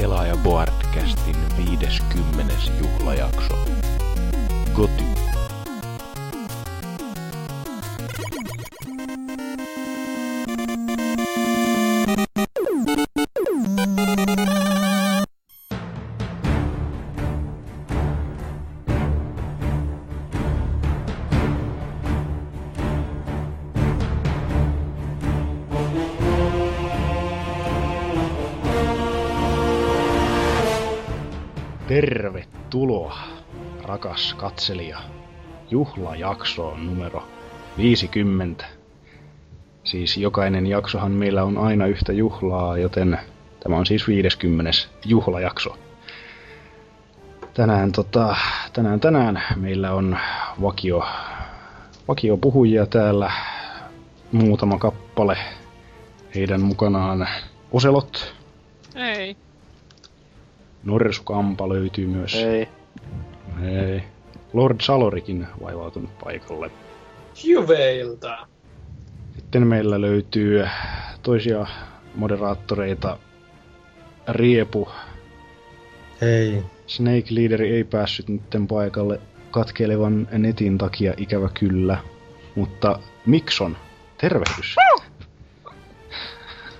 Pelaaja Boardcastin 50. juhlajakso. Goty. Rakas katselija, juhlajaksoon numero 50. Siis jokainen jaksohan meillä on aina yhtä juhlaa, joten tämä on siis 50. juhlajakso. Tänään, tota, tänään, tänään meillä on vakio, vakio puhujia täällä, muutama kappale. Heidän mukanaan Oselot, Ei. Norsukampa löytyy myös. Ei. Ei. Lord Salorikin vaivautunut paikalle. Juveilta. Sitten meillä löytyy toisia moderaattoreita. Riepu. Ei. Snake Leaderi ei päässyt nytten paikalle katkeilevan netin takia ikävä kyllä. Mutta Mikson, tervehdys.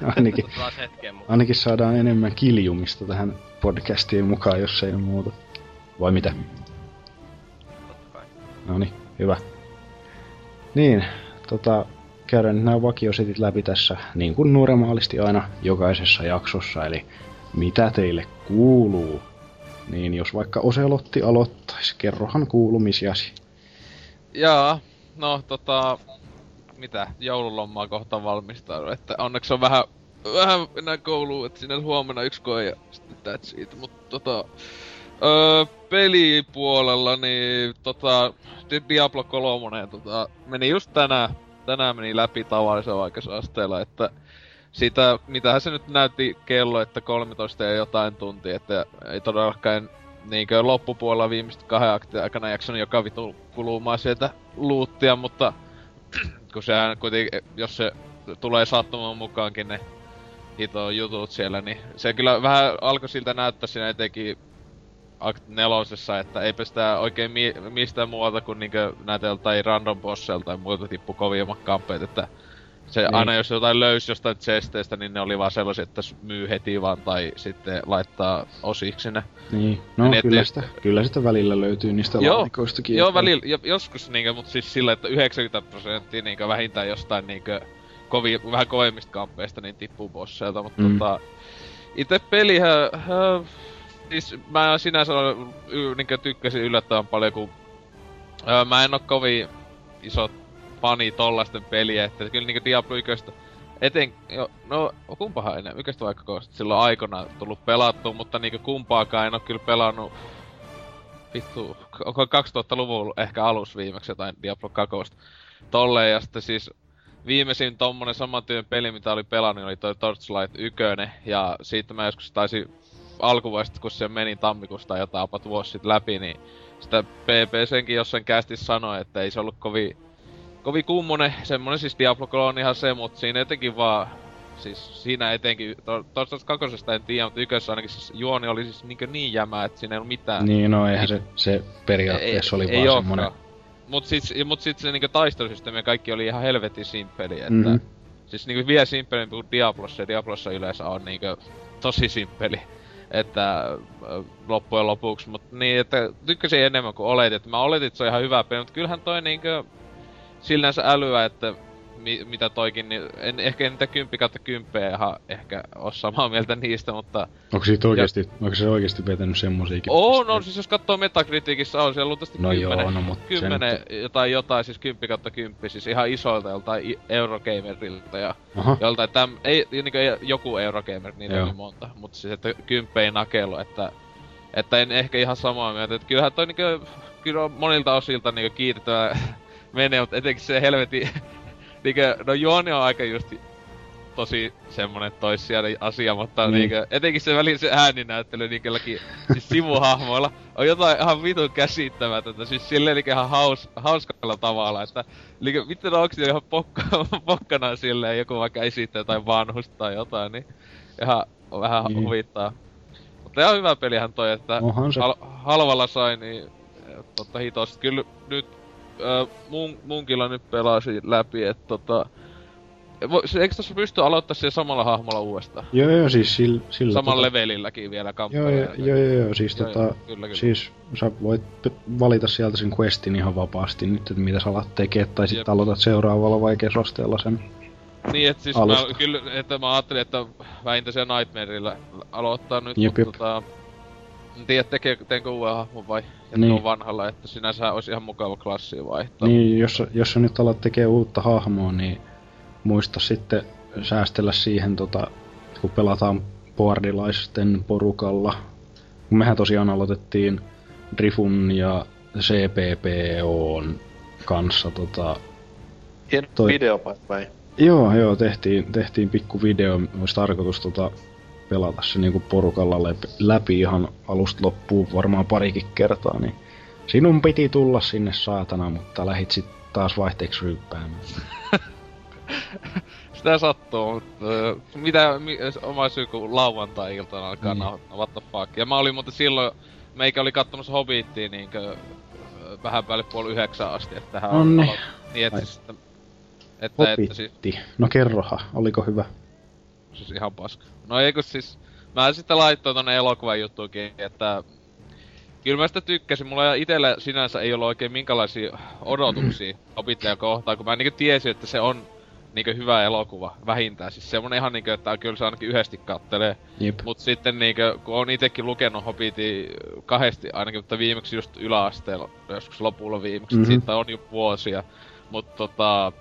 ainakin, ainakin saadaan enemmän kiljumista tähän podcastiin mukaan, jos ei muuta. Vai mitä? No niin, hyvä. Niin, tota, käydään nyt nämä vakiosetit läpi tässä, niin kuin normaalisti aina jokaisessa jaksossa, eli mitä teille kuuluu. Niin jos vaikka Oselotti aloittaisi, kerrohan kuulumisiasi. Jaa, no tota... Mitä? Joululomaa kohta valmistaudu, että onneksi on vähän... Vähän enää kouluun, että sinne huomenna yksi koe ja sitten that's siitä, mutta tota... Öö, pelipuolella niin tota... Di- Diablo 3 tota, meni just tänään, tänään meni läpi tavallisen vaikeusasteella, että siitä, mitähän se nyt näytti kello, että 13 ja jotain tuntia, että ei todellakaan niinkö loppupuolella viimeistä kahden aktin aikana jaksanut joka vitu kulumaan sieltä luuttia, mutta kun sehän kuitenkin, jos se tulee sattumaan mukaankin ne hito jutut siellä, niin se kyllä vähän alkoi siltä näyttää siinä etenkin Act nelosessa, että eipä sitä oikein mi- mistään muualta kuin niinkö näitä joltain random bosselta tai muilta tippu kovimmat kampeet, että se Niin. aina jos jotain löysi jostain chesteistä, niin ne oli vaan sellaisia, että myy heti vaan tai sitten laittaa osiksi ne. Niin, no Niin, et- kyllä, sitä, kyllä sitä välillä löytyy niistä Joo, laatikoistakin. Joo, että- välillä, jo, joskus niinkö, mut siis sillä, että 90 prosenttia niinkö vähintään jostain niinkö kovi, vähän kovemmista kampeista niin tippuu bosseilta, mutta Mm. tota... Ite pelihän... Äh, siis mä sinänsä y, niinkö tykkäsin yllättävän paljon, kun... Äh, mä en oo kovin iso fani tollasten peliä, että kyllä niinkö Diablo 1 eten, jo, no kumpahan enää, yköstä vaikka silloin aikana tullut pelattu, mutta niinkö kumpaakaan en oo kyllä pelannut vittu, onko 2000-luvun ehkä alus viimeksi jotain Diablo 2. Tolleen, ja sitten siis viimeisin tommonen saman työn peli, mitä oli pelannut, oli toi Torchlight 1, ja siitä mä joskus taisin alkuvuodesta, kun se meni tammikuusta jotain apat vuosi sitten läpi, niin sitä PPCnkin jossain kästi sanoi, että ei se ollut kovin, kovin kummonen, semmonen siis Diablo 3 ihan se, mut siinä etenkin vaan, siis siinä etenkin, to- tosta kakosesta en tiedä, mutta ykössä ainakin siis juoni oli siis niinkö niin jämää, että siinä ei ollut mitään. Niin, no eihän se, se periaatteessa oli vaan ookaan. semmonen... Mut sit, mut sit se niinku taistelusysteemi ja kaikki oli ihan helvetin simppeli, että... Mhm. Mm-hmm. Siis niinku vielä simppelimpi kuin Diablossa, ja Diablossa yleensä on niinku tosi simppeli. Että äh, loppujen lopuksi, mut niin, että tykkäsin enemmän kuin oletin, että mä oletin, että se on ihan hyvä peli, mut kyllähän toi niinku sillänsä älyä, että mi, mitä toikin, niin en, ehkä niitä 10 kautta 10 ihan ehkä oo samaa mieltä niistä, mutta Onko siitä oikeesti, onko se oikeesti vetänyt semmosiakin? on, on, siis jos katsoo Metacriticissa on siellä luultavasti No 10, joo, no mut se 10 jotain, jotain, siis 10 kautta 10, siis ihan isoilta joltain Eurogamerilta ja Aha, joltain täm, ei, niinku ei, joku Eurogamer, niitä Joo. oli monta, mutta siis että 10 ei nakelu, että, että en ehkä ihan samaa mieltä, että kyllähän toi niinku, kyllä on monilta osilta niinku kiitettävä menee, mutta etenkin se helvetin, niinku, no juoni on aika just tosi semmonen toissijainen asia, mutta niin. niinkö, etenkin se välillä se ääninäyttely niinköläkin, siis sivuhahmoilla on jotain ihan vitun käsittämätöntä, siis silleen niinkö ihan haus, hauskalla tavalla, että niinkö, miten onks ne ihan pokka, pokkana silleen, joku vaikka esittää jotain vanhusta tai jotain, niin ihan vähän Niin. niin. huvittaa. Mutta ihan hyvä pelihän toi, että hal- halvalla sai, niin eh, totta hitosti. Kyllä nyt äh, mun, munkilla nyt pelasi läpi, että tota... Eikö tässä pysty aloittaa siellä samalla hahmolla uudestaan? Joo, joo, siis sillä... sillä Samalla tota, levelilläkin vielä kampanjaa. joo, joo, joo, joo, siis Joo, tota, joo, kyllä, kyllä. siis sä voit valita sieltä sen questin ihan vapaasti nyt, että mitä sä alat tekee, tai sitten aloitat seuraavalla vaikeusasteella sen. Niin, että siis Alusta. mä, kyllä, että mä ajattelin, että vähintään se Nightmareilla aloittaa nyt, Jep, mutta jep. tota... En tiedä, tekee, teenkö uuden hahmon vai Niin. niin. vanhalla, että sinänsä olisi ihan mukava klassia vaihtaa. Niin, jos, jos sä nyt alat tekee uutta hahmoa, niin muista sitten säästellä siihen, tota, kun pelataan boardilaisten porukalla. Kun mehän tosiaan aloitettiin Drifun ja CPPOn kanssa tota, Hieno Toi- video way. Joo, joo, tehtiin, tehtiin pikku video, olisi tarkoitus tota, pelata se niinku porukalla läpi, läpi ihan alusta loppuun varmaan parikin kertaa, niin sinun piti tulla sinne saatana, mutta lähit sit taas vaihteeksi ryppäämään. Sitä sattuu, mitä mi, oma syy kun lauantai-iltana alkaa Niin. niin. what the fuck. Ja mä olin muuten silloin, meikä oli katsomassa Hobbittia niinkö vähän päälle puoli yhdeksän asti, että tähän Nonni. alo- Niin, että Ai. siis, että, että, että siis. No kerroha, oliko hyvä? Siis ihan paska. No eikö siis, mä sitten laittoin tonne elokuvan juttuukin, että Kyllä mä sitä tykkäsin, mulla itellä sinänsä ei ollut oikein minkälaisia odotuksia Hobbittia kohtaan, kun mä niinku tiesin, että se on niinku hyvä elokuva, vähintään. Siis semmonen ihan niinku, että kyllä se ainakin yhdesti kattelee. Jep. Mut sitten niinku, kun on itekin lukenut Hobbitin kahdesti ainakin, mutta viimeksi just yläasteella, joskus lopulla viimeksi, Mhm. mm-hmm. siitä on jo vuosia. Mut tota,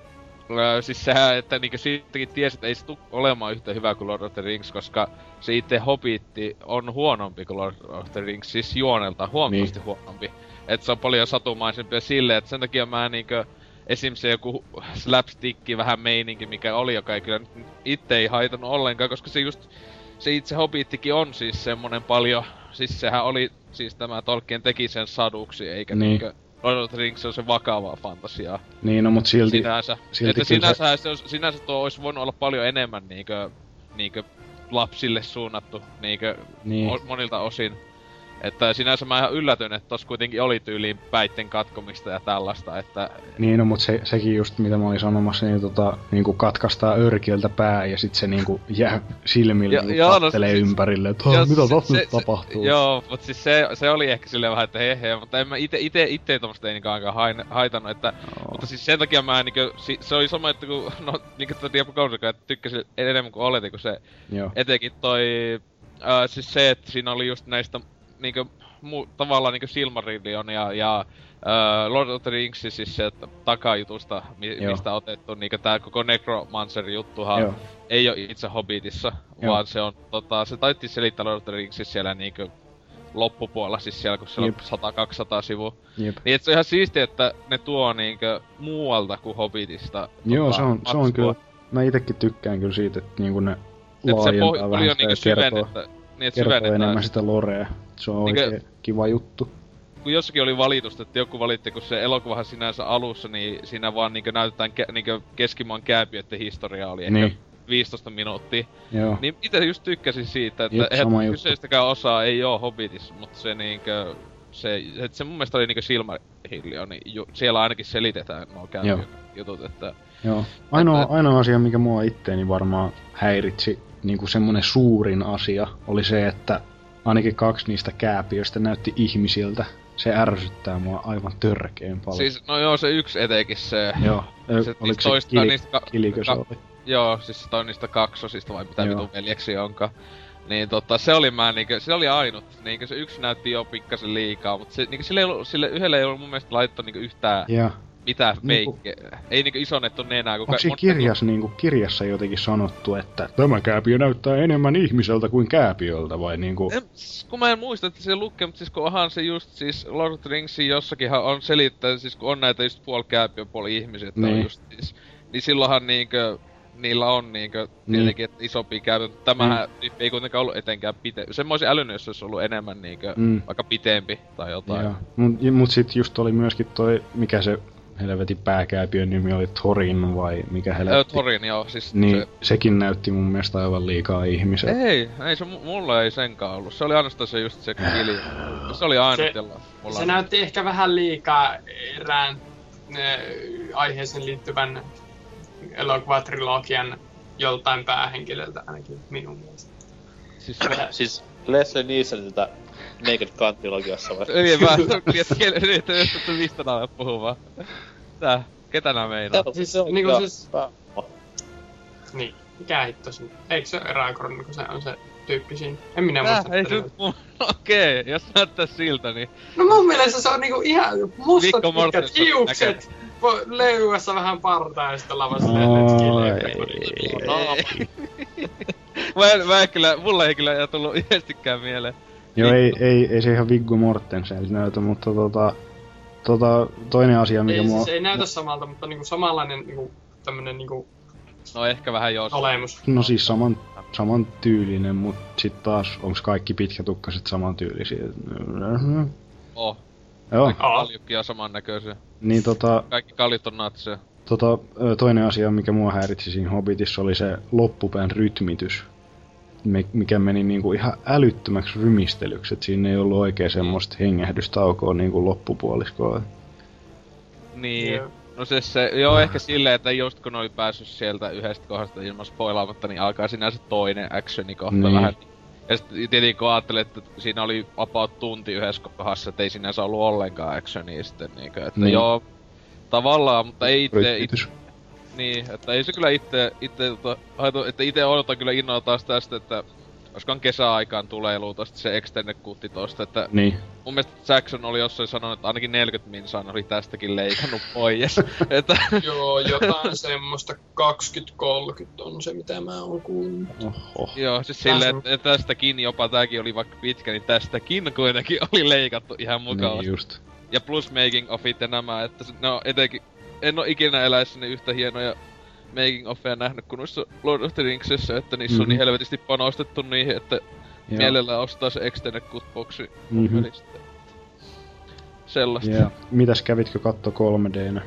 Öö, siis sehän, että niinku siitäkin tiesi, että ei se tuu olemaan yhtä hyvä kuin Lord of the Rings, koska se itse Hobbitti on huonompi kuin Lord of the Rings, siis juonelta huomattavasti niin. huonompi. Et se on paljon satumaisempi ja silleen, että sen takia mä niinkö esim. se joku slapsticki vähän meininki, mikä oli, joka ei kyllä itse ei haitannut ollenkaan, koska se just, se itse Hobbittikin on siis semmonen paljon, siis sehän oli, siis tämä Tolkien teki sen saduksi, eikä niin. niinkö Lord of the Rings on se vakavaa fantasiaa Niin, no mut silti... sinänsä. silti että sinänsä, se... Se, sinänsä tuo olisi voinut olla paljon enemmän niinkö, niinkö lapsille suunnattu niinkö Niin. o, monilta osin. Että sinänsä mä ihan yllätyin, että tossa kuitenkin oli tyyliin päitten katkomista ja tällaista, että Niin, no mut se, sekin just mitä mä olin sanomassa, niin tota, niinku katkaistaan örkiöltä pää ja sit se niinku jää silmille Ja- ja, joo, no kattelee siis- ympärilleen, että mitä tossa se- nyt tapahtuu. Joo, mutta siis se, se oli ehkä silleen vähän, että hehe, mutta en mä ite, ite, ite tommoista ei hain, haitannut, että Joo. Mutta siis sen takia mä niinkö, si, se oli sama, että kun, no niinkö tuo Diablo 3, että tykkäsin enemmän kuin oletin, kun se Joo. etenkin toi, ää, siis se, että siinä oli just näistä niinkö, mu, tavallaan niinkö Silmarillion ja, ja ää, Lord of the Rings, siis se että takajutusta, mi, Joo. mistä otettu niinkö tää koko Necromancer-juttuhan Joo. ei oo itse Hobbitissa, Joo. vaan se on tota, se taitti selittää Lord of the Ringsissa siellä niinkö loppupuolella, siis siellä kun siellä Jep. on 100-200 sivua. Jep. Niin et se on ihan siistiä, että ne tuo niinkö muualta kuin Hobbitista. Joo, tota, se on, se on kyllä, mä itekin tykkään kyllä siitä, että niinku ne Et se laajentaa pohj- vähän jo sitä ja kertoo, syvennettä. Niin kertoo enemmän sitä lorea. Se on Niinkö- oikein kiva juttu. Kun jossakin oli valitusta, että joku valitti, kun se elokuvahan sinänsä alussa, niin siinä vaan niinkö näytetään ke- niinkö keskimaan kääpiöiden historia oli ehkä Niin. 15 minuuttia. Joo. Niin itse just tykkäsin siitä, että eihän kyseistäkään osaa ei oo Hobbitissa, mutta se niinkö... Se, et se mun mielestä oli niinkö Silmarillion, niin ju, siellä ainakin selitetään nuo jutut, että... Joo. Ainoa, Että- ainoa asia, mikä mua itteeni varmaan häiritsi, niinku semmonen suurin asia, oli se, että ainakin kaksi niistä kääpiöistä näytti ihmisiltä. Se ärsyttää mua aivan törkeen paljon. Siis, no joo, se yksi etenkin se... Joo. Se- oliko niistä se toista- kili, niistä ka- kilikö se ka- oli? Joo, siis toi on niistä kaksosista vai mitä vitun veljeksi onkaan. Niin tota, se oli mä niinkö, se oli ainut. Niinkö se yksi näytti jo pikkasen liikaa, mutta se, niinkö sille, ei ollut, sille yhdelle ei ollut mun mielestä laittu niinkö yhtään Ja mitään Niinku- feikke. Ei niinkö isonnettu nenää. Onko siinä mon- kirjassa, niinku, kirjassa jotenkin sanottu, että tämä kääpiö näyttää enemmän ihmiseltä kuin kääpiöltä, vai niinku... En, kun mä en muista, että se lukee, mutta siis kun onhan se just siis Lord of the Ringsin jossakinhan on selittää, siis kun on näitä just puoli kääpiö, puoli ihmisiä, että Niin. on just siis, niin silloinhan niinkö, niillä on niinkö tietenkin että isompi mutta tämähän Niin. ei kuitenkaan ollut etenkään pite. Sen mä olisin älynyt, jos se olisi ollut enemmän niinkö, Mm. vaikka pitempi tai jotain. Joo. Mut, mut sit just oli myöskin toi, mikä se helvetin pääkääpiön nimi oli Thorin vai mikä helvetti. Torin, joo, siis Niin, se... sekin näytti mun mielestä aivan liikaa ihmisiä. Ei, ei se mu- mulla ei senkaan ollut. Se oli ainoastaan se just se kili. Se oli ainut, Se- mulla Se näytti ehkä vähän liikaa erään ne, aiheeseen liittyvän elokuvatrilogian joltain päähenkilöltä ainakin minun mielestä. Siis Siis Leslie Nielseniltä Naked Gun-trilogiassa vai? Ei vaan, että että että mistä nää puhuu Tää, ketä nää meinaa? Siis Se on niinku siis- Niin, mikä hitto se Eikö se ole Aragorn, kun se on se tyyppi siinä? En minä Tää, muista. ei se mun... Okei, jos näyttää siltä, niin... No mun mielestä se on niinku ihan mustat pitkät hiukset, po- leuassa vähän partaa ja sitten lavassa. No, Mä, en- mä en kyllä, mulla ei kyllä tullut yhdestikään mieleen. Joo, ei, ei, ei se ihan Viggo Mortensen näytä, mutta tota, tota, toinen asia, mikä Ei, mua... siis ei näytä samalta, mutta niinku samanlainen niinku tämmönen niinku No ehkä vähän jos. olemus. No siis saman, saman tyylinen, mut sit taas onks kaikki pitkätukkaset saman tyylisiä? Oh, Joo, Aa. kaljukkia samannäköisiä. niin tota, Kaikki kaljut on natseja. tota, toinen asia, mikä mua häiritsi siinä Hobbitissa, oli se loppupään rytmitys. Mikä meni niinku ihan älyttömäksi rymistelyksi, et siinä ei ollut oikein semmoista hengähdystaukoa niinku loppupuoliskoa. Niin. Joo. No se, se, joo ehkä silleen, että just kun oli päässyt sieltä yhdestä kohdasta ilman spoilaamatta, niin alkaa siinä se toinen actioni kohta Niin. vähän. Ja sitten tietenkin kun ajattelin, että siinä oli about tunti yhdessä kohdassa, että ei sinänsä ollut ollenkaan actionia sitten niinkö, että Niin. joo, tavallaan, mutta ei itse. Niin, että ei se kyllä itse, itse tota, haito, että itse odotan kyllä innolla taas tästä, että koska kesäaikaan tulee luultavasti se extended kutti tosta, että Niin. mun mielestä Jackson oli jossain sanonut, että ainakin 40 minsaa oli tästäkin leikannut pois. että Joo, jotain semmoista 20-30 on se, mitä mä oon kuullut. Oho. joo, siis silleen, on- että tästäkin jopa tääkin oli vaikka pitkä, niin tästäkin kuitenkin oli leikattu ihan mukavasti. Niin just. Ja plus making offit ja nämä, että se, no etenkin, en oo ikinä eläessäni yhtä hienoja making offeja nähnyt kuin noissa Lord of the Ringsissä, että niissä mm-hmm. on Mhm. niin helvetisti panostettu niihin, että Joo. mielellään ostaa se extended cut boxi Mhm. välistä. Sellaista. Ja mitäs kävitkö katto 3Dnä?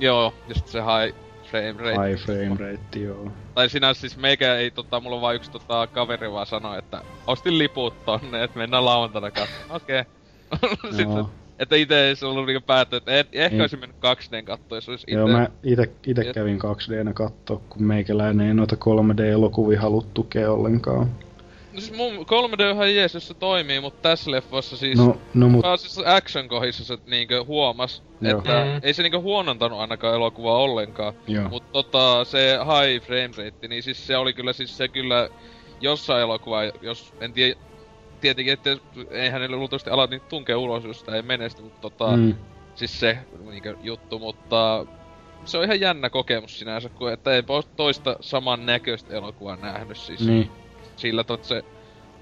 Joo, ja sit se high frame rate. High frame rate, joo. Tai sinä siis meikä ei tota, mulla on vaan yksi tota, kaveri vaan sanoi, että ostin liput tonne, että mennään lauantaina katsomaan. Okei. Sitten, Joo. Että ite ei se ollut niinku päätty, että et, ehkä Ei. olisi mennyt 2D kattoa, jos olisi ite. Joo, mä ite, ite Et- kävin 2Dnä kattoo, kun meikäläinen ei noita 3D-elokuvia halua tukea ollenkaan. No siis mun 3D on ihan jees, jos se toimii, mutta tässä leffassa siis... No, no mut, Vaan siis action kohdissa se niinkö huomas, Joo. että Mm. ei se niinkö huonontanut ainakaan elokuvaa ollenkaan. joo. Mut tota, se high frame rate, niin siis se oli kyllä siis se kyllä jossain elokuva, jos en tiedä, tietenkin, että eihän ne luultavasti ala niitä tunkea ulos, jos sitä ei menesty, mutta tota, mm. Siis se niinkö juttu, mutta se on ihan jännä kokemus sinänsä, kun että ei ole toista saman näköistä elokuvaa nähnyt siis niin. sillä, että se,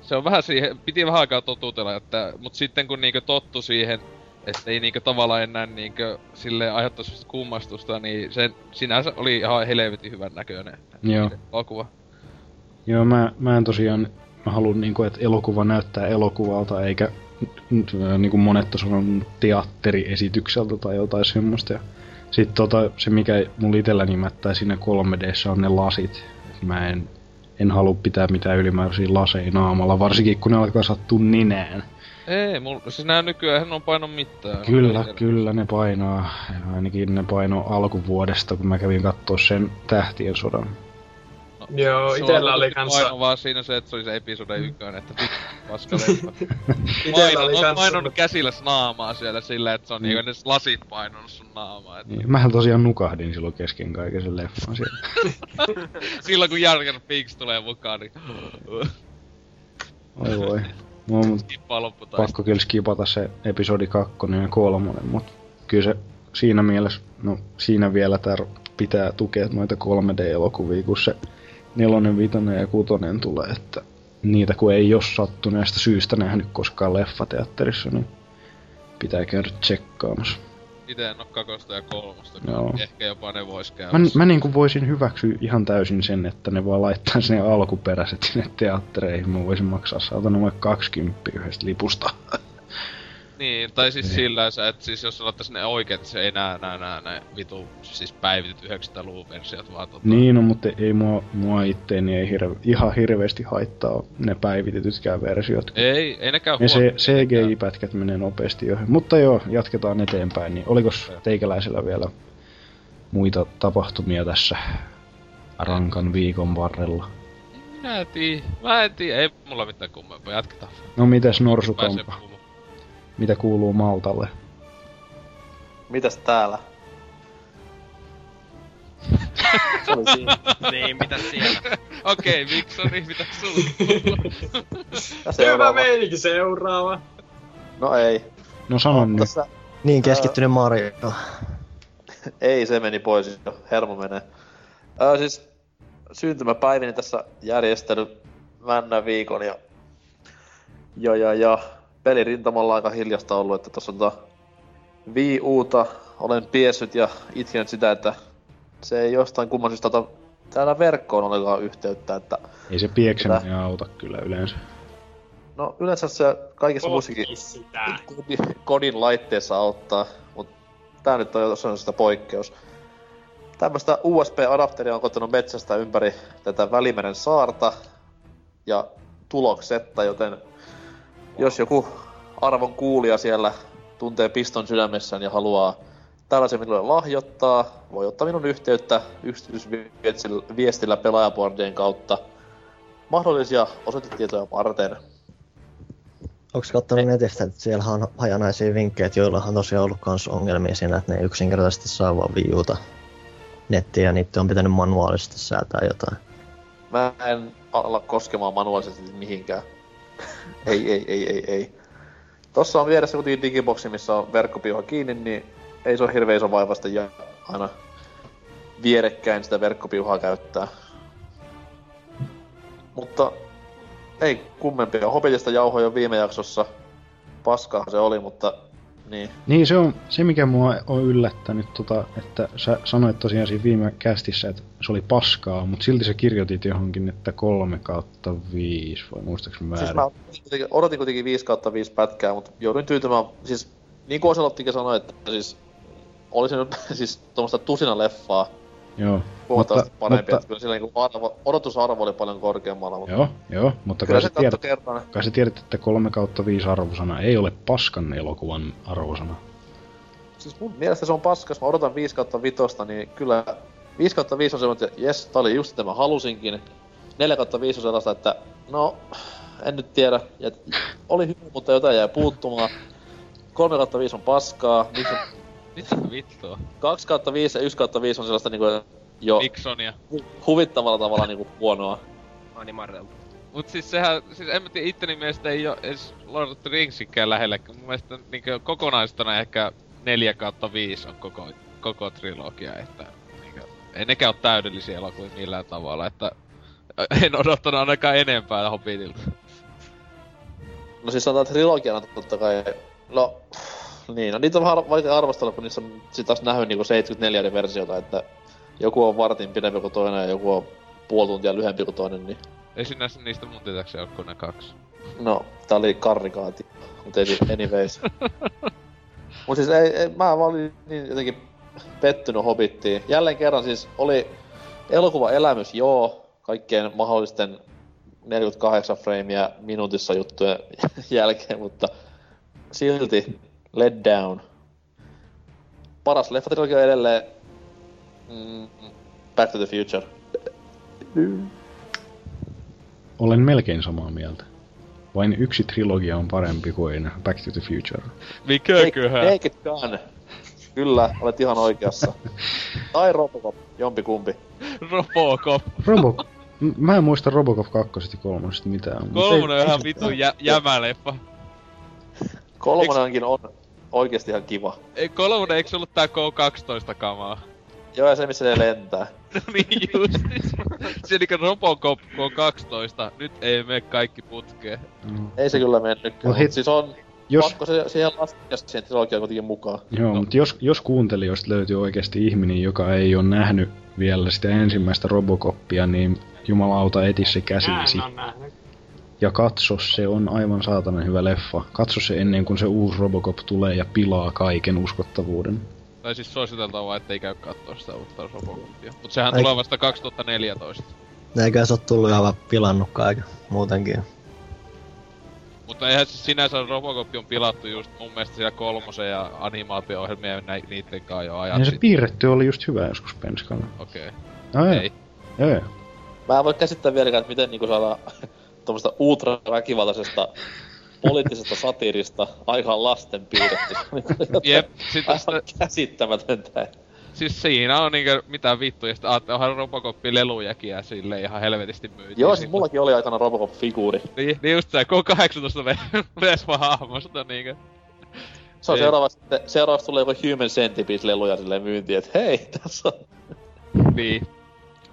se on vähän siihen, piti vähän aikaa totutella, että, mut sitten kun niinkö tottu siihen, että ei niinkö tavallaan enää niinkö silleen aiheuttaa semmoista kummastusta, niin se sinänsä oli ihan helvetin hyvän näköinen Joo. elokuva. Joo, mä, mä en tosiaan, mä haluan niinku, että elokuva näyttää elokuvalta, eikä äh, niinku monet on teatteriesitykseltä tai jotain semmoista. Ja sit tota, se mikä mulla itselläni mättää siinä 3Dssä on ne lasit. Et mä en, en halua pitää mitään ylimääräisiä laseja naamalla, varsinkin kun ne alkaa sattua ninään. Ei, mulla, siis nää nykyään on painon mitään. Kyllä, kyllä ne painaa. Ainakin ne paino alkuvuodesta, kun mä kävin kattoo sen Tähtien sodan. No, Joo, itellä oli tietysti kanssa... Paino vaan siinä se, että se oli se episode ykkönen, että vittu, paska leffa. Itellä oli Paino, on kanssa... painonut käsillä naamaa siellä silleen, että se on niinku ne lasit painonut sun naamaa. Että Niin, mähän tosiaan nukahdin silloin kesken kaiken sen leffan siellä. silloin kun Jarger Peaks tulee mukaan, niin Oi voi. No, mut pakko kyllä skipata se episodi 2 ja 3, mut kyllä se siinä mielessä, no siinä vielä tär pitää tukea noita 3D-elokuvia, kun se nelonen, vitonen ja kutonen tulee, että niitä kun ei jos sattuneesta syystä nähnyt koskaan leffateatterissa, niin pitää käydä tsekkaamassa. Ite en oo kakosta ja kolmosta, Joo. ehkä jopa ne vois käydä. Mä, mä niinku voisin hyväksyä ihan täysin sen, että ne vaan laittaa sinne alkuperäiset sinne teattereihin. Mä voisin maksaa saatana vaikka 20 yhdestä lipusta. Niin, tai siis Niin. sillä, että siis jos laittaisi ne oikeet, se ei näe, näe, näe, näe vitu, siis päivityt 900-luvun versiot, vaan tota... Niin, no, mutta ei mua, mua itteeni ei hirve, ihan hirveästi haittaa ne päivitetytkään versiot. Ei, ei nekään Ne se, CGI-pätkät menee nopeasti jo. Mutta joo, jatketaan eteenpäin. Niin olikos teikäläisellä vielä muita tapahtumia tässä rankan viikon varrella? Minä en tiedä. Mä en tiedä, ei mulla mitään kummempaa, jatketaan. No mites Norsukampa? Mitä kuuluu Maltalle? Mitäs täällä? Se oli siinä. Niin, mitä siellä? Okei, Viksoni, mitä sulla Hyvä seuraava. meininki seuraava. No ei. No sano nyt. Tässä Niin keskittynyt Mario. Ei, se meni pois jo. Hermo menee. Ää, siis syntymäpäiväni tässä järjestely männä viikon ja... Ja, ja, ja. Pelirintamalla aika hiljasta ollut, että tossa on tota Wii Uta olen piessyt ja itkenyt sitä, että se ei jostain kumman syystä ota täällä verkkoon ollenkaan yhteyttä, että Ei se piekseminen auta kyllä yleensä. no yleensä se kaikissa muissakin sitä. kodin, kodin laitteessa auttaa, mutta tää nyt on jo tosiaan sitä poikkeus. Tämmöstä USB-adapteria on kotonut metsästä ympäri tätä Välimeren saarta ja tuloksetta, joten jos joku arvon kuulija siellä tuntee piston sydämessään ja haluaa tällaisen minulle lahjoittaa, voi ottaa minun yhteyttä yksityisviestillä pelaajaboardien kautta mahdollisia osoitetietoja varten. Onks kattonut netistä, että siellä on hajanaisia vinkkejä, että joilla on tosiaan ollut kans ongelmia siinä, että ne ei yksinkertaisesti saa vaan viiuta nettiä ja niitä on pitänyt manuaalisesti säätää jotain. Mä en ala koskemaan manuaalisesti mihinkään. Ei, ei, ei, ei, ei. Tossa on vieressä kuitenkin digiboksi, missä on verkkopiuha kiinni, niin ei se ole hirveän iso vaivasta ja aina vierekkäin sitä verkkopiuhaa käyttää. Mutta ei kummempia. Hobitista jauhoja viime jaksossa. Paskaa se oli, mutta niin. Niin se on se, mikä mua on yllättänyt, tota, että sä sanoit tosiaan siinä viime kästissä, että se oli paskaa, mutta silti sä kirjoitit johonkin, että 3 kautta 5, vai muistaaks mä Siis väärin? mä kuitenkin- odotin kuitenkin 5 kautta 5 pätkää, mutta jouduin tyytymään, siis niin kuin Oselottikin sanoi, että siis olisi nyt siis tuommoista tusina leffaa Joo, huomattavasti mutta, parempi, mutta, kyllä sillä niinku arvo, odotusarvo oli paljon korkeammalla, mutta joo, joo, mutta kyllä kai se tiedät, kerran. kai sä tiedät, että 3 kautta 5 arvosana ei ole paskan elokuvan arvosana. Siis mun mielestä se on paska, jos mä odotan 5 kautta 5, niin kyllä 5 kautta 5 on semmoinen, että jes, tää oli just mitä mä halusinkin. 4 kautta 5 on sellaista, että no, en nyt tiedä. Ja, oli hyvä, mutta jotain jäi puuttumaan. 3 kautta 5 on paskaa. Miksi Mitä vittua? 2 kautta 5 ja 1 kautta 5 on sellaista niinku jo Viksonia. hu- huvittavalla tavalla niinku huonoa. Animarelta. Mut siis sehän, siis en mä tiedä, itteni mielestä ei oo edes Lord of the Ringsikään lähellä. Mun mielestä niinkö kokonaistona ehkä 4 kautta 5 on koko, koko trilogia, että niinkö, ei nekään oo täydellisiä elokuvia millään tavalla, että en odottanut ainakaan enempää Hobbitilta. No siis sanotaan trilogiana totta kai. No, niin, no niitä on vaikea arvostella, kun niissä on sit taas nähnyt niinku 74 eri versiota, että joku on vartin pidempi kuin toinen ja joku on puoli tuntia lyhempi kuin toinen, niin Ei sinä niistä mun tietääkseni kuin ne kaksi. no, tää oli karrikaati, mutta ei anyways. Mut siis ei, ei, mä olin niin jotenkin pettynyt Hobbittiin. Jälleen kerran siis oli elokuva elämys, joo, kaikkien mahdollisten 48 freimiä minuutissa juttujen jälkeen, mutta silti let down. Paras leffatrilogia on edelleen mm, Back to the Future. Olen melkein samaa mieltä. Vain yksi trilogia on parempi kuin Back to the Future. Mikäköhän? Naked Gun. Kyllä, olet ihan oikeassa. tai Robocop, jompikumpi. Robocop. Robo... M- Mä en muista Robocop 2 ja 3 mitään. Kolmonen on ihan vitun jä, jämäleffa. Kolmonenkin on oikeesti ihan kiva. Ei kolmonen, eikö se ollut tää K12 kamaa? Joo, ja se missä ne lentää. No niin justis. Se niinku Robocop K12, nyt ei mene kaikki putkeen. Mm. Ei se kyllä mennyt. No No, hit- siis on Jos, pakko se siihen laskea siihen trilogiaan kuitenkin mukaan. joo, No. mutta jos, jos kuuntelijoista löytyy oikeasti ihminen, joka ei ole nähnyt vielä sitä ensimmäistä Robocopia, niin jumalauta eti se käsisi. Mä en. Ja katso, se on aivan saatanan hyvä leffa. Katso se ennen kuin se uusi Robocop tulee ja pilaa kaiken uskottavuuden. Tai siis suositeltavaa ettei käy kattoo sitä uutta Robocopia. Mut sehän Ai- tulee vasta 2014. Eikä se ole tullut aivan pilannut kaiken muutenkin. Mutta eihän siis sinänsä Robocop on pilattu just mun mielestä siellä kolmosen ja animaatio-ohjelmia ja nä- niitten kanssa jo ajat Ja se piirretty oli just hyvä joskus penskalla. Okei. No ei. Ei. Ei. Mä en voi käsittää vieläkään, että miten niinku saadaan tuommoista ultraväkivaltaisesta poliittisesta satiirista aikaan lasten piirretty. Jep, sit Aivan sitä, käsittämätöntä. siis siinä on niinkö mitä vittu, ja sitten aatte, onhan Robocopin lelujakin ja sille ihan helvetisti myytiin. Joo, siis mullakin oli aikana Robocop-figuuri. Niin, niin just se, K18 Vespa hahmosta niinkö. Se on Ei. seuraavaksi, sitten- seuraavaksi tulee joku Human Centipede-leluja silleen myyntiin, että hei, tässä on Niin.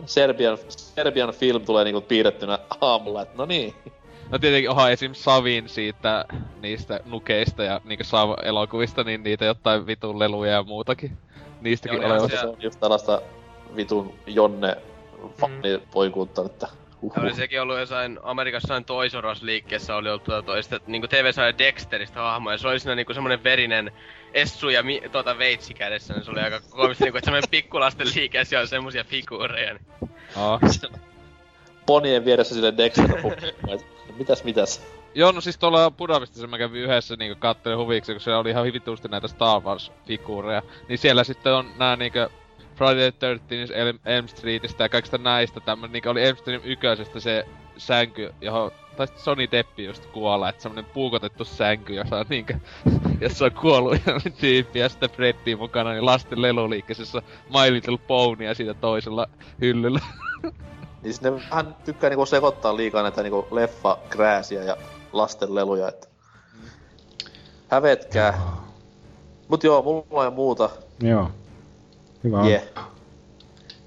Serbian, Serbian film tulee niinku piirrettynä aamulla, että no niin. No tietenkin onhan esim. Savin siitä, niistä nukeista ja niinkö Sav-elokuvista, niin niitä jotain vitun leluja ja muutakin. Niistäkin Joo, olevasta. ja Se on just tällaista vitun Jonne fanipoikuutta, että Ja oli uhuh. sekin ollut jossain Amerikassa jossain R Us liikkeessä oli ollut tuota toista, niinku TV-sarja Dexteristä hahmo, ja se oli siinä niinku semmonen verinen Essu ja mi, tuota veitsi kädessä, niin se oli aika koomista niinku, että semmonen pikkulasten liike, ja on semmosia figuureja. Niin. Aa. Ponien vieressä sille Dexter mitäs mitäs. Joo, no siis tuolla Budapestissa mä kävin yhdessä niinku kattelin huviksi, kun siellä oli ihan hivitusti näitä Star Wars-figuureja. Niin siellä sitten on nää niinku Friday the 13 Elm, Elm Streetistä ja kaikista näistä tämmönen niinku oli Elm Street ykkösestä se sänky, johon tai sitten Sony Deppi just kuolla, että semmonen puukotettu sänky, jossa on niinkö, jossa on kuollut tyyppi ja sitten Freddy mukana, niin lasten leluliikkeessä, My Little Pony ja siitä toisella hyllyllä. Niin sinne vähän tykkää niinku sekoittaa liikaa näitä niinku leffa krääsiä ja lasten leluja, että hävetkää. Mut joo, mulla ei muuta. Joo. Hyvä on. Yeah.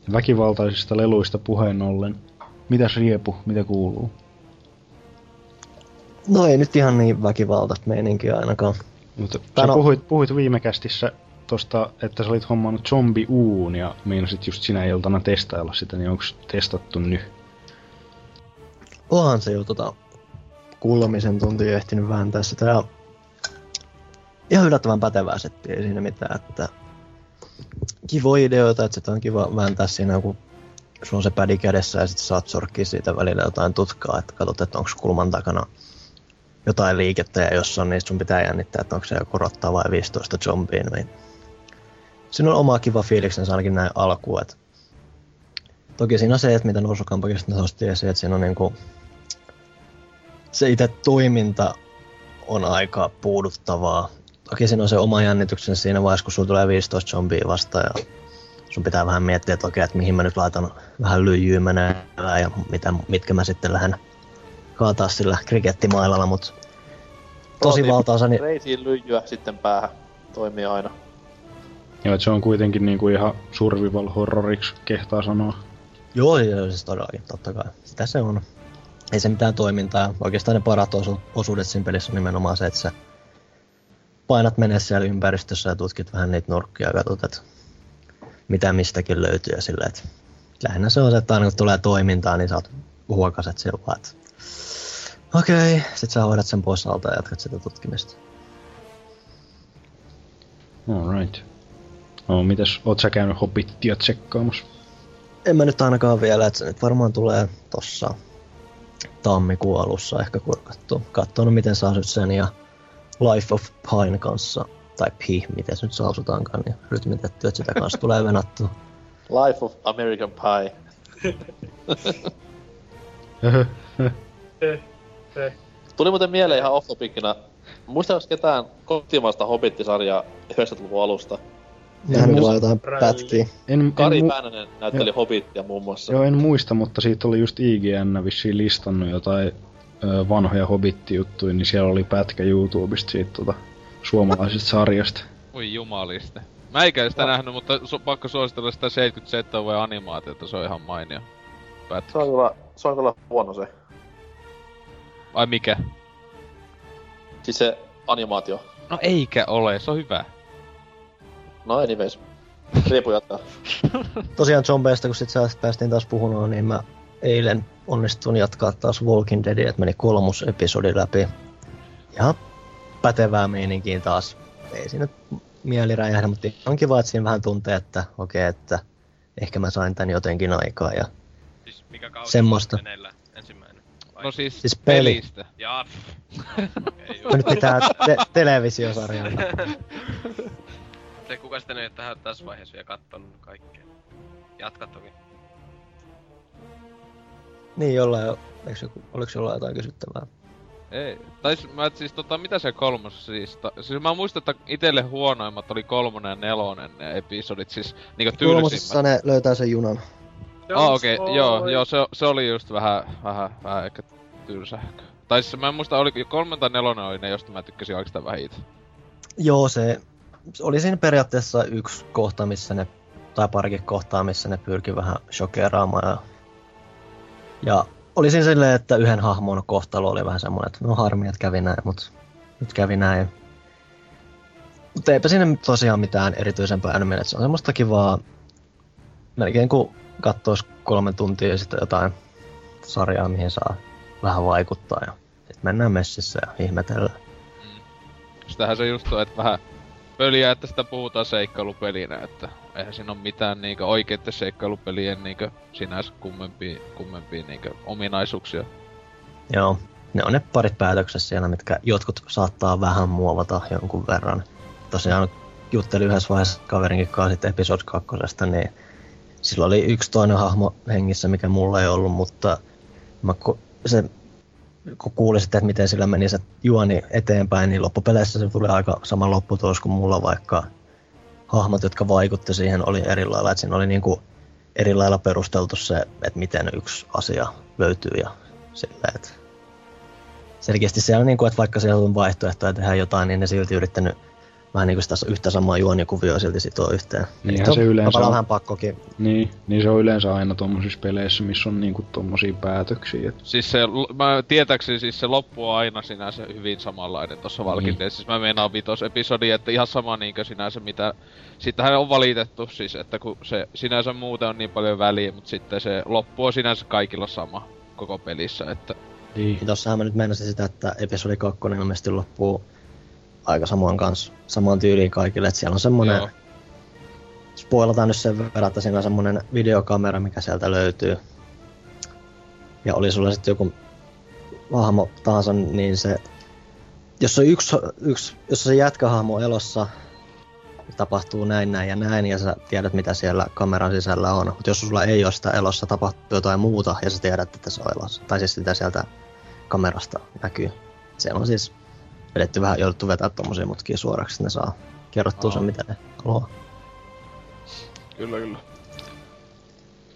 Ja Väkivaltaisista leluista puheen ollen. Mitäs Riepu, mitä kuuluu? No ei nyt ihan niin väkivaltaista meininkiä ainakaan. Mutta sä no- puhuit, puhuit viime kästissä tosta, että sä olit hommannut zombi uun ja meinasit just sinä iltana testailla sitä, niin onko testattu nyt? Onhan se jo tota kuulemisen tunti ehtinyt vääntää sitä ja ihan yllättävän pätevää settiä, ei siinä mitään, että kivoja ideoita, että on kiva vääntää siinä, kun sulla on se pädi kädessä ja sitten saat sorkkia siitä välillä jotain tutkaa, että katsot, että onko kulman takana jotain liikettä ja jos on, niin sun pitää jännittää, että onko se joku rotta vai 15 zombiin. Niin siinä on oma kiva fiiliksensä ainakin näin alkuun, että Toki siinä on se, että mitä Norsukampakista nosti esiin, että siinä on niinku se itse toiminta on aika puuduttavaa. Toki siinä on se oma jännityksen siinä vaiheessa, kun sulla tulee 15 zombia vastaan ja sun pitää vähän miettiä, että okei, että mihin mä nyt laitan vähän lyijyä menevää ja mitä, mitkä mä sitten lähden kaataa sillä krikettimailalla, mutta tosi valtaosa, niin Reisiin lyijyä sitten päähän. Toimii aina. Joo, se on kuitenkin niinku ihan survival horroriksi kehtaa sanoa. Joo, joo, siis todellakin, totta kai. Sitä se on. Ei se mitään toimintaa. Oikeastaan ne parat osu- osuudet siinä pelissä on nimenomaan se, että sä painat menee siellä ympäristössä ja tutkit vähän niitä nurkkia ja katsot, että mitä mistäkin löytyy ja silleen, että lähinnä se on se, että aina kun tulee toimintaa, niin oot huokaset sillä vaan, että okei, okay. sit sä hoidat sen pois alta ja jatkat sitä tutkimista. Alright. No, mitäs, oot sä käynyt Hobbittia tsekkaamassa? En mä nyt ainakaan vielä, että se nyt varmaan tulee tossa tammikuun alussa ehkä kurkattu. Katsonut miten saa sen ja Life of Pine kanssa, tai Pi, miten se nyt sausutaankaan, niin rytmitetty, että sitä kanssa tulee venattu. Life of American Pie. Tuli muuten mieleen ihan off topicina. Muistaaks ketään kotimaista Hobbit-sarjaa 90-luvun alusta? Nähnyt vaan jotain pätkiä. En, en, Kari mu- Väänänen näytteli Hobbittia muun muassa. joo, en muista, mutta siitä oli just IGN vissiin listannut jotain vanhoja Hobbit-juttuja, niin siellä oli pätkä YouTubesta siitä tota, suomalaisesta sarjasta. Voi jumaliste. Mä eikä sitä nähnyt, mutta su- pakko suositella sitä 77 vuoden animaatiota, se on ihan mainio. Pätkä. Se on kyllä, se on kyllä huono se. Ai mikä? Siis se animaatio. No eikä ole, se on hyvä. No anyways. Riepu jatkaa. Tosiaan zombeista, kun sit sä päästiin taas puhumaan, niin mä eilen onnistuin jatkaa taas Walking Dead, että meni kolmus episodi läpi. Ja pätevää meininkiin taas. Ei siinä nyt mieli räjähdä, mutta on kiva, että siinä vähän tuntee, että okei, okay, että ehkä mä sain tän jotenkin aikaa. Ja Siis mikä kausi Semmoista. meneillä ensimmäinen? Vai? No siis, Siis peli. pelistä. Jaa, nyt pitää te- televisiosarjaa. Se kuka sitten ei tähän tässä vaiheessa vielä kattonut kaikkea. Jatka toki. Niin, jollain, eikö joku, oliko jollain jotain kysyttävää? Ei. Tai siis, mä, siis tota, mitä se kolmos siis? Ta, siis mä muistan, että itelle huonoimmat oli kolmonen ja nelonen ne episodit, siis niinku tyylisimmät. Kolmosessa ne löytää sen junan. Ah, okei, okay. joo, joo, se, se oli just vähän, vähän, vähän ehkä tylsähkö. Tai siis mä en muista, oli kolmen tai nelonen oli ne, josta mä tykkäsin oikeastaan vähiten. Joo, se se oli siinä periaatteessa yksi kohta, missä ne, tai parikin kohtaa, missä ne pyrki vähän shokeraamaan. Ja, ja oli siinä silleen, että yhden hahmon kohtalo oli vähän semmoinen, että no harmi, että kävi näin, mutta nyt kävi näin. Mutta eipä siinä tosiaan mitään erityisempää enemmän, että se on semmoista kivaa, melkein kuin katsoisi kolme tuntia sitten jotain sarjaa, mihin saa vähän vaikuttaa. Ja sitten mennään messissä ja ihmetellään. Sitähän se just on, että vähän pöliä, että sitä puhutaan seikkailupelinä, että eihän siinä ole mitään niinkö oikeitten seikkailupelien niinkö sinänsä kummempia, kummempia niinkö ominaisuuksia. Joo, ne on ne parit päätöksessä siellä, mitkä jotkut saattaa vähän muovata jonkun verran. Tosiaan juttelin yhdessä vaiheessa kaverinkin kanssa sitten episode kakkosesta, niin sillä oli yksi toinen hahmo hengissä, mikä mulla ei ollut, mutta mä ku, se, kun kuulin sitten, että miten sillä meni se juoni eteenpäin, niin loppupeleissä se tuli aika sama lopputulos kuin mulla, vaikka hahmot, jotka vaikutti siihen, oli eri lailla. Että siinä oli niin kuin eri lailla perusteltu se, että miten yksi asia löytyy ja silleen, että selkeästi siellä niin kuin, että vaikka siellä on vaihtoehtoja tehdä jotain, niin ne silti yrittänyt vähän niin kuin sitä yhtä samaa juonikuvioa silti sitoa yhteen. Niinhän Eli se yleensä tavallaan on. vähän pakkokin. Niin, niin se on yleensä aina tommosissa peleissä, missä on niinku tommosia päätöksiä. Et Siis se, mä tietääkseni siis se loppu on aina sinänsä hyvin samanlainen tossa Walking Dead. Siis mä meinaan vitos episodi, että ihan sama niinkö sinänsä mitä... Sitähän on valitettu siis, että kun se sinänsä muuten on niin paljon väliä, mutta sitten se loppu on sinänsä kaikilla sama koko pelissä, että... niin. Niin tossahan mä nyt meinasin sitä, että episodi 2 ilmeisesti loppuu aika samoin kanssa, samaan tyyliin kaikille, että siellä on semmonen, Joo. spoilataan nyt sen verran, että siinä on semmonen videokamera, mikä sieltä löytyy. Ja oli sulla sitten joku hahmo tahansa, niin se, jos on yksi, yksi jos se jätkähahmo elossa, tapahtuu näin, näin ja näin, ja sä tiedät, mitä siellä kameran sisällä on. Mutta jos sulla ei ole sitä elossa, tapahtuu jotain muuta, ja sä tiedät, että se on elossa. Tai siis sitä sieltä kamerasta näkyy. Siellä on siis vedetty vähän, jouduttu vetää tommosia mutkia suoraksi, että ne saa kerrottua sen, mitä ne haluaa. Kyllä, kyllä.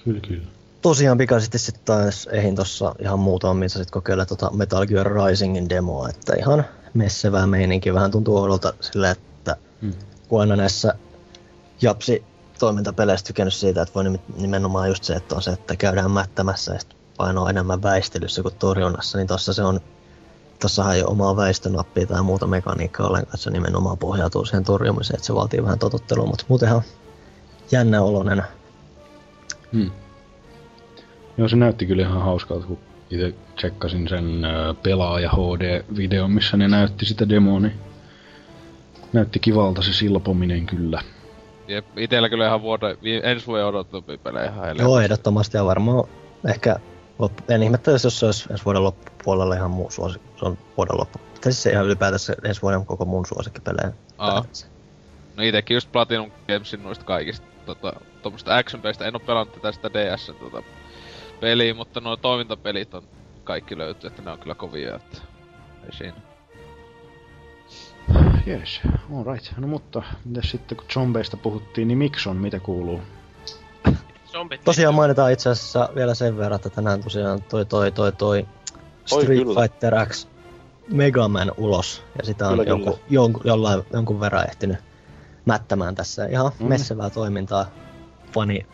Kyllä, kyllä. Tosiaan pikaisesti sitten taas ehin tossa ihan muutama, missä sitten kokeilla tota Metal Gear Risingin demoa, että ihan messevää meininki. Vähän tuntuu oudolta silleen, että Hmm. kun aina näissä japsi toimintapeleissä tykännyt siitä, että voi nimet- nimenomaan just se, että on se, että käydään mättämässä ja sitten paino on enemmän väistelyssä kuin torjunnassa, niin tossa se on, tossahan ei ole omaa väistönappia tai muuta mekaniikkaa ollenkaan, että se nimenomaan pohjautuu siihen torjumiseen, että se vaatii vähän totuttelua, mutta muutenhan jännä oloinen. Hmm. Joo, se näytti kyllä ihan hauskalta, kun itse tsekkasin sen pelaaja HD-videon, missä ne näytti sitä demoa, niin näytti kivalta se silpominen kyllä. Jep, itellä kyllä ihan vuoden, ensi vuoden odotettumpia pelejä ihan. Joo, ehdottomasti ja varmaan ehkä loppu, en ihmettelisi, jos se olisi ensi vuoden loppupuolella ihan muu suosikki. Se on vuoden loppu. Tai siis se ihan ylipäätänsä ensi vuoden koko mun suosikkipelejä. Aa. No itekin just Platinum Gamesin noista kaikista tota, tommoista action pelistä. En oo pelannut tätä sitä DS tota, peliä, mutta nuo toimintapelit on kaikki löytyy, että ne on kyllä kovia, että ei siinä. Jees, alright. No mutta, mitäs sitten kun zombeista puhuttiin, niin Mikson, mitä kuuluu? Zombit Tosiaan mainitaan itse asiassa vielä sen verran, että tänään tosiaan toi toi toi toi Street kyllä. Fighter X Mega Man ulos. Ja sitä on Kyllä, jonkun, kyllä. jonkun, jollain, jonkun verran ehtinyt mättämään tässä. Ihan Mm. messevää toimintaa fani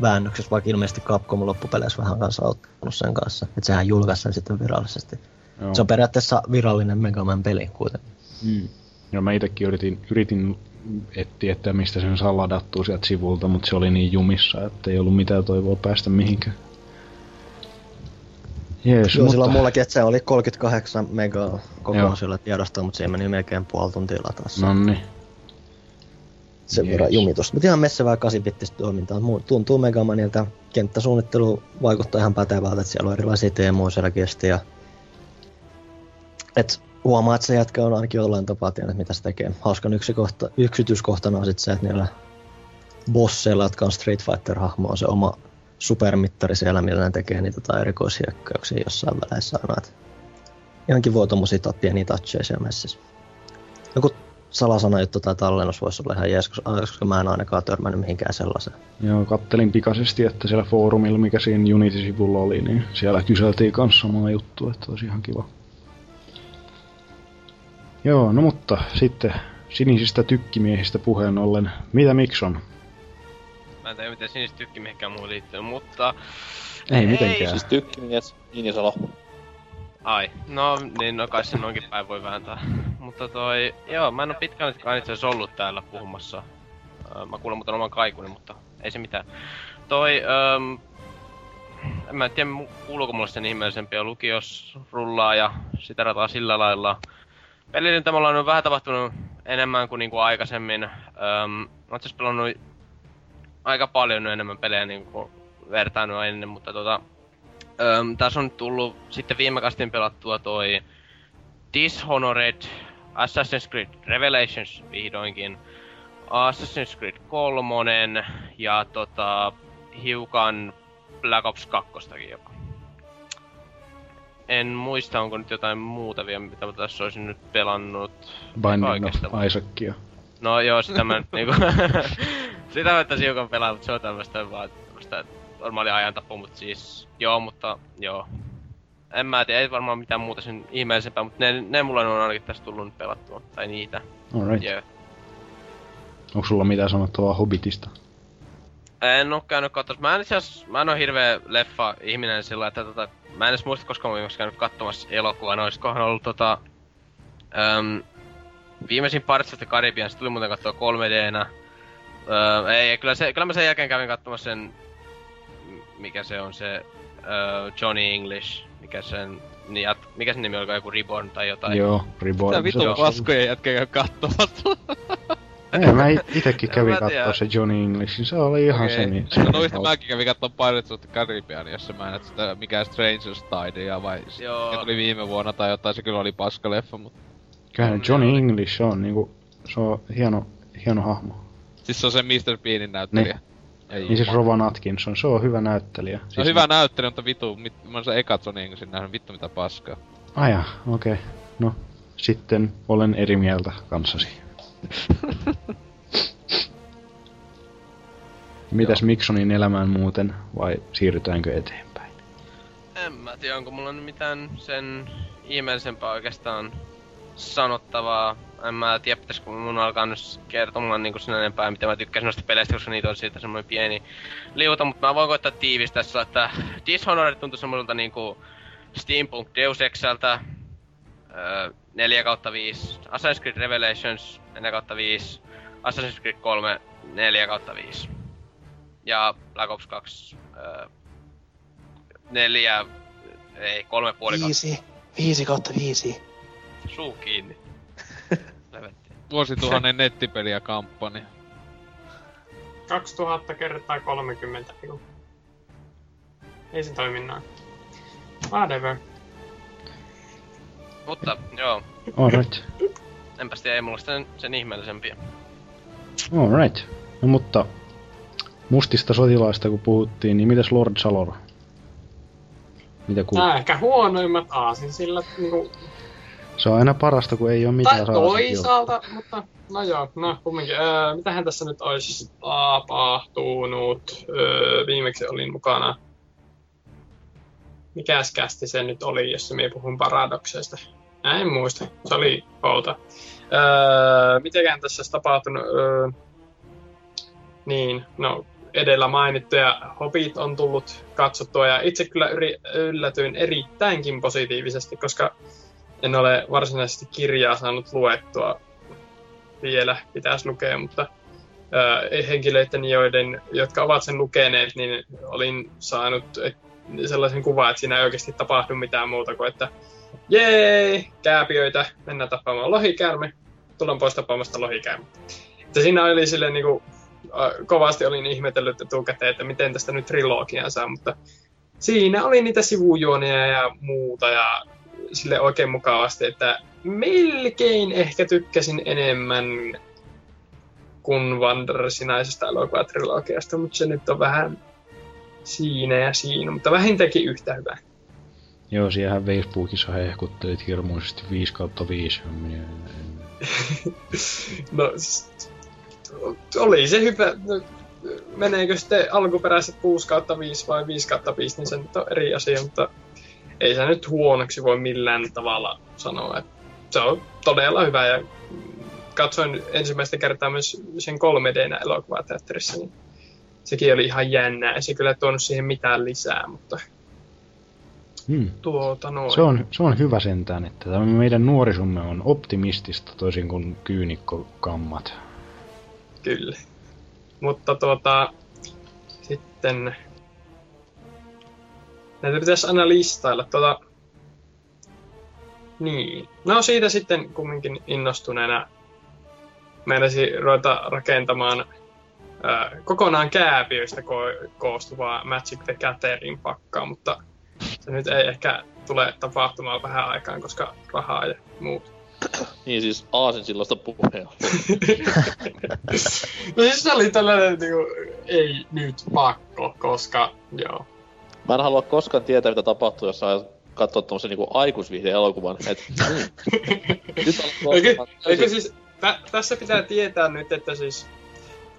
väännöksessä, vaikka ilmeisesti Capcom loppupeleissä vähän kanssa auttanut sen kanssa. Että sehän julkaisi sen sitten virallisesti. Joo. Se on periaatteessa virallinen Mega Man peli kuitenkin. Mm. Joo, mä itekin yritin, yritin etsiä, että mistä sen saa ladattua sieltä sivulta, mutta se oli niin jumissa, että ei ollut mitään toivoa päästä mihinkään. Jees, Joo, mutta... silloin mullakin, että se oli 38 megaa koko Joo. sillä tiedostoa, mutta siihen meni melkein puoli tuntia lataassa. No niin. sen jees. verran jumitusta. Mutta ihan messevää 8-bittistä toimintaa. Tuntuu Megamanilta. Kenttäsuunnittelu vaikuttaa ihan pätevältä, että siellä on erilaisia teemoja selkeästi. Ja... Et huomaa, että se jätkä on ainakin jollain tapaa tiennyt, mitä se tekee. Hauskan yksikohta, yksityiskohtana on sit se, että niillä bosseilla, jotka on Street Fighter-hahmo, on se oma supermittari siellä, millä ne tekee niitä tai erikoishyökkäyksiä jossain väleissä aina. Et ihan kivoa tommosia ta- pieniä toucheja siellä messissä. Joku salasana juttu tai tallennus voisi olla ihan jees, koska mä en ainakaan törmännyt mihinkään sellaiseen. Joo, kattelin pikaisesti, että siellä foorumilla, mikä siinä Unity-sivulla oli, niin siellä kyseltiin kanssa samaa juttua, että olisi ihan kiva. Joo, no mutta sitten sinisistä tykkimiehistä puheen ollen, mitä Mikson? Mä en tiedä miten sinistä tykkimiehkään muuhun liittyy, mutta... Ei Ei, mitenkään. Siis tykkimies, Niinisalo. Ai, no niin, no kai sen onkin päin voi vääntää. Mutta toi, joo, mä en oo pitkään itse asiassa ollut täällä puhumassa. Öö, mä kuulen muuten oman kaikuni, mutta ei se mitään. Toi, öö, en mä tiedä mu- kuuluuko mulle sen ihmeellisempiä lukios rullaa ja sitä rataa sillä lailla. Pelin tämä on vähän tapahtunut enemmän kuin niinku aikaisemmin. Öö, mä oon asiassa pelannut aika paljon enemmän pelejä niinku vertaillut ennen, mutta tota, Öm, tässä on tullut sitten viime kastin pelattua toi Dishonored, Assassin's Creed Revelations vihdoinkin, Assassin's Creed 3 ja tota, hiukan Black Ops 2 jopa. En muista, onko nyt jotain muuta vielä, mitä mä tässä olisin nyt pelannut. Binding of Isaacia. No joo, sitä mä nyt niinku... sitä mä tässä hiukan pelaa, mutta se on tämmöstä vaan tämmöstä normaalia ajantapua, mut siis... Joo, mutta joo. En mä tiedä, ei varmaan mitään muuta sen ihmeellisempää, mutta ne, ne mulla on ainakin tässä tullut nyt pelattua. Tai niitä. Alright. Joo. Onko sulla mitään sanottavaa Hobbitista? En oo käynyt katsomassa. Mä en itse asiassa, mä en oo hirveä leffa ihminen sillä, että tota, mä en edes muista koska mä oon viimeksi käynyt katsomassa elokuvaa. No olisikohan ollut tota... Öm, viimeisin Pirates of the Caribbean, se tuli muuten katsoa 3Dnä. Öö, ei, kyllä, se, kyllä mä sen jälkeen kävin katsomassa sen... Mikä se on se... Öö, Johnny English. Mikä sen... Niin, jat- mikä sen nimi oli, joku Reborn tai jotain. Joo, Reborn. Mitä on- paskoja jätkä käy katsomassa? Ei, mä it- itekin kävin kattoo se Johnny Englishin, se oli ihan Okei. semi. No noista mäkin kävin kattoo Pirates of the Caribbean, jos mä en et sitä mikään Strangers Tidea vai Joo. mikä tuli viime vuonna tai jotain, se kyllä oli paska leffa, mut... Kyllähän Johnny English on niinku, se on hieno, hieno hahmo. Siis se on se Mr. Beanin näyttelijä. Ei Niin siis. Rowan Atkinson, se on hyvä näyttelijä. No Siis hyvä näyttely, mutta vitu, mit, mä oon se eka Johnny Englishin nähnyt, vittu mitä paskaa. Aja, okei. Okay. No, sitten olen eri mieltä kanssasi. Mitäs Miksonin elämään muuten, vai siirrytäänkö eteenpäin? En mä tiedä, onko mulla nyt mitään sen ihmeellisempää oikeastaan sanottavaa. En mä tiedä, pitäisikö mun alkaa nyt kertomaan niinku sen enempää, mitä mä tykkäsin noista peleistä, koska niitä on siitä semmoinen pieni liuta, mutta mä voin koittaa tiivistää sillä, että Dishonored tuntui semmoiselta niinku Steampunk Deus Exältä, öö, 4 kautta 5, Assassin's Creed Revelations 4 kautta 5, Assassin's Creed 3 4 kautta 5. Ja Black Ops 2 öö, 4, ei, kolme puoli kautta. Viisi. Viisi kautta viisi. Suu kiinni. Levetti. Vuosituhannen nettipeliä kampanja. 2000 kertaa 30. Eiku. Ei se toimi noin. Whatever. Mutta joo, Alright. enpäs tiedä, ei mulla sen, sen ihmeellisempiä. Alright. No mutta, mustista sotilaista kun puhuttiin, niin mitäs Lord Salor? Mitä kuuluu? Tää ehkä huonoimmat aasin sillä niinku... Se on aina parasta, kun ei ole mitään Tai saa toisaalta, mutta no joo, no kumminkin. Öö, mitähän tässä nyt olisi tapahtunut? Öö, viimeksi olin mukana. Mikäs kästi se nyt oli, jos me puhun paradokseista? Mä en muista. Se oli outo. Öö, mitäkään tässä olisi tapahtunut? Öö, niin, no edellä mainittuja Hobbit on tullut katsottua ja itse kyllä yri, yllätyin erittäinkin positiivisesti, koska en ole varsinaisesti kirjaa saanut luettua vielä, pitäisi lukea, mutta ää, henkilöiden, joiden, jotka ovat sen lukeneet, niin olin saanut sellaisen kuvan, että siinä ei oikeasti tapahdu mitään muuta kuin, että jee, kääpiöitä, mennään tapaamaan lohikäärme, tullaan pois tapaamasta lohikäärme. Että siinä oli silleen niin kuin, kovasti olin ihmetellyt etukäteen, että miten tästä nyt trilogian saa, mutta siinä oli niitä sivujuonia ja muuta ja sille oikein mukavasti, että melkein ehkä tykkäsin enemmän kuin Wandersinaisesta elokuvatrilogiasta, mutta se nyt on vähän siinä ja siinä, mutta vähintäänkin yhtä hyvä. Joo, siellähän Facebookissa hehkuttelit hirmuisesti 5 kautta 5. no, oli se hyvä. No, meneekö sitten alkuperäiset 6 kautta 5 vai 5 kautta 5, niin se nyt on eri asia, mutta ei se nyt huonoksi voi millään tavalla sanoa. Että se on todella hyvä ja katsoin ensimmäistä kertaa myös sen 3D elokuvateatterissa, niin sekin oli ihan jännää. Ei se kyllä tuonut siihen mitään lisää, mutta Hmm. tuota noin. Se on, se on hyvä sentään, että tämä meidän nuorisomme on optimistista toisin kuin kyynikkokammat. Kyllä. Mutta tuota, sitten näitä pitäisi aina listailla. Tuota, niin. No siitä sitten kumminkin innostuneena meinasin ruveta rakentamaan ää, kokonaan kääpiöistä ko- koostuvaa Magic the Gathering pakkaa, mutta se nyt ei ehkä tule tapahtumaan vähän aikaan, koska rahaa ja muut. Niin siis Aasin silloista puheen. no siis se oli tällainen niinku, ei nyt pakko, koska joo. Mä en halua koskaan tietää, mitä tapahtuu, jos saa katsoa tommosen niinku aikuisvihde elokuvan. Et, mm. Nyt Eikö, eikö siis, tä, tässä pitää tietää nyt, että siis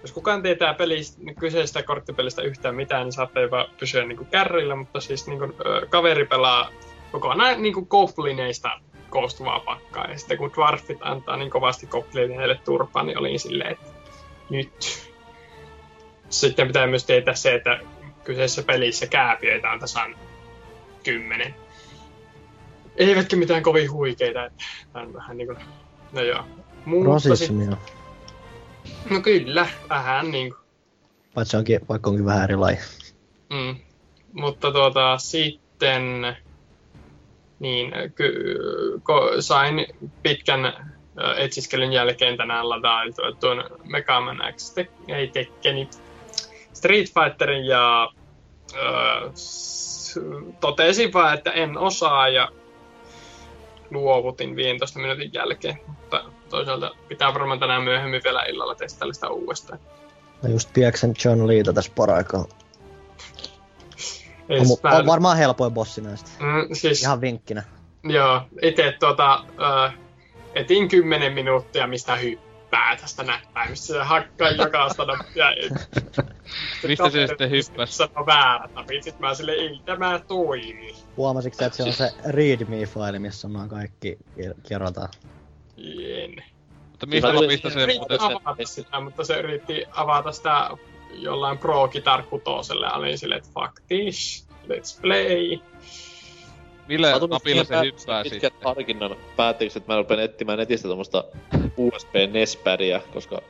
jos kukaan tietää pelistä, kyseisestä korttipelistä yhtään mitään, niin saatte jopa pysyä niinku kärrillä, mutta siis niinku, ö, kaveri pelaa kokonaan niinku goblineista koostuvaa pakkaa. Ja sitten kun dwarfit antaa niin kovasti goblineille turpaa, niin olin silleen, että nyt. Sitten pitää myös tietää se, että kyseisessä pelissä kääpiöitä on tasan kymmenen. Eivätkä mitään kovin huikeita, että on vähän niinku, no joo. Mutta sit- Rasismia. No kyllä, vähän niinku. Paitsi onkin, vaikka onkin vähän eri laji. Mm. Mutta tuota, sitten niin, ky, ko, sain pitkän etsiskelyn jälkeen tänään ladailtua tuon Mega Man X, te, ei Tekkeni, Street Fighterin ja ö, s, totesin vaan, että en osaa ja luovutin 15 minuutin jälkeen. Mutta toisaalta pitää varmaan tänään myöhemmin vielä illalla testailla sitä uudestaan. Mä just pieksen John Leeta tässä paraikaa. Ei On, siis mu- on varmaan helpoin bossi näistä. Mm, siis, Ihan vinkkinä. Joo, itse tuota, ö, etin 10 minuuttia, mistä hyppää tästä näppäimistä. Se hakkaa jokaista nappia. Mistä se sitten hyppäs? Sano väärät napit. Sitten mä sille ei tämä toimi. Huomasitko että se on se readme-faili, missä on kaikki ki- kirjoitetaan? En. Mutta mistä Mä tulin mistä se Yritti muuten... avata sitä, mutta se yritti avata sitä jollain Pro Guitar kutoselle. Olin silleen, että fuck this, let's play. Millä tulin napilla se hyppää pitkän sitten? harkinnan päätteeksi, että mä rupean etsimään netistä tommosta USB NES-pädiä, koska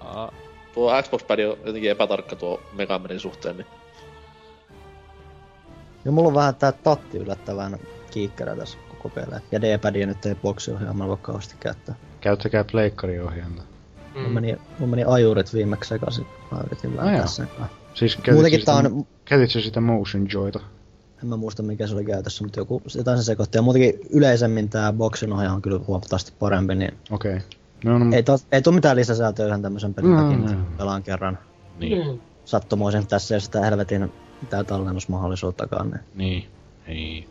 Aa, tuo Xbox-pädi on jotenkin epätarkka tuo Mega Manin suhteen, niin Ja mulla on vähän tää tatti yllättävän kiikkerä tässä peliä. Ja D-padia nyt ei boksiohjelmalla voi kauheasti käyttää. Käyttäkää pleikkariohjelma. Mm. Mulla meni, mulla meni ajurit viimeksi sekaisin. Mä yritin sen. kanssa. Siis käytit Muutenkin sitä, tää on, käytit sä sitä motion joyta? en mä muista mikä se oli käytössä, mutta joku, jotain se sekoitti. Ja muutenkin yleisemmin tää boksin ohjaaja on kyllä huomattavasti parempi, niin Okei. Okay. No, no, ei, to, ei tuu mitään lisäsäätöä yhden tämmösen pelin takia, Mm. mitä pelaan kerran niin, Mm. sattumoisin tässä ja sitä helvetin tää tallennusmahdollisuuttakaan. Niin. niin, ei.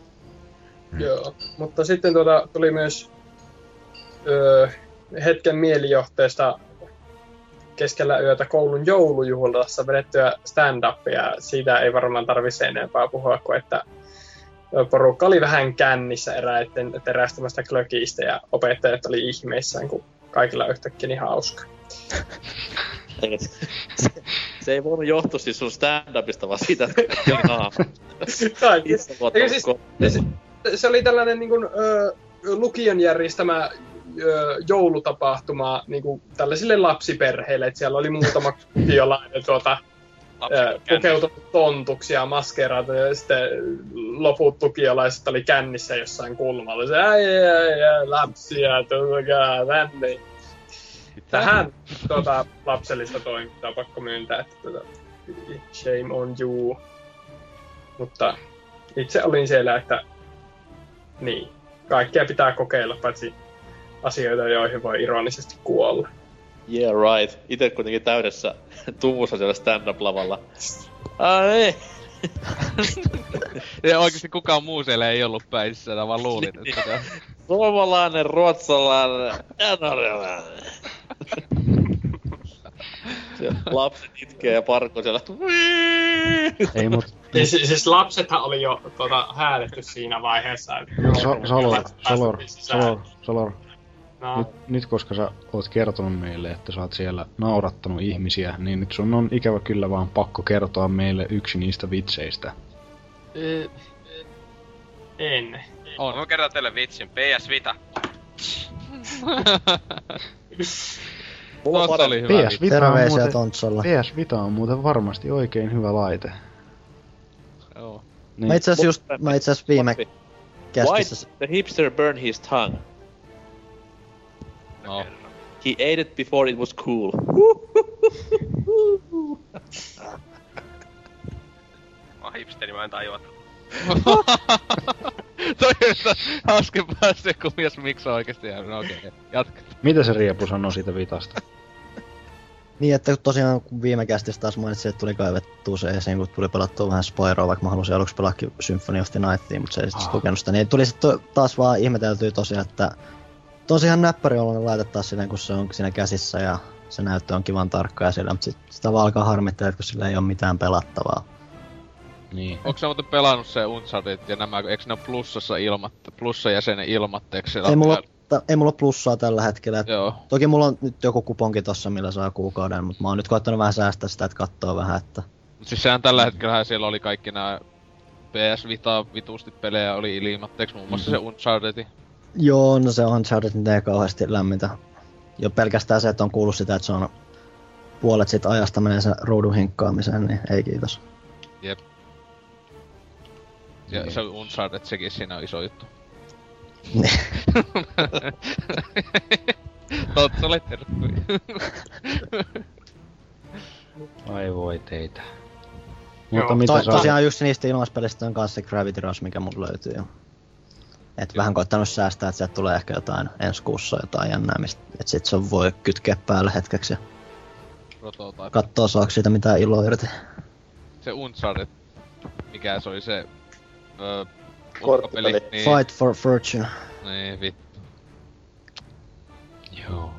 Joo, mutta sitten tuota, tuli myös öö, hetken mielijohteesta keskellä yötä koulun joulujuhlassa vedettyä stand-upia. Siitä ei varmaan tarvitse enempää puhua kuin, että porukka oli vähän kännissä eräiden terästämästä klökistä ja opettajat oli ihmeissään, kun kaikilla yhtäkkiä niin hauska. Se, se, ei voinut johtua siis sun stand-upista, vaan siitä, että kaikki siis- se, oli tällainen niin kuin, ö, lukion järjestämä ö, joulutapahtuma niin kuin, tällaisille lapsiperheille, että siellä oli muutama lukiolainen tuota, pukeutunut tontuksi ja maskeeraatu ja sitten loput tukiolaiset oli kännissä jossain kulmalla. Se äi, äi, äi, lapsia, tulkaa tänne. Tähän tuota, lapsellista toimintaa pakko myöntää, että tuota, shame on you. Mutta itse olin siellä, että niin, kaikkea pitää kokeilla, paitsi asioita, joihin voi ironisesti kuolla. Yeah, right. Itse kuitenkin täydessä tuvussa siellä stand-up-lavalla. Ai, Ja oikeesti kukaan muu siellä ei ollut päissä, vaan luulin, että suomalainen, ruotsalainen ja norjalainen. Lapset itkee ja parko siellä. Ei mut Siis, siis lapsethan oli jo tota, häädetty siinä vaiheessa. Että So- Solor, Solor, Solor, Solor. No, Nyt, nyt koska sä oot kertonut meille, että sä oot siellä naurattanut ihmisiä, niin nyt sun on ikävä kyllä vaan pakko kertoa meille yksi niistä vitseistä. en. On. Mä kerron teille vitsin. PS Vita. Mulla on Tossa oli hyvä PS. Vita on Terveisiä muuten, Tontsolla. PS Vita on muuten varmasti oikein hyvä laite. Joo. Niin, Mä itse asiassa just, mä itse asiassa viime Why kästissä... did the hipster burn his tongue? No. He ate it before it was cool. Mä oon hipsteri, mä en tajua. Toi on hauskempaa se, kun mies miksi oikeesti jäänyt. No okei, okay. jatka. Mitä se Riepu sanoi siitä Vitasta? Niin, että tosiaan kun viime kästissä taas mainitsin, että tuli kaivettua se esiin, kun tuli pelattua vähän Spyroa, vaikka mä halusin aluksi pelaakin Symphony of the Nightia, mutta se ei sitten Ah. lukenut sitä. Niin tuli sitten taas vaan ihmeteltyä tosiaan, että tosiaan näppäri on laite taas silleen, kun se on siinä käsissä ja se näyttö on kivan tarkka ja sillä, mutta sit sitä vaan alkaa harmittaa, että kun sillä ei ole mitään pelattavaa. Niin. Onko sä muuten pelannut se Uncharted ja nämä, eikö ne ole plussassa ilmatte, plussa jäsenen ilmatteeksi? Ei mulla, ta, ei mulla plussaa tällä hetkellä. Et Joo. Toki mulla on nyt joku kuponki tossa, millä saa kuukauden, mutta mä oon nyt koettanut vähän säästää sitä, että katsoo vähän, että Mut siis sehän tällä hetkellä siellä oli kaikki nämä PS Vita vitusti pelejä oli ilmatteeksi, muun muassa se Uncharted. Joo, no se Uncharted nyt ei kauheasti lämmitä. Jo pelkästään se, että on kuullut sitä, että se on puolet sit ajasta menee sen ruudun hinkkaamiseen, niin ei kiitos. Ja Niin. se Uncharted, sekin siinä on iso juttu. Totta terkkuja. Ai voi teitä. Joo. Mutta mitä to, tosiaan yksi niistä ilmaispelistä on kanssa se Gravity Rush, mikä mulla löytyy jo. Et vähän koittanut säästää, että sieltä tulee ehkä jotain ensi kuussa jotain jännää, mistä, että sit se voi kytkeä päälle hetkeksi ja Prototype. kattoo saako siitä mitään iloa irti. se Uncharted, mikä se oli se... Öö, Korttipeli. niin, Fight for Fortune. niin vittu. Joo.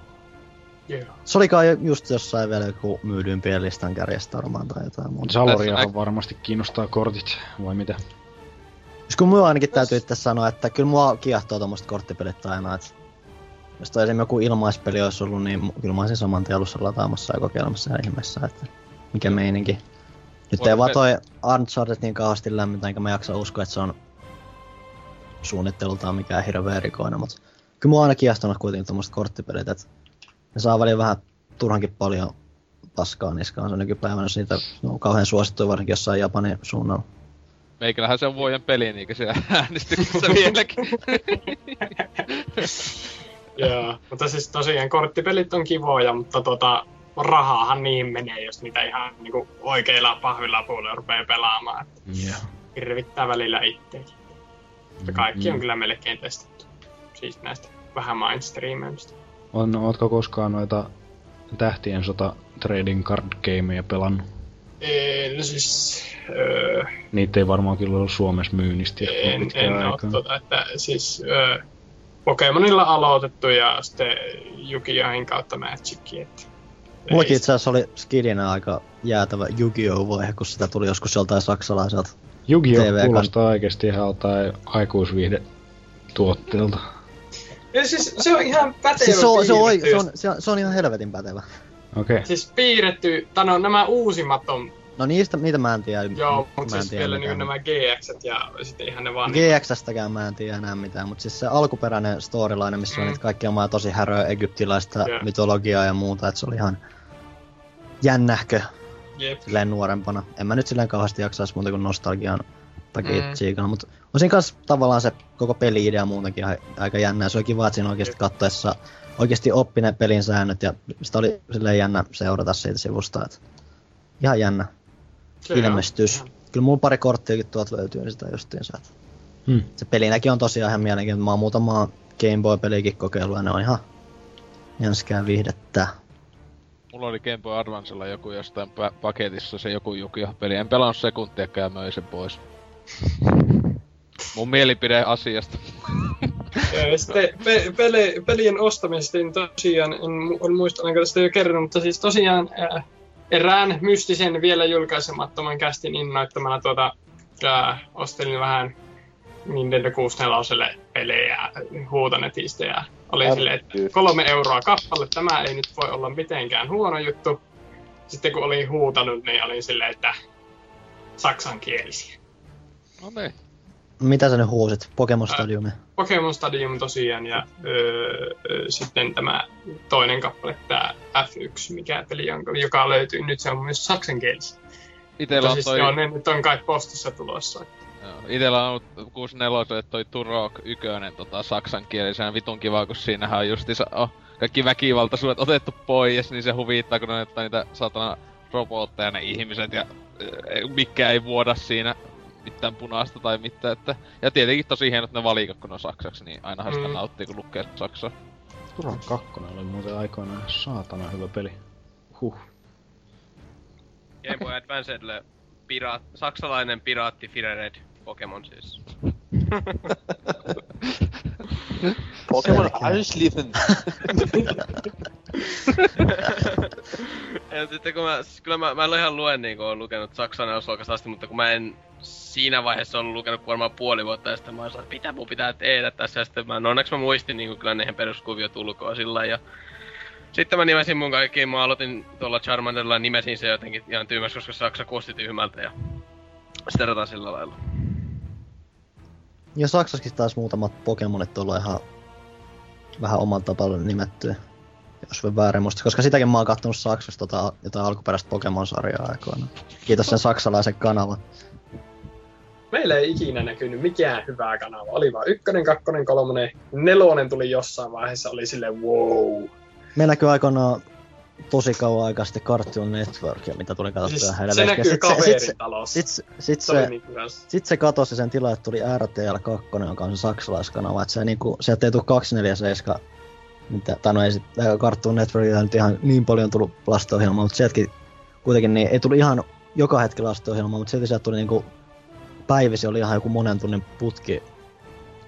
Joo. Se oli kai just jossain vielä joku myydyimpien listan kärjestä varmaan tai jotain muuta. Saloriahan Tässä varmasti kiinnostaa kortit, vai mitä? Siis kun mua ainakin täytyy itse sanoa, että kyllä mua kiehtoo tommoset korttipelit aina, että jos toi esimerkiksi joku ilmaispeli olisi ollut, niin kyllä mä olisin saman tien alussa lataamassa ja kokeilemassa ihan ihmeessä, että mikä meininki. Nyt Voi ei vaan toi Uncharted niin kauheasti lämmitä, enkä mä jaksa uskoa, että se on suunnittelultaan mikään hirveä erikoinen, mutta kyllä mua on aina kiehtonut kuitenkin tommoset korttipelit, että ne saa välillä vähän turhankin paljon paskaa niskaan se nykypäivänä, jos niitä on kauhean suosittu varsinkin jossain Japanin suunnalla. Meikälähän se on vuoden peli niinkö siellä äänestyksessä vieläkin. Joo, mutta siis tosiaan korttipelit on kivoja, mutta tota, rahaahan niihin menee, jos niitä ihan niinku oikeilla pahvilla puolella rupeaa pelaamaan. Et Joo. Hirvittää välillä itteekin. Mutta kaikki on kyllä melkein testattu. Siis näistä vähän mainstreameista. On, ootko koskaan noita tähtien sota trading card gameja pelannut? Ei, no siis... Öö, Niitä ei varmaan kyllä ollut Suomessa myynnisti en, en oo aikaan. tota, että siis... Öö, Pokemonilla aloitettu ja sitten Yu-Gi-Ohin kautta Magicin, että... Mullakin itse asiassa oli skidinä aika jäätävä Yu-Gi-Oh! vaihe, kun sitä tuli joskus joltain saksalaiselta. Yu-Gi-Oh! TV-kan- kuulostaa oikeesti ihan jotain aikuisviihde tuotteelta. Ja siis se on ihan pätevä Siis se on, se, on, se, on, se, on, se on ihan helvetin pätevä. Okei. Okay. Siis piirretty, tai no nämä uusimmat on, No niistä, niitä mä en tiedä. joo, mä mutta siis tiedä vielä niinku mitään. nämä GX ja sitten ihan ne vaan... niinku- GX-stäkään mä en tiedä enää mitään, mutta siis se alkuperäinen storyline, missä on Mm. niitä kaikkia omaa tosi häröä egyptiläistä Joo. mytologiaa ja muuta, että se oli ihan jännähkö. Jep. silleen nuorempana. En mä nyt silleen kauheasti jaksaisi muuta kuin nostalgian takia Mm. tsiikana, mutta on siinä kanssa tavallaan se koko peli-idea muutenkin aika jännä. Ja se oli kiva, että siinä oikeasti kattoessa oikeasti oppi ne pelin säännöt ja sitä oli silleen jännä seurata siitä sivusta. Et ihan jännä Se on. ilmestys. Kyllä mulla pari korttiakin tuolta löytyy niin sitä justiinsa. Hmm. Se pelinäkin on tosiaan ihan mielenkiintoinen. Mä oon muutamaa Game Boy-peliäkin kokeillut ja ne on ihan jänskää viihdettä. Mulla oli Game Boy Advancella joku jostain pa- paketissa se joku Yu-Gi-Oh-peli. En pelannut sekuntiakaan ja möin sen pois. Mun mielipide asiasta. Sitten pe- pele- pelien ostamisesta niin tosiaan, en, en muista, olenko tästä jo kerronut, mutta siis tosiaan äh, erään mystisen vielä julkaisemattoman kästin innoittamana tuota, äh, ostelin vähän Nintendo 64 pelejä huutonetistä ja oli Ärtyy. silleen, että kolme euroa kappale, tämä ei nyt voi olla mitenkään huono juttu. Sitten kun olin huutanut, niin olin silleen, että saksankielisiä. No niin. Mitä sä nyt huusit? Pokemon Ää. Stadiumi? Pokemon Stadium tosiaan ja öö, öö, sitten tämä toinen kappale, tämä F1, mikä peli on, joka löytyy nyt, se on myös saksankielistä. Itellä on siis toi... joo, ne nyt on kai postissa tulossa. Joo, Itellä on ollut 64 toi Turok 1 tota, saksankielisenä vitun kiva, kun siinähän on justiinsa oh, kaikki väkivaltaisuudet otettu pois, niin se huvittaa, kun ne ottaa niitä satana robotteja ne ihmiset ja äh, mikä ei vuoda siinä mitään punaista tai mitään, että... Ja tietenkin tosi hienot ne valikat, kun ne on saksaksi, niin ainahan sitä Mm. nauttii, kun lukee saksaa. Turok 2 oli muuten aikoinaan saatana hyvä peli. Huh. Game Boy Advancedille piraat, saksalainen piraatti Firered Pokemon siis. Pokemon Eisleben. ja sitten kun mä, siis kyllä mä, mä en ole ihan luen niin kun oon lukenut Saksan nelosluokasta asti, mutta kun mä en siinä vaiheessa ollut lukenut kuin varmaan puoli vuotta ja sitten mä olin että mitä mun pitää tehdä tässä ja sitten mä, no onneksi mä muistin niin kyllä niihin peruskuviot ulkoa sillä ja sitten mä nimesin mun kaikkiin, mä aloitin tuolla Charmanderilla ja nimesin se jotenkin ihan tyhmäksi, koska Saksa kuusti tyhmältä ja sitä rataa sillä lailla. Ja Saksassakin taas muutamat Pokemonit olla ihan vähän oman tapalla nimettyä. Jos voi väärin muista, koska sitäkin mä oon kattonut Saksassa tota, jotain alkuperäistä Pokemon-sarjaa aikoina. Kiitos sen saksalaisen kanavan. Meillä ei ikinä näkynyt mikään hyvää kanava. Oli vaan ykkönen, kakkonen, kolmonen, nelonen tuli jossain vaiheessa, oli sille wow. Me näkyy aikoinaan tosi kauan aikaa sitten Cartoon Network, ja mitä tuli katsottua Siis heidän se näkyy Sit se- kaverin sit talossa. Sit, se- sit se niin sit se katosi sen tila, että tuli RTL 2, joka on se saksalaiskanava. Että se niinku, sieltä ei tule 247, mitä, tai no ei sit, äh, Cartoon Networkilla nyt ihan niin paljon tullut lastenohjelmaa, mutta sieltäkin kuitenkin niin ei tullut ihan joka hetki lastenohjelmaa, mutta silti sieltä tuli niinku päivisin oli ihan joku monen tunnin putki,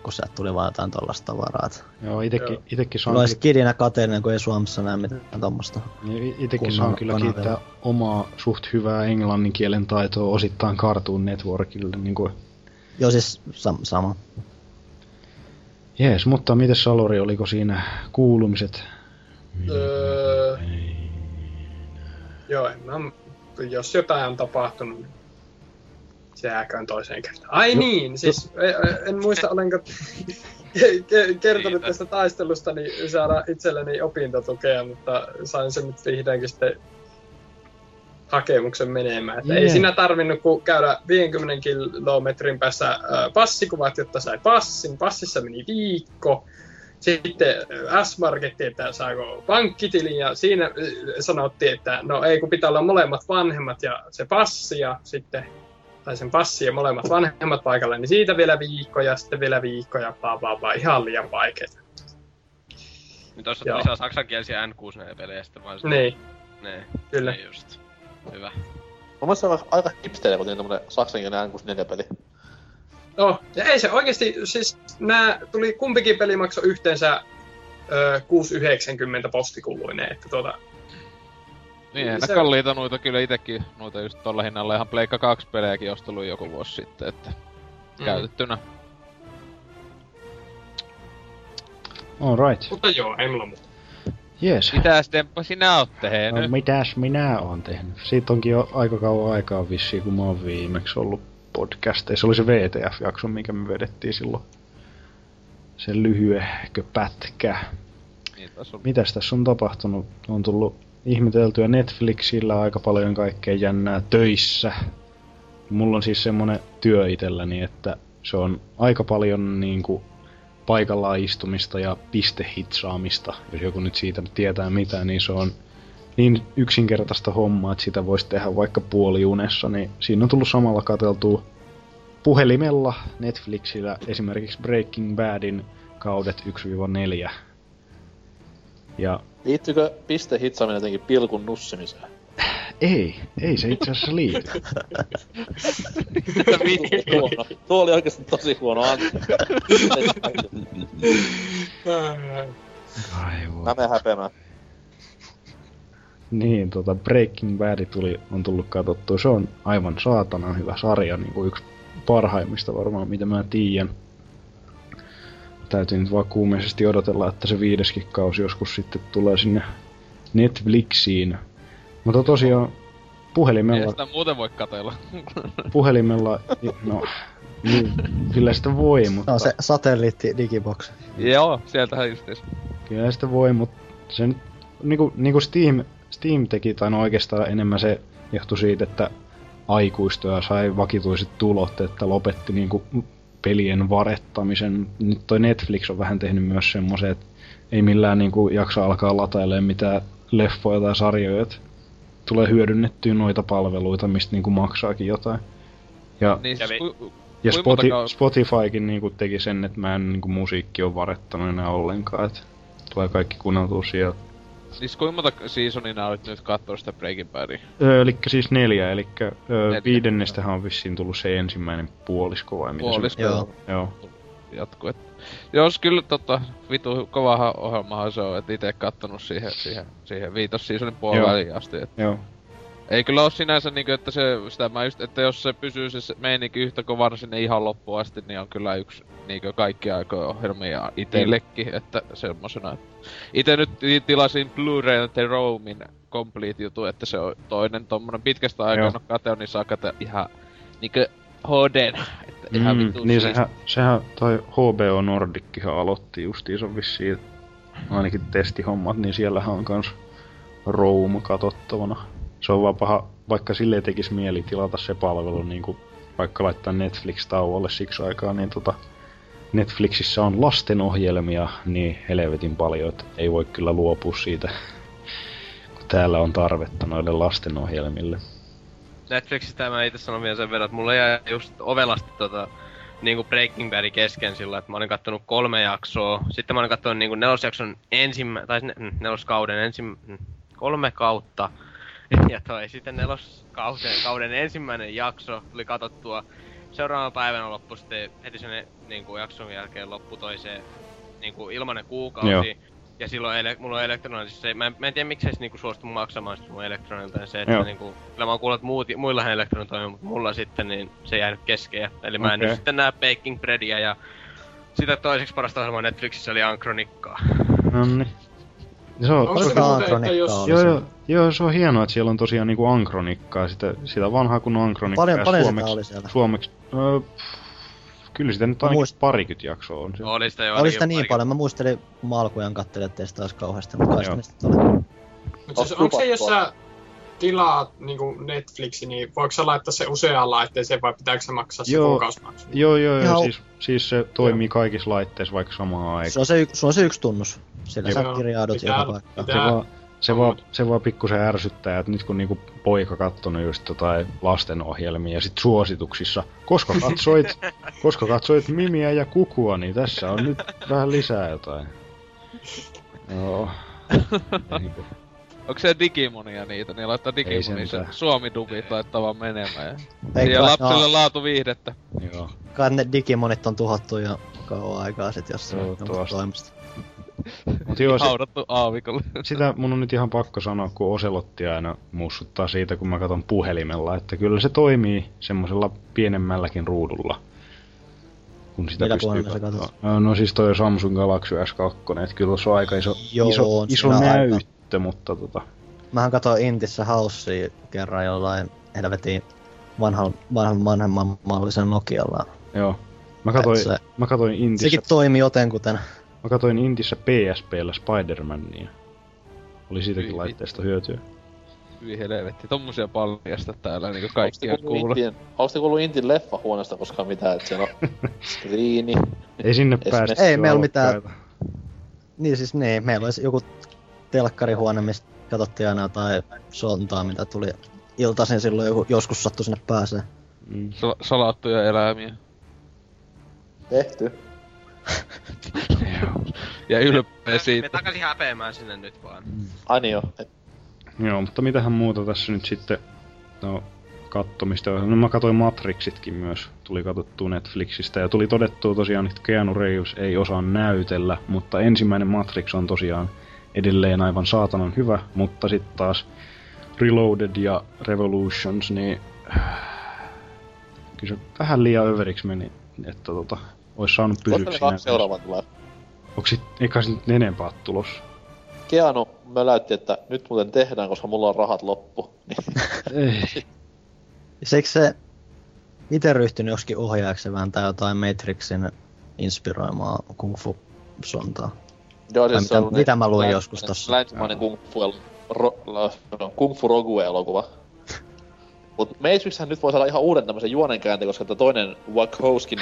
kun sieltä tuli vaan jotain tollasta tavaraa. Joo, itekin, Joo. itekin saan, Mulla olisi kidinä kateellinen, kun ei Suomessa näe mitään tommosta. niin itekin saan kyllä kanavilla. kiittää omaa suht hyvää englannin kielen taitoa osittain Cartoon Networkille. Niin kuin. Joo siis sam- sama. Jees, mutta miten Salori, oliko siinä kuulumiset? Öö, joo, en mä, jos jotain on tapahtunut, se jääköön toiseen kertaan. Ai Jo- niin, siis en, en muista olenko ke- ke- kertonut tästä taistelusta niin saada itselleni opintotukea, mutta sain sen nyt vihdoinkin sitten hakemuksen menemään. Että. Ei siinä tarvinnut kuin käydä 50 kilometrin päässä äh, passikuvat, jotta sai passin. Passissa meni viikko. Sitten S-Marketti, että saako pankkitilin, ja siinä sanottiin, että no ei, kun pitää olla molemmat vanhemmat ja se passi, ja sitten tai sen passi ja molemmat vanhemmat paikalle, niin siitä vielä viikko ja sitten vielä viikko ja bla bla bla, ihan liian vaikeeta. Niin tossa Joo. lisää saksankielisiä N64-pelejä sitten vaan sitä. Niin, Nee, kyllä. niin just. Hyvä. Mun mielestä se on aika hipsteri, kun tämmönen saksankielinen N64-peli. No, ja ei se oikeasti, siis nämä tuli kumpikin peli maksoi yhteensä ö, 6,90 postikuluineen, että tuota, Niin, eihän Se kalliita noita kyllä itekin, noita just tolla hinnalla ihan Pleikka 2 pelejäkin ostellut joku vuosi sitten, että Mm. käytettynä. Alright. mutta joo, ei mulla muuta. Jees. Mitäs Demppa sinä oot tehnyt? No mitäs minä oon tehnyt? Siitä onkin jo aika kauan aikaa vissiin, kun mä oon viimeksi ollut podcasteissa. Se oli se VTF-jakso, mikä me vedettiin silloin. Se lyhyehkö pätkä. Niin, on Mitäs tässä on tapahtunut? On tullut ihmeteltyä Netflixillä aika paljon kaikkea jännää töissä. Mulla on siis semmonen työ itselläni, että se on aika paljon niinku paikallaan istumista ja pistehitsaamista. Jos joku nyt siitä tietää mitään, niin se on niin yksinkertaista hommaa, että sitä voisi tehdä vaikka puoliunessa, niin siinä on tullut samalla katseltua puhelimella Netflixillä esimerkiksi Breaking Badin kaudet 1-4. Ja Liittyykö pistehitsaaminen jotenkin pilkun nussimiseen? ei, ei se itse asiassa liity. Huono. Tuo oli oikeesti tosi huono anti. Ai voi. Mä menen häpeämään. Niin, tota Breaking Bad tuli, on tullut katsottua. Se on aivan saatana hyvä sarja, niin kuin yksi parhaimmista varmaan, mitä mä tiedän. Täytyy nyt vaan kuumeisesti odotella, että se viideskin kausi joskus sitten tulee sinne Netflixiin. Mutta tosiaan Ei puhelimella, sitä muuten voi katella. puhelimella, no, niin, kyllä sitä voi, mutta... No se satelliitti digibox. Joo, sieltähän justiis. Kyllä sitä voi, mutta se nyt, niinku, niinku Steam, Steam teki, tai no oikeastaan enemmän se johtui siitä, että aikuistoja sai vakituiset tulot, että lopetti niinku pelien varettamisen. Nyt toi Netflix on vähän tehnyt myös semmoisen, että ei millään niinku jaksa alkaa latailemaan mitään leffoja tai sarjoja, että tulee hyödynnettyä noita palveluita, mistä niinku maksaakin jotain. Ja, Niin siis ku, ja kuinka Spoti, Spotifykin niinku teki sen, että mä en niinku musiikki on varettanut enää ollenkaan, että tulee kaikki kuunneltua sieltä. Siis kuinka monta seasonia nää olit nyt kattonut sitä Breaking Badia? Öö, eli siis neljä, eli öö, Neljä, viidennestähän on vissiin tullut se ensimmäinen puolisko vai mitä Puolisko. se Joo. Joo. jatkuu. Et, jos kyllä tota, vitu kovahan ohjelmahan se on, et ite kattonut siihen, siihen, siihen viitos seasonin puoliväliin asti. Et Joo. Ei kyllä oo sinänsä niinku, että se, sitä mä just, että jos se pysyy se meininki yhtä kovana sinne ihan loppuun asti, niin on kyllä yksi niinku kaikki aikojen ohjelmia itellekin, että semmosena. että Ite nyt ti- tilasin Blu-ray The Roamin complete jutu, että se on toinen tommonen pitkästä aikaa, no kateo, niin saa katsoa ihan niinku HD, että ihan Mm, vittu niin siisti. sehän, sehän toi HBO Nordickihan aloitti justiinsa vissiin, ainakin testihommat, niin siellähän on kans Room katsottavana. Se on vaan paha, vaikka sille tekis mieli tilata se palvelu, niin kuin vaikka laittaa Netflix tauolle siksi aikaa, niin tota, Netflixissä on lastenohjelmia niin helvetin paljon, että ei voi kyllä luopua siitä, kun täällä on tarvetta noille lastenohjelmille. Netflixistä mä itse sanon vielä sen verran, että mulla jäi just ovelasti tota niinku Breaking Bad kesken sillä, että mä olin kattonut kolme jaksoa. Sitten mä olin kattonut niinku nelosjakson ensimmä, tai ne, neloskauden ensim, kolme kautta. Ja toi sitten neloskauden kauden ensimmäinen jakso tuli katsottua. Seuraavana päivänä loppui sitten heti sen niinku jakson jälkeen loppu toi se niinku ilmanen kuukausi. Joo. Ja silloin ele- mulla on elektroninen, siis se, mä, en, mä en tiedä miksei se niinku suostu maksamaan sitä mun elektronilta, ja se, että Joo. niinku, kyllä mä oon kuullut, että muut, muillahan elektronilla toimii, mutta mulla sitten niin se jäänyt kesken. Eli mä en nyt sitten näe Baking Breadia ja sitä toiseksi parasta ohjelmaa Netflixissä oli Ankronikkaa. Nonni. Se on, Onko se muuten, että jos... joo, se. joo, joo, se on hienoa, että siellä on tosiaan niinku ankronikkaa, sitä, sitä vanhaa kun ankronikkaa. Paljon, paljon sitä suomeksi, oli siellä. Suomeksi, öö, kyllä sitä nyt ainakin muist- parikymmentä jaksoa on. Se. Oli sitä jo Oli sitä niin parikin- paljon, mä muistelin kun mä alkujaan kattelin, ettei sitä olisi kauheasti, mutta kai sitä sitten oli. Mutta siis, onko se, jos sä tilaat niinku Netflixin, niin voiko sä laittaa se useaan laitteeseen vai pitääkö se maksaa se Joo. kuukausimaksu? Joo, joo, joo, siis, siis se toimii kaikissa laitteissa vaikka samaan aikaan. Se on se, y- se, on se yksi tunnus. Sillä sä kirjaudut Pitää- joka paikkaan. Se pitää- se vaan, se vaan pikkusen ärsyttää, että nyt kun niinku poika kattonut just jotain lastenohjelmia ja sit suosituksissa, koska katsoit, koska katsoit Mimiä ja Kukua, niin tässä on nyt vähän lisää jotain. Joo. Niinku, Onko se Digimonia niitä? Niin laittaa Digimonia se sentään. Suomi-dubit laittaa vaan menemään. Ja kai, lapselle no, laatu viihdettä. joo. kai ne digimonit on tuhottu jo kauan aikaa sit, jos se on Toivottavasti. toimesta. Mut joo, se, Haudattu aavikolle. sitä mun on nyt ihan pakko sanoa, kun Oselotti aina mussuttaa siitä, kun mä katson puhelimella, että kyllä se toimii semmosella pienemmälläkin ruudulla. Kun sitä Millä pystyy sä katsot? No siis toi Samsung Galaxy S2, että kyllä se on aika iso, Joo, iso, on iso aika. näyttö, mutta tota, Mähän katsoin Intissä Housea kerran jollain helvetin vanhan, vanhan vanhemman mallisen Nokialla. joo. Mä katoin, Se- mä katoin Intissä, Sekin toimi jotenkuten. Mä katoin Intissä PSPllä Spider-Mania. oli siitäkin Hyi laitteesta hyötyä. Hyi helvetti, tommosia paljasta täällä niinku kaikkia te kuullut te kuullut Intin leffahuoneesta koskaan mitään, että siellä on skriini? Ei sinne päästy. Ei meillä mitään-. Niin siis niin, meillä olisi joku telkkarihuone, mistä katsottiin aina jotain sontaa, mitä tuli iltaisin silloin joku, joskus sattui sinne pääsee. Mm. Sal- salattuja eläimiä. Tehty. Ja ylpeä Me siitä. takaisin häpeämään sinne nyt vaan. Ai niin jo. Et, Joo, mutta mitähän muuta tässä nyt sitten, no kattomista. No mä katsoin Matrixitkin myös, tuli katsottua Netflixistä ja tuli todettua tosiaan, että Keanu Reeves ei osaa näytellä, mutta ensimmäinen Matrix on tosiaan edelleen aivan saatanan hyvä, mutta sitten taas Reloaded ja Revolutions, niin kyllä se vähän liian överiksi meni, että tota, olisi saanut ne kaksi seuraavaa tulee? Onko sit, eikä sit enempää tulos? Keanu möläytti, että nyt muuten tehdään, koska mulla on rahat loppu. Niin, Ei. Seikö se itse ryhtynyt joskin ohjaajaksi vääntää jotain Matrixin inspiroimaa kung fu sontaa? joo, siis se mitä- on mitä mä luin joskus tossa? Länsimainen kung fu, ro, la, no, kung fu rogue-elokuva. Mut Matrixhän nyt voi saada ihan uuden tämmösen juonenkäänteen, koska tämä toinen Wachowskin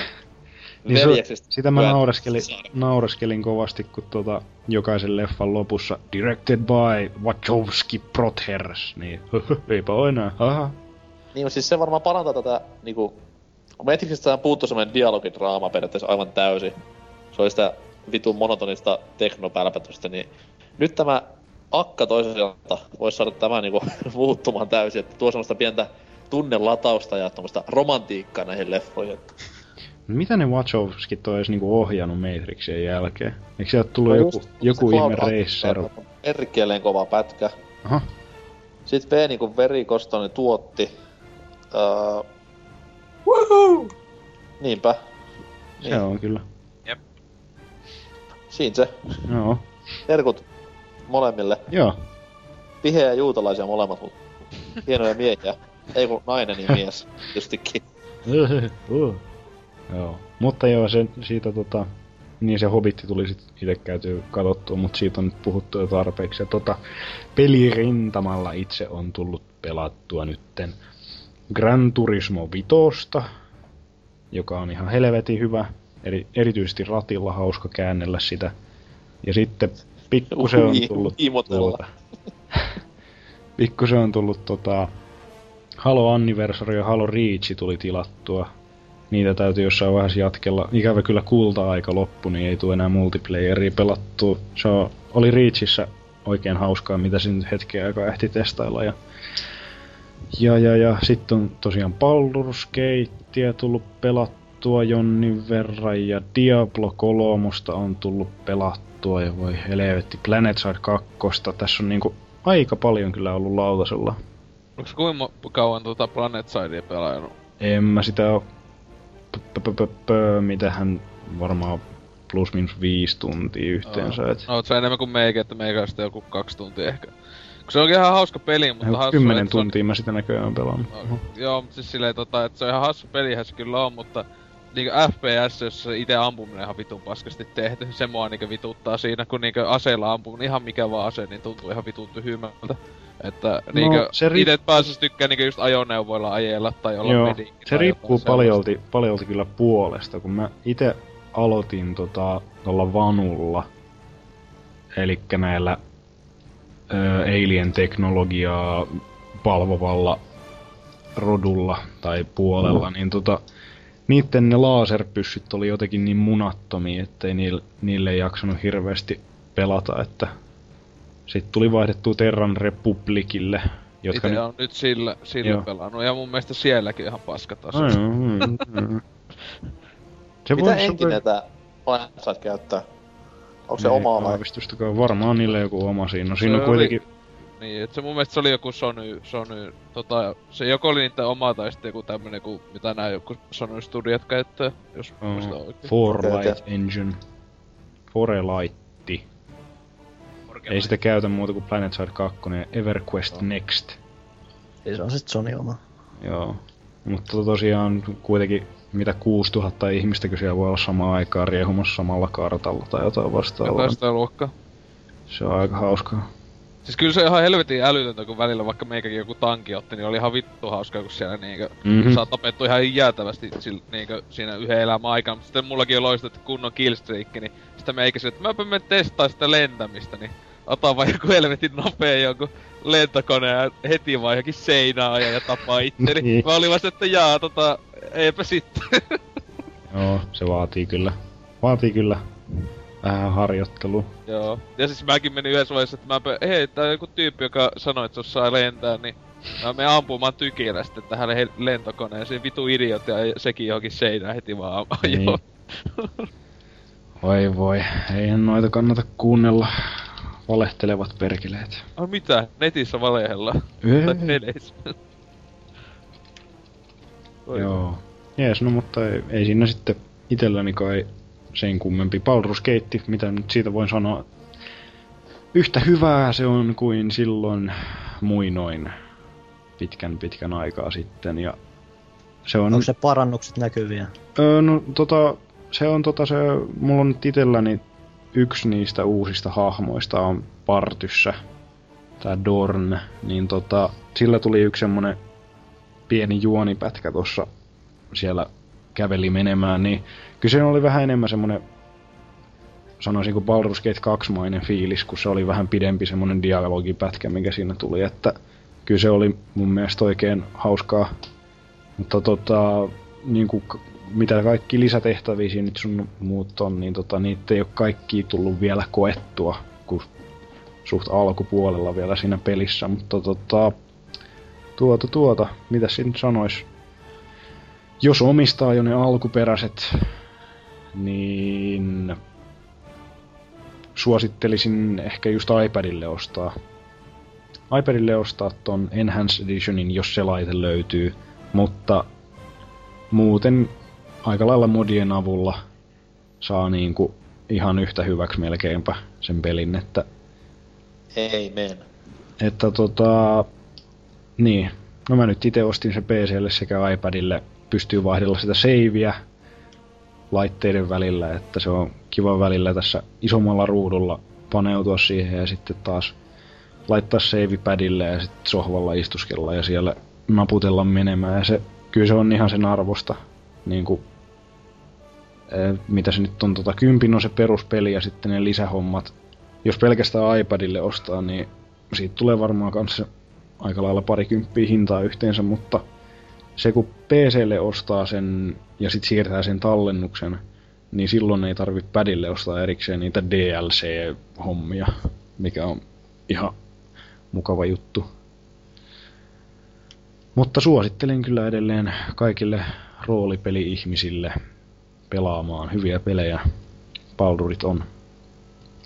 Niin se, sitä mä naureskelin, naureskelin kovasti, kun tota, jokaisen leffan lopussa Directed by Wachowski Brothers, niin eipä oo enää, haha. Niin, mutta siis se varmaan parantaa tätä, niinku... Kun Matrixista puuttuu semmonen dialogidraama periaatteessa aivan täysin. Se oli sitä vitun monotonista teknopälpätystä, niin... Nyt tämä akka toiselta voisi saada tämä niinku muuttumaan täysin, että tuo semmoista pientä tunnelatausta ja tommoista romantiikkaa näihin leffoihin. Että... Mitä ne Wachowskit on edes niinku ohjannut Matrixien jälkeen? Eikö sieltä tullut No joku, just joku ihme racer? Perkeleen kova pätkä. Aha, Sitten V niinku verikostonen tuotti. Öö... Woohoo! Niinpä. se on kyllä. Siinä se. Joo, Terkut molemmille. joo. Tiheä juutalaisia molemmat, mut hienoja miehiä. Ei kun nainen ja mies, tietystikin. Uh. Joo, mutta joo, se, siitä tota, niin se Hobbitti tuli sit itse käytyä katsottua, mutta siitä on nyt puhuttu jo tarpeeksi. Ja tota, pelirintamalla itse on tullut pelattua nytten Gran Turismo Vitosta, joka on ihan helvetin hyvä. Eri, erityisesti ratilla hauska käännellä sitä. Ja sitten pikkusen on Ui, tullut tuota, pikkusen on tullut tota, Halo Anniversary ja Halo Reach tuli tilattua. Niitä täytyy jossain vaiheessa jatkella. Ikävä kyllä kulta-aika loppu, niin ei tule enää multiplayeria pelattua. Se on, oli Reachissä oikein hauskaa, mitä siinä nyt hetken aikaa ehti testailla. Ja, ja, ja, ja sitten on tosiaan Baldur's Gatea tullut pelattua jonnin verran ja Diablo 3 on tullut pelattua ja voi helvetti PlanetSide 2. Tässä on niinku aika paljon kyllä ollut lautasella. Onks kuinka kauan tota Planet Sidea pelannut? En mä sitä oo... Mitähän varmaan plus minus viisi tuntia yhteensä. Et No, sä enemmän kuin meikä, että meikä on joku kaksi tuntia ehkä. Se onkin ihan hauska peli, mutta hassu, kymmenen se on- tuntia mä sitä näköjään pelannut. No, joo, mutta siis silleen tota, että se on ihan hassu pelihän se kyllä on, mutta niinku FPS, jos se ite ampuminen on ihan vitun paskasti tehty, se mua niinku vituttaa siinä, kun niinku aseella ampuu, ihan mikä vaan ase, niin tuntuu ihan vitun tyhmältä. Että niinku, se ri- ite pääsis tykkää niinku just ajoneuvoilla ajella tai olla Joo, se riippuu paljolti, paljolti kyllä puolesta, kun mä itse aloitin tota, tuolla vanulla, eli näillä ö, alien-teknologiaa palvovalla rodulla tai puolella, niin tota, niitten ne laserpyssyt oli jotenkin niin munattomia, ettei niille, niille ei jaksanut hirveästi pelata, että sitten tuli vaihdettua Terran Republikille, jotka nyt on nyt sillä, sillä Joo. pelannut, ja mun mielestä sielläkin ihan paskataso. Ai, joo, mm, mm. Se Mitä enkinä tää Blindside käyttää? Onko se omaa vai? Varmaan niille joku oma siinä. No siinä on kuitenkin... Niin, et se mun mielestä se oli joku Sony, Sony, tota, se joko oli niitä oma tai sitten joku tämmönen, ku, mitä nää joku Sony Studiot käyttää, jos Oh, muistan oikein. Forlight Engine. Forelightti. Ei sitä käytä muuta kuin PlanetSide 2 ja EverQuest Next. Siis on sit Sony oma. Joo. Mutta tosiaan kuitenkin mitä 6000 ihmistä siellä voi olla samaan aikaan riehumassa samalla kartalla tai jotain vastaavaa. Jotain sitä luokkaa. Se on aika hauskaa. Siis kyllä se on ihan helvetin älytöntä, kun välillä vaikka meikäkin joku tanki otti, niin oli ihan vittu hauskaa, kun siellä niinkö Mhm. saa tapettu ihan jäätävästi sil, niinkö siinä yhden elämän aikana. Mutta sitten mullakin on loistettu kunnon killstreak, niin sitten meikäsin, että mäpä menen testaa sitä lentämistä, niin ota vaan joku helvetin nopea joku lentokone ja heti vaan johonkin seinään ja, ja tapaa itteni. Niin. Mä olin vasta, että jaa, tota, eipä sitten. Joo, se vaatii kyllä. Vaatii kyllä vähän harjoittelua. Joo. Ja siis mäkin menin yhdessä vaiheessa, että mä pö- hei, tää on joku tyyppi, joka sanoi, että se osaa lentää, niin mä menen ampumaan tykillä sitten tähän he- lentokoneeseen. Vitu idiot ja sekin johonkin seinään heti vaan Niin. ajoo. Voi eihän noita kannata kuunnella. Valehtelevat perkeleet. Ai mitä? Netissä valehella. Tai peleissä. Oi. Joo. Jees, no mutta ei, ei siinä sitten itselläni kai sen kummempi Baldur's Gate, mitä nyt siitä voin sanoa. Yhtä hyvää se on kuin silloin muinoin pitkän pitkän aikaa sitten ja se on... Onko se parannukset näkyviä? Öö, no tota, se on tota se, mulla on nyt itselläni yksi niistä uusista hahmoista on Partyssä, tää Dorn, niin tota, sillä tuli yksi semmonen pieni juonipätkä tossa siellä käveli menemään, niin kyllä se oli vähän enemmän semmonen sanoisinko Baldur's Gate 2-mainen fiilis, kun se oli vähän pidempi semmonen dialogipätkä, mikä siinä tuli, että kyllä se oli mun mielestä oikein hauskaa. Mutta tota, niin kuin, mitä kaikki lisätehtäviä siinä nyt sun muut on, niin tota, niitä ei ole kaikki tullut vielä koettua, kun suht alkupuolella vielä siinä pelissä, mutta tota, tuota, tuota, mitä siinä sanois? Jos omistaa jo ne alkuperäiset, niin suosittelisin ehkä just iPadille ostaa. iPadille ostaa ton Enhanced Editionin, jos se laite löytyy, mutta muuten aika lailla modien avulla saa niinku ihan yhtä hyväksi melkeinpä sen pelin, että, Amen. että tota, niin, no mä nyt itse ostin se PClle sekä iPadille, pystyy vaihdella sitä saveä laitteiden välillä, että se on kiva välillä tässä isommalla ruudulla paneutua siihen ja sitten taas laittaa save padille ja sitten sohvalla istuskella ja siellä naputella menemään. Ja se, kyllä se on ihan sen arvosta, niin kuin, mitä se nyt on, tota, kympin on se peruspeli ja sitten ne lisähommat, jos pelkästään iPadille ostaa, niin siitä tulee varmaan kanssa aika lailla parikymppiä hintaa yhteensä, mutta se kun PClle ostaa sen ja sitten siirtää sen tallennuksen, niin silloin ei tarvitse padille ostaa erikseen niitä DLC-hommia, mikä on ihan mukava juttu. Mutta suosittelen kyllä edelleen kaikille roolipeli-ihmisille pelaamaan hyviä pelejä. Baldurit on.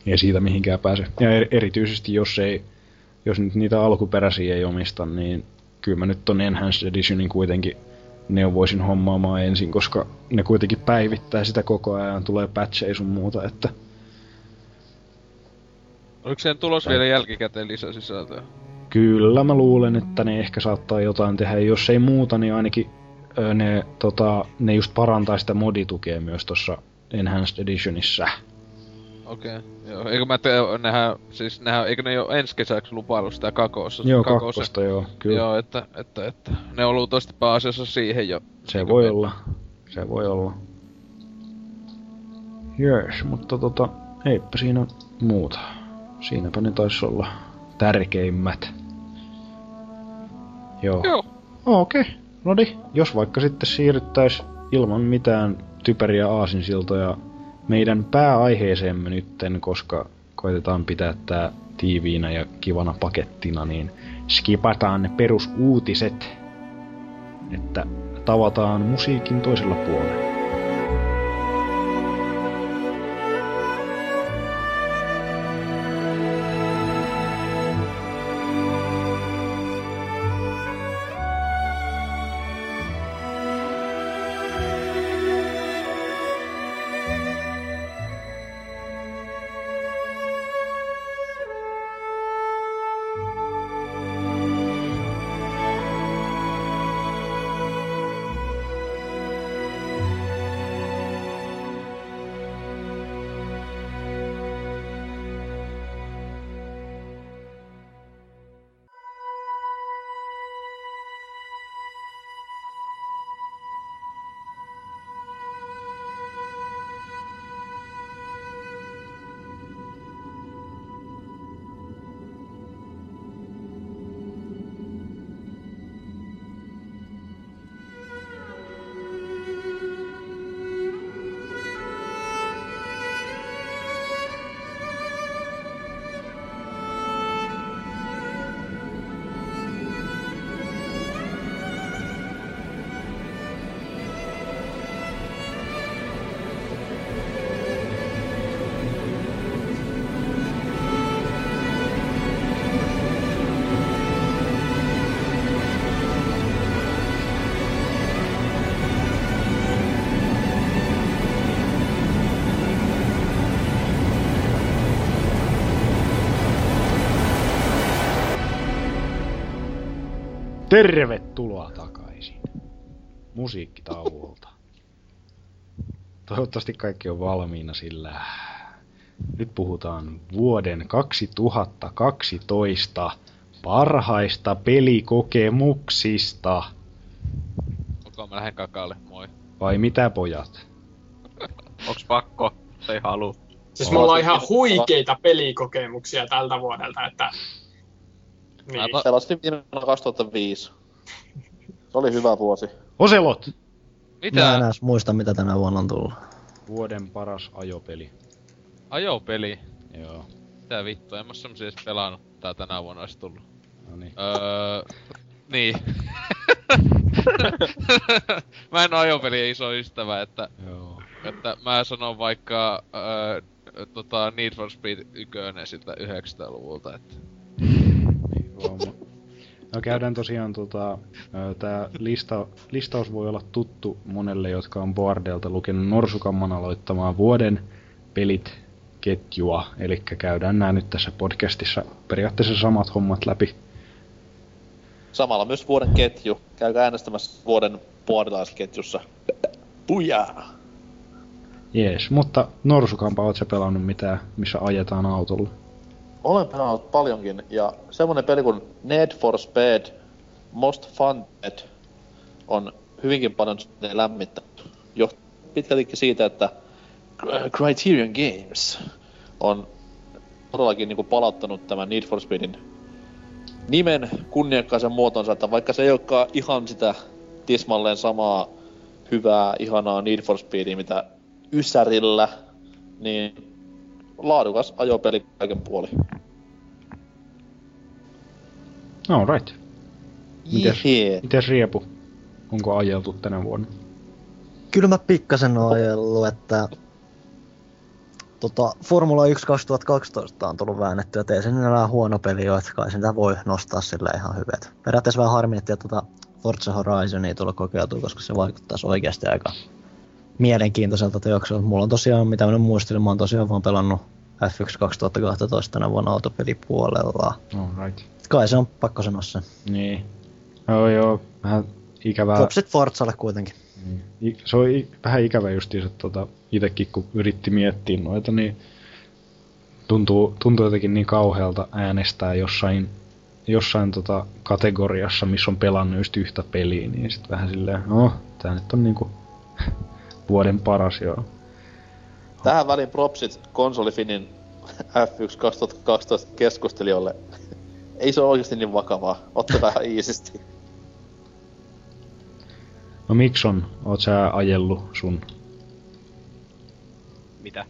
Ei siitä mihinkään pääse. Ja er- erityisesti jos ei, jos nyt niitä alkuperäisiä ei omista, niin kyllä mä nyt ton Enhanced Editionin kuitenkin neuvoisin hommaamaan ensin, koska ne kuitenkin päivittää sitä koko ajan, tulee patcheja sun muuta, että Oliko sen tulos vielä jälkikäteen lisäsisältöä? Kyllä mä luulen, että ne ehkä saattaa jotain tehdä. Jos ei muuta, niin ainakin ne, tota, ne just parantaa sitä moditukea myös tuossa Enhanced Editionissa. Okei, okay, joo. Eikö mä tee, nehän, siis nehän, eikö ne jo ensi kesäksi lupailu sitä kakoossa? Joo, kakkosta joo, kyllä. Joo, että, että, että ne on luultavasti pääasiassa siihen jo. Se voi me- olla. Se voi olla. Jös, mutta tota, eipä siinä muuta. Siinäpä ne taisi olla tärkeimmät. Joo. Joo. Okei, okay. no niin. Jos vaikka sitten siirryttäis ilman mitään typeriä aasinsiltoja meidän pääaiheeseemme nytten, koska koitetaan pitää tää tiiviinä ja kivana pakettina, niin skipataan ne perusuutiset, että tavataan musiikin toisella puolella. Tervetuloa takaisin musiikkitauolta. Toivottavasti kaikki on valmiina, sillä nyt puhutaan vuoden 2012 parhaista pelikokemuksista. Ok, mä lähden kakaalle, moi. Vai mitä pojat? Onks pakko? Tai halu? Siis On mulla on ihan huikeita pelikokemuksia tältä vuodelta, että... Niin. Aivan. Pelasin viime vuonna 2005. Se oli hyvä vuosi. Oselot! Mä en Mitä? enää muista, mitä tänä vuonna on tullut. Vuoden paras ajopeli. Ajopeli. Joo. Mitä vittua, en mä oo semmosia edes pelannut. Tää tänä vuonna ois tullut. No niin. Öö... Niin. mä en oo ajopelien iso ystävä, että, Joo. että mä sanon vaikka öö, tota Need for Speed 1 siltä 900-luvulta, että Huomaa. No käydään tosiaan tota, tää lista, listaus voi olla tuttu monelle, jotka on Boardelta lukenut Norsukamman aloittamaa vuoden pelit ketjua. Eli käydään nämä nyt tässä podcastissa periaatteessa samat hommat läpi. Samalla myös vuoden ketju. Käykää äänestämässä vuoden puolilaisketjussa. Pujaa! Jees, mutta Norsukampa, oot sä pelannut mitään, missä ajetaan autolla? Olen pelannut paljonkin, ja semmonen peli kuin Need for Speed Most Wanted on hyvinkin paljon ne lämmittänyt. Jo pitkältikin siitä, että Criterion Games on todellakin niinku palauttanut tämän Need for Speedin nimen kunniakkaisen muotonsa, että vaikka se ei olekaan ihan sitä tismalleen samaa hyvää, ihanaa Need for Speedia, mitä Ysärillä, niin laadukas ajopeli kaiken puoli. Alright. Mites, Jee. mites Riepu? Onko ajeltu tänä vuonna? Kyllä mä pikkasen oon ajellut, että tota, Formula 1 2012 on tullut väännettyä, että ei se enää huono peli ole, että kai sitä voi nostaa sille ihan hyvät. Periaatteessa vähän harmi, että tota Forza Horizon ei tulla kokeiltua, koska se vaikuttaisi oikeasti aika mielenkiintoiselta teokselta. Mulla on tosiaan, mitä mä nyt muistelin, mä oon tosiaan vaan pelannut F1 2012 tänä vuonna autopelipuolella. Alright. Kai se on pakko sanoa se. Niin. Joo joo, vähän ikävää. Propsit Forzalle kuitenkin. Niin. Se on vähän ikävä justiinsa, että tota, itekin kun yritti miettiä noita, niin tuntuu, tuntuu jotenkin niin kauhealta äänestää jossain, jossain tota kategoriassa, missä on pelannut just yhtä peliä, niin sit vähän silleen, no, tää nyt on niinku vuoden paras joo. Tähän väliin propsit konsolifinin F1 2012 keskustelijoille. Ei se ole oikeasti niin vakavaa. Ottakaa ihan iisisti. No Mikson, oot sä ajellut sun? Mitä?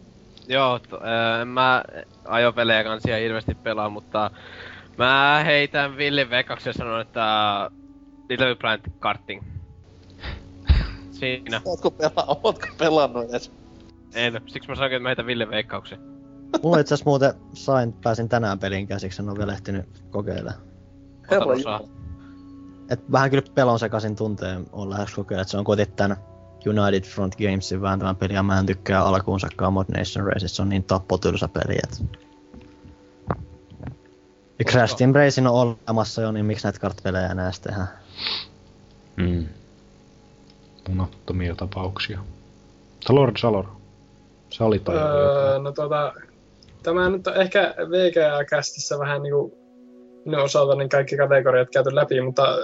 Joo, to, öö, en mä ajopelejä kanssa ihan hirveästi pelaa, mutta mä heitän Ville vekaksi ja sanon, että Little Big Planet Karting. Siinä. Ootko, pela- ootko pelannut edes? En, siksi mä sanoin, että mä heitän Ville veikkauksen. Mulla itse asiassa muuten sain, pääsin tänään pelin käsiksi, en ole vielä ehtinyt kokeilla. Herra. Et vähän kyllä pelon sekaisin tunteen on lähes kokeilla, että se on kuitenkin tän United Front Gamesin vääntämän peli, ja mä en tykkää alkuunsakaan Mod Nation Races, se on niin tappotylsä peli, et... Ja Crash Team Racing on olemassa jo, niin miksi näitä kartpelejä enää edes tehdään? Mm. Unottomia tapauksia. Lord Salor, sä olit Öö, no tota, tämä nyt on ehkä VGA-kästissä vähän niinku minun osalta niin kaikki kategoriat käyty läpi, mutta äh,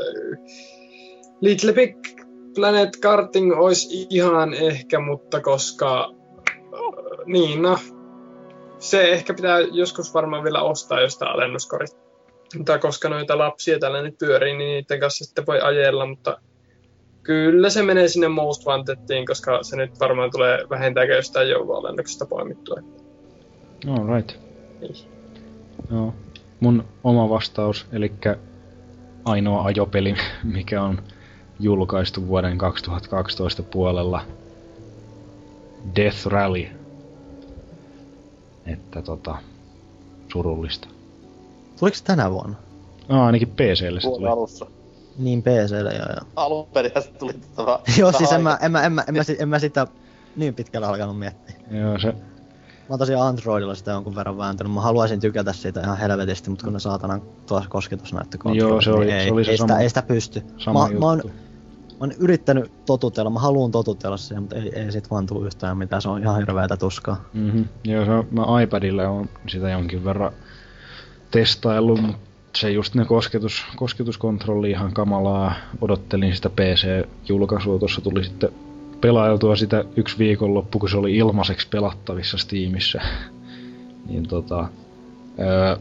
Little Big Planet Karting olisi ihan ehkä, mutta koska äh, niin no, se ehkä pitää joskus varmaan vielä ostaa jostain alennuskorit. Mutta koska noita lapsia tällä nyt pyörii, niin niiden kanssa sitten voi ajella, mutta kyllä se menee sinne Most Wantediin, koska se nyt varmaan tulee vähentääkö jostain joulualennuksesta poimittua. Alright. Niin. Joo. Mun oma vastaus, eli ainoa ajopeli, mikä on julkaistu vuoden 2012 puolella. Death Rally. Että tota, surullista. Tuliko tänä vuonna? No, ainakin PClle se tuli. alussa. Niin PClle joo joo. Alun perin se tuli tämä... joo siis en mä, en, mä, en, mä, en, mä, en mä sitä niin pitkällä alkanut miettiä. Joo, se, oon tosiaan Androidilla sitä jonkun verran vääntänyt. Mä haluaisin tykätä siitä ihan helvetisti, mutta kun ne saatanan tuossa kosketusnäyttökontrollit, Joo, se oli- niin ei, se oli se ei, sama- sitä, ei sitä pysty. Sama mä, juttu. mä, oon, mä oon yrittänyt totutella, mä haluan totutella siihen, mutta ei, ei sit vaan tule yhtään mitään, se on ihan hirveetä tuskaa. Mm-hmm. Joo, se on, mä iPadille on sitä jonkin verran testaillut, mutta se just ne kosketus, kosketuskontrolli ihan kamalaa. Odottelin sitä PC-julkaisua, tuossa tuli sitten pelailtua sitä yksi viikonloppu, kun se oli ilmaiseksi pelattavissa Steamissa. niin tota, öö,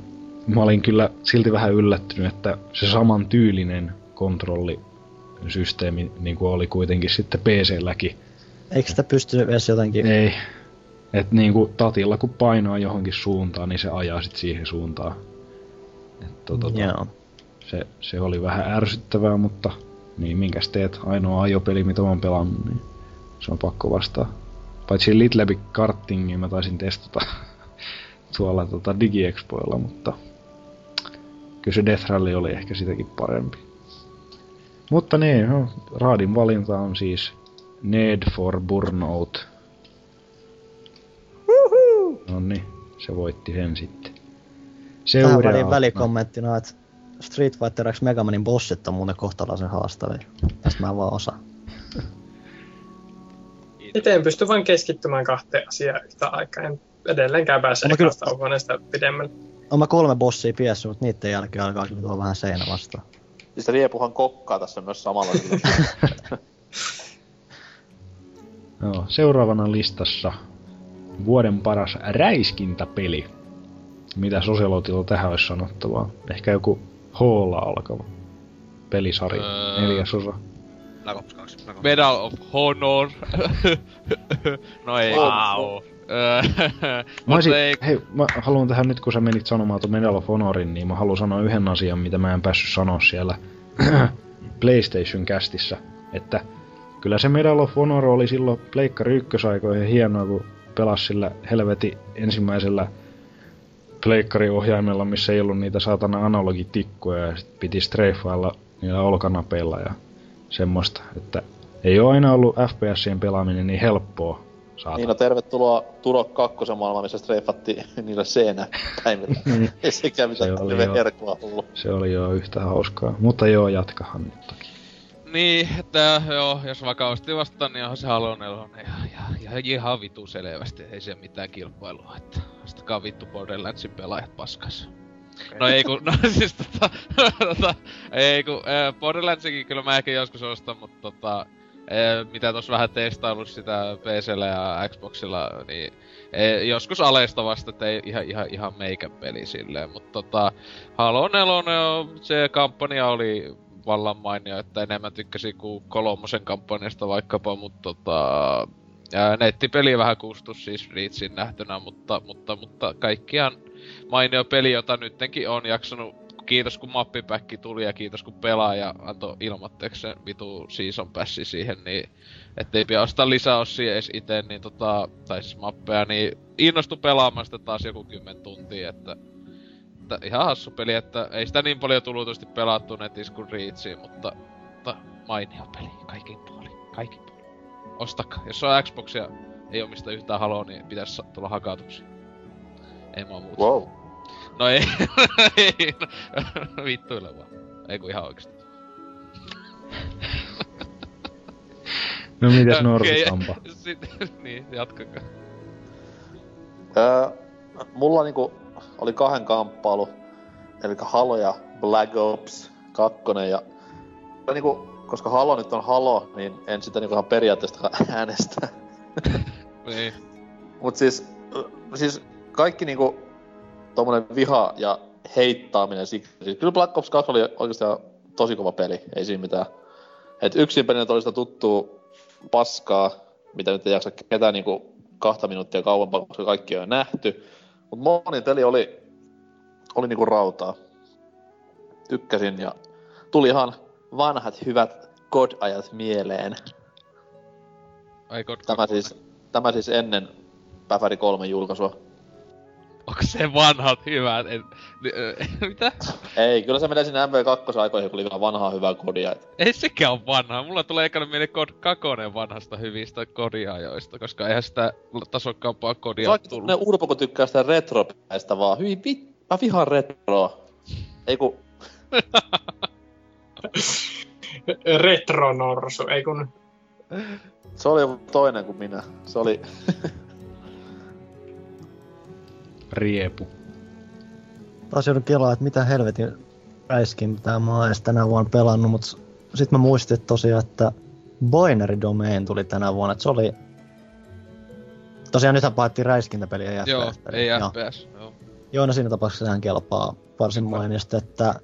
mä olin kyllä silti vähän yllättynyt, että se saman tyylinen kontrollisysteemi niin kuin oli kuitenkin sitten PC-lläkin. Eikö sitä pysty edes jotenkin... Ei. Et niinku tatilla kun painaa johonkin suuntaan, niin se ajaa sit siihen suuntaan. Et to, tota, Joo. se, se oli vähän ärsyttävää, mutta niin minkäs teet, ainoa ajopeli mitä mä oon pelannut, niin se on pakko vastaa. Paitsi Little Big Kartingin mä taisin testata tuolla tota DigiExpoilla, mutta kyllä se Death Rally oli ehkä sitäkin parempi. Mutta niin, no, Raadin valinta on siis Need for Burnout. No niin, se voitti sen sitten. Tähän väliin Seuraava. välikommenttina, että Street Fighter X Megamanin bossit on muuten kohtalaisen haastavia. Tästä mä en vaan osaa. Itse en pysty vain keskittymään kahteen asiaan yhtä aikaa. En edelleenkään pääse No kyllä- ekasta huoneesta pidemmälle. On mä kolme bossia piessyt, mutta niiden jälkeen alkaa kyllä tulla vähän seinä vastaan. Siis Riepuhan kokkaa tässä myös samalla. Joo, seuraavana listassa vuoden paras räiskintäpeli. Mitä Soselotilla tähän olisi sanottavaa? Ehkä joku Hoolla alkava pelisarja, Öö. neljäsosa. Black Ops 2. Black Ops. Medal of Honor. no ei. Wow. Mä, olisin, ei, hei, mä haluan tähän nyt, kun sä menit sanomaan tuon Medal of Honorin, niin mä haluan sanoa yhden asian, mitä mä en päässyt sanoa siellä PlayStation kästissä. Että kyllä se Medal of Honor oli silloin Pleikkari ykkösaikoihin hienoa, kun pelasi sillä helveti ensimmäisellä pleikkariohjaimella, missä ei ollut niitä saatana analogitikkuja ja sit piti streifailla niillä olkanapeilla ja semmoista, että ei ole aina ollut FPSien pelaaminen niin helppoa saatana. niin no tervetuloa Turok 2 maailmaan, missä streifattiin niillä seenä päivillä. Ei sekään Niin. Se mitään oli herkkua ollut. Se oli jo yhtä hauskaa. Mutta joo, jatkahan nyt toki. Niin, että joo, jos vakavasti vastaan, niin onhan se Halo 4 ja, ja, ja ihan vitu selvästi, ei siellä mitään kilpailua, että astakaa vittu Borderlandsin pelaajat paskas. No ei kun, no siis tota, tota ei kun, äh, Borderlandsikin kyllä mä ehkä joskus ostan, mutta tota, äh, mitä tossa vähän testaillut sitä PCllä ja Xboxilla, niin ei, joskus aleista vasta, että ei ihan, ihan, ihan meikän peli silleen, mutta tota, Halo 4, on- se kampanja oli vallan mainio, että enemmän tykkäsin kuin kolmosen kampanjasta vaikkapa, mutta tota, ää, nettipeli vähän kustus siis Reachin nähtynä, mutta, mutta, mutta kaikkiaan mainio peli, jota nyttenkin on jaksanut kiitos kun mappipäkki tuli ja kiitos kun pelaaja antoi ilmoitteeksi sen vitu season passi siihen, niin ettei pidä ostaa lisäosia edes ite, niin tota, tai siis mappeja, niin innostu pelaamaan sitä taas joku kymmen tuntia, että että ihan hassu peli, että ei sitä niin paljon tulutusti pelattu netissä kuin Reachiin, mutta, mutta mainio peli, kaikin puoli, kaikin puoli. Ostakaa, jos on Xbox ja ei omista yhtään haloa, niin pitäisi tulla hakatuksi. Ei mua muuta. Wow. No ei, ei, no, vittuille vaan. Ei kun ihan oikeesti. No mitäs Okei, Norsutampa? Sitten, niin, jatkakaa. Öö, mulla niinku oli kahden kamppailu, eli Halo ja Black Ops 2, ja niinku, koska Halo nyt on Halo, niin en sitä niinku ihan periaatteesta äänestä. Niin. Mut siis, siis kaikki niinku tommonen viha ja heittaaminen siksi. Siis kyllä Black Ops 2 oli oikeastaan tosi kova peli, ei siinä mitään. Et yksin pelinä oli sitä tuttua paskaa, mitä nyt ei jaksa ketään niinku kahta minuuttia kauempaa, koska kaikki on jo nähty. Mut monin peli oli, oli niinku rautaa. Tykkäsin ja tuli ihan vanhat hyvät God-ajat mieleen. Ai God Tämä siis, tämä siis ennen Päfäri 3 julkaisua. Onko se vanhat hyvät? En, ni, ö, mitä? Ei, kyllä se menee sinne MV2-aikoihin, kun oli vielä vanhaa hyvää kodia. et- Ei sekään ole vanha. Mulla tulee ekana mieleen kod, kakonen vanhasta hyvistä kodiajoista, koska eihän sitä tasokkaampaa kodia on tullut. ne urpo, kun tykkää sitä retropäistä vaan. Hyi vit, mä vihaan retroa. Ei ku, Retronorsu, ei kun... se oli toinen kuin minä. Se oli, Riepu. Taas joudun kelaa, että mitä helvetin räiskintää mä oon edes tänä vuonna pelannut, mutta sit mä muistin että tosiaan, että Binary Domain tuli tänä vuonna, että se oli... Tosiaan nythän paettiin räiskintäpeliä ja Joo, ei Joo. FPS. Joo. Joo, no siinä tapauksessa sehän kelpaa varsin mainiosti, että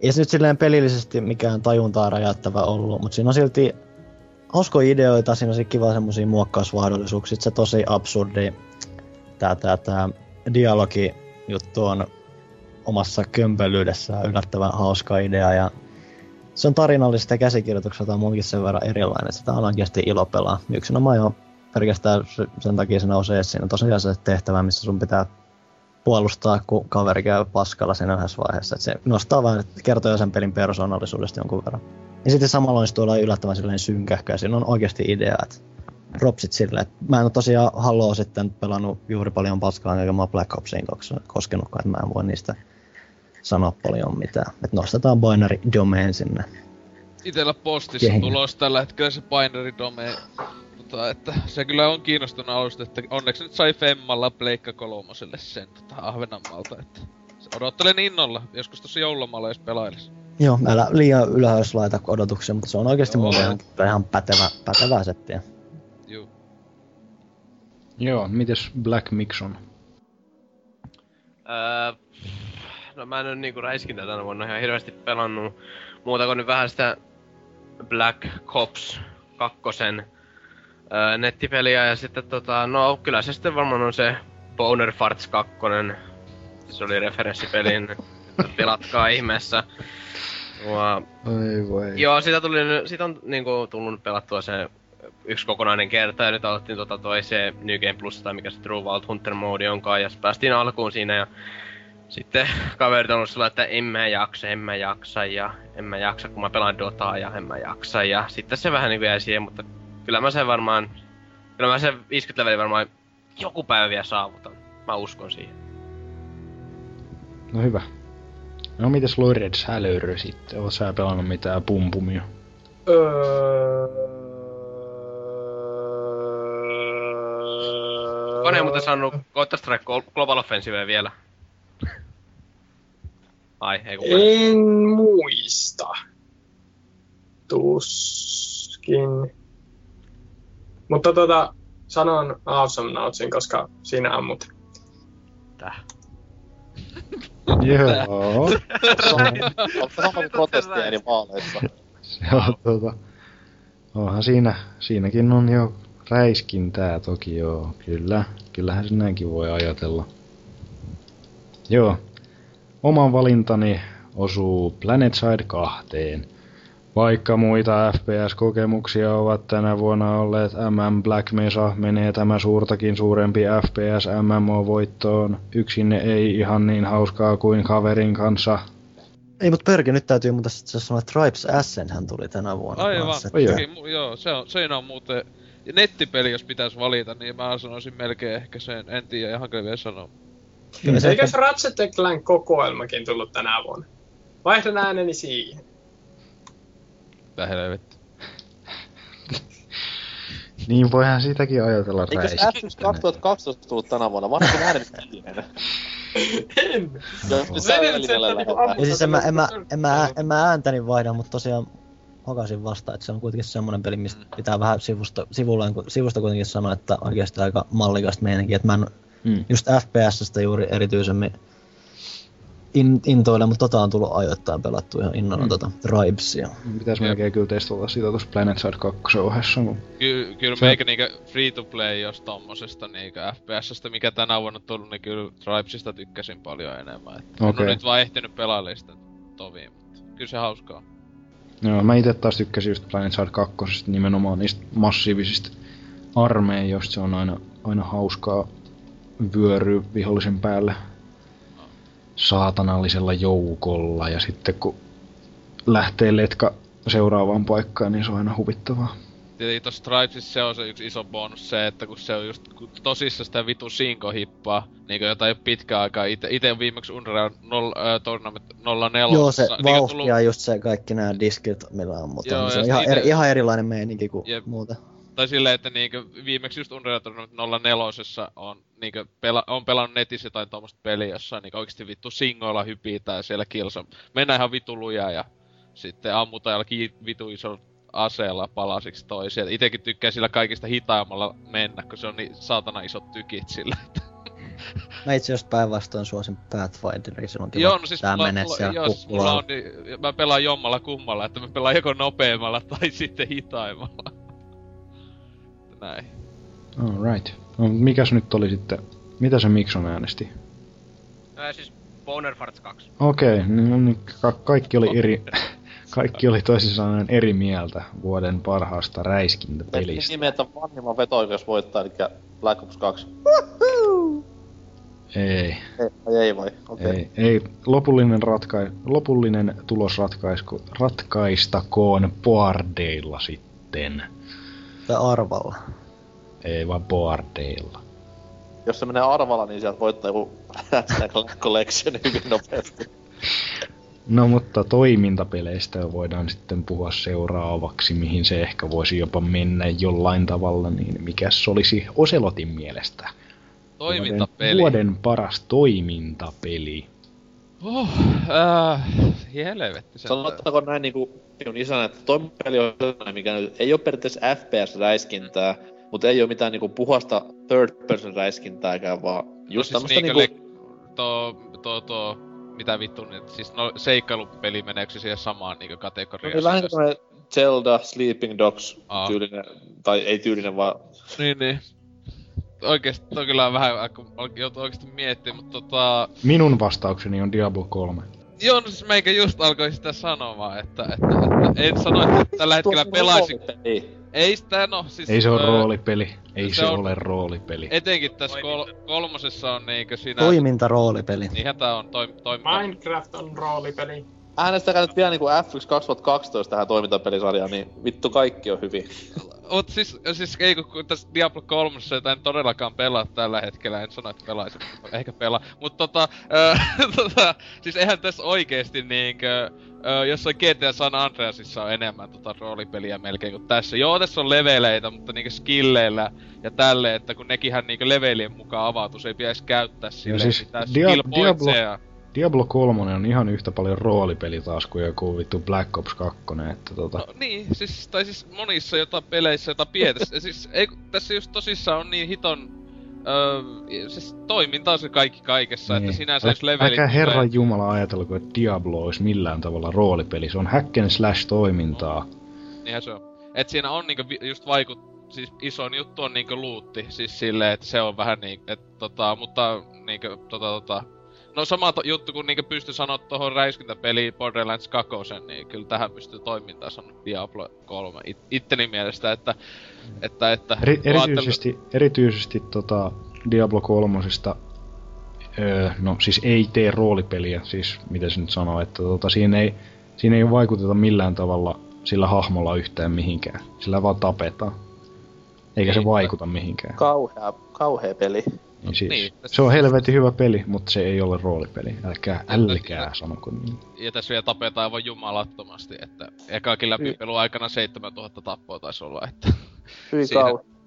ei se nyt silleen pelillisesti mikään tajuntaa räjäyttävä ollut, mutta siinä on silti hauskoja ideoita, siinä on kiva semmosia muokkausmahdollisuuksia, se tosi absurdi tää, tää, tää dialogi juttu on omassa kömpelyydessään yllättävän hauska idea ja se on tarinallista ja on munkin sen verran erilainen, sitä on oikeasti ilo pelaa. Yksinomaan jo pelkästään se- sen takia se nousee esiin. On tosiaan se tehtävä, missä sun pitää puolustaa, kun kaveri käy paskalla siinä yhdessä vaiheessa. Et se nostaa että kertoo sen pelin persoonallisuudesta jonkun verran. Ja sitten samalla se tuolla yllättävän synkähkö, ja siinä on oikeasti idea, että propsit silleen. Et mä en ole tosiaan Haloa sitten pelannut juuri paljon paskaa, eikä mä Black Opsiin kos- koskenutkaan, että mä en voi niistä sanoa paljon mitään. Et nostetaan Binary Domain sinne. Itellä postissa tulos tällä hetkellä se binary domain. Tota, että se kyllä on kiinnostunut alusta, että onneksi nyt sai Femmalla Pleikka kolmoselle sen tota, Ahvenanmaalta, että odottelen innolla. Joskus tossa joulumalla jos pelailis. Joo, älä liian ylhäis laita odotuksia, mutta se on oikeasti mulle ihan, ihan pätevä, pätevää settiä. Joo, mites Black Mixon? Öö, no mä en oo niinku räiskintä tänä vuonna ihan hirveästi pelannut muuta kuin nyt vähän sitä Black Ops 2 öö, nettipeliä ja sitten tota, no kyllä se sitten varmaan on se Boner Farts 2. Se oli referenssipeliin, että pelatkaa ihmeessä. Ja, Ai voi. Joo, sitä, tuli, siitä on niinku tullut pelattua se yksi kokonainen kerta ja nyt aloittiin tota toi se New Game Plus tai mikä se True Wild Hunter mode onkaan ja päästiin alkuun siinä ja sitten kaverit on ollut sillä, että en mä jaksa, en mä jaksa ja en mä jaksa kun mä pelaan Dotaa ja en mä jaksa ja sitten se vähän niinku jäi siihen, mutta kyllä mä sen varmaan, kyllä mä sen 50 leveli varmaan joku päivä vielä saavutan. Mä uskon siihen. No hyvä. No mites Lorred Sälöyry sitten? Oot sä pelannut mitään pumpumia? Öö... Kone ei muuten saanut Counter Strike Glo- Global Offensive vielä. Ai, ei kun En muista. Tuskin. Mutta tota, sanon Awesome Notesin, koska siinä ammut. Täh. Joo. on sama kuin protestiääni vaaleissa. Se on tota... Onhan siinä, siinäkin on jo räiskintää toki joo, kyllä. Kyllähän se näinkin voi ajatella. Joo. Oman valintani osuu PlanetSide 2. Vaikka muita FPS-kokemuksia ovat tänä vuonna olleet MM Black Mesa, menee tämä suurtakin suurempi FPS MMO-voittoon. Yksin ei ihan niin hauskaa kuin kaverin kanssa. Ei, mutta Perki, nyt täytyy muuten sitten sanoa, että Tribes Ascent hän tuli tänä vuonna. Aivan. kanssa, Oi, että- mu- joo, se on, siinä on muuten... Nettipeli, jos pitäisi valita, niin mä sanoisin melkein ehkä sen. En tiedä, ihan kyllä vielä sanoa. Kyllä se Eikös Ratchet Clank kokoelmakin tullut tänä vuonna? Vaihdan ääneni siihen. Mitä helvettä. Niin voihan sitäkin ajatella Eikö se räiskintänä. FX 2012 tullut tänä vuonna? Vanhakin äänen viiden. En. Jos nyt Se sä ääntäni vaihda, mutta tosiaan hokasin vasta, että se on kuitenkin semmoinen peli, mistä pitää vähän sivusta, sivulla, sivusta kuitenkin sanoa, että oikeasti aika mallikasta meininkiä, että mä en Mm. just FPSstä juuri erityisemmin in, intoile, mutta tota on tullut ajoittain pelattu ihan innolla Mm. mm. tota Tribesia. Pitäis melkein kyllä testata sitä tuossa PlanetSide 2 ohessa, kun Ky- kyllä Se- meikä niinkö free to play jos tommosesta niinkö FPSstä, mikä tänä vuonna on tullut, niin kyllä Tribesista tykkäsin paljon enemmän. Et En Okei. oo nyt vaan ehtinyt pelailemaan sitä toviin, mutta kyllä se hauskaa. Joo, mä itse taas tykkäsin just PlanetSide 2 nimenomaan niistä massiivisista armeijoista. Se on aina, aina hauskaa vyöry vihollisen päälle saatanallisella joukolla ja sitten kun lähtee letka seuraavaan paikkaan, niin se on aina huvittavaa. Tietenkin tossa Stripesissa se on se yksi iso bonus se, että kun se on just kun tosissa sitä vitu sinko-hippaa, niinku jota ei oo pitkään aikaa. Ite, ite on viimeksi Unreal 0, äh, Tournament 04. Joo, se niinku vauhti tullut- ja just se kaikki nämä diskit, millä on, mutta Joo, on, se on ihan, ite- eri, ihan erilainen meininki kuin Jep. muuta. Tai silleen, että niinkö viimeksi just Unreal Tournament 04 on niinkö pela, on pelannut netissä jotain tuommoista peliä, jossa niinkö oikeesti vittu singoilla hypitään siellä kilsa. Mennään ihan vitu lujaa ja sitten ammutaan jollakin vitu isolla aseella palasiksi toisia. Itekin tykkää sillä kaikista hitaimmalla mennä, kun se on niin saatana isot tykit sillä. Mä itse asiassa päinvastoin suosin Pathfinderia, se on kiva Joo, no siis tää mulla, menee mulla, siellä jos mulla on, niin mä pelaan jommalla kummalla, että mä pelaan joko nopeammalla tai sitten hitaimmalla. Näin. Alright. No, mikäs nyt oli sitten, mitä se Mikson äänesti? Ää, siis Boner Farts 2. Okei, niin, no niin ka- kaikki oli eri, kaikki oli toisin sanoen eri mieltä vuoden parhaasta räiskintäpelistä. Nimeltä vanhimman veto-oikeus voittaa, eli Black Ops 2. Ei, Ei, vai ei vai? Okei. Okay. ei, ei. Lopullinen, ratkai, lopullinen tulos ratkaisku, ratkaistakoon boardeilla sitten. Tai arvalla. Ei vaan boardeilla. Jos se menee arvalla, niin sieltä voittaa joku Collection hyvin nopeasti. No mutta toimintapeleistä voidaan sitten puhua seuraavaksi, mihin se ehkä voisi jopa mennä jollain tavalla, niin mikäs olisi Oselotin mielestä? Toimintapeli. Vuoden, vuoden paras toimintapeli. Oh, äh, helvetti se. Sanottaako näin niinku minun isänä, että toi peli on sellainen, mikä nyt ei ole periaatteessa FPS-räiskintää, mutta ei ole mitään niinku puhasta third person räiskintääkään, vaan just no, siis tämmöstä niinku... le- to, to, to, mitä vittu nyt, siis no seikkailupeli meneekö se siihen samaan niinkö No, kategoriaan? niin vähän tämmönen Zelda, Sleeping Dogs Aa. tyylinen, tai ei tyylinen vaan... Niin, niin. Oikeesti, toi kyllä on vähän, kun joutuu oikeesti miettimään, mutta tota... Minun vastaukseni on Diablo 3. Joo, no siis meikä just alkoi sitä sanomaan, että, että, että en sano, että tällä hetkellä pelaisin... Ei. Ei sitä, no siis... Ei se ole öö, roolipeli. Ei se se, on- ole roolipeli. Etenkin tässä kol- kolmosessa on niinkö siinä... Toimintaroolipeli. Niinhän tää on toim... toim Minecraft on roolipeli. Äänestäkää nyt vielä niinku F1 2012 tähän toimintapelisarjaan, niin vittu kaikki on hyvin. Mut siis, siis ei kun, kun tässä Diablo 3 jota en todellakaan pelaa tällä hetkellä, en sano, että pelaisin, ehkä pelaa. Mut tota, ö, tota, siis eihän tässä oikeesti niinkö, jossain GTA San Andreasissa on enemmän tota roolipeliä melkein kuin tässä. Joo, tässä on leveleitä, mutta niinkö skilleillä ja tälle, että kun nekinhän niinkö levelien mukaan avautus, ei pitäisi käyttää silleen siis mitään Dia- skill Diablo-. Diablo 3 on ihan yhtä paljon roolipeli taas kuin joku vittu Black Ops 2, että tota... No niin, siis, tai siis monissa jota peleissä, jota pietes, siis ei, kun tässä just tosissaan on niin hiton, öö, siis toiminta on se kaikki kaikessa, niin. että sinänsä jos levelit Älkää herran jumala ajatelko, että Diablo olisi millään tavalla roolipeli. Se on hack and slash toimintaa. Niinhän se on. Et siinä on niinku just vaikut, siis isoin juttu on niinku luutti, siis silleen, että se on vähän niin, et tota, mutta niinku tota tota, No sama to, juttu kun niinku pystyi sanoa tohon räiskintäpeliin Borderlands 2, niin kyllä tähän pystyy toimintaa sanoa Diablo 3 it, itteni mielestä, että, että, että Eri, kun ajattelee- erityisesti, erityisesti tota Diablo 3 öö, no siis ei tee roolipeliä, siis miten se nyt sanoo, että tota, siinä, ei, siinä ei vaikuteta millään tavalla sillä hahmolla yhtään mihinkään. Sillä vaan tapetaan. Eikä se vaikuta mihinkään. Kauhea, kauhea peli. Niin siis, Niin, se on helvetin hyvä peli, mutta se ei ole roolipeli. Älkää, älkää sanoko niin. Ja tässä vielä tapetaan aivan jumalattomasti, että ekakin läpipelu aikana 7000 tappoa taisi olla, että... Hyvin.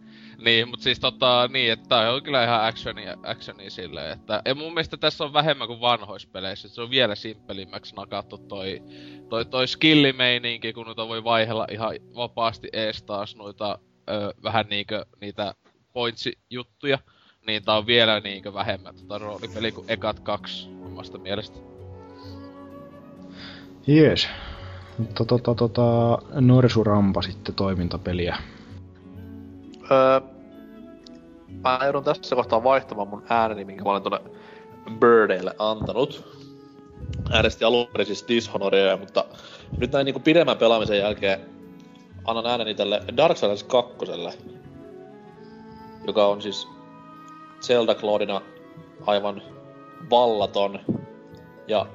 Niin, mutta siis tota, niin, että tää on kyllä ihan actioni, actioni silleen, että... Ja mun mielestä tässä on vähemmän kuin vanhoissa peleissä, se on vielä simppelimmäksi nakattu toi, toi, toi skillimeininki, kun noita voi vaihella ihan vapaasti ees taas noita ö, vähän niinkö niitä pointsi-juttuja. Niin tää on vielä niinkö vähemmän tota roolipeli kuin ekat kaksi omasta mielestä. Jees. Mutta tota, tota, Norsurampa sitten toimintapeliä. Öö, mä joudun tässä kohtaa vaihtamaan mun ääneni, minkä mä olen tuonne Birdeille antanut. Äänestin alun perin siis Dishonoria, mutta nyt näin niinku pidemmän pelaamisen jälkeen annan ääneni tälle Dark Souls 2, joka on siis Zelda Cloudina aivan vallaton Ja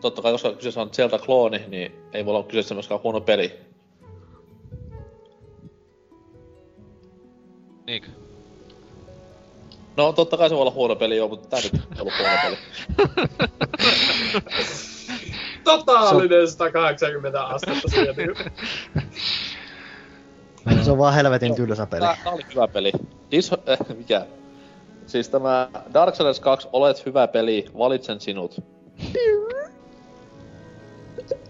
totta kai, koska kyseessä on Zelda-klooni, niin ei voi olla kyseessä myöskään huono peli. Niinkö? No totta kai se voi olla huono peli joo, mutta tää nyt ei ollut huono peli. Totaalinen 180 astetta sieltä. Se on vaan helvetin tylsä peli. Tää, tää oli hyvä peli. Dis... Äh, mikä? Siis tämä Dark Souls 2, olet hyvä peli, valitsen sinut.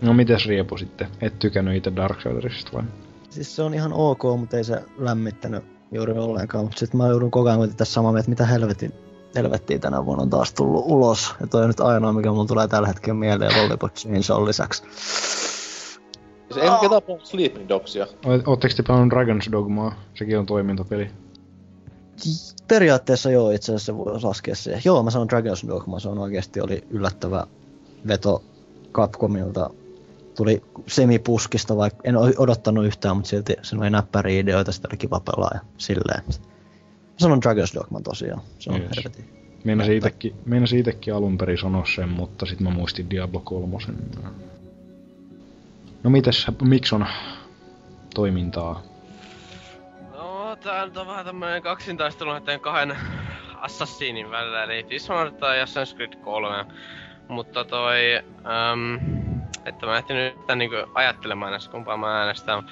No mites Riepu sitten? Et tykännyt itse Dark Soulsista vai? Siis se on ihan ok, mutta ei se lämmittänyt juuri ollenkaan. Mutta sitten mä joudun koko ajan tässä samaa mieltä, että mitä helvetin, helvettiä tänä vuonna on taas tullut ulos. Ja toi on nyt ainoa, mikä mulla tulee tällä hetkellä mieleen Lollipop Chainsaw lisäksi. Siis eihän ketään puhua Sleeping Dogsia. O- Ootteko te pelannut Dragon's Dogmaa? Sekin on toimintapeli. Periaatteessa joo, itse asiassa se voi laskea se. Joo, mä sanon Dragon's Dogma, se on oikeasti oli yllättävä veto Capcomilta. Tuli semipuskista, vaikka en odottanut yhtään, mutta silti siinä oli näppäriä ideoita, sitä oli kiva pelaa ja silleen. Mä sanon Dragon's Dogma tosiaan, se on Yes. helvetin. Meinasin itekin, meinasin itekin alun perin sanoa sen, mutta sitten mä muistin Diablo 3. No mitäs Mikson toimintaa? Tää on vähän tämmönen kaksintaistelu näiden kahden Assassinin välillä, eli Dishonored tai Assassin's Creed 3. Mutta toi, äm, että mä ehtin nyt niinku ajattelemaan näistä kumpaa mä äänestän.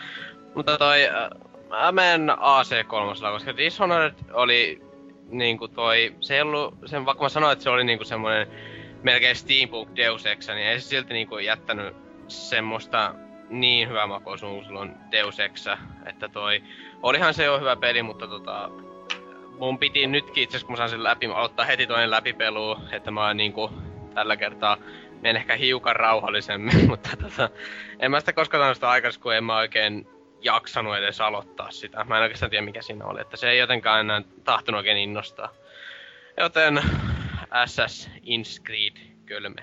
Mutta toi, äh, mä menen AC3, koska Dishonored oli niinku toi, se ei ollut, sen vaikka mä sanoin, että se oli niinku semmonen melkein steampunk Deus Ex, niin ei se silti niinku jättänyt semmoista niin hyvää makua sun silloin Deus Ex, että toi, olihan se jo hyvä peli, mutta tota, mun piti nytkin itse kun mä saan sen läpi, mä aloittaa heti toinen läpipelu, että mä niinku tällä kertaa menen ehkä hiukan rauhallisemmin, mutta tota, en mä sitä koskaan saanut sitä aikaisemmin, kun en mä oikein jaksanut edes aloittaa sitä. Mä en oikeastaan tiedä mikä siinä oli, että se ei jotenkaan enää tahtonut oikein innostaa. Joten SS Inscreed kylme.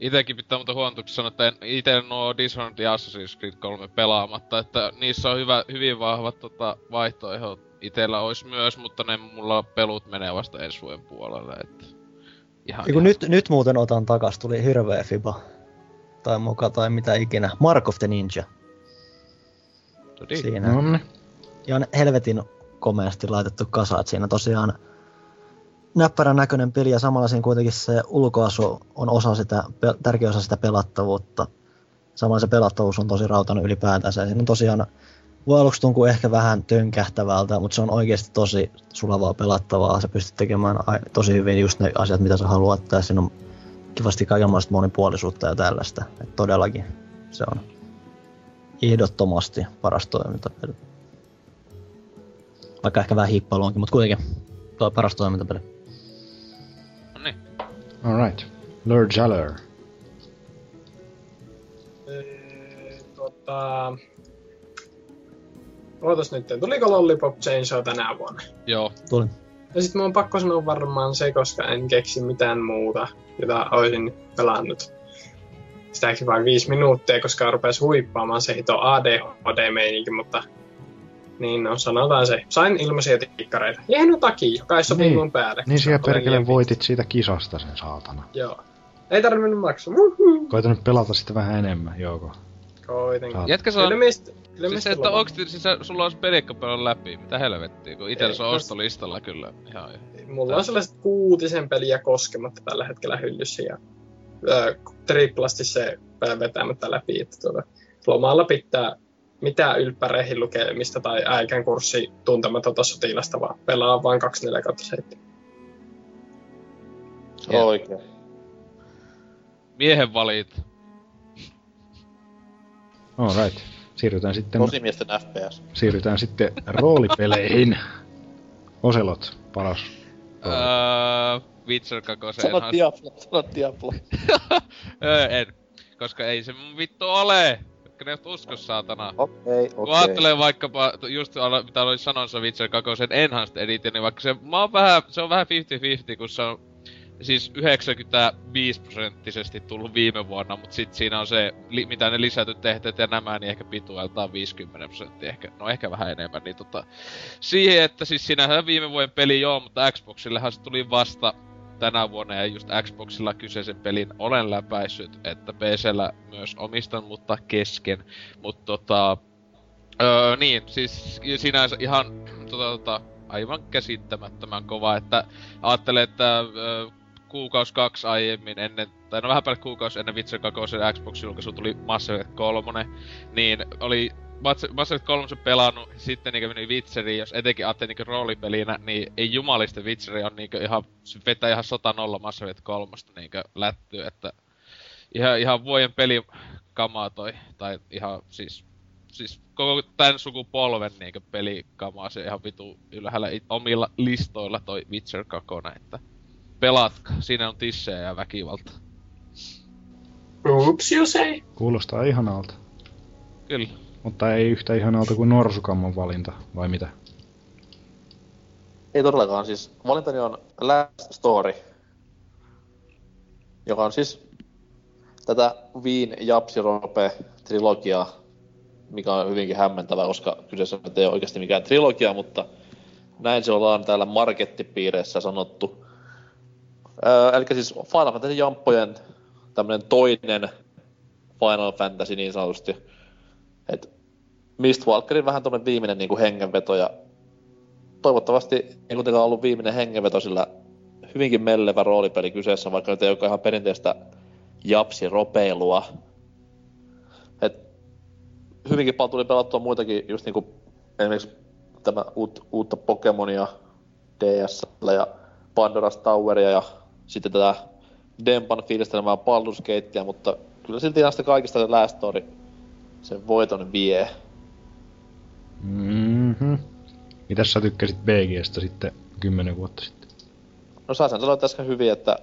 Itekin pitää mutta huomatuksi sanoa, että en ite nuo Dishonored ja Assassin's Creed 3 pelaamatta, että niissä on hyvä, hyvin vahvat tota, vaihtoehdot. Itellä olisi myös, mutta ne mulla pelut menee vasta ensi vuoden puolelle, että... Ihan, Ja kun nyt, nyt muuten otan takas, tuli hirveä fiba. Tai muka tai mitä ikinä. Mark of the Ninja. Todi. Siinä. No niin. ihan helvetin komeasti laitettu kasa, että siinä tosiaan näppärän näköinen peli ja samalla siinä kuitenkin se ulkoasu on osa sitä, tärkeä osa sitä pelattavuutta. Samalla se pelattavuus on tosi rautainen ylipäätänsä. Siinä on tosiaan voi aluksi tuntuu ehkä vähän tönkähtävältä, mutta se on oikeasti tosi sulavaa pelattavaa. Sä pystyt tekemään tosi hyvin just ne asiat, mitä sä haluat. Ja siinä on kivasti kaikenlaista monipuolisuutta ja tällaista. Et todellakin se on ehdottomasti paras toimintapeli. Vaikka ehkä vähän hiippailu onkin, mutta kuitenkin tuo paras toimintapeli. Alright. Lord Jaller. Ee, tota... Ootas nyt, tuliko Lollipop Chainsaw tänä vuonna? Joo. Tuli. Ja sit mun on pakko sanoa varmaan se, koska en keksi mitään muuta, jota olisin pelannut. Sitäkin vain viisi minuuttia, koska rupes huippaamaan se hito ADHD-meininki, mutta niin no, sanotaan se. Sain ilmaisia tikkareita. Hieno takia, joka ei sopi Niin. mun päälle. Niin siellä Olen perkele liian voitit siitä kisasta sen saatana. Joo. Ei tarvinnut maksaa. Koita nyt pelata sitten vähän enemmän, Joko. Koitin. Saat- Jätkä se on... Ilmeisesti, Siis se, että onks siis sulla on pelikka pelannut läpi? Mitä helvettiä, kun itellä se on ostolistalla kyllä ihan... Mulla on sellaiset kuutisen peliä koskematta tällä hetkellä hyllyssä ja ö, triplasti se vetämättä läpi, että tuota, lomalla pitää mitään ylppäreihin lukemista tai äikän kurssi tuntematonta sotilasta, vaan pelaa vain 24 7. Se on oikein. Miehen valit. Alright. Siirrytään sitten, Tosimiesten FPS. siirrytään sitten roolipeleihin. Oselot, paras. Öö, Witcher 2 Sano Diablo, sano Diablo. öö, en. Koska ei se mun vittu ole! Ne usko saatana. Okei, Kun okei. ajattelee vaikkapa, just mitä aloin sanossa Witcher 2 Enhanced Edition, niin vaikka se, mä oon vähän, se on vähän 50-50, kun se on siis 95 prosenttisesti tullut viime vuonna, mutta sit siinä on se, li, mitä ne lisätyt tehteet ja nämä, niin ehkä pitueltaan 50 prosenttia, ehkä, no ehkä vähän enemmän, niin tota, siihen, että siis sinähän viime vuoden peli joo, mutta Xboxillehan se tuli vasta tänä vuonna ja just Xboxilla kyseisen pelin olen läpäissyt, että PCllä myös omistan, mutta kesken. Mutta tota, öö, niin, siis sinänsä ihan tota, tota, aivan käsittämättömän kova, että ajattelee, että öö, kuukaus kaksi aiemmin ennen, tai no vähän päälle kuukausi ennen Witcher 2 Xbox-julkaisu tuli Mass Effect 3, niin oli Mass Effect 3 pelannut, sitten niinku meni Witcheriin, jos etenkin ajattelee niinku roolipelinä, niin ei jumalista Witcheri on niinku ihan, se vetää ihan 100 Mass Effect 3 niinku lättyy, että ihan, ihan vuoden peli kamaa toi, tai ihan siis, siis koko tän sukupolven niinku pelikamaa se ihan vitu ylhäällä it- omilla listoilla toi Witcher 2, että pelatka, siinä on tissejä ja väkivalta. Oops, you say. Kuulostaa ihanalta. Kyllä. Mutta ei yhtä ihanalta kuin Norsukamman valinta, vai mitä? Ei todellakaan, siis valintani on Last Story, joka on siis tätä Viin Japsirope trilogiaa, mikä on hyvinkin hämmentävää, koska kyseessä ei ole oikeasti mikään trilogia, mutta näin se ollaan täällä markettipiireissä sanottu. Öö, eli siis Final Fantasy Jamppojen tämmönen toinen Final Fantasy niin sanotusti. Et Mistwalkerin vähän tuommoinen viimeinen niin kuin hengenveto ja toivottavasti ei kuitenkaan ollut viimeinen hengenveto, sillä hyvinkin mellevä roolipeli kyseessä, vaikka nyt ei olekaan ihan perinteistä japsi-ropeilua. Et hyvinkin paljon tuli pelattua muitakin, just niinku esimerkiksi tämä uut, uutta Pokemonia DSL ja Pandora's Toweria ja sitten tätä Dempan fiilistelmää Baldur's mutta kyllä silti sitä kaikista se Last Story sen voiton vie. Mhm. Mitäs sä tykkäsit BGstä sitten kymmenen vuotta sitten? No sä sen sanoit äsken hyvin, että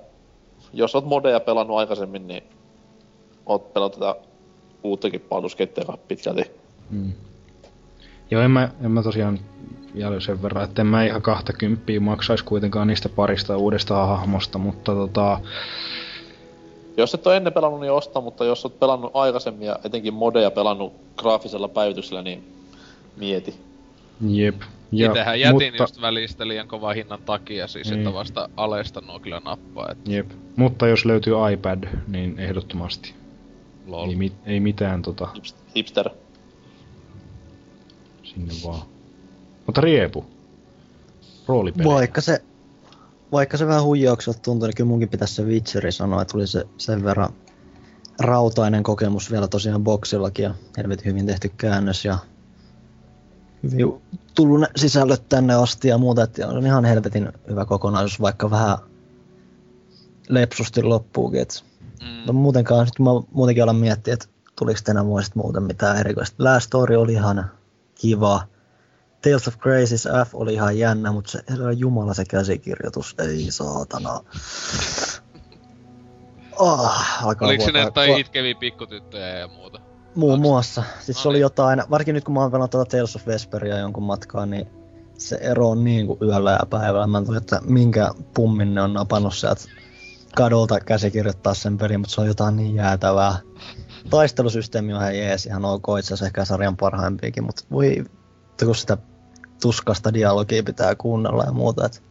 jos oot modeja pelannut aikaisemmin, niin oot pelannut tätä uuttakin Gatea pitkälti. Mm. Joo, en mä, en mä tosiaan vielä sen verran, että en mä ihan 20 maksaisi kuitenkaan niistä parista uudesta hahmosta, mutta tota, Jos et ole ennen pelannut, niin osta, mutta jos oot pelannut aikaisemmin ja etenkin modeja pelannut graafisella päivityksellä, niin mieti. jep. Ja, Itsehän jätin mutta, just välistä liian kova hinnan takia, siis Niin. että vasta alesta nuo kyllä nappaa, että Jep. Mutta jos löytyy iPad, niin ehdottomasti. lol. Ei, mi- ei mitään tota, Hips- Hipster. sinne vaan. Mutta riepu. Roolipeli. Vaikka se, vaikka se vähän huijaukselta tuntuu, niin kyllä munkin pitäisi se Witcheri sanoa, että tuli se sen verran rautainen kokemus vielä tosiaan boksillakin ja helvetin hyvin tehty käännös ja hyvin tullut ne sisällöt tänne asti ja muuta, että on ihan helvetin hyvä kokonaisuus, vaikka vähän lepsusti loppuukin. Et Mm. No muutenkaan, sit mä muutenkin alan miettiä, että tuliko tänä vuonna muuten mitään erikoista. Last Story oli ihan kiva. Tales of Graces F oli ihan jännä, mutta se jumala se käsikirjoitus, ei saatana. Oh, alkaa Oliko sinne jotain itkeviä pikkutyttöjä ja muuta? Muun muassa. Siis No se oli niin. jotain, varsinkin nyt kun mä oon pelannut tuota Tales of Vesperia jonkun matkaa, niin se ero on niin kuin yöllä ja päivällä. Mä en tiedä, että minkä pummin ne on napannut sieltä kadolta käsikirjoittaa sen pelin, mutta se on jotain niin jäätävää. Taistelusysteemi on ihan jees, ihan ok, itse asiassa ehkä sarjan parhaimpiakin, mutta voi, kun sitä tuskasta dialogia pitää kuunnella ja muuta. Et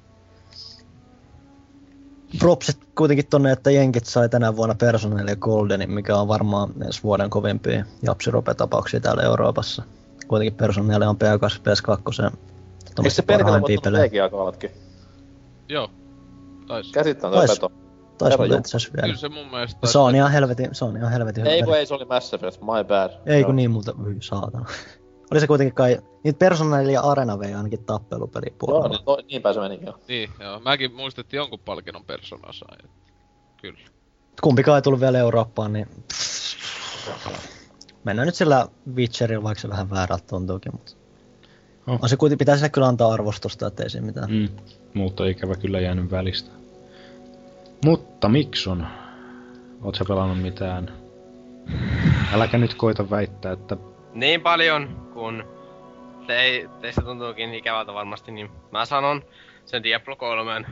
propsit kuitenkin tonne, että jenkit sai tänä vuonna Personal ja Goldenin, mikä on varmaan ensi vuoden kovimpia japsirope-tapauksia täällä Euroopassa. Kuitenkin Personal on PS2, PS2 Eikö se perkele voittanut PGA-kaalatkin? Joo. Tais. Käsittämätön Tais- veto. Taisi olla itse asiassa vielä. Kyllä se mun mielestä... Se on ihan helvetin, se on ihan helvetin Ei kun ei, se oli Mass Effect, my bad. Ei kun niin muuta, hyi saatana. Oli se kuitenkin kai, niitä Personal ja Arena vei ainakin tappelupeli Joo, puolella. niin, no, niinpä se menikin jo. Niin, joo. Mäkin muistettiin jonkun palkinnon personaa sai. Kyllä. Kumpikaan ei tullut vielä Eurooppaan, niin mennään nyt sillä Witcherilla, vaikka se vähän väärältä tuntuukin, mutta Oh. on se kuitenkin, pitää sille kyllä antaa arvostusta, ettei siinä mitään. Mm. Mutta ikävä kyllä jäänyt välistä. Mutta Mikson, oot sä pelannut mitään? Äläkä nyt koita väittää, että Niin paljon, kun te, teistä tuntuukin ikävältä varmasti, niin mä sanon sen Diablo 3. ei.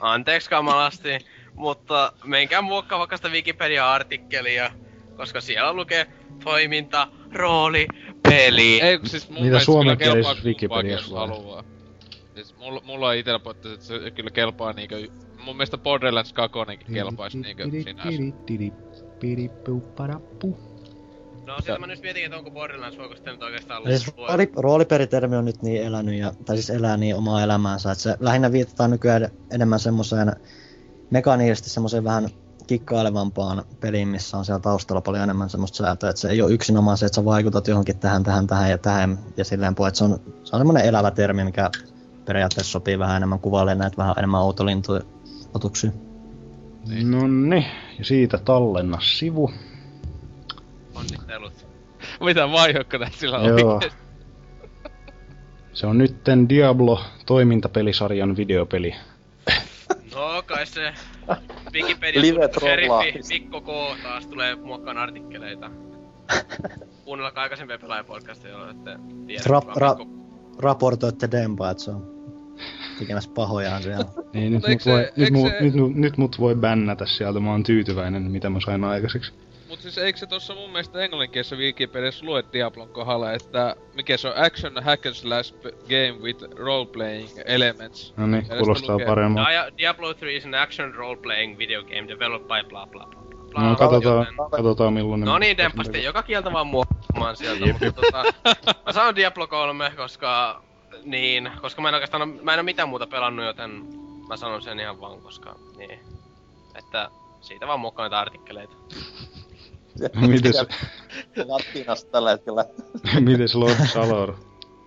Anteeksi kamalasti, mutta menkää muokkaa vaikka sitä Wikipedia-artikkelia, koska siellä lukee toiminta, rooli, peli. Ei, siis mun kelpaa suomenkielisessä Wikipediassa haluaa. Siis mulla, mulla on itellä että se kyllä kelpaa niinkö mun mielestä Borderlands 2 kelpaisi niinkö sinänsä. No sitä mä nyt mietin, että onko Borderlands, voiko sitten nyt oikeastaan olla Siis rooli, rooliperitermi on nyt niin elänyt, ja, tai siis elää niin omaa elämäänsä, että se lähinnä viitataan nykyään enemmän semmoiseen mekaniisesti semmoiseen vähän kikkailevampaan peliin, missä on siellä taustalla paljon enemmän semmoista säätöä, että se ei ole yksinomaan se, että sä vaikutat johonkin tähän, tähän, tähän ja tähän ja silleen puhuu, että se on, se on semmoinen elävä termi, mikä periaatteessa sopii vähän enemmän kuvailemaan näitä vähän enemmän outolintuja otuksia. No niin, ja siitä tallenna sivu. Onnittelut. Mitä vaihokko tässä sillä on Joo. Se on nytten Diablo toimintapelisarjan videopeli. No kai se Wikipedia sheriffi. Mikko K taas tulee muokkaan artikkeleita. Kuunnelkaa aikaisempia pelaajapodcasteja, joilla ette tiedä, Ra- ra- Mikko Raportoitte Dempa, että se on tekemässä pahojaan siellä. Niin, nyt, Mut mut se- voi, nyt, se- nyt, nyt, nyt mut voi bännätä sieltä, mä oon tyytyväinen, mitä mä sain aikaiseksi. Mut siis eikö se tossa mun mielestä englanninkielisessä Wikipediassa lue Diablon kohdalla, että mikä se on action hack and slash game with role playing elements. No niin, Ja kuulostaa. Dia- Diablo 3 is an action role-playing video game developed by bla bla bla. No katsotaan, joten- katsotaan millainen... No niin, dempasti, joka kieltä vaan muokkaamaan sieltä, mutta tota, mä sanon Diablo 3, koska, niin, koska mä en oikeastaan, mä en oo mitään muuta pelannut, joten mä sanon sen ihan vaan, koska, niin, että siitä vaan muokkaan näitä artikkeleita. Mites, Latinasta tällä hetkellä. mites Lord Salor?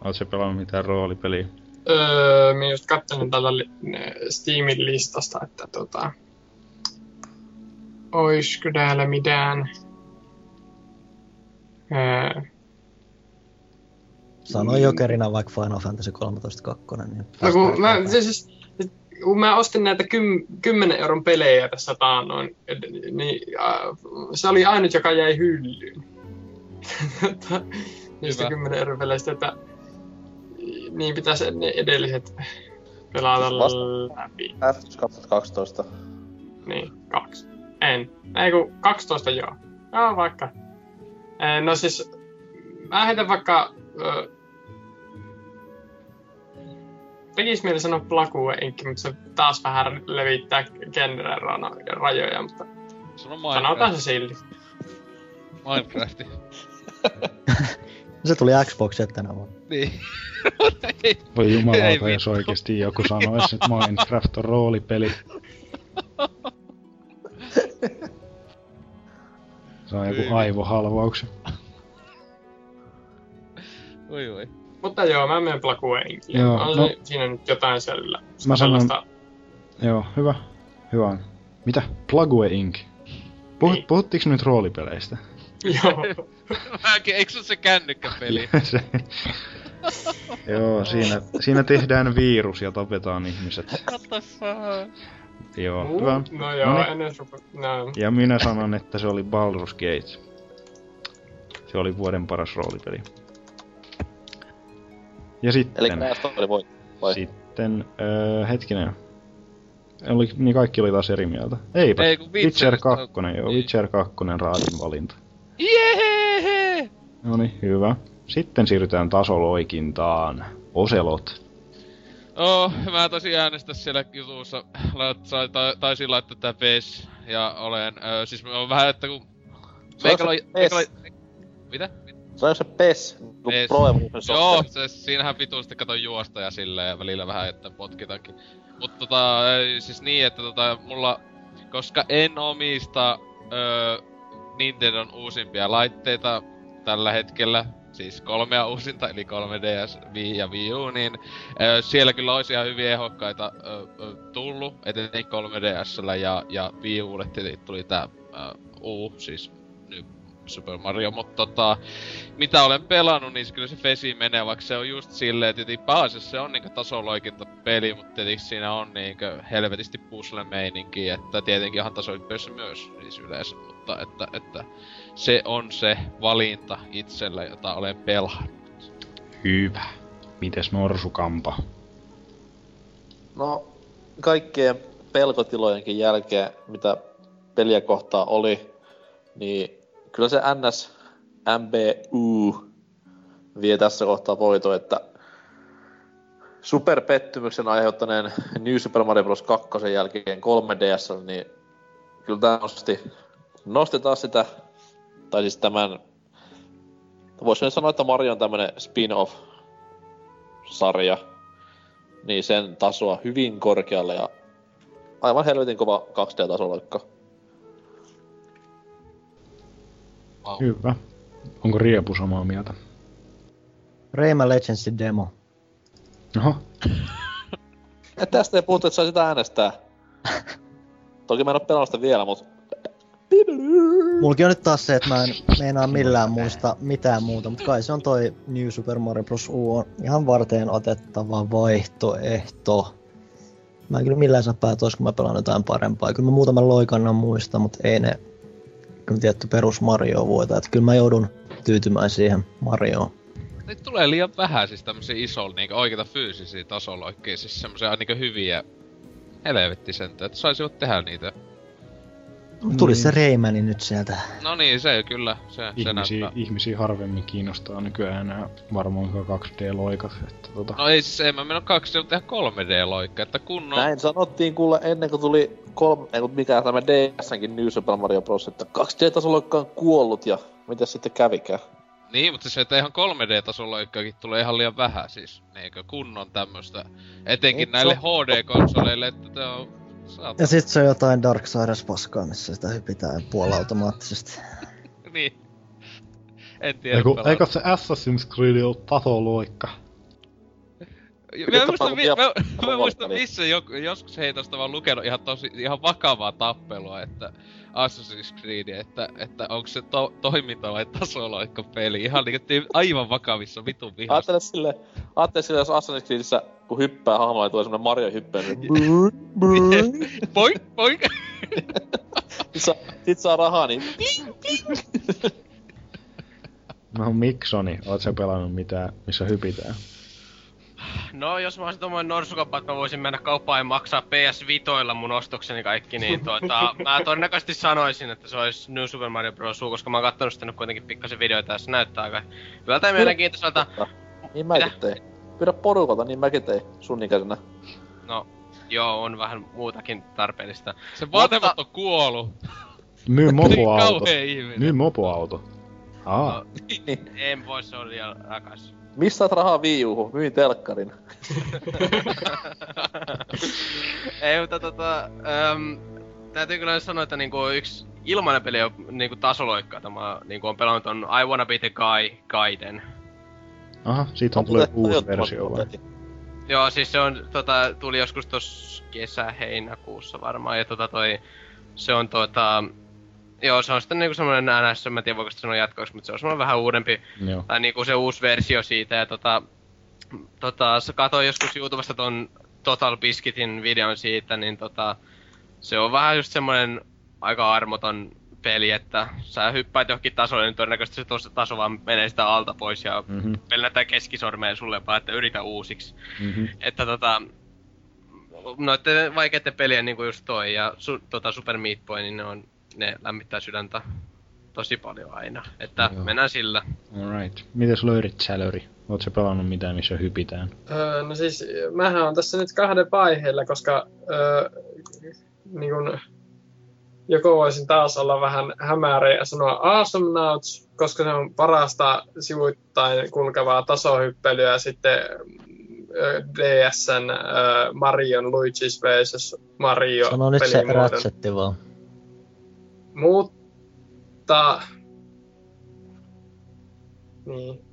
Oot sä pelannut mitään roolipeliä? Öö, minä just katselin tällä li- Steamin listasta, että tota... Oisko täällä mitään... Öö, Sano jokerina vaikka Final Fantasy 13 2. Niin no kun mä, se siis, kun mä ostin näitä kym, 10 euron pelejä tässä taannoin, niin äh, se oli ainut, joka jäi hyllyyn. Tota, Niistä Hyvä. 10 euron peleistä, että niin pitäisi ne edelliset pelata läpi. F 2012. Niin, kaksi. En. Ei kun 12 joo. Joo, vaikka. Eh, No siis, mä heitän vaikka... Ö, tekis mieli sanoa Plakue Inc, mutta se taas vähän levittää genren rajoja, mutta Sano sanotaan Minecraft. se silti. Minecrafti. Se tuli Xboxille tänä vuonna. niin. Voi Ei jumalauta, jos oikeesti joku sanoisi, että Minecraft on roolipeli. Se on joku aivohalvauksen. Oi oi. Mutta joo, mä menen Plakue Inkille. Joo, on no- siinä nyt jotain siellä. Mä sanon- sellaista- Joo, hyvä. Hyvä on. Mitä? Plague Inc. Puhut, Niin. puhuttiinko nyt roolipeleistä? Joo. Mäkin, eikö se ole se kännykkäpeli? Se- Joo, siinä, siinä tehdään virus ja tapetaan ihmiset. What the fuck? Joo, Uh, hyvä. no joo, Noniin. en edes rupe... No. Ja minä sanon, että se oli Baldur's Gate. Se oli vuoden paras roolipeli. Ja Eli sitten, näistä oli voi. Vai? sitten öö, hetkinen. Oli, niin kaikki oli taas eri mieltä. Eipä. Ei, Witcher Witcherista- 2, joo, niin. Witcher 2 raadin valinta. Jehehe! No niin, hyvä. Sitten siirrytään tasoloikintaan. Oselot. Oh, mä tosiaan äänestää siellä jutussa, lait- sai- ta- taisin laittaa tää PES, ja olen, ö, siis mä oon vähän, että kun... Meikällä PES. oli- Mitä? Se on se PES, PES. Pro Evolution Joo, se, siinähän vituusti katon juosta ja silleen, ja välillä vähän, että potkitakin. Mut tota, siis niin, että tota, mulla, koska en omista öö, Nintendon uusimpia laitteita tällä hetkellä, siis kolmea uusinta, eli 3DS, Wii ja Wii U, niin öö, siellä kyllä olisi ihan hyviä ehokkaita öö, tullut, etenkin 3DSllä ja, ja Wii Ulle tuli tää öö, U, siis Super Mario, mutta tota, mitä olen pelannut, niin se kyllä se Fesi menee, vaikka se on just silleen, että tietenkin pääasiassa se on niinku tasoloikinta peli, mutta tietenkin siinä on niinku helvetisti puzzle meininki, että tietenkin ihan tasohyppelyssä myös siis yleensä, mutta että, että se on se valinta itsellä, jota olen pelannut. Hyvä. Mites Norsukampa? No, kaikkien pelkotilojenkin jälkeen, mitä peliä kohtaa oli, niin kyllä se NS MBU vie tässä kohtaa voito, että superpettymyksen aiheuttaneen New Super Mario Bros. 2 jälkeen 3DS, niin kyllä tää nosti, nosti taas sitä, tai siis tämän, voisi sanoa, että Mario on tämmönen spin-off-sarja, niin sen tasoa hyvin korkealle ja aivan helvetin kova 2D-tasoloikka. Wow. Hyvä. Onko Riepu samaa mieltä? Rayman Legendsin demo. Oho, Et tästä ei puhuttu, että sai sitä äänestää. Toki mä en oo pelannut sitä vielä, mut... Mulki on nyt taas se, että mä en meinaa millään muista mitään muuta, mutta kai se on toi New Super Mario Bros. U on ihan varteen otettava vaihtoehto. Mä en kyllä millään saa päätä, olisiko mä pelaan jotain parempaa. Kyllä mä muutaman loikannan muista, mutta ei ne tietty perus Mario voita. Että kyllä mä joudun tyytymään siihen Marioon. Nyt tulee liian vähän siis tämmösiä isolla niinku oikeita fyysisiä tasoloikkeja, siis semmosia niinku hyviä helvettisentä, että saisivat tehdä niitä. Tuli se Raymani nyt sieltä. No niin, se kyllä, se, se ihmisiä, näyttää. ihmisiä harvemmin kiinnostaa nykyään enää varmaankaan 2D-loikat. Että tota, No ei siis, en mä mennä kaksi, mutta tehdä 3D-loikka, että kunnon... Näin sanottiin kuule ennen kuin tuli kolme, ei mikä tämä DSnkin New Super Mario Bros. Että 2D-tasoloikka on kuollut ja mitä sitten kävikään? Niin, mutta se, että ihan 3D-tasoloikkaakin tulee ihan liian vähän siis, eikö kunnon tämmöstä. Etenkin Ei, näille se on- HD-konsoleille, että tää on... Saat... Ja sit se on jotain Darksiders paskaa, missä sitä hypitään puolautomaattisesti. niin. En tiedä. Eiku, eikö se Assassin's Creed ole tasoloikka? Mä en muista, mi- mä, mä missä joku, joskus heitosta vaan lukenut ihan tosi, ihan vakavaa tappelua, että Assassin's Creed, että, että onko se to, toiminta vai tasoloikka peli. Ihan niinku tyyp- aivan vakavissa vitun vihasta. Ajattele sille, ajattele sille, jos Assassin's Creedissä, kun hyppää hahmolla, niin tulee semmonen Mario hyppää, niin Poik, poik. sit saa, sit saa rahaa, niin No Miksoni, oot sä pelannut mitään, missä hypitään? No, jos mä olisin tommonen norsukappa, että mä voisin mennä kauppaan ja maksaa PS Vitoilla mun ostokseni kaikki, niin tuota, mä todennäköisesti sanoisin, että se olisi New Super Mario Bros. U, koska mä oon kattonut sitä nyt kuitenkin pikkasen videoita ja se näyttää aika hyvältä ja mielenkiintoiselta. niin mäkin Mitä? tein. Pyydä porukalta, niin mäkin tein sun ikäisenä. No, joo, on vähän muutakin tarpeellista. Se vanhemmat on kuollut. Myy Niin mopoauto. Myy mopoauto. Aa, No, en voi, se on liian rakas. Missä saat rahaa Wii Uhu? Myin telkkarin. Ei, mutta tota, äm, täytyy kyllä sanoa, että niinku yksi ilmainen peli on niinku tasoloikkaa. Tämä niinku on pelannut on I Wanna Be The Guy Gaiden. aha, siitä on tullut uusi versio vai? Joo, siis se on, tota, tuli joskus tossa kesä-heinäkuussa varmaan, ja tota toi, se on tota, joo, se on sitten niinku semmonen NS, mä en tiedä voiko sitä sanoa jatkoksi, mutta se on semmonen vähän uudempi, Joo. tai niinku se uusi versio siitä, ja tota, tota, katsoin joskus YouTubesta ton Total Biscuitin videon siitä, niin tota, se on vähän just semmonen aika armoton peli, että sä hyppäät johonkin tasolle, niin todennäköisesti se tos- taso vaan menee sitä alta pois ja Mhm, peli näyttää keskisormeen sulle vaan, että yritä uusiksi. mhm. Että tota, noitten vaikeiden pelien niinku just toi ja su, tota Super Meat Boy, niin ne on, ne lämmittää sydäntä tosi paljon aina. Että Joo. mennään sillä. Alright. Mites löydit sälöri? Oot sä pelannut mitään, missä hypitään? Öö, no siis, mähän on tässä nyt kahden vaiheella, koska öö, niin kun, joko voisin taas olla vähän hämärä ja sanoa Awesome Nauts, koska se on parasta sivuittain kulkevaa tasohyppelyä ja sitten öö, DSn öö, Marion Luigi's vs. Mario Sano nyt se. Ratchetti vaan. Mutta... Niin.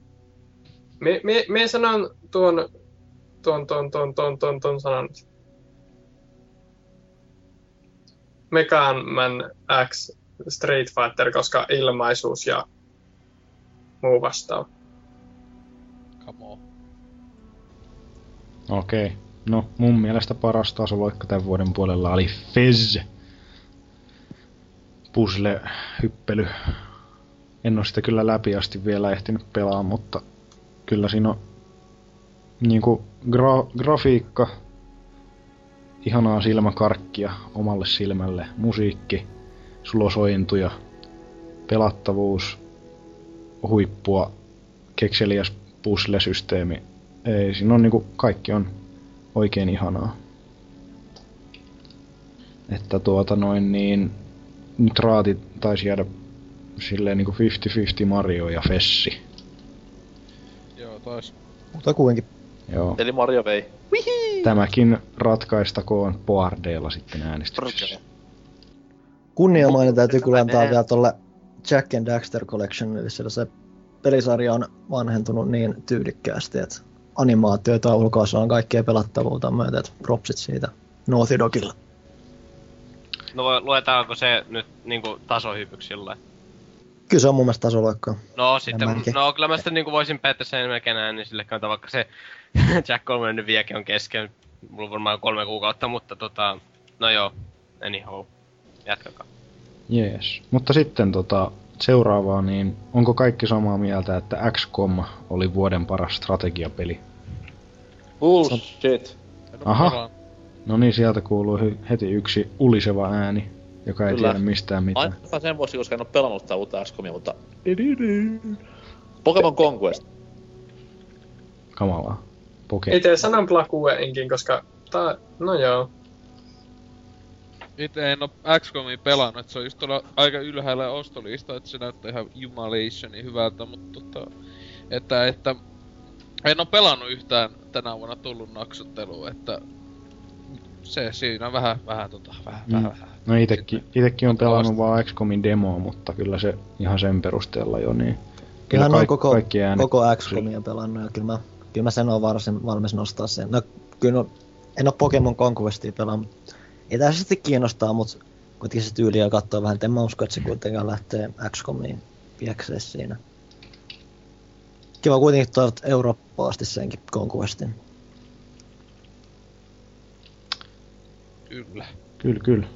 Me, me, me sanon tuon, tuon, tuon, tuon, tuon, tuon, tuon sanan. Megan Man X Street Fighter, koska ilmaisuus ja muu vastaava. Come on. Okei. Okay. No, mun mielestä paras tasoloikka tämän vuoden puolella oli Fez. Puzzle, hyppely. En ole sitä kyllä läpi asti vielä ehtinyt pelaa, mutta kyllä siinä on niinku gra- grafiikka, ihanaa silmäkarkkia omalle silmälle, musiikki, sulosointuja, pelattavuus, huippua, kekseliäs puzzle-systeemi. Ei, siinä on niinku, kaikki on oikein ihanaa. Että tuota noin niin, nyt raati taisi jäädä silleen niinku 50-50 Mario ja Fessi. Joo, taas. Mutta kuitenkin. Joo. Eli Mario vei. Tämäkin ratkaistakoon Boardeilla sitten äänestyksessä. Kunniamainen täytyy kyllä antaa vielä tolle Jack and Daxter Collection, sillä se pelisarja on vanhentunut niin tyylikkäästi, että animaatioita ja ulkoasu on kaikkea pelattavuutta myötä, että propsit siitä Naughty Dogilla. No luetaanko se nyt niinku tasohypyksi sillä Kyllä se on mun mielestä tasoloikkaa. No sitten, Enemmänkin. no kyllä mä sitten niinku voisin päättää sen melkein näin, niin sille kannattaa vaikka se Jack 3 nyt vieläkin on kesken. Mulla on varmaan kolme kuukautta, mutta tota, no joo, anyhow. Jatkakaa. Jees. Mutta sitten tota, seuraavaa, niin onko kaikki samaa mieltä, että XCOM oli vuoden paras strategiapeli? Bullshit. Aha. No niin, sieltä kuuluu heti yksi uliseva ääni, joka ei Kyllä. tiedä mistään mitään. Ainoastaan sen vuoksi, koska en oo pelannut sitä uutta XCOMia, mutta... Pokemon Conquest. Kamalaa. Poke. Ei tee sanan plakue enkin, koska... Tää, no joo. Itse en oo XCOMia pelannut, se on just tuolla aika ylhäällä ostolista, että se näyttää ihan jumalationi hyvältä, mutta tota, että, että en oo pelannut yhtään tänä vuonna tullut naksuttelua, että se siinä on vähän, vähän tota, vähän, Mm. vähän, vähän. No itekin, itekin on pelannut vaan XCOMin demoa, mutta kyllä se ihan sen perusteella jo niin. Kyllä on kaik- koko, kaikki äänet. koko XCOMia pelannut ja kyllä mä, kyllä mä sen on varsin valmis nostaa sen. No kyllä no, en oo Pokemon Conquestia pelannut, ei tää sitten kiinnostaa, mutta kuitenkin se tyyliä katsoo vähän, et en mä usko, että se kuitenkaan lähtee XCOmiin piekseen siinä. Kiva kuitenkin toivot eurooppaasti senkin Conquestin. Kyllä. Kyllä, kyllä.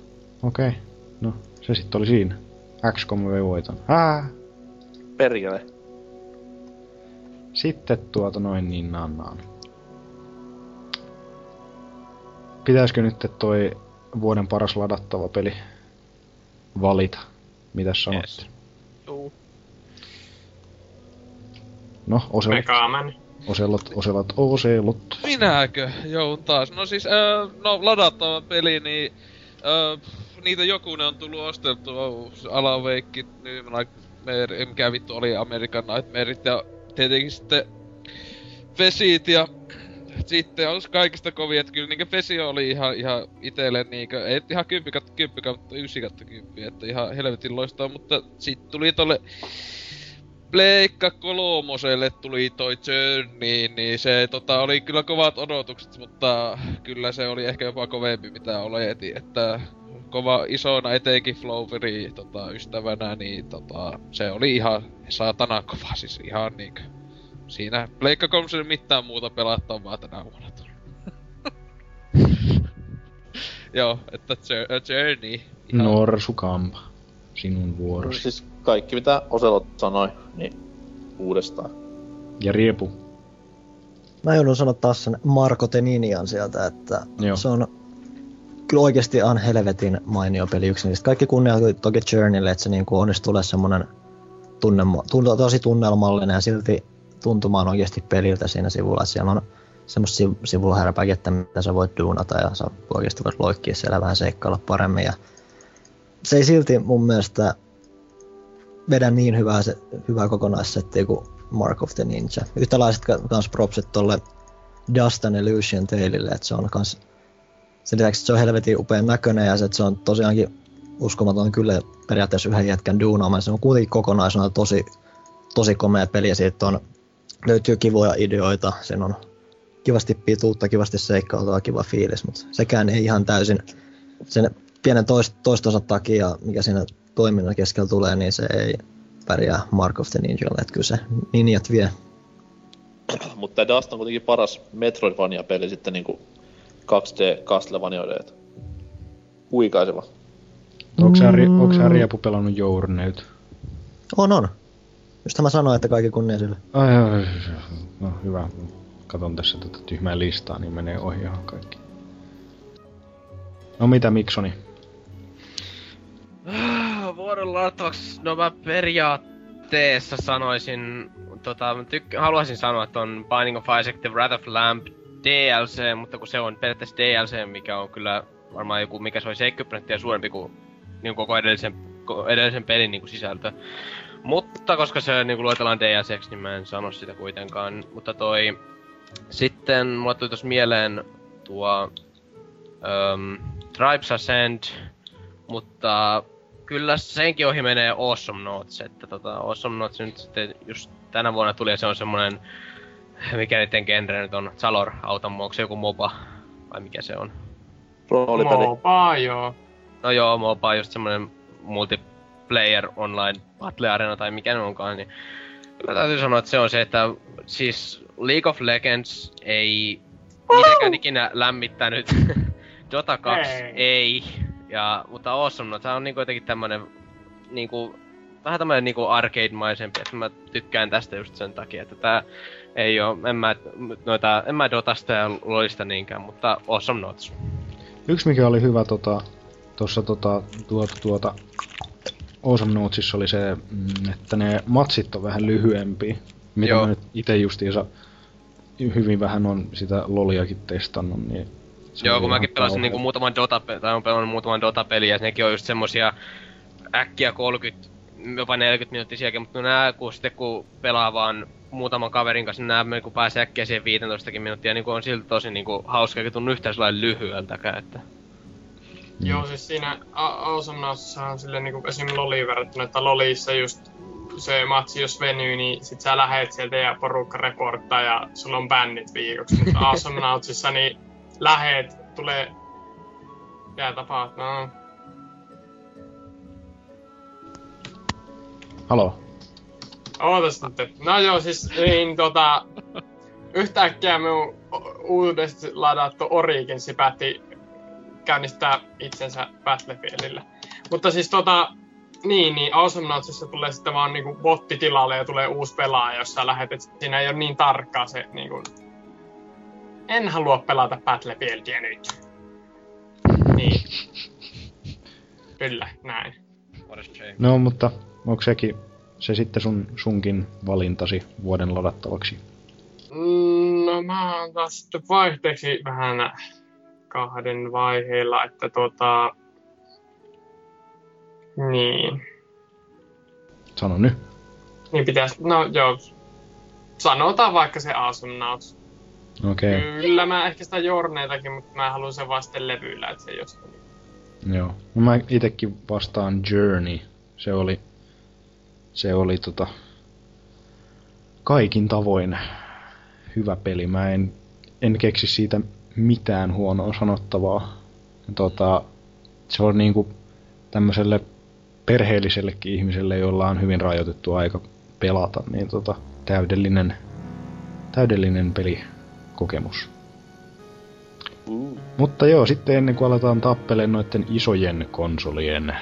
Okei. No, se sitten oli siinä. XCOM vei voiton. Ää! Perkele. Sitten tuota noin niin nannaan. Pitäisikö nyt toi vuoden paras ladattava peli valita? Mitäs sanotte? Yes. Juu. No, Oselot, Megaman. Oselot, Oselot, Oselot. Minäkö? Joudun taas. No siis, öö, no ladattava peli, niin öö, niitä jokunen on tullut osteltua. Alaveikki, Nightmare, mikä vittu oli American Nightmareit ja tietenkin sitten Fesit ja sitten on kaikista kovia, että kyllä niinkö Fesi oli ihan, ihan itelle niinkö, ei ihan 10 kautta 10 kautta 9 kautta 10, että ihan helvetin loistaa, mutta sitten tuli tolle Pleikka kolmoselle tuli toi Journey, niin se tota, oli kyllä kovat odotukset, mutta kyllä se oli ehkä jopa kovempi mitä oletin, että kova isona etenkin Floweri tota, ystävänä, niin tota, se oli ihan saatana kova, siis ihan niinkö. Siinä Pleikka kolmoselle mitään muuta pelattavaa tänä vuonna. Joo, että Jour- Journey. ihan- Norsukampa. Sinun vuorosi. Siis kaikki mitä Oselot sanoi, niin uudestaan. Ja Riepu. Mä joudun sanoa taas sen Marko Teninian sieltä, että Joo. se on kyllä oikeasti on helvetin mainio peli yksinkertaisesti. Kaikki kunnia toki Journeylle, että se niinku onnistuu olemaan semmonen tunnelma, tuntuu tosi tunnelmallinen ja silti tuntumaan oikeasti peliltä siinä sivulla. Että siellä on semmoista siv- sivuhärpäkettä, mitä sä voit duunata ja sä oikeasti voit loikkia siellä vähän seikkailla paremmin. Ja se ei silti mun mielestä vedä niin hyvää, se, hyvää kokonaissettiä kuin Mark of the Ninja. Yhtälaiset ka- kans propsit tolle Dust and Illusion Taleille, että se on kans sen lisäksi että se on helvetin upean näköinen ja se, että se on tosiaankin uskomaton kyllä periaatteessa yhden jätkän duunaama. Se on kuitenkin kokonaisena tosi, tosi komea peli ja siitä on, löytyy kivoja ideoita. Sen on kivasti pituutta, kivasti seikkailtua, kiva fiilis, mutta sekään ei ihan täysin sen pienen toist, toistosan takia, mikä siinä toiminnan keskellä tulee, niin se ei pärjää Mark of the Ninjalle, että kyllä se ninjat vie. Mutta tää Dust on kuitenkin paras Metroidvania-peli sitten niinku 2D Castlevaniaiden. et Huikaiseva. Onko sä, onko sä Riepu pelannut Journeyt? On, on. Just mä sanoin, että kaikki kunnia sille. Ai, ai, ai, no hyvä. Katon tässä tätä tyhmää listaa, niin menee ohi ihan kaikki. No mitä Miksoni? Vuoden ladattavaksi, no mä periaatteessa sanoisin, tota, tykk- haluaisin sanoa ton Binding of Isaac, The Wrath of Lamp, DLC, mutta kun se on periaatteessa DLC, mikä on kyllä varmaan joku, mikä se oli 70 prosenttia suurempi kuin, niin kuin koko edellisen, edellisen pelin niin kuin sisältö. Mutta koska se niin kuin luetellaan DLCksi, niin mä en sano sitä kuitenkaan. Mutta toi... Sitten mulla tuli tuossa mieleen tuo... Um, Tribes Ascend, mutta kyllä senkin ohi menee Awesome Notes, että tota, Awesome Notes nyt sitten just tänä vuonna tuli ja se on semmonen, mikä niiden genre nyt on, Zalor Autommo, onko se joku MOBA, vai mikä se on? Roolipeli. Mopa, joo. No joo, MOBA just semmonen multiplayer online battle arena tai mikä ne onkaan, niin kyllä täytyy sanoa, että se on se, että siis League of Legends ei mitenkään ikinä lämmittänyt. Dota 2 Ei. ei. Ja, mutta Awesome Note, on niinku jotenkin tämmönen niinku, vähän tämmönen niinku arcade-maisempi, että mä tykkään tästä just sen takia, että tää ei oo, en mä, noita, en mä Dotasta ja Lolista niinkään, mutta Awesome Notes. Yksi mikä oli hyvä tota, tuossa tota, tuota, tuota, Awesome Notesissa oli se, mm, että ne matsit on vähän lyhyempiä. Mitä Joo. mä nyt ite justiinsa hyvin vähän on sitä loliakin testannut, niin se Joo, kun mäkin pelasin niinku muutaman Dota, tai on pelannut muutaman Dota-peliä, ja nekin on just semmosia äkkiä 30, jopa 40 minuuttisiakin, mutta nää, kun sitten kun pelaa vaan muutaman kaverin kanssa, niin nää kun pääsee äkkiä siihen 15 minuuttia, niin on silti tosi niinku hauska, eikä tunnu yhtään sellainen lyhyeltäkään, että... Mm. Joo, siis siinä Awesome on silleen niinku esim. Loliin verrattuna, että Lolissa just se matsi jos venyy, niin sit sä lähet sieltä ja porukka reporttaa ja sulla on bännit viikoksi. Mutta Awesome Nowsissa niin lähet, tulee... Ja tapaat, no... Halo. Ootas nyt. No joo, siis niin tota... Yhtäkkiä minun uudesti ladattu Originsi päätti käynnistää itsensä Battlefieldillä. Mutta siis tota, niin, niin Awesome Notesissa tulee sitten vaan niinku botti tilalle ja tulee uusi pelaaja, jos sä lähet, et siinä ei ole niin tarkkaa se niinku... En halua pelata Battlefieldia nyt. Niin. Kyllä, näin. No, mutta onko sekin se sitten sun, sunkin valintasi vuoden ladattavaksi? No mä oon taas sitten vaihteeksi vähän kahden vaiheilla, että tota... Niin. Sano nyt. Niin pitäis, no joo. Sanotaan vaikka se Awesome Nauts. Okei, okay. Kyllä mä ehkä sitä Jorneitakin, mutta mä haluan sen vaan sitten levyllä, että se jostain. joo. No mä itekin vastaan Journey. Se oli, se oli tota, kaikin tavoin hyvä peli. Mä en, en keksi siitä mitään huonoa sanottavaa. Tota, se on niinku tämmöiselle perheellisellekin ihmiselle, jolla on hyvin rajoitettu aika pelata, niin tota, täydellinen, täydellinen pelikokemus. Uh. Mutta joo, sitten ennen kuin aletaan tappeleen noiden isojen konsolien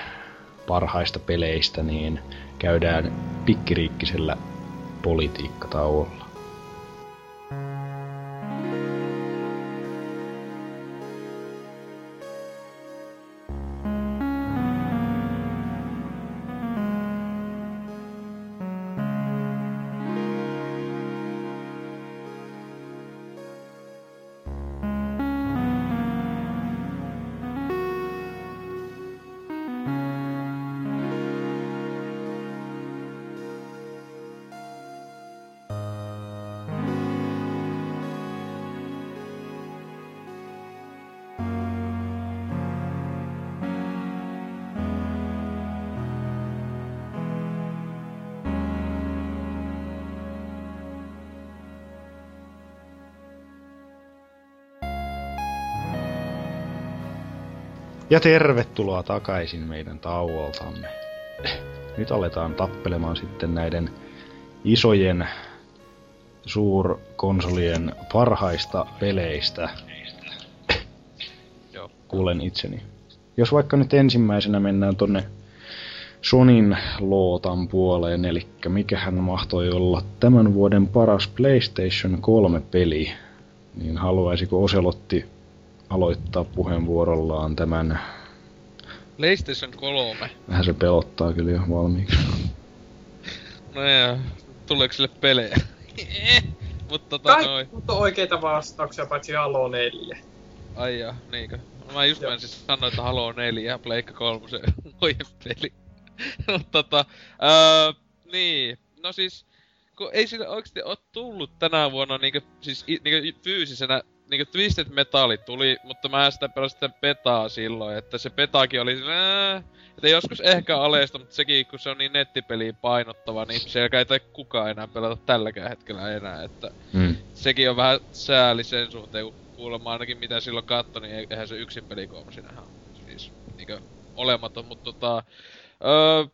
parhaista peleistä, niin käydään pikkiriikkisellä politiikkatauolla. Ja tervetuloa takaisin meidän tauoltamme. Nyt aletaan tappelemaan sitten näiden isojen suurkonsolien parhaista peleistä. Joo. Kuulen itseni. Jos vaikka nyt ensimmäisenä mennään tonne Sonin lootan puoleen, eli mikähän mahtoi olla tämän vuoden paras PlayStation 3-peli, niin haluaisiko Oselotti aloittaa puheenvuorollaan tämän? PlayStation 3. Vähän se pelottaa kyllä jo valmiiksi. No ja, tuleeko sille pelejä? Mut tota noin. Kaikki mutta oikeita vastauksia paitsi Halo 4. Ai jaa, niinkö? Mä just mä siis sanoin, että Halo 4 ja Pleikka 3 se oikein peli. Mut tota, öö, niin, no siis, kun ei sille oikeesti oo tullut tänä vuonna niinkö, siis niinkö fyysisenä, niinkö Twisted Metal tuli, mutta mä sitä pelasin sitä petaa silloin, että se petaakin oli silleen, että joskus ehkä aleista, mutta sekin kun se on niin nettipeliin painottava, niin siellä ei tai kukaan enää pelata tälläkään hetkellä enää, että Mm. sekin on vähän sääli sen suhteen, kun kuulemma ainakin mitä silloin katto, niin ei- eihän se yksin pelikooma sinähän on siis niinkö olematon, mutta tota... Öö,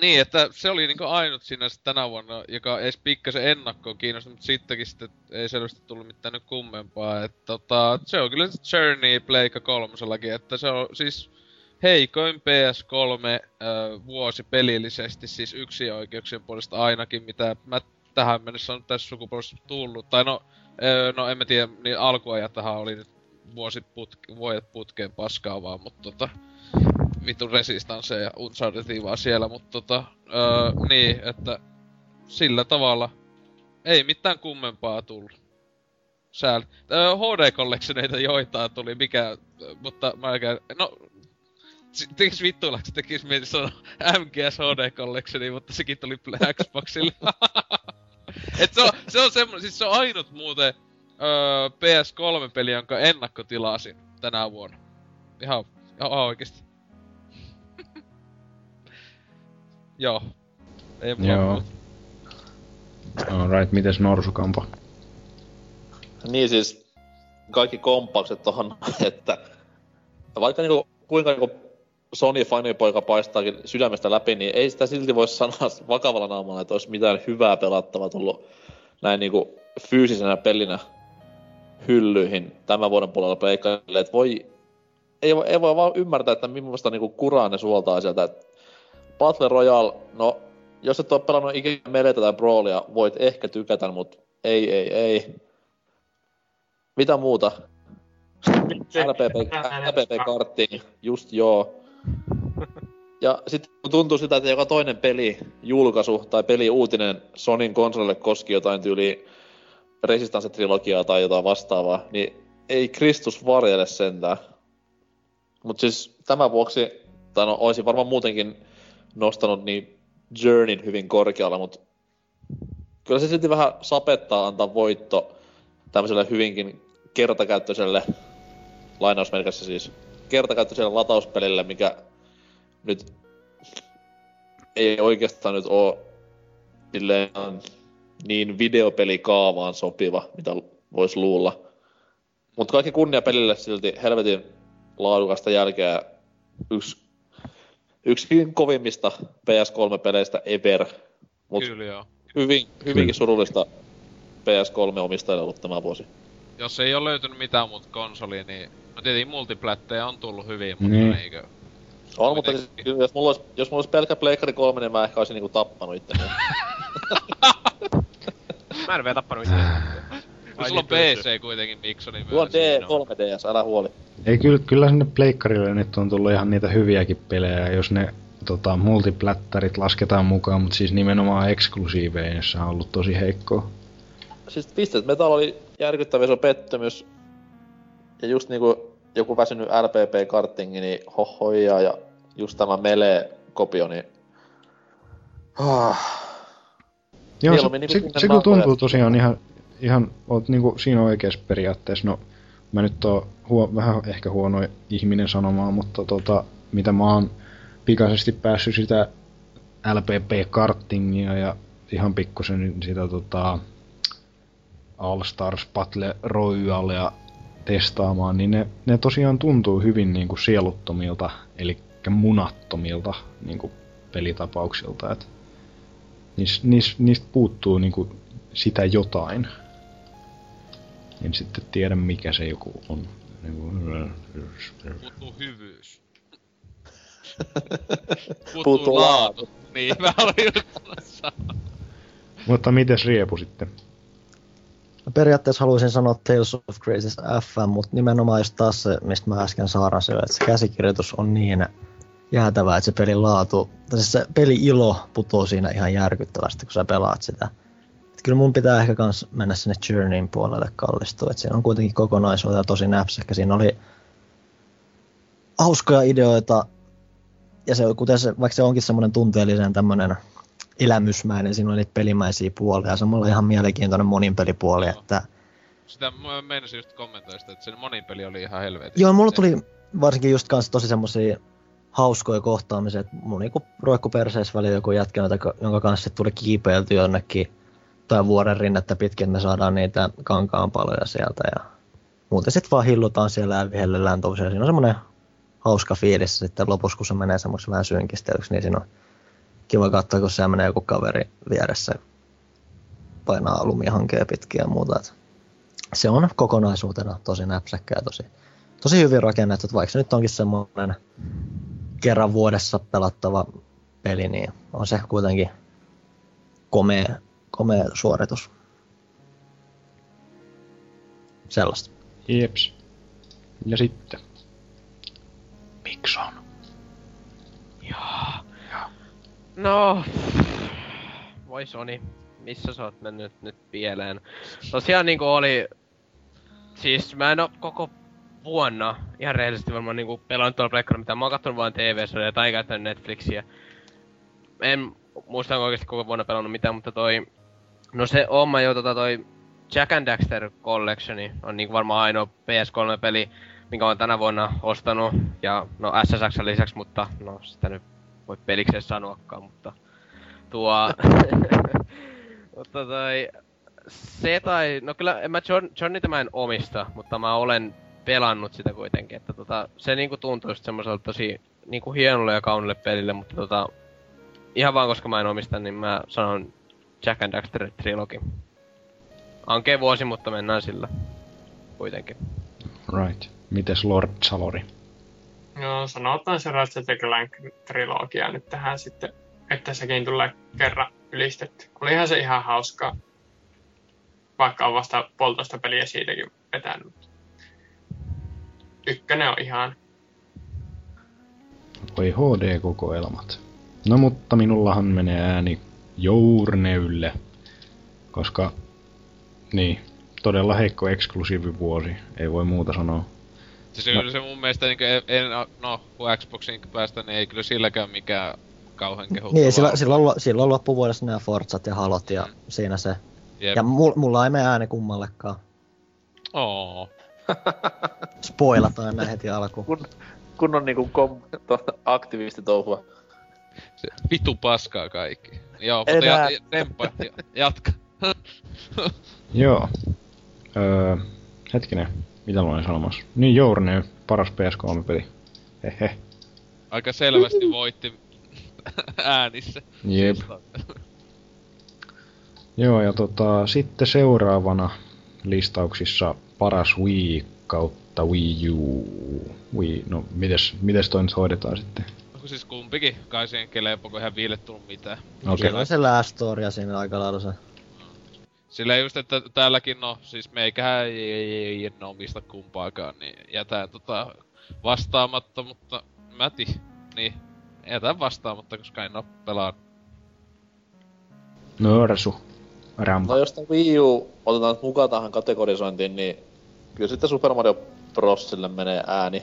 niin, että se oli niinku ainut siinä tänä vuonna, joka edes pikkasen ennakkoon kiinnosti, mutta sittenkin sitten ei selvästi tullut mitään nyt kummempaa. Että tota, se on kyllä se Journey Pleikka kolmosellakin, että se on siis heikoin PS3 ö, vuosi pelillisesti, siis yksi oikeuksien puolesta ainakin, mitä mä tähän mennessä on tässä sukupolvessa tullut. Tai no, ö, no en mä tiedä, niin alkuajatahan oli nyt vuosi putke, vuodet putkeen paskaa vaan, mutta tota, vittu Resistance ja Uncharted vaan siellä, mutta tota, öö, niin, että sillä tavalla ei mitään kummempaa tullut. Sääl. Öö, HD Collectioneita joitain tuli, mikä, mutta mä oikein, no, tekis vittuillaksi, se tekis mieli sanoa MGS HD Collectioni, mutta sekin tuli Xboxille. Et se on, se on semmonen, siis se on ainut muuten öö, PS3-peli, jonka ennakkotilasin tänä vuonna. Ihan, ihan oikeesti. Joo. Ei mulla Joo. muuta. Alright, mites Norsukampo? Niin siis, kaikki kompakset tohon, että vaikka niinku, kuinka niinku Sony fanipoika paistaakin sydämestä läpi, niin ei sitä silti voi sanoa vakavalla naamalla, että olisi mitään hyvää pelattavaa tullut näin niinku fyysisenä pelinä hyllyihin tämän vuoden puolella pleikkaille. Että voi, ei, voi- ei voi vaan ymmärtää, että millaista niinku kuraa ne suoltaa sieltä. Et Battle Royale, no jos et ole pelannut ikinä meleitä tai brawlia, voit ehkä tykätä, mutta ei, ei, ei. Mitä muuta? LPP, LPP-karttiin, just joo. Ja sitten kun tuntuu sitä, että joka toinen peli julkaisu tai peli uutinen Sonin konsolille koski jotain tyyli Resistance-trilogiaa tai jotain vastaavaa, niin ei Kristus varjele sentään. Mut siis tämän vuoksi, tai no olisin varmaan muutenkin nostanut niin Journeyn hyvin korkealla, mutta kyllä se silti vähän sapettaa antaa voitto tämmöiselle hyvinkin kertakäyttöiselle, lainausmerkissä siis, kertakäyttöiselle latauspelille, mikä nyt ei oikeastaan nyt silleen niin videopelikaavaan sopiva, mitä vois luulla. Mutta kaikki kunnia pelille silti helvetin laadukasta jälkeä. Yksi, yksikin kovimmista PS3-peleistä ever. Mut Kyllä joo. hyvin, hyvinkin surullista PS3-omistajille ollut tämä vuosi. Jos ei oo löytynyt mitään muuta konsolia, niin... No tietenkin multiplättejä on tullut hyvin, mutta Niin. eikö... On, mutta siis, jos mulla olisi, jos mulla olisi pelkkä Pleikkari 3, niin mä ehkä olisin niinku tappanut itteni. Mä en vielä tappanut itse. Kun sulla on PC kuitenkin Miksoni myös. Mulla on D, 3DS, älä huoli. Ei, kyllä, kyllä sinne pleikkarille nyt on tullut ihan niitä hyviäkin pelejä, jos ne tota, multiplattarit lasketaan mukaan, mutta siis nimenomaan eksklusiiveja, jossa on ollut tosi heikkoa. Siis Twisted Metal oli järkyttävä iso pettymys. Ja just niinku joku väsynyt LPP-kartingi, niin hohoja ja just tämä Melee-kopio, niin... Ah. Joo, se, niinku se, se kyllä tuntuu tosiaan ihan, ihan oot niinku siinä oikeassa periaatteessa. No, mä nyt oon huo, vähän ehkä huono ihminen sanomaan, mutta tota, mitä mä oon pikaisesti päässyt sitä LPP-kartingia ja ihan pikkusen sitä tota, All Stars Battle Royalea testaamaan, niin ne, ne tosiaan tuntuu hyvin niinku sieluttomilta, eli munattomilta niinku pelitapauksilta. Et niis, niis, niistä puuttuu niinku sitä jotain. En sitten tiedä mikä se joku on. Puuttuu hyvyys. Puuttuu laatu. Niin, mä olin. Mutta mites Riepu sitten? Periaatteessa haluaisin sanoa Tales of Graces F, mutta nimenomaan just taas se, mistä mä äsken saaran sille, että se käsikirjoitus on niin jäätävää, että se pelin laatu, tai siis se peli ilo putoo siinä ihan järkyttävästi, kun sä pelaat sitä. Kyllä mun pitää ehkä kans mennä sinne Journeyin puolelle kallistua, että siinä on kuitenkin kokonaisuutta tosi näpsäkkä. Siinä oli hauskoja ideoita, ja se, kuten se, vaikka se onkin semmoinen tunteellisen tämmöinen elämysmäinen, siinä oli niitä pelimäisiä puolia, ja samalla ihan mielenkiintoinen moninpelipuoli, että Sitä mä meinasin just kommentoida sitä, että sen monipeli oli ihan helvetin. Joo, mulla tuli varsinkin just kanssa tosi semmosia hauskoja kohtaamisia, että mun niinku roikku perseessä väliin joku jätkä, jonka kanssa tuli kiipeilty jonnekin tai vuoren rinnettä pitkin, me saadaan niitä kankaan paloja sieltä ja muuten sitten vaan hillutaan siellä ja vihellellään tosiaan. Siinä on semmoinen hauska fiilis sitten lopussa, kun se menee semmoisen vähän synkistelyksi, niin siinä on kiva katsoa, kun siellä menee joku kaveri vieressä painaa lumihankea pitkin ja muuta. Et se on kokonaisuutena tosi näpsäkkä ja tosi, tosi hyvin rakennettu, että vaikka se nyt onkin semmoinen kerran vuodessa pelattava peli, niin on se kuitenkin komea, komea suoritus. Sellaista. Jeps. Ja sitten. Mikson. No, voi Sony, missä sä oot mennyt nyt pieleen? Tosiaan niinku oli, siis mä en oo koko vuonna ihan rehellisesti varmaan niinku pelannut tuolla pleikkarilla mitään. Mä oon kattonut vaan TV-sarjoja tai käyttänyt Netflixiä. En muista oikeesti koko vuonna pelannut mitään, mutta toi... No se oma jo tota toi Jack and Daxter Collectioni on niinku varmaan ainoa PS3-peli, minkä olen tänä vuonna ostanut. Ja no SSX lisäksi, mutta no sitä nyt voi pelikseen sanoakaan, mutta tuo... mutta toi... Se tai... No kyllä, en mä John, Johnny mä en omista, mutta mä olen pelannut sitä kuitenkin, että tota, se niinku tuntuu just semmoiselta tosi niinku hienolle ja kaunille pelille, mutta tota, ihan vaan koska mä en omista, niin mä sanon Jack and Daxter Trilogy. Ankee vuosi, mutta mennään sillä. Kuitenkin. Right. Mites Lord Salori? No sanotaan se Ratchet Clank trilogia nyt tähän sitten, että sekin tulee kerran ylistetty. Olihan se ihan hauskaa. Vaikka on vasta poltoista peliä siitäkin vetänyt. Ykkönen on ihan Voi HD-kokoelmat. No mutta minullahan menee ääni Journeylle, koska niin, todella heikko eksklusiivivuosi, ei voi muuta sanoa. Siis kyllä se mun mielestä niinku, en, en, no, kun Xboxin päästä, niin ei kyllä silläkään mikään kauhean kehuttavaa. Niin, sillä, silloin, lo- silloin loppuvuodessa nämä Forzat ja Halot ja siinä se. Jep. Ja mulla, mulla ei mene ääni kummallekaan. Oo. Spoilataan näin heti alkuun. Kun, kun on niinku kom, to, aktivistitouhua. Se vitu paskaa kaikki. Joo, mutta ja, nää- ja, Demppa, ja, jatka. Joo. Öö, hetkinen, mitä mä olin sanomassa? Niin, Journey, paras PS3-peli. Hehe. Aika selvästi voitti äänissä. Jep. Joo, ja tota, sitten seuraavana listauksissa paras Wii kautta Wii U. Wii, no mites, mites toi nyt hoidetaan sitten? Siis kumpikin? Kai siihen kelepo, kun ihan viille tullut mitään. Okei. Siellä on se Last Story siinä aika lailla se. Sillä just, että täälläkin no, siis meikähän ei, ei, ei, en omista kumpaakaan, niin jätän tota vastaamatta, mutta Mäti, niin jätän vastaamatta, koska en oo pelannut. Nörsu. Rampa. No jos tää Wii U otetaan mukaan tähän kategorisointiin, niin kyllä sitten Super Mario Brosille menee ääni.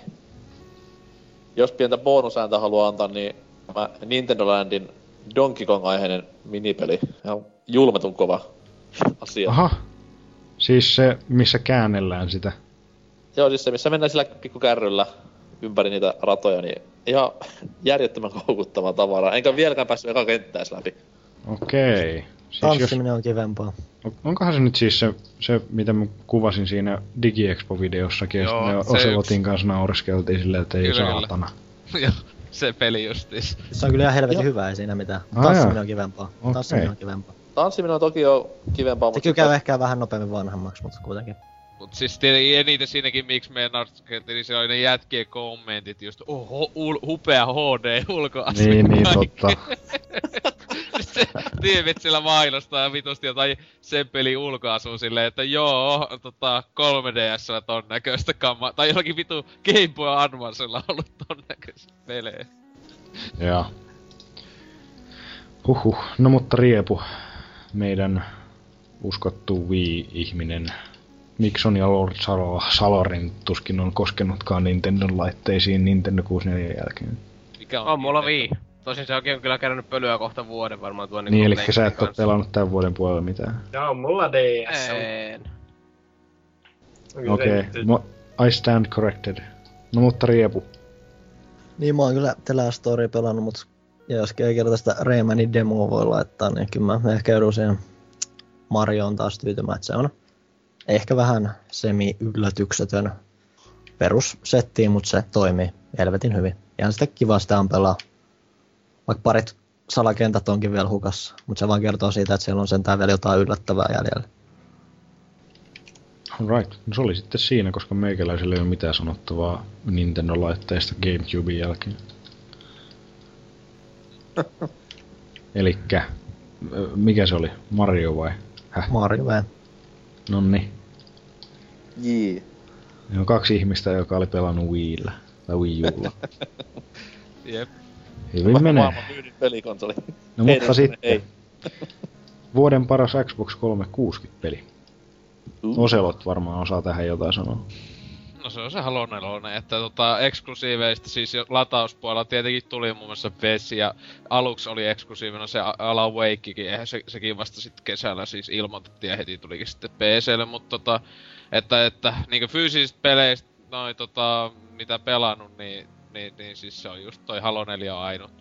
Jos pientä bonusääntä haluaa antaa, niin mä Nintendo Landin Donkey Kong-aiheinen minipeli. Ihan julmetun kova asia. Aha. Siis se, missä käännellään sitä. Joo, siis se, missä mennään sillä pikkukärryllä ympäri niitä ratoja, niin ihan järjettömän koukuttavaa tavaraa. Enkä vieläkään päässyt eka kenttää läpi. Okei. Siis jos, Tanssiminen on kivempaa. On- onkohan se nyt siis se, se mitä mä kuvasin siinä DigiExpo-videossakin, ja Joo, sitten se Oselotin kanssa naureskeltiin silleen, että ei Kyllä, saatana. Joo, se peli justiis. Se on kyllä ihan helvetin hyvä, ei siinä mitään. Ai Tanssiminen on kivempaa. Okei. Tanssiminen on kivempaa. Tanssiminen on toki jo kivempaa, Se mutta... kyllä käy ehkä vähän nopeammin vanhemmaksi, mutta kuitenkin. Mut siis tietenkin eniten siinäkin, miksi me narskeltiin, niin siellä oli ne jätkien kommentit just, oho, ul, hupea HD ulkoasu. Niin, niin, totta. se tiivit sillä mainostaa ja vitusti jotain sen peli ulkoasun silleen, että joo, tota 3DSllä ton näköistä kammaa, tai jollakin vitu Game Boy Advancella ollut ton näköistä pelejä. Ja. Huhhuh. No mutta Riepu, meidän uskottu Wii-ihminen. Mikson ja Lord Salo, Salorin tuskin on koskenutkaan Nintendon laitteisiin Nintendo 64 jälkeen. Mikä on? On mulla vii. Tosin se onkin kyllä kerännyt pölyä kohta vuoden varmaan tuon Niin, eli leikki sä et oo pelannut tämän vuoden puolella mitään. Joo, mulla DS. En. Okei, okay. I stand corrected. No mutta Riepu. Niin mä oon kyllä The Last Story pelannut, mut ja jos ei kerta sitä Raymanin demoa voi laittaa, niin kyllä mä ehkä joudun siihen Marioon taas tyytymään, että se on ehkä vähän semi-yllätyksetön perussettiin, mutta se toimii helvetin hyvin. Ihan sitä kiva sitä on pelaa. Vaikka parit salakentät onkin vielä hukassa, mutta se vaan kertoo siitä, että siellä on sentään vielä jotain yllättävää jäljellä. Alright, no se oli sitten siinä, koska meikäläisellä ei ole mitään sanottavaa Nintendo-laitteista Gamecubein jälkeen. Elikkä, mikä se oli? Mario vai? Häh? Mario V. Nonni. Jii. Ne on kaksi ihmistä, joka oli pelannut Wiillä. Tai Wii Ulla. Jep. Hyvin menee. Maailman myydin pelikonsoli. No Ei, mutta sitten, ei. vuoden paras Xbox 360-peli. Uh. Oselot varmaan osaa tähän jotain sanoa. No se on se Halo 4, että tota, eksklusiiveista siis latauspuolella tietenkin tuli muun muassa Vesi ja aluksi oli eksklusiivina se A- Alan Wakekin, eihän se, sekin vasta sitten kesällä siis ilmoitettiin ja heti tulikin sitten PClle, mutta tota, että, että niinku fyysisistä peleistä noin tota, mitä pelannut, niin, niin, niin siis se on just toi Halo 4 on ainut,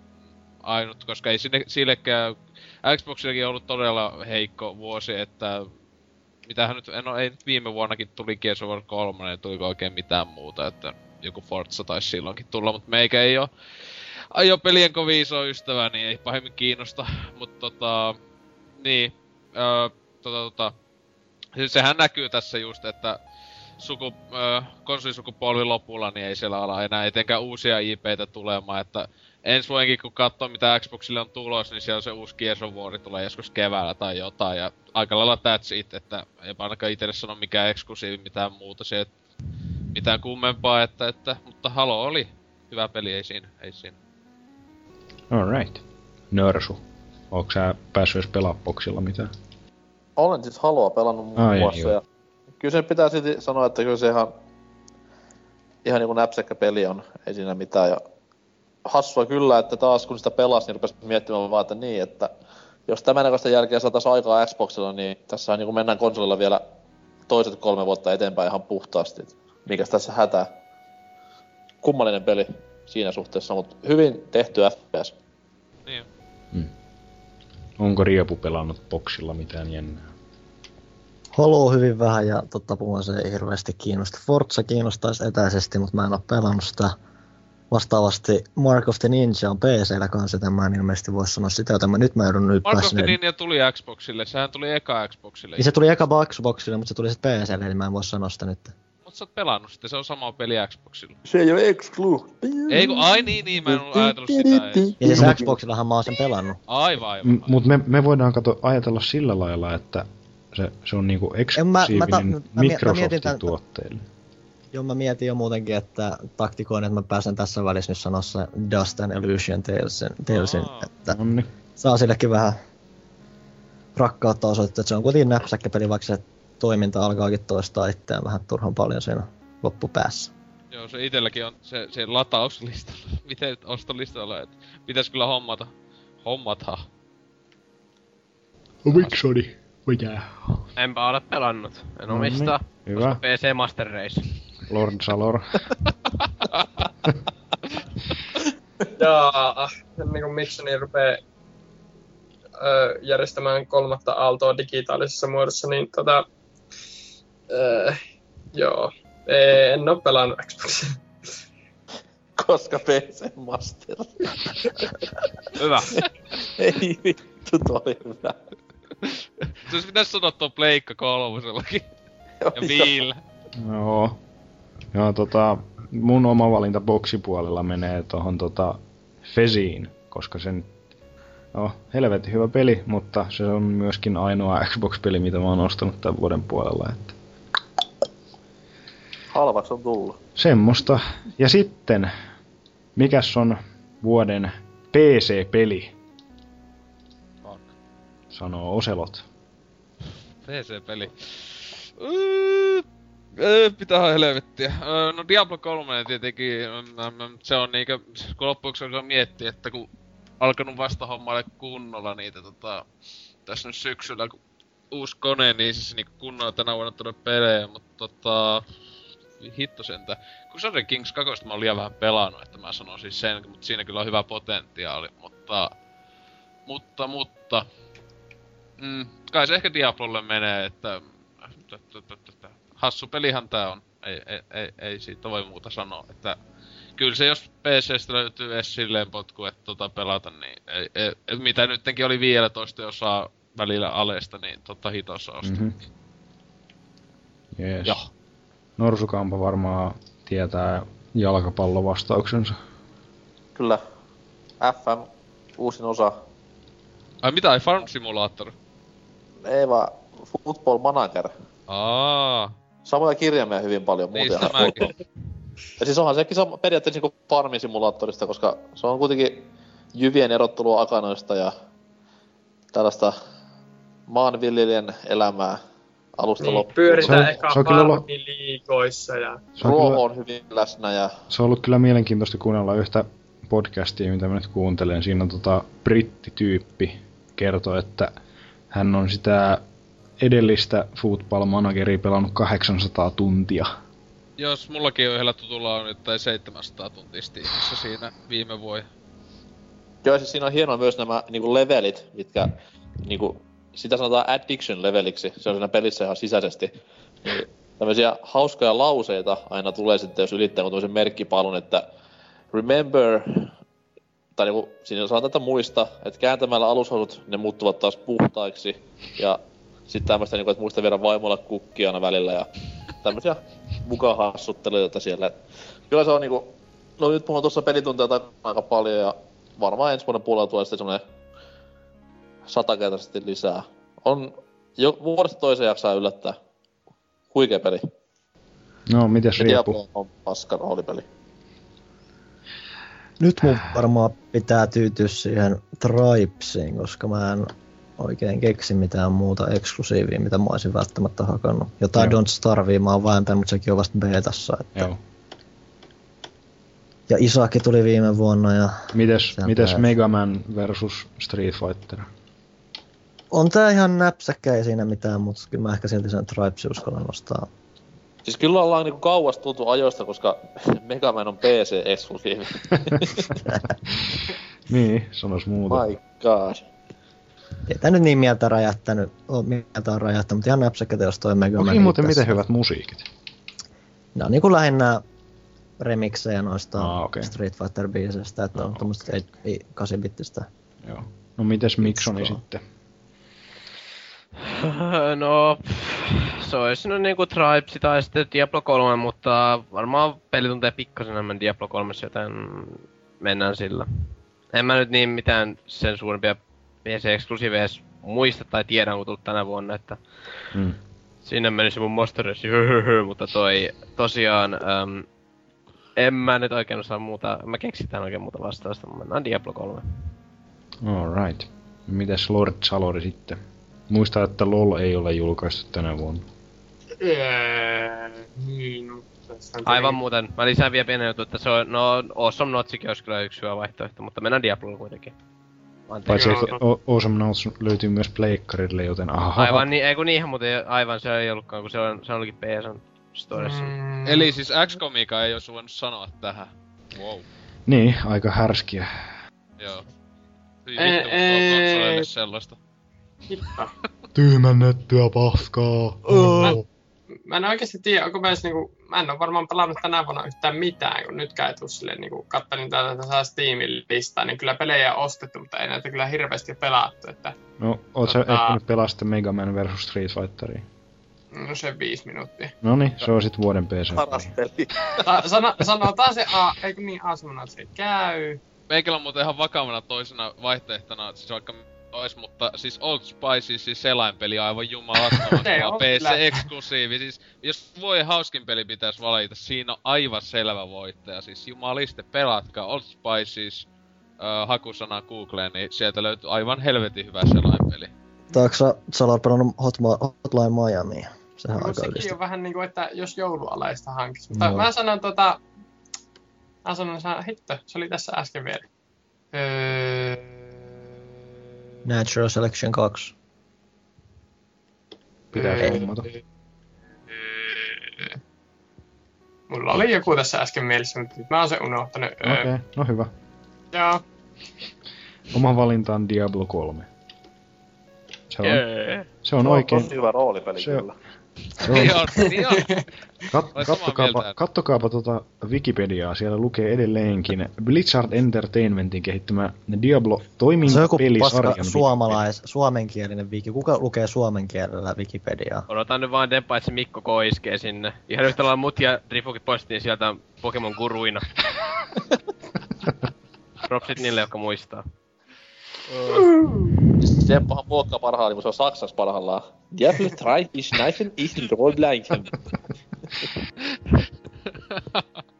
ainut koska ei sinne, sillekään, Xboxillakin ollut todella heikko vuosi, että mitähän nyt, no ei nyt viime vuonnakin tuli Gears of War 3, ei tuliko oikein mitään muuta, että joku Forza taisi silloinkin tulla, mutta meikä ei oo ajopelien kovin iso ystävä, niin ei pahemmin kiinnosta, mutta tota, niin, öö, tota, tota, sehän näkyy tässä just, että suku, öö, konsolisukupolvin lopulla, niin ei siellä ala enää etenkään uusia IPtä tulemaan, että ensi vuodenkin kun katsoo mitä Xboxille on tulos, niin siellä on se uusi Gears of War tulee joskus keväällä tai jotain, ja aika lailla that's it, että ei ainakaan itselle sano mikään eksklusiivi, mitään muuta se, että mitään kummempaa, että, että, mutta Halo oli hyvä peli, ei siinä, ei siinä. Alright. Nörsu. Onko sä päässyt edes pelaa boksilla mitään? Olen siis Haloa pelannut muun muassa. Ja kyllä sen pitää silti sanoa, että kyllä se ihan, ihan niinku näpsäkkä peli on. Ei siinä mitään. Ja hassua kyllä, että taas kun sitä pelasi, niin rupesi miettimään vaan, että niin, että jos tämän näköistä jälkeen saataisiin aikaa Xboxilla, niin tässä niin mennään konsolilla vielä toiset kolme vuotta eteenpäin ihan puhtaasti. Mikäs tässä hätää? Kummallinen peli siinä suhteessa, mutta hyvin tehty FPS. Niin. Onko Riepu pelannut boksilla mitään jännää? Halo hyvin vähän ja totta puhuen se ei hirveästi kiinnosta. Forza kiinnostaisi etäisesti, mutta mä en ole pelannut sitä. Vastaavasti Mark of the Ninja on PCllä kanssa, joten mä en ilmeisesti voi sanoa sitä, joten mä, nyt mä joudun nyt Mark of the. Ninja tuli Xboxille, sehän tuli eka Xboxille. Niin se tuli eka Xboxille, mutta se tuli sitten PClle, eli mä en voi sanoa sitä nyt. Mut sä oot pelannut sitten, se on sama peli Xboxilla. Se ei ole exclu. Ei kun, ai niin, niin, mä en ollut ajatellut sitä edes. Ja siis Xboxillahan mä oon sen pelannut. Aivan, aivan. M- aivan. mut me, me voidaan kato, ajatella sillä lailla, että se, se on niinku mä- mä ta- eksklusiivinen mä mie- mä mietin Microsoftin tän- tuotteille. Joo, mä mietin jo muutenkin, että taktikoin, että mä pääsen tässä välissä nyt sanoa se Dust and Illusion Talesin, Talesin Aa. että Nonni. saa sillekin vähän rakkautta osoittaa, että se on kuitenkin näpsäkkäpeli, vaikka se toiminta alkaakin toistaa itseään vähän turhan paljon siinä loppupäässä. Joo, se itelläkin on se, se latauslistalla. Miten ostolistalla, että pitäis kyllä hommata. Hommata. Miksoni. Mitä? Enpä ole pelannut. En No omista. niin, hyvä. Koska PC Master Race. Lord Salor. Jaa, niin kuin Miksoni rupee ö, järjestämään kolmatta aaltoa digitaalisessa muodossa, niin tota... Ö, joo, en ole pelannut Xboxia. Koska PC Master. Hyvä. ei vittu, toi hyvä. Se olisi pitäis sanoa tuon Pleikka kolmosellakin. Ja Viillä. Joo. Joo, tota, mun oma valinta boksipuolella menee tohon tota Feziin, koska sen No, helvetin hyvä peli, mutta se on myöskin ainoa Xbox-peli, mitä mä oon ostanut tämän vuoden puolella. Että Halvaksi on tullut. semmoista. Ja sitten, mikäs on vuoden PC-peli? Sanoo Oselot. PC-peli. Öö, öö, pitää helvettiä. Öö, no Diablo 3 tietenkin, mm, mm, se on niinkö, kun loppujen lopuksi miettiä, että kun alkanut vasta hommaille kunnolla niitä tota, tässä nyt syksyllä, kun uusi kone, niin siis niinku kunnolla tänä vuonna tullut pelejä, mutta tota, hitto sentä. Crusader Kings 2 mä oon liian vähän pelannut, että mä sanoisin sen, mutta siinä kyllä on hyvä potentiaali, mutta... Mutta, mutta... Mm, kai se ehkä Diablolle menee, että... Hassu pelihan tää on. Ei, ei, ei, ei siitä voi muuta sanoa, että... Kyllä se jos PCstä löytyy edes silleen potku, että tota pelata, niin ei, ei, mitä nyttenkin oli vielä toista osaa välillä alesta, niin totta hitossa ostaa. Mhm. Jees. Joo. Norsukampa varmaan tietää jalkapallovastauksensa. Kyllä. FM, uusin osa. Ai mitä, ei Farm Simulator? Ei vaan Football Manager. Aa, Samoja kirjaimia hyvin paljon muuten. niistä mäkin. Ja siis onhan sekin sama, periaatteessa niinku farmisimulaattorista, koska se on kuitenkin jyvien erottelua akanoista ja tällaista maanviljelijän elämää alusta Niin, loppuun. pyöritään Se on- eka se on kyllä ollut- farmiliikoissa ja... Se on, Ruoho kyllä, on hyvin läsnä ja se on ollut kyllä mielenkiintoista kuunnella yhtä podcastia, mitä mä nyt kuuntelen. Siinä on tota brittityyppi kertoo, että hän on sitä edellistä football manageria pelannut 800 tuntia. Jos mullakin on yhdellä tutulla on nyt tai 700 tuntia Steamissa siinä viime vuosi. Joo, siis siinä on hienoa myös nämä niinku levelit, mitkä niinku, sitä sanotaan addiction leveliksi, se on siinä pelissä ihan sisäisesti. Niin, tämmöisiä hauskoja lauseita aina tulee sitten, jos ylittää tämmöisen merkkipalun, että remember, tai niinku, siinä sanotaan, että muista, että kääntämällä alushousut ne muuttuvat taas puhtaiksi, ja sitten tämmöistä, niinku, että muista viedä vaimolle kukkia aina välillä, ja tämmöisiä mukahassutteluita siellä. Kyllä se on niinku, no nyt mulla on tuossa pelitunteja takana aika paljon, ja varmaan ensi vuoden puolella tulee sitten semmonen satakertaisesti lisää. On jo vuodesta toiseen jaksaa yllättää. Huikea peli. No, mites Ja Rieppu? Diablo on paska roolipeli. Nyt mun varmaan pitää tyytyä siihen Tribesiin, koska mä en oikein keksi mitään muuta eksklusiivia, mitä mä olisin välttämättä hakannut. Jotain Joo. Don't Starvea mä oon vääntänyt, mutta sekin on vasta betassa. Että. Joo. Ja Isaki tuli viime vuonna ja Mites, mites. Mega Man versus Street Fighter? on tää ihan näpsäkkä ei siinä mitään, mutta kyllä mä ehkä silti sen Tribesin uskallan nostaa. Siis kyllä ollaan niinku kauas tultu ajoista, koska Mega Man on PC-eksklusiivi. Niin, sanois muuta. My god. Ei tää nyt niin mieltä räjähtänyt, oo mieltä on räjähtänyt, mutta ihan näpsäkkä jos toi Mega Man muuten tässä. miten hyvät musiikit? Ne on niinku lähinnä remiksejä noista Ah, okei. Street Fighter biiseistä, että on Joo. tommoista 8-bittistä. Joo. No mites Miksoni sitten? no, se olisi no niinku Tribes tai sitten Diablo 3, mutta varmaan peli tuntee pikkasen enemmän Diablo 3, joten mennään sillä. En mä nyt niin mitään sen suurempia PC-eksklusiiveja edes muista tai tiedä, kun tullut tänä vuonna, että Mm. sinne meni se mun Monster mutta toi tosiaan, äm, en mä nyt oikein osaa muuta, mä keksitään oikein muuta vastausta, mutta mennään Diablo 3. Alright. Mites Lord Salori sitten? Muista, että LOL ei ole julkaistu tänä vuonna. Öö, niin, on Aivan muuten. Mä lisään vielä pienen jutun, että se on, no Awesome Notsikin olisi kyllä yksi hyvä vaihtoehto, mutta mennään Diablolla kuitenkin. Paitsi että O- Awesome Notes löytyy myös pleikkarille, joten aha. Aivan niin, ei kun niinhän muuten, aivan se ei ollutkaan, kun se on, se olikin PSN Storessa. Mm. Eli siis XCOMika ei olisi voinut sanoa tähän. Wow. Niin, aika härskiä. Joo. Ei, vittu, ei. on konsoleille sellaista. Tyhmännettyä paskaa. Oh. Mä en oikeasti tiedä, onko mä edes niinku, mä en oo varmaan pelannut tänä vuonna yhtään mitään, kun nytkään ei tuu silleen niinku, kattelin tätä tässä Steamin listaa, niin kyllä pelejä on ostettu, mutta ei näitä kyllä hirveästi ole pelattu, että No, oot sä Tota- ehtinyt pelaa sitten Mega Man vs Street Fighteria? no se viisi minuuttia. No niin, se on sit vuoden PC. Paras peli. Sano, sanotaan se A, eikö niin A sanoo, että se käy. Meikällä on muuten ihan vakavana toisena vaihtoehtona, siis vaikka ois, mutta siis Old Spice, siis selainpeli aivan jumalattoman. PC-eksklusiivi. Siis jos voi hauskin peli pitäisi valita, siinä on aivan selvä voittaja. Siis jumaliste, pelatkaa Old Spices, äh, hakusana Googleen, niin sieltä löytyy aivan helvetin hyvä selainpeli. Sä olet pelannut Hotma, Hotline Miami? Sehän Mutta aika sekin ylistä. on vähän niinku, että jos joulualaista hankis. Mutta No. mä sanon tota... Mä sanon, sa- hitto, se oli tässä äsken vielä. Öö... Natural Selection 2. Pitää hommata. Mulla oli joku tässä äsken mielessä, mutta nyt mä oon sen unohtanut. Okei, okay, no hyvä. Joo. Oma valinta on Diablo 3. Se on, se on Se oikein... tosi hyvä roolipeli se on- kyllä. Se on, Niin on, niin on. kat, kattokaapa, kattokaapa tuota Wikipediaa, siellä lukee edelleenkin Blizzard Entertainmentin kehittämä Diablo Se on joku paska toimintapelisarjan suomalais, suomenkielinen wiki. Kuka lukee suomen kielellä Wikipediaa? Odotan nyt vaan Deppa, että se Mikko K iskee sinne. Ihan yhtä lailla mut ja Rifukin poistettiin sieltä Pokemon guruina. Propsit niille, jotka muistaa. Seppohan muokkaa parhaillaan, kun se on Saksassa parhaillaan. Diablo 3 is nice is roguelike.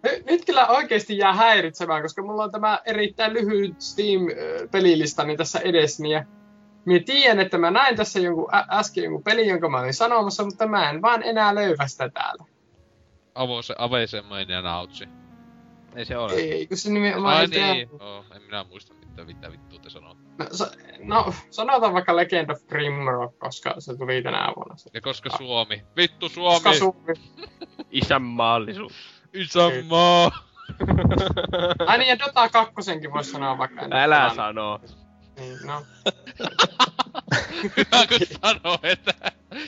Ny- Nyt kyllä oikeasti jää häiritsemään, koska mulla on tämä erittäin lyhyt Steam-pelilistani tässä edessäni. Ja minä tiedän, että mä näin tässä jonkun, ä- äsken jonkun pelin, jonka mä olin sanomassa, mutta mä en vaan enää löyvä sitä täällä. Avose, aveisemmainen ja nautsi. Ei se ole. Ei, kun se nimenomaan... Ai ei tiedä- niin, oh, en minä muista mitä, mitä vittua te sanoo. No, sa- no, sanotaan vaikka Legend of Grimrock, koska se tuli tänä vuonna. Ja koska Suomi. Vittu Suomi! Koska Suomi. Isänmaallisuus. Isänmaa! Ai niin, ja Dota 2 voisi sanoa vaikka. Älä pelannut. sano. Niin, no. Hyvä kun sanoo, että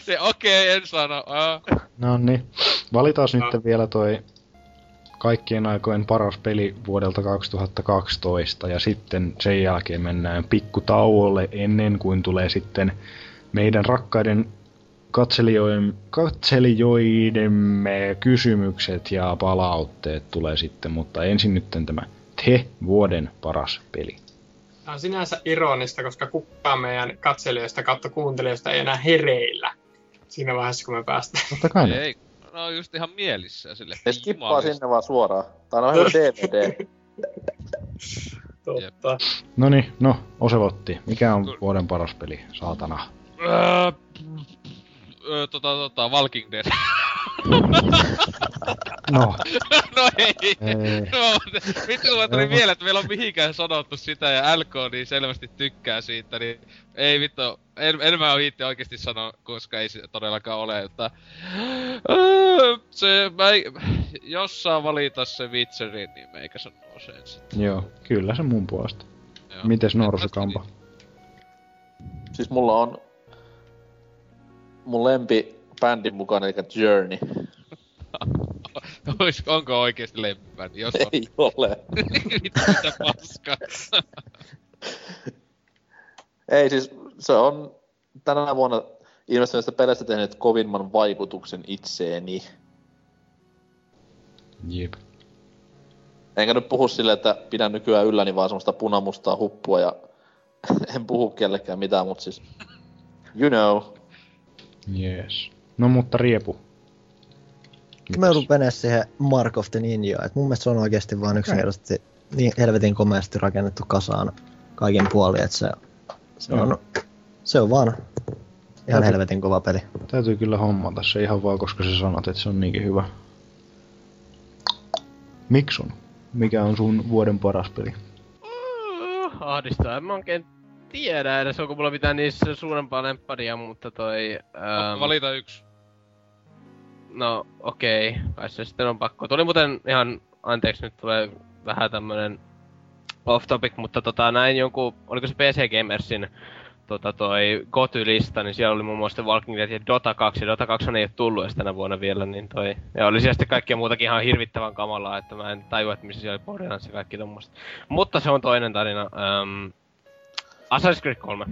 se okei, en sano. Ah. No niin. Valitaan nyt vielä toi kaikkien aikojen paras peli vuodelta 2012 ja sitten sen jälkeen mennään pikku tauolle ennen kuin tulee sitten meidän rakkaiden katselijoiden, katselijoidemme kysymykset ja palautteet tulee sitten, mutta ensin nyt tämä te vuoden paras peli. Tämä on sinänsä ironista, koska kukaan meidän katselijoista kautta kuuntelijoista ei enää hereillä siinä vaiheessa, kun me päästään. Totta kai. Ei, no on just ihan mielissä sille. Ne skippaa sinne vaan suoraan. Tää on ihan DVD. Totta. No niin, no, Oselotti, mikä on vuoden paras peli, saatana? Öö, öö, tota, tota, Walking Dead. No, no ei. ei. No, vittu kun tuli Joo. mieleen, että meillä on mihinkään sanottu sitä ja LK niin selvästi tykkää siitä, niin ei vittu, en, en mä viitti oikeesti sanoa, koska ei se todellakaan ole, että öö, se, mä, ei- jos saa valita se Witcheri, niin meikä sanoo sen sitten. Joo, kyllä se mun puolesta. Joo. Mites Norsukampa? Siis mulla on mun lempi bändin mukana, eli Journey. Ois, onko oikeesti lempipäin? Jos on, Ei ole. mitä paskaa. Ei siis, se on tänä vuonna ilmestyneestä peleistä tehnyt kovimman vaikutuksen itseeni. Jep. Enkä nyt puhu silleen, että pidän nykyään ylläni vaan semmoista punamustaa huppua ja en puhu kellekään mitään, mutta siis... You know. Yes. No mutta Riepu. Mä joudun menee siihen Mark of the Ninja. Et mun mielestä se on oikeasti vaan yksinkertaisesti niin helvetin komeasti rakennettu kasaan kaikin puolin, että se, se, Joo. on, se on vaan ihan Täytyy- helvetin kova peli. Täytyy kyllä hommata se ihan vaan, koska sä sanot, että se on niinkin hyvä. Miksun, mikä on sun vuoden paras peli? Uh, ahdistaa. Mä oikein tiedä edes, onko mulla mitään niissä suurempaa lempparia, mutta toi... Ähm, Valita yksi. no okei, okay. kai se sitten on pakko. Tuli muuten ihan, anteeksi nyt tulee vähän tämmönen off topic, mutta tota näin jonkun, oliko se PC Gamersin tota toi GOTY-lista, niin siellä oli muun muassa Walking Dead ja Dota 2, ja Dota 2 ei ole tullut edes tänä vuonna vielä, niin toi... Ja oli siellä sitten kaikkea muutakin ihan hirvittävän kamalaa, että mä en tajua, että missä siellä oli Borderlands ja kaikki tommoista. Mutta se on toinen tarina. Um, Assassin's Creed 3.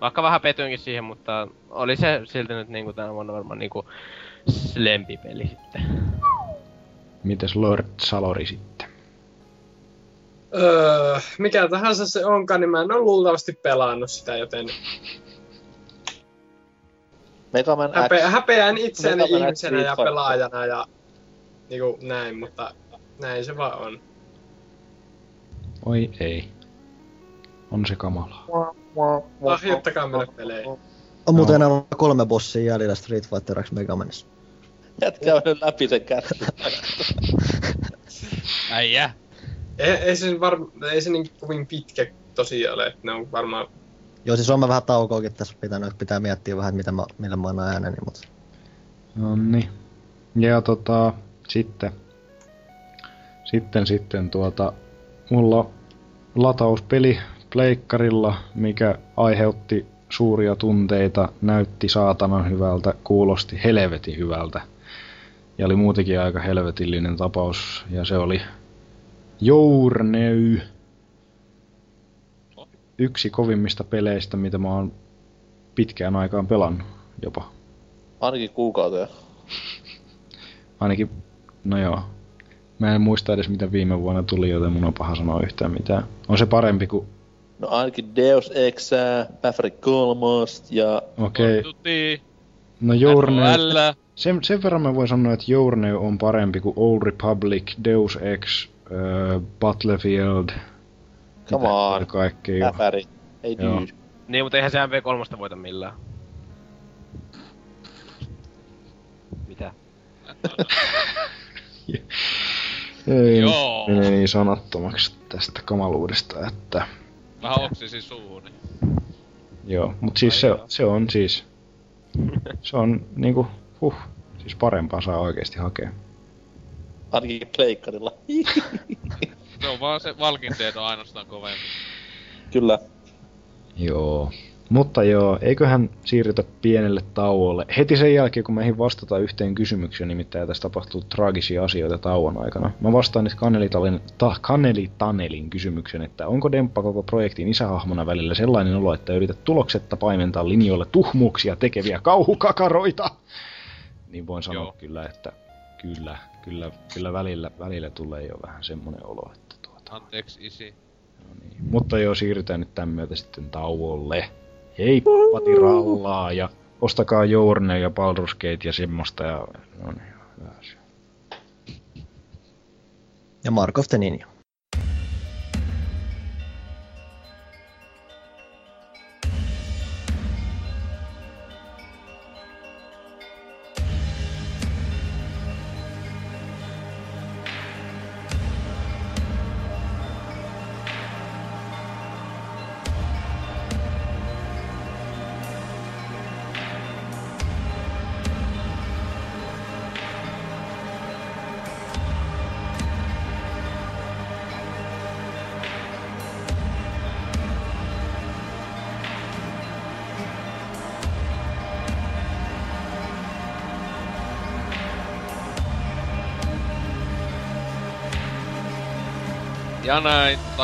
Vaikka vähän petyinkin siihen, mutta oli se silti nyt niinku tänä vuonna varmaan niinku lempipeli sitten. Mites Lord Salori sitten? Öö, mikä tahansa se onkaan, niin mä en ole luultavasti pelannut sitä, joten Mega Man häpe, X. häpeän itseäni Mega Man X ihmisenä ja pelaajana ja niinku näin, mutta näin se vaan on. Oi ei. On se kamalaa. Lahjoittakaa meille pelejä. On muuten No. enää kolme bossia jäljellä Street Fighter X Megamanissa. Jätkä on nyt läpi sen käsi. Äijä. Ei, ei, se, var, ei se niin kovin pitkä tosiaan ole, että ne on varmaan... Joo, siis on mä vähän taukoakin tässä pitänyt, että pitää miettiä vähän, mitä mä, millä mä annan ääneni, mutta No niin. Ja tota, sitten, sitten, sitten tuota, mulla on latauspeli pleikkarilla, mikä aiheutti suuria tunteita, näytti saatanan hyvältä, kuulosti helvetin hyvältä. Ja oli muutenkin aika helvetillinen tapaus, ja se oli Journey. Yksi kovimmista peleistä, mitä mä oon pitkään aikaan pelannut jopa. Ainakin kuukauteen. Ainakin, no joo. Mä en muista edes mitä viime vuonna tuli, joten mun on paha sanoa yhtään mitään. On se parempi kuin, No ainakin Deus Ex, Maverick Colmost ja... okei, okay. No Journey, sen, sen verran mä voin sanoa, että Journey on parempi kuin Old Republic, Deus Ex, äh, Battlefield, Come on. kaikkea. Maverick. Ei Joo. dude. Niin, mutta eihän se MP3 voita millään. Mitä? Ei, Joo. menee niin sanattomaksi tästä kamaluudesta, että Vähän oksisi suuni. joo. Mut siis se, se on siis, se on niinku, huh, siis parempaa saa oikeesti hakea. Ainakin pleikkarilla. Se on vaan se valkinteet on ainoastaan kovempi. Kyllä. Joo. Mutta joo, eiköhän siirrytä pienelle tauolle. Heti sen jälkeen, kun meihin vastataan yhteen kysymykseen, nimittäin tässä tapahtuu traagisia asioita tauon aikana. Mä vastaan nyt Kanelitalin, ta, Kaneli Tanelin kysymyksen, että onko Demppa koko projektin isähahmona välillä sellainen olo, että yrität tuloksetta paimentaa linjoille tuhmuuksia tekeviä kauhukakaroita? Niin voin sanoa Joo. kyllä, että kyllä, kyllä, kyllä välillä, välillä tulee jo vähän semmonen olo, että tuota... Anteeksi isi. No niin. Mutta joo, siirrytään nyt tämän myötä sitten tauolle. Hei, patirallaa ja ostakaa Journey ja Baldur's Gate ja semmoista ja... No niin. Ja Mark of the Ninja.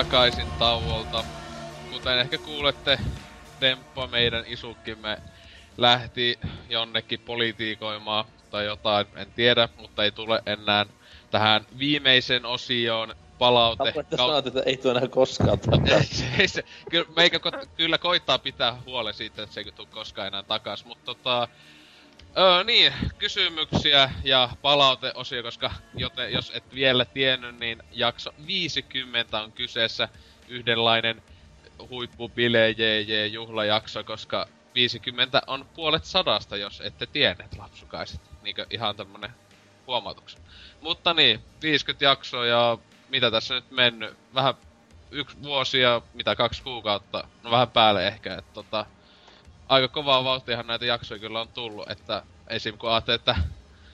Takaisin tauolta. Kuten ehkä kuulette, Demppa meidän isukkimme lähti jonnekin politiikoimaan tai jotain, en tiedä, mutta ei tule enää tähän viimeiseen osioon palaute. Haluan, että Kau- sanoit, että ei tule enää koskaan takaisin. ei se, kyllä, meikä ko- kyllä koittaa pitää huolen siitä, että se ei tule koskaan enää takas, mutta tota... Öö, niin, kysymyksiä ja palauteosio, koska joten, jos et vielä tiennyt, niin jakso 50 on kyseessä yhdenlainen huippubile JJ juhlajakso, koska 50 on puolet sadasta, jos ette tienneet lapsukaiset. Niinkö ihan tämmönen huomautuksen. Mutta niin, 50 jaksoa ja mitä tässä nyt mennyt? Vähän yksi vuosi ja mitä kaksi kuukautta, no vähän päälle ehkä, että tota, aika kovaa vauhtiahan näitä jaksoja kyllä on tullut, että esim. kun ajattelee, että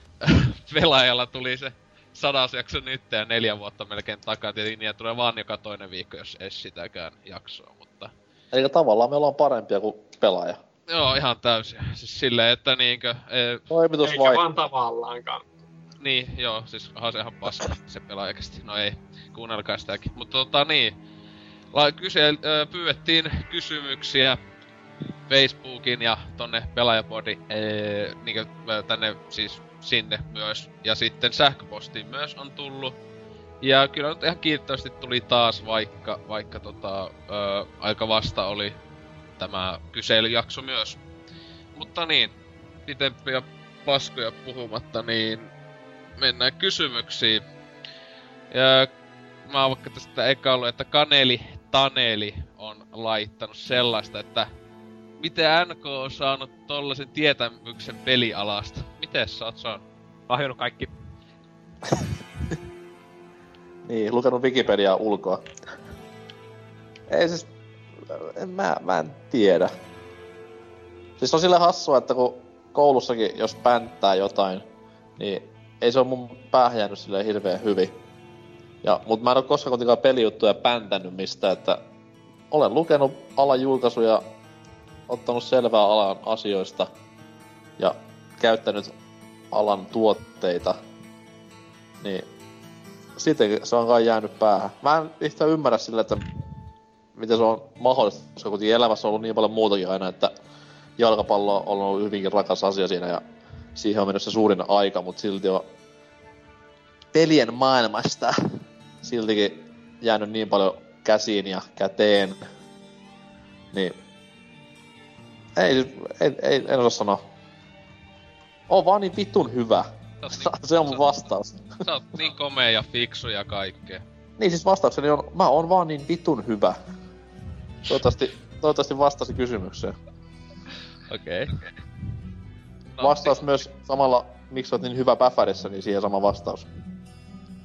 pelaajalla tuli se sadas jakso nyt ja neljä vuotta melkein takaa, tietenkin niitä tulee vaan joka toinen viikko, jos ei sitäkään jaksoa, mutta Eli tavallaan me ollaan parempia kuin pelaaja. joo, ihan täysin. Siis silleen, että niinkö, e, Toimitus Eikä vai... vaan tavallaankaan. niin, joo, siis onhan se ihan paska, se pelaajakästi. No ei, kuunnelkaa sitäkin. Mutta tota niin, la, kyse, ö, pyydettiin kysymyksiä Facebookin ja tonne pelaajapodi, ee, niinkö, ö, tänne siis sinne myös. Ja sitten sähköpostiin myös on tullut. Ja kyllä nyt ihan kiittävästi tuli taas, vaikka, vaikka tota, ö, aika vasta oli tämä kyselyjakso myös. Mutta niin, pitempiä paskoja puhumatta, niin mennään kysymyksiin. Ja mä oon vaikka tästä eka ollut, että Kaneli Taneli on laittanut sellaista, että miten NK on saanut tollasen tietämyksen pelialasta? Miten sä oot saanut? Lahjonnut kaikki. Niin, lukenut Wikipediaa ulkoa. Ei siis, en, mä, mä en tiedä. Siis on sille hassua, että kun koulussakin, jos pänttää jotain, niin ei se ole mun päähän jäänyt silleen hirveän hyvin. Ja, mut mä en oo koskaan kuitenkaan pelijuttuja päntänyt mistä, että olen lukenut alan julkaisuja, ottanut selvää alan asioista ja käyttänyt alan tuotteita. Niin sitten se on kai jäänyt päähän. Mä en yhtään ymmärrä sille, että miten se on mahdollista, koska kuitenkin elämässä on ollut niin paljon muutakin aina, että jalkapallo on ollut hyvinkin rakas asia siinä ja siihen on mennyt se suurin aika, mutta silti on pelien maailmasta siltikin jäänyt niin paljon käsiin ja käteen. Niin ei, ei, ei en osaa sanoa. On vaan niin vitun hyvä. Sä oot niin, Se on mun vastaus. sä oot niin komea ja fiksu ja kaikkea. Niin siis vastaukseni on, mä oon vaan niin vitun hyvä. Toivottavasti, toivottavasti vastasi kysymykseen. Okei. Okay. No, Vastaus myös samalla, miksi oot niin hyvä päfärissä, niin siihen sama vastaus.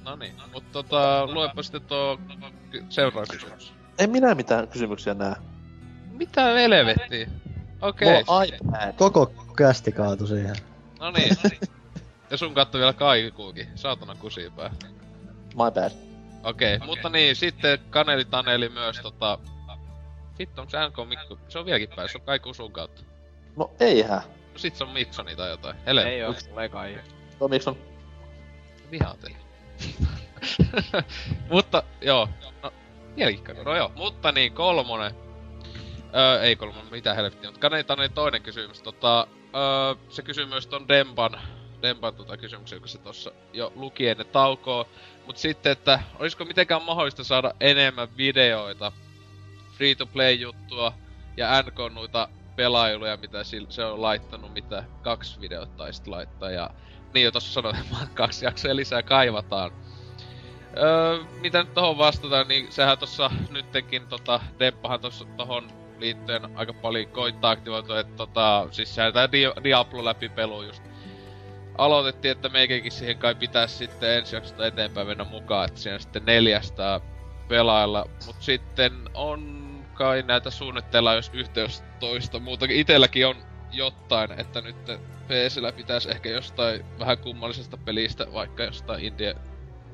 No niin, mutta tota, luepa sitten tuo seuraava kysymys. En minä mitään kysymyksiä näe. Mitä helvettiä? Okei, on iPad. Koko kästi kaatu siihen. no niin. Ja sun katto vielä kaikuukin. Saatana kusipää. My bad. Okei, okay, mutta niin, sitten Kaneli Taneli myös tota... Vittu, onks NK Mikko? Se on vieläkin päässä, se on kaiku sun kautta. No eihän. No sit se on Miksoni tai jotain. Hele, Ei oo, tulee kai. No miksi on? vihaate. mutta, joo. No, vieläkin kaiku. No joo, mutta niin, kolmonen. Öö, ei kolmonen, mitä helvettiä. Mutta Kaneli Taneli toinen kysymys. Tota, öö, se kysyy myös ton Dempan, Dempan tota kysymyksen, kun se tossa jo luki ennen taukoa. Mut sitten, että olisiko mitenkään mahdollista saada enemmän videoita, free-to-play-juttua ja NK noita pelailuja, mitä se on laittanut, mitä kaksi videota taisi laittaa. Ja niin jo tossa sanoin, että kaksi jaksoa lisää kaivataan. Öö, mitä nyt tohon vastataan, niin sehän tossa nyttenkin tota, Demppahan tossa tohon liittyen aika paljon koittaa aktivoitua, että tota, siis sehän tää Di- Diablo läpi pelu just aloitettiin, että meikäkin siihen kai pitäisi sitten ensi jaksosta eteenpäin mennä mukaan, että siinä sitten neljästä pelailla. Mut sitten on kai näitä suunnitteilla jos yhteys toista muutakin. Itelläkin on jotain, että nyt PCllä pitäisi ehkä jostain vähän kummallisesta pelistä, vaikka jostain indie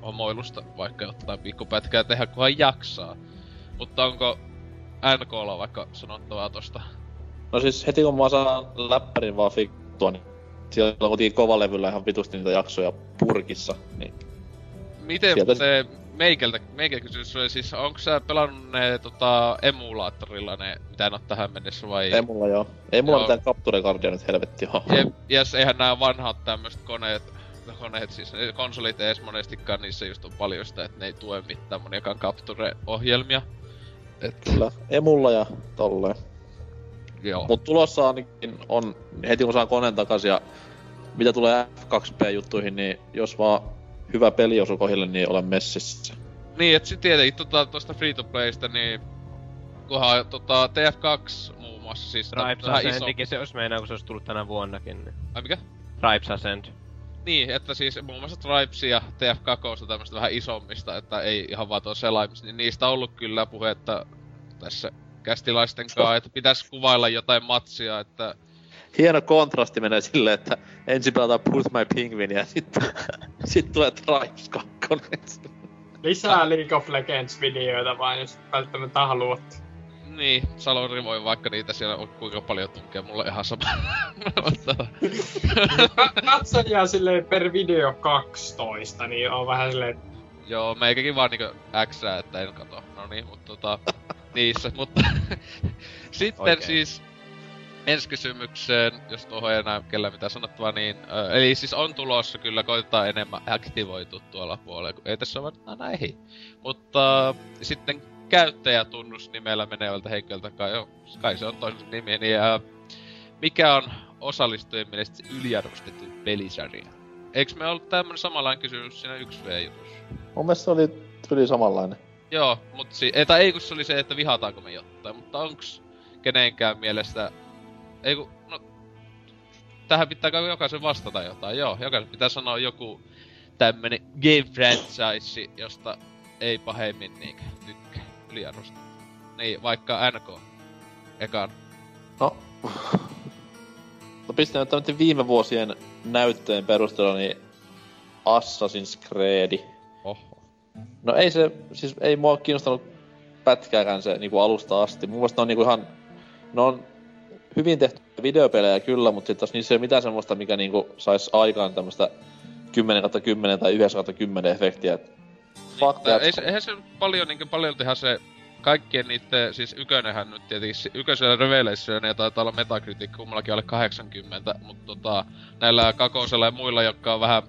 homoilusta vaikka jotain pikkupätkää tehdä, kunhan jaksaa. Mutta onko NKlla vaikka sanottavaa tosta? No siis heti kun mä saan läppärin vaan fiktua, niin siellä on kuitenkin kovalevyllä ihan vitusti niitä jaksoja purkissa, niin Miten Sieltä- se meikältä, meikä kysymys oli siis, onko sä pelannut ne tota, emulaattorilla ne, mitä en oo tähän mennessä vai? ei mulla joo. Ei mulla Joo. mitään capture cardia nyt helvetti oo. Jep, jes, eihän nämä vanhat tämmöiset koneet, koneet siis, ne konsolit ees monestikaan, niissä just on paljon sitä, että ne ei tue mitään moniakaan Capture-ohjelmia. Et, Kyllä, emulla ja tolleen. joo. Mut tulossa ainakin on, heti kun saan koneen takas ja mitä tulee F2P-juttuihin, niin jos vaan hyvä peli osuu kohille, niin olen messissä. Niin, et sit tietenkin tota, tosta free to playsta, niin kunhan tota, TF2 muun muassa siis Tribes vähän iso... Ascendikin se olisi meinaa, kun se olisi tullut tänä vuonnakin. Niin. Ai mikä? Tribes Ascend. Niin, että siis muun muassa Tribes ja TF2 tämmöistä vähän isommista, että ei ihan vaan tuo selaimista, niin niistä on ollut kyllä puhetta tässä kästilaisten kanssa, että pitäisi kuvailla jotain matsia, että Hieno kontrasti menee silleen, että ensin pelataan Put My Penguin ja sitten sit tulee Tribes 2. Lisää League of Legends-videoita vaan, jos välttämättä haluatte. Niin, Salori voi vaikka niitä siellä on kuinka paljon tunkea, mulle ihan sama. Katsojia silleen per video 12, niin on vähän silleen, Joo, meikäkin vaan niinku X, että en kato. No niin, mutta tota, niissä, mutta sitten Oikein. siis ensi kysymykseen, jos tuohon ei enää kellä mitään sanottavaa, niin ö, eli siis on tulossa kyllä, koitetaan enemmän aktivoitu tuolla puolella, kun ei tässä ole ehdi. Mutta sitten käyttäjätunnusnimellä menevältä henkilöltä kai, jo, kai se on toisen nimi, niin ää, mikä on osallistujien mielestä yliarvostettu pelisarja? Eikö me ollut tämmönen samanlainen kysymys siinä 1V-jutussa? Mun mielestä se oli yli samanlainen. Joo, mut si- ei, tai ei kun se oli se, että vihataanko me jotain, mutta onks kenenkään mielestä... Ei kun, no... Tähän pitää kai jokaisen vastata jotain, joo. Jokaisen pitää sanoa joku tämmönen game franchise, josta ei pahemmin niinkö yliarvosta. Niin, vaikka NK. Ekan. No, no pistän nyt viime vuosien näyttöjen perusteella, niin Assassin's Creed. Oho. No ei se, siis ei mua kiinnostanut pätkääkään se niinku alusta asti. Mun mielestä ne on niinku ihan, ne on hyvin tehty videopelejä kyllä, mutta sit taas niissä ei ole mitään semmoista, mikä niinku sais aikaan tämmöstä 10 10 tai 9 10 efektiä. Et Fuck Tai that. ei se, eihän se paljon niinkö paljon tehdä se kaikkien niitten, siis ykönenhän nyt tietenkin, se- ykkösellä Revelation ja taitaa olla Metacritic kummallakin alle 80, mutta tota, näillä kakosella ja muilla, jotka on vähän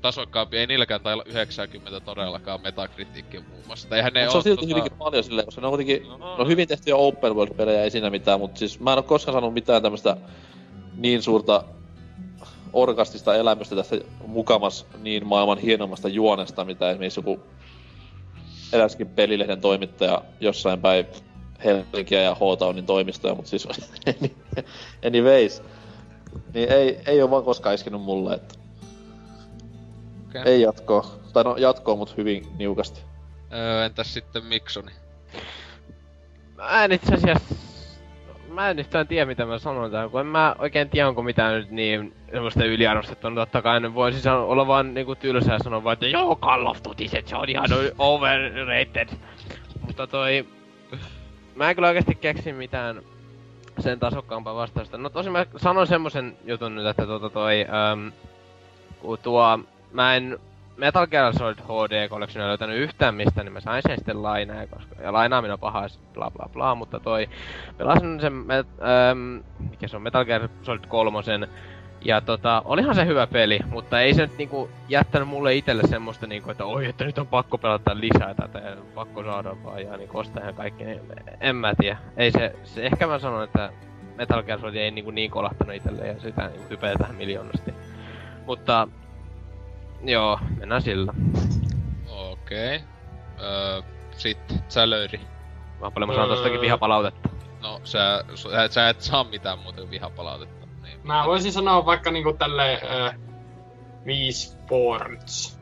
tasokkaampi, ei niilläkään tai olla 90 todellakaan Metacritic muun muassa. Tai eihän ne Mut se on silti tota- hyvinkin paljon silleen, koska ne on kuitenkin no, hyvin tehtyjä open world-pelejä, ei siinä mitään, mutta siis mä en oo koskaan saanut mitään tämmöstä niin suurta orkastista elämystä tästä mukamas niin maailman hienommasta juonesta, mitä esimerkiksi joku eräskin pelilehden toimittaja jossain päin Helsinkiä ja H-Townin toimistoja, mutta siis anyways, niin ei, ei ole vaan koskaan iskenyt mulle, että Okei. ei jatkoa. Tai no jatkoa, mutta hyvin niukasti. Öö, entäs sitten Miksoni? Mä en itse asiassa... Mä en yhtään tiedä mitä mä sanon tähän, kun en mä oikein tiedä onko mitään nyt niin semmoista yliarvostettua. No totta kai ne voisi sano, olla vaan niinku tylsää sanoa vaan, että joo Call of Duty, se on ihan overrated. Mutta toi... Mä en kyllä oikeesti keksi mitään sen tasokkaampaa vastausta. No tosi mä sanon semmosen jutun nyt, että tuota toi... Äm, kun tuo... Mä en Metal Gear Solid HD Collection löytänyt yhtään mistä, niin mä sain sen sitten lainaa, koska, ja lainaaminen on paha, bla bla bla, mutta toi, pelasin sen, met, äm, mikä se on, Metal Gear Solid 3, ja tota, olihan se hyvä peli, mutta ei se nyt niinku jättänyt mulle itelle semmoista niinku, että oi, että nyt on pakko pelata lisää tätä ja pakko saada vaan ja niinku ostaa ihan kaikki, niin en mä tiedä. Ei se, se ehkä mä sanon, että Metal Gear Solid ei niinku niin kolahtanut itelle ja sitä niinku hypeetään miljoonasti. Mutta Joo, mennään sillä. Okei. Okay. Öö, sitten Sälöri. Mä paljon mä saan tostakin vihapalautetta. No, sä, sä, sä et saa mitään muuta kuin vihapalautetta. Mä voisin sanoa vaikka niinku tälle äh, Wii Sports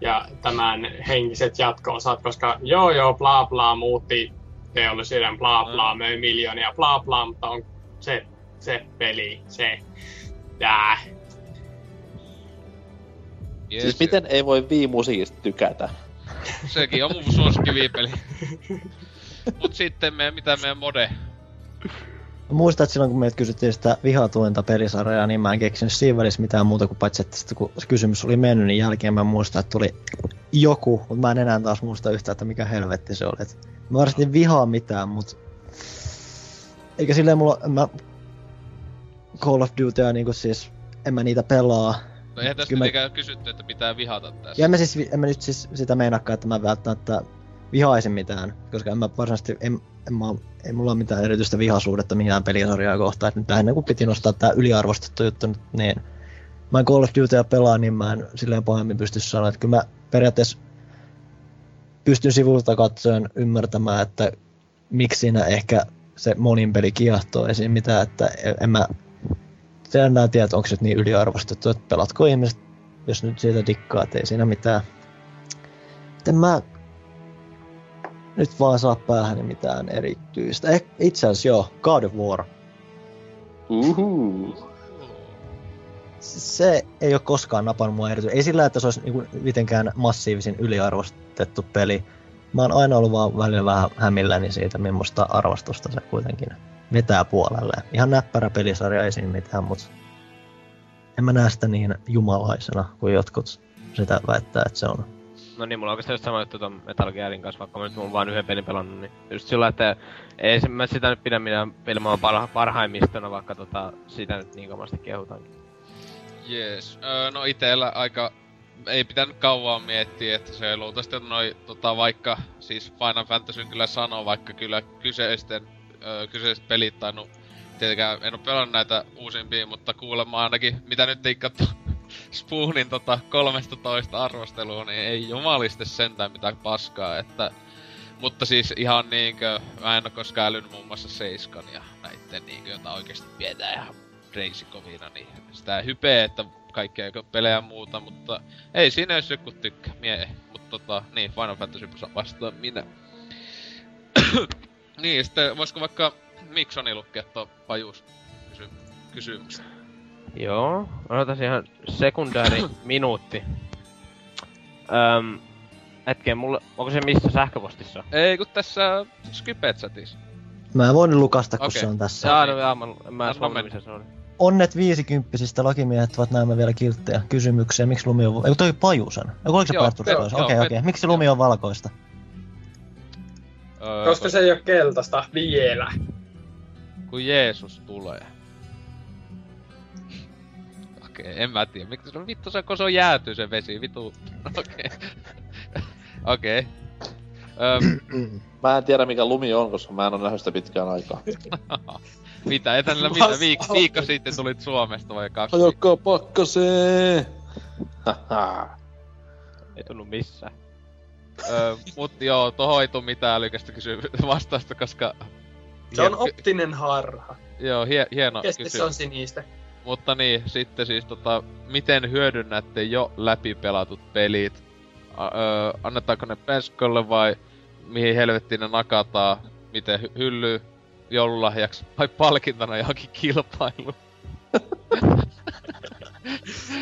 ja tämän henkiset jatko-osat, koska joo joo bla bla muutti teollisuuden bla bla, möi miljoonia bla bla, mutta on se, se peli, se, tää. Yes, Siis miten ei voi Wii-musiikista tykätä? Sekin on mun suosikki viipeli. Mut sitten me, mitä meidän mode? Muistan, että silloin kun meiltä kysyttiin sitä vihatuinta pelisarjaa, niin mä en keksinyt siinä välissä mitään muuta kuin paitsi, että sitten kun se kysymys oli mennyt, niin jälkeen mä muistan, että tuli joku, mutta mä en enää taas muista yhtään, että mikä helvetti se oli. Et mä varsinaisesti vihaa mitään, mutta eikä silleen mulla, mä Call of Dutyä niinku siis, en mä niitä pelaa. No eihän tässä Kyllä mä- mitenkään kysytty, että pitää vihata tässä. Ja en mä, siis, en mä nyt siis sitä meinaakaan, että mä välttämättä vihaisin mitään, koska en mä varsinaisesti, en, en mä, ei mulla ole mitään erityistä vihasuudetta mihinkään pelisarjaa kohtaan. Et nyt lähinnä kun piti nostaa tää yliarvostettu juttu niin mä en Call of Dutyä pelaa, niin mä en silleen pahemmin pysty sanoa, että kyllä mä periaatteessa pystyn sivulta katsoen ymmärtämään, että miksi siinä ehkä se monin peli kiehtoo esiin mitään, että en- en mä se enää tiedä, että onko se niin yliarvostettu, että pelatko ihmiset, jos nyt siitä dikkaa, että ei siinä mitään. Että mä nyt vaan saa päähän mitään erityistä. Eh, itse asiassa joo, God of War. Uhu. Se ei ole koskaan napannut mua erityisesti. Ei sillä, että se olisi niinku mitenkään massiivisin yliarvostettu peli. Mä oon aina ollut vaan välillä vähän hämilläni siitä, millaista arvostusta se kuitenkin vetää puolelleen. Ihan näppärä pelisarja ei siinä mitään, mutta en mä näe sitä niin jumalaisena kuin jotkut sitä väittää, että se on. No niin, mulla on oikeastaan just sama juttu ton Metal Gearin kanssa, vaikka mä nyt oon vaan yhden pelin pelannut, niin just sillä, että ei se, mä sitä nyt pidä minä pelimaailman parha, parhaimmistona, vaikka tota, sitä nyt niin kovasti kehutaankin. Jees. Öö, no itellä aika... Ei pitänyt kauan miettiä, että se luultavasti on noi, tota, vaikka, siis Final Fantasy kyllä sanoo, vaikka kyllä kyseisten, öö, kyseiset pelit tainnut, tietenkään en oo pelannut näitä uusimpia, mutta kuulemma ainakin, mitä nyt ei katso Spoonin tota 13 arvosteluun, niin ei jumaliste sentään mitään paskaa, että... Mutta siis ihan niinkö, mä en oo koskaan älynyt muun muassa Seiskan ja näitten niinkö, jota oikeesti pidetään ihan reisikovina, niin sitä hypeä, että kaikkea pelejä ja muuta, mutta ei siinä jos joku tykkää, mie Mutta tota, niin, Final Fantasy vastaan minä. niin, sitten voisiko vaikka Miksoni lukea tuo pajuus kysy- kysymys? Joo, odotas ihan sekundääri minuutti. Öm, hetken, mulle, onko se missä sähköpostissa? Ei, kun tässä Skypet-chatissa. Mä voin lukasta, kun Okei. se on tässä. Jaa, no jaa, mä, mä en huomannut, mennä. missä se oli. Onnet viisikymppisistä lakimiehet ovat näemmä vielä kilttejä. Kysymyksiä, miksi lumi on... Eikö toi pajusen? Eikö oliko se joo, Okei, okei. pet- Miksi lumi on valkoista? Öö, Koska se ei ole keltaista vielä. Kun Jeesus tulee. Okei, en mä tiedä. Miksi se on vittu se, kun se on jääty se vesi, vitu. Okei. Okei. Öm, Mä en tiedä mikä lumi on, koska mä en ole nähnyt sitä pitkään aikaa. mitä, etänellä mitä, viik- viikko sitten tulit Suomesta vai kaksi? Ajokaa pakkasee! Haha. Ei tullut missään. Öö, mut joo, tohon ei tuu mitään älykästä kysy- vastausta, koska... Se on optinen harha. Joo, hie- hieno Kesti se on kysymys. sinistä. Mutta niin, sitten siis tota, miten hyödynnätte jo läpipelatut pelit? A- öö, annetaanko ne penskolle vai mihin helvettiin ne nakataan? Miten hy- hylly joululahjaksi vai palkintona johonkin kilpailuun?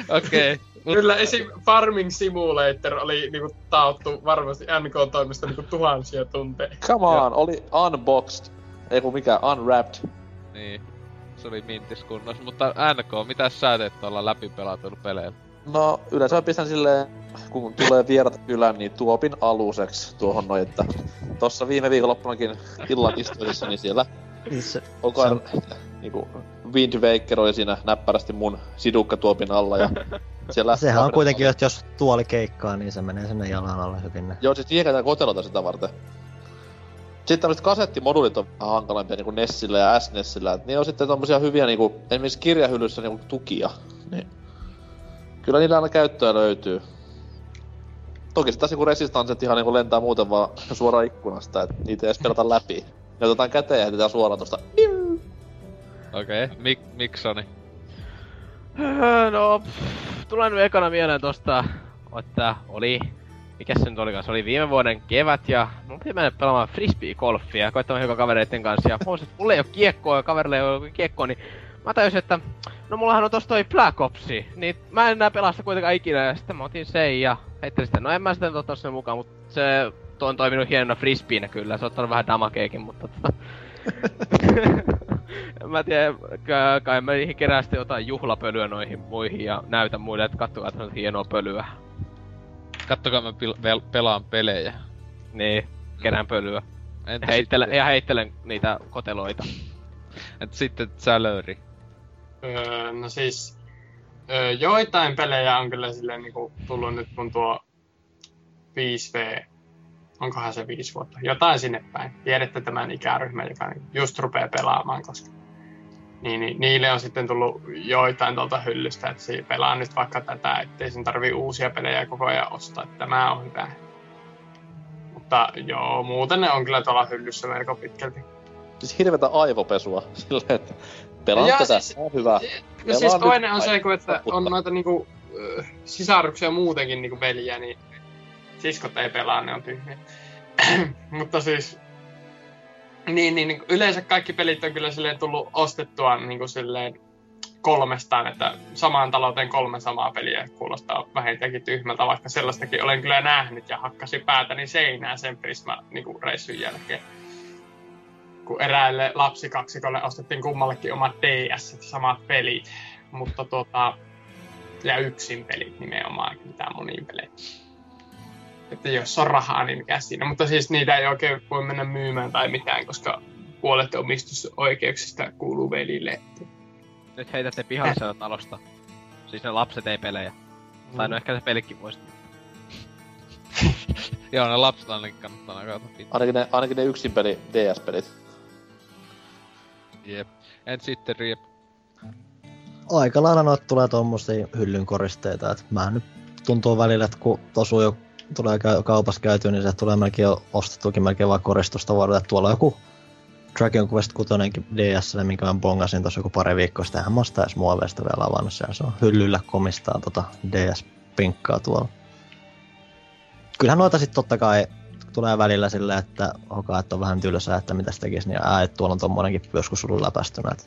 Okei. Okay. Kyllä esim. Farming Simulator oli niinku taottu varmasti NK-toimesta niinku tuhansia tunteja. Come on, oli unboxed. Ei kun mikä, unwrapped. Niin. Se oli mintis kunnossa. Mutta NK, mitä sä teet tuolla läpipelatuilla peleillä? No, yleensä mä pistän silleen, kun tulee vierat kylään, niin tuopin aluseksi tuohon noin, että tossa viime viikonloppunakin illan istuisessa, niin siellä Niin koko ajan niinku Wind Waker oli siinä näppärästi mun sidukkatuopin alla ja siellä... sehän on kuitenkin, että jos tuoli keikkaa, niin se menee sinne jalan alle hyvin. Joo, siis käytetään kotelota sitä varten. Sitten tämmöset kasettimoduulit on vähän hankalampia niinku Nessillä ja SNESillä, et ne on sitten tommosia hyviä niinku, esimerkiksi kirjahyllyssä niinku tukia. Niin. Kyllä niillä aina käyttöä löytyy. Toki se taas niinku resistansset ihan niinku lentää muuten vaan suoraan ikkunasta, et niitä ei edes pelata läpi. Ne otetaan käteen ja heitetään suoraan tosta. Okei, okay. Mik, Miksoni. Öö, No, tulee nyt ekana mieleen tosta, että oli... Mikä se nyt olikaan? Se oli viime vuoden kevät ja mun piti mennä pelaamaan frisbee-golfia, koittamaan hiukan kavereiden kanssa. Ja huomasin, että mulla ei oo kiekkoa ja kaverille ei oo kiekkoa, niin mä tajusin, että no mullahan on tossa toi Black Opsi, niin mä en enää pelaa sitä kuitenkaan ikinä. Ja sitten mä otin sen ja heittelin sitä. No en mä sitten ottanut sen mukaan, mutta se on toiminut hienona frisbeenä kyllä. Se on ottanut vähän damakeekin, mutta tota... Mä tiedä, ka- kai mä niihin sitten jotain juhlapölyä noihin muihin ja näytän muille, että kattokaa tämmöistä hienoa pölyä. Kattokaa mä pil- vel- pelaan pelejä. Niin, kerään pölyä. Entä Ja heittelen, sitten, ja heittelen niitä koteloita. entä sitten sälöri? Öö, no siis, öö, joitain pelejä on kyllä silleen niinku tullut nyt kun tuo 5V, onkohan se 5 vuotta, jotain sinne päin. Tiedätte tämän ikäryhmän, joka just rupeaa pelaamaan, koska niin, niin, niille on sitten tullut joitain tuolta hyllystä, että se pelaa nyt vaikka tätä, ettei sen tarvii uusia pelejä koko ajan ostaa, että tämä on hyvä. Mutta joo, muuten ne on kyllä tuolla hyllyssä melko pitkälti. Siis hirvetä aivopesua silleen, että pelaan Jaa, tätä, siis- on hyvä. Ja Pelaa siis toinen on se, kun, että on noita niinku, sisaruksia muutenkin niinku veljiä, niin siskot ei pelaa, ne on tyhmiä. Mutta siis, niin, niin, niin, yleensä kaikki pelit on kyllä silleen tullut ostettua niin kuin silleen kolmestaan, että samaan talouteen kolme samaa peliä kuulostaa vähintäänkin tyhmältä, vaikka sellaistakin olen kyllä nähnyt ja hakkasi päätäni seinään sen Prisma niin kuin reissun jälkeen. Kun eräälle lapsikaksikolle ostettiin kummallekin omat DS, samat pelit, mutta tuota, ja yksin pelit nimenomaan, mitään moniin peleihin. Että jos on rahaa, niin mikä siinä. Mutta siis niitä ei oikein voi mennä myymään tai mitään, koska puolet omistusoikeuksista kuuluu velille. Nyt heitätte pihalle sieltä talosta. Siis ne lapset ei pelejä. Tai no ehkä se pelikin voisi. Joo, ne lapset ainakin kannattaa nakata. Ainakin ne, ainakin ne yksin peli DS-pelit. Jep. En sitten Riep. aika lailla noita tulee tommosia hyllyn koristeita, että mä nyt tuntuu välillä, että kun tosu jo tulee kaupassa käytyä, niin se tulee melkein jo ostettukin melkein vaan koristusta vuodelta. Tuolla joku Dragon Quest 6 DS, minkä mä bongasin tuossa joku pari viikkoa sitten. Eihän mä sitä edes muoveista vielä avannut siellä. Se on hyllyllä komistaa tota DS-pinkkaa tuolla. Kyllähän noita sitten totta kai tulee välillä silleen, että hokaa, että on vähän tylsää, että mitä se tekisi, niin ää, että tuolla on tommonenkin joskus ollut läpästynä. Että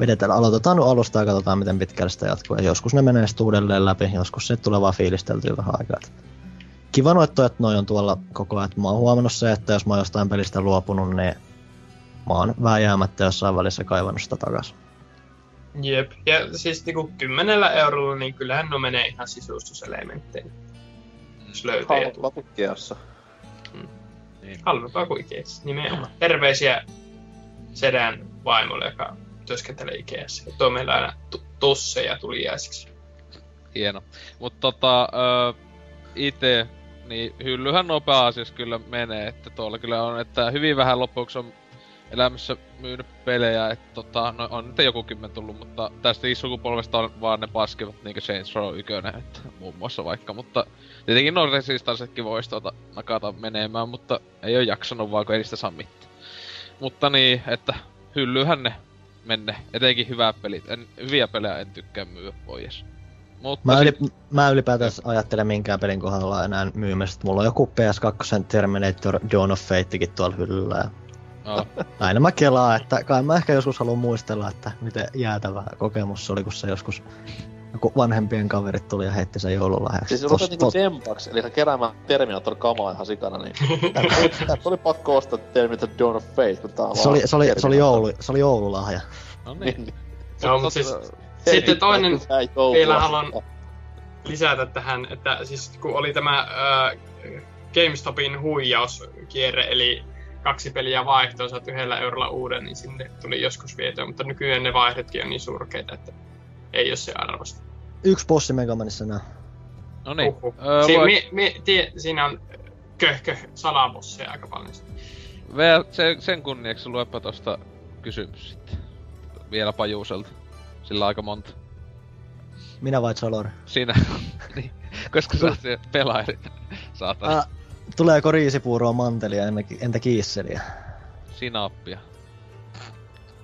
vedetään, aloitetaan nyt alusta ja katsotaan, miten pitkälle sitä jatkuu. Ja joskus ne menee sitten uudelleen läpi, joskus se tulee vaan fiilisteltyä vähän aikaa. Et Kiva noitto, että noi on tuolla koko ajan. Mä oon huomannut se, että jos mä oon jostain pelistä luopunut, niin mä oon vääjäämättä jossain välissä kaivannut sitä takas. Jep. Ja siis niinku kymmenellä eurolla, niin kyllähän no menee ihan sisustuselementteihin. Jos löytää. Halvalla Ikeassa. Halvempaa kuin Ikeassa, nimenomaan. Terveisiä sedän vaimolle, joka työskentelee Ikeassa. Ja tuo meillä aina tu- tusseja tuliaisiksi. Hieno. Mut tota, ö, ite, niin hyllyhän nopea asiassa kyllä menee, että tuolla kyllä on, että hyvin vähän lopuksi on elämässä myynyt pelejä, että tota, no on nyt joku kymmen tullut, mutta tästä sukupolvesta on vaan ne paskivat niinku Saints Row 1, että muun muassa vaikka, mutta tietenkin no Resistancekin voisi tota nakata menemään, mutta ei oo jaksanut vaan, kun ei niistä saa mitään. Mutta niin, että hyllyhän ne menne, etenkin hyvät pelit, en, hyviä pelejä en tykkää myyä pois. Mutta Mä, sit- yli, mä ylipäätään ajattelen minkään pelin kohdalla enää myymästä. Mulla on joku PS2 Terminator Dawn of Fatekin tuolla hyllyllä. Ja Joo. aina mä kelaa, että kai mä ehkä joskus haluan muistella, että miten jäätävä kokemus se oli, kun se joskus joku vanhempien kaverit tuli ja heitti sen joululahjaksi. Siis Tos- otat niinku dempaks, eli keräämään Terminator kamaa ihan sikana, niin tästä oli pakko ostaa Terminator Dawn of Fate, kun tää on se, oli, se, oli, se, oli joulu, se oli joululahja. no Niin, niin. niin. Joo, mutta siis sitten toinen vielä haluan lisätä tähän, että siis kun oli tämä äh, GameStopin huijauskierre, eli kaksi peliä vaihtoa, saat yhdellä eurolla uuden, niin sinne tuli joskus vietyä, mutta nykyään ne vaihdetkin on niin surkeita, että ei ole se arvosta. Yksi bossi Megamanissa nää. No niin. Uhuh. Öö, Si- voi- mi- mi- tie- siinä on köhkö salabosseja aika paljon. Vielä sen, sen kunniaksi luepa tosta kysymys sitten. Vielä Pajuuselta. Sillä on aika monta. Minä vai Zalor? Siinä. niin. Koska sä se pelailit. Saatana. Ah, tuleeko riisipuuroa mantelia entä, entä kiisseliä? Sinappia.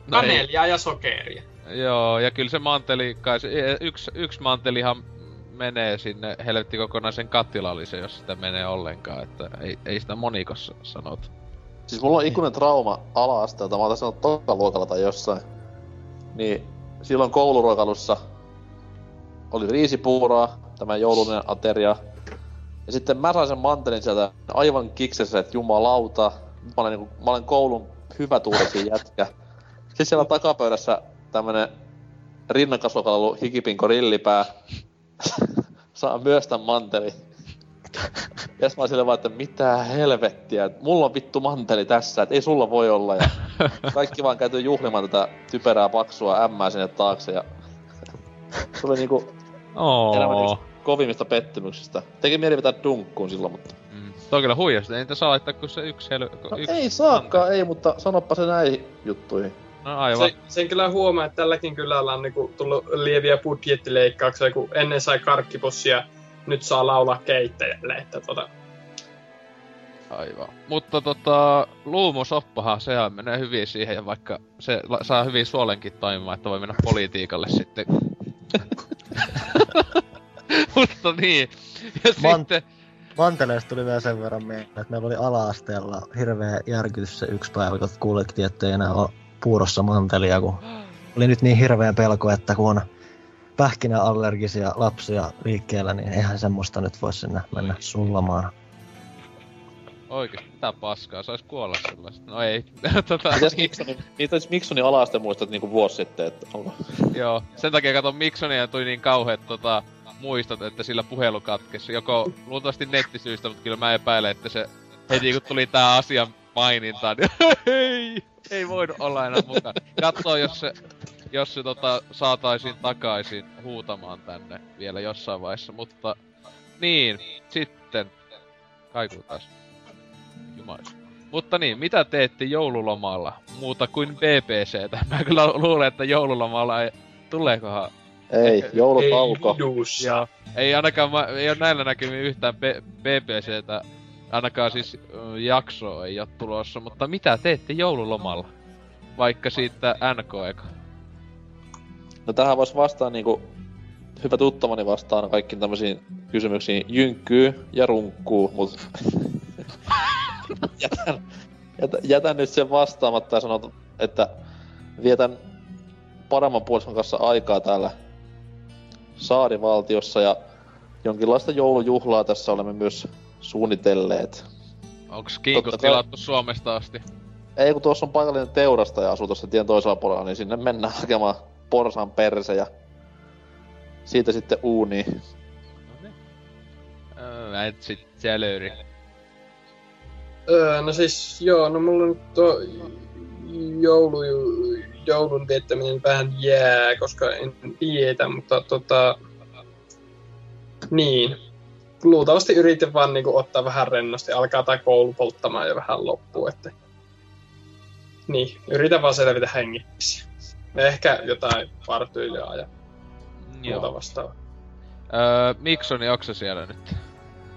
No ei. Kanelia ja sokeria. Joo, ja kyllä se manteli, kai se, e- yksi, yksi mantelihan menee sinne helvetti kokonaisen kattilallisen, jos sitä menee ollenkaan, että ei, ei sitä monikossa sanota. Siis mulla on ikuinen trauma ala-asteelta, mä oon tässä tokaluokalla tai jossain. Niin silloin kouluruokalussa oli riisipuuroa, tämä joulunen ateria. Ja sitten mä sain sen mantelin sieltä aivan kiksessä, että jumalauta. Mä olen, niinku, mä olen koulun hyvä tuulisi jätkä. Sitten siellä takapöydässä tämmönen rinnakkasluokalla hikipinko rillipää. Saa myös tän manteli. Ja sit mä oon silleen vaan, että mitä helvettiä, että mulla on vittu manteli tässä, että ei sulla voi olla. Ja kaikki vaan käyty juhlimaan tätä typerää paksua ämmää sinne taakse ja se oli niinku yksi kovimmista pettymyksistä. Teki mieli vetää dunkkuun silloin, mutta... Mm. Toi on kyllä huijasta, ei niitä saa laittaa kuin se yksi hely... No yksi ei saakaan, ei, mutta sanoppa se näihin juttuihin. No aivan. Se, sen kyllä huomaa, että tälläkin kylällä on niinku tullut lieviä budjettileikkauksia, kun ennen sai karkkipussia, nyt saa laulaa keittäjälle, että tota, Aivan. Mutta tota, luumusoppahan, sehän menee hyvin siihen, ja vaikka se la- saa hyvin suolenkin toimimaan, että voi mennä politiikalle sitten. Mutta niin. Ja Man- sitten, Manteleesta tuli vielä sen verran mieleen, että meillä oli ala-asteella hirveä järkytys se yksi päivä, kun kuulettiin, että ei enää ole puurossa mantelia, kun oli nyt niin hirveä pelko, että kun on pähkinäallergisia lapsia liikkeellä, niin eihän semmoista nyt voi sinne mennä sullamaan. oikeesti, mitä paskaa, sais kuolla sellaista. No ei. tota, Mitäs Miksonin, mitäs Miksonin ala-aste muistat niinku vuosi sitten, että onko... Joo, sen takia katon Miksonia ja tuli niin kauheat tota, muistot, että sillä puhelu katkesi. Joko luultavasti nettisyistä, mutta kyllä mä epäilen, että se heti kun tuli tää asia mainintaan, niin ei, ei voinut olla enää mukana. Katsoo, jos se, jos se tota, saataisiin takaisin huutamaan tänne vielä jossain vaiheessa, mutta niin, sitten kaikuu taas. Jumalista. Mutta niin, mitä teette joululomalla muuta kuin BBCtä? Mä kyllä luulen, että joululomalla ei... Tuleekohan Ei, joulutauko. Ei. Ja ei ainakaan, mä, ei ole näillä näkymin yhtään B- BBCtä, ainakaan siis jaksoa ei ole tulossa, mutta mitä teette joululomalla? Vaikka siitä NK No tähän vois vastaa niinku hyvä tuttavani vastaan kaikkiin tämmöisiin kysymyksiin jynkkyy ja runkkuu, mut jätän, jätän, jätän, nyt sen vastaamatta ja sanon, että vietän paremman puolison kanssa aikaa täällä saarivaltiossa ja jonkinlaista joulujuhlaa tässä olemme myös suunnitelleet. Onks kai. tilattu Suomesta asti? Ei kun tuossa on paikallinen teurastaja asuu tuossa tien toisella puolella, niin sinne mennään hakemaan porsan perse ja siitä sitten uuniin. Öö, et sit sälöri. Öö, no siis, joo, no mulla nyt tuo joulu, joulun viettäminen vähän jää, koska en vietä, mutta tota... Niin. Luultavasti yritin vaan niinku ottaa vähän rennosti, alkaa tää koulu polttamaan jo vähän loppuun, että... Niin, yritän vaan selvitä hengissä. Ehkä jotain partyilijaa ja muuta Joo. vastaavaa. Öö, Miksoni, onko se siellä nyt?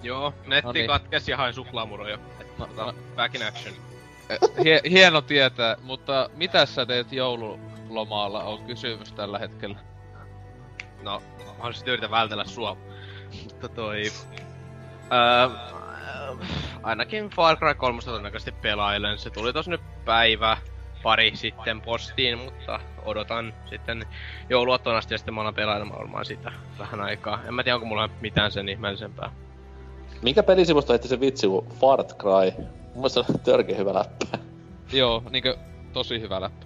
Joo, netti No niin. katkesi ja hain suklaamuroja. No, Tota, no, back in action. hie, hieno tietää, mutta mitä sä teet joululomalla on kysymys tällä hetkellä? No, mä haluaisin sitten yritän vältellä sua. Mutta toi... Öö, ainakin Far Cry 3 todennäköisesti pelailen. Se tuli tos nyt päivä pari sitten postiin, mutta odotan sitten jouluaattoon asti ja sitten mä alan pelailemaan varmaan sitä vähän aikaa. En mä tiedä, onko mulla mitään sen ihmeellisempää. Minkä pelisivusto heitti se vitsi kuin Fart Cry? Mun mielestä se on törkeä hyvä läppä. Joo, niinkö tosi hyvä läppä.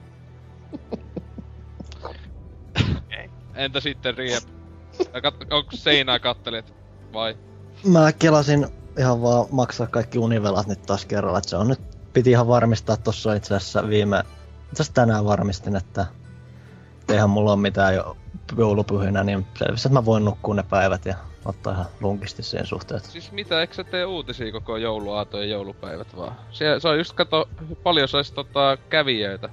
Entä sitten Riep? Kat- onko seinää kattelet vai? Mä kelasin ihan vaan maksaa kaikki univelat nyt taas kerralla, että se on nyt, piti ihan varmistaa tossa itse asiassa viime, itse asiassa tänään varmistin, että eihän mulla ole mitään jo joulupyhinä, niin selvisi, että mä voin nukkua ne päivät ja ottaa ihan lunkisti siihen suhteen. Siis mitä, eikö sä tee uutisia koko jouluaato ja joulupäivät vaan? Se, se on just kato, paljon sais tota kävijöitä.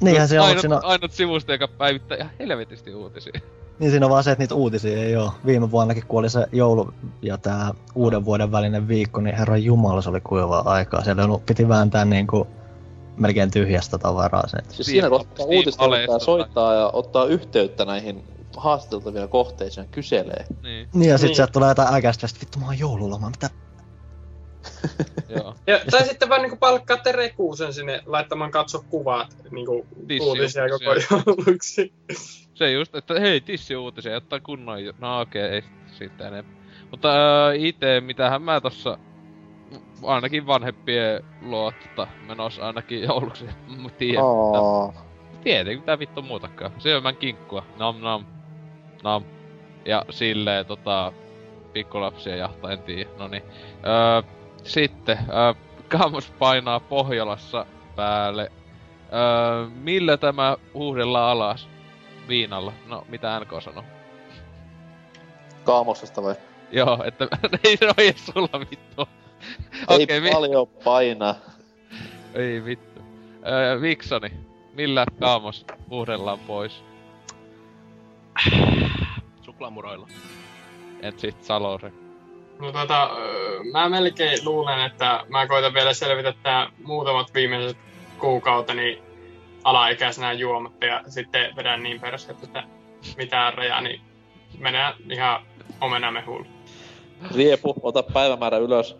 Niinhän se on, ainut, siinä, ainut sivusto, joka päivittää ihan helvetisti uutisia. niin siinä on vaan se, että niitä uutisia ei oo. Viime vuonnakin, kun oli se joulu ja tää uuden vuoden välinen viikko, niin herran jumala se oli kuivaa aikaa. Siellä piti vääntää niinku melkein tyhjästä tavaraa sen. Siis Steam- siinä kohtaa Steam uutista soittaa ja ottaa yhteyttä näihin haastateltavia kohteisiin ja kyselee. Niin, Niin ja sit Niin. sieltä tulee jotain äkäistä, ja sit vittu mä oon joululoma, mitä joo. Ja, tai sitten vaan niinku palkkaa Tere Kuusen sinne laittamaan katso kuvat niinku uutisia koko jouluksi. Se just, että hei, tissiuutisia, ottaa kunnon... No okay, ei siitä enempää. Mutta ää, ite, mitähän mä tossa... Ainakin vanhempien luo tota, menossa ainakin jouluksi. Mä tiedän. Aa. Tietenkin mitä vittu muutakaan. Syömään kinkkua. Nam nam. Nam. Ja silleen tota... Pikkulapsia jahtaa, en tiedä. Noni. Öö, sitten, öö, Kaamos painaa Pohjolassa päälle. Öö, millä tämä huuhdellaan alas? Viinalla. No, mitä NK sanoo? Kaamosesta vai? Joo, että ei se ole sulla vittu. Ei Okei, vi- paljon paina. ei vittu. Öö, Viksoni, millä Kaamos huuhdellaan pois? Suklaamuroilla. Et sit Salore. No tota, öö, mä melkein luulen, että mä koitan vielä selvitä tää muutamat viimeiset kuukauteni alaikäisenä juomatta ja sitten vedän niin perässä, että mitään rajaa, niin menee ihan omenamehuun. Riepu, ota päivämäärä ylös.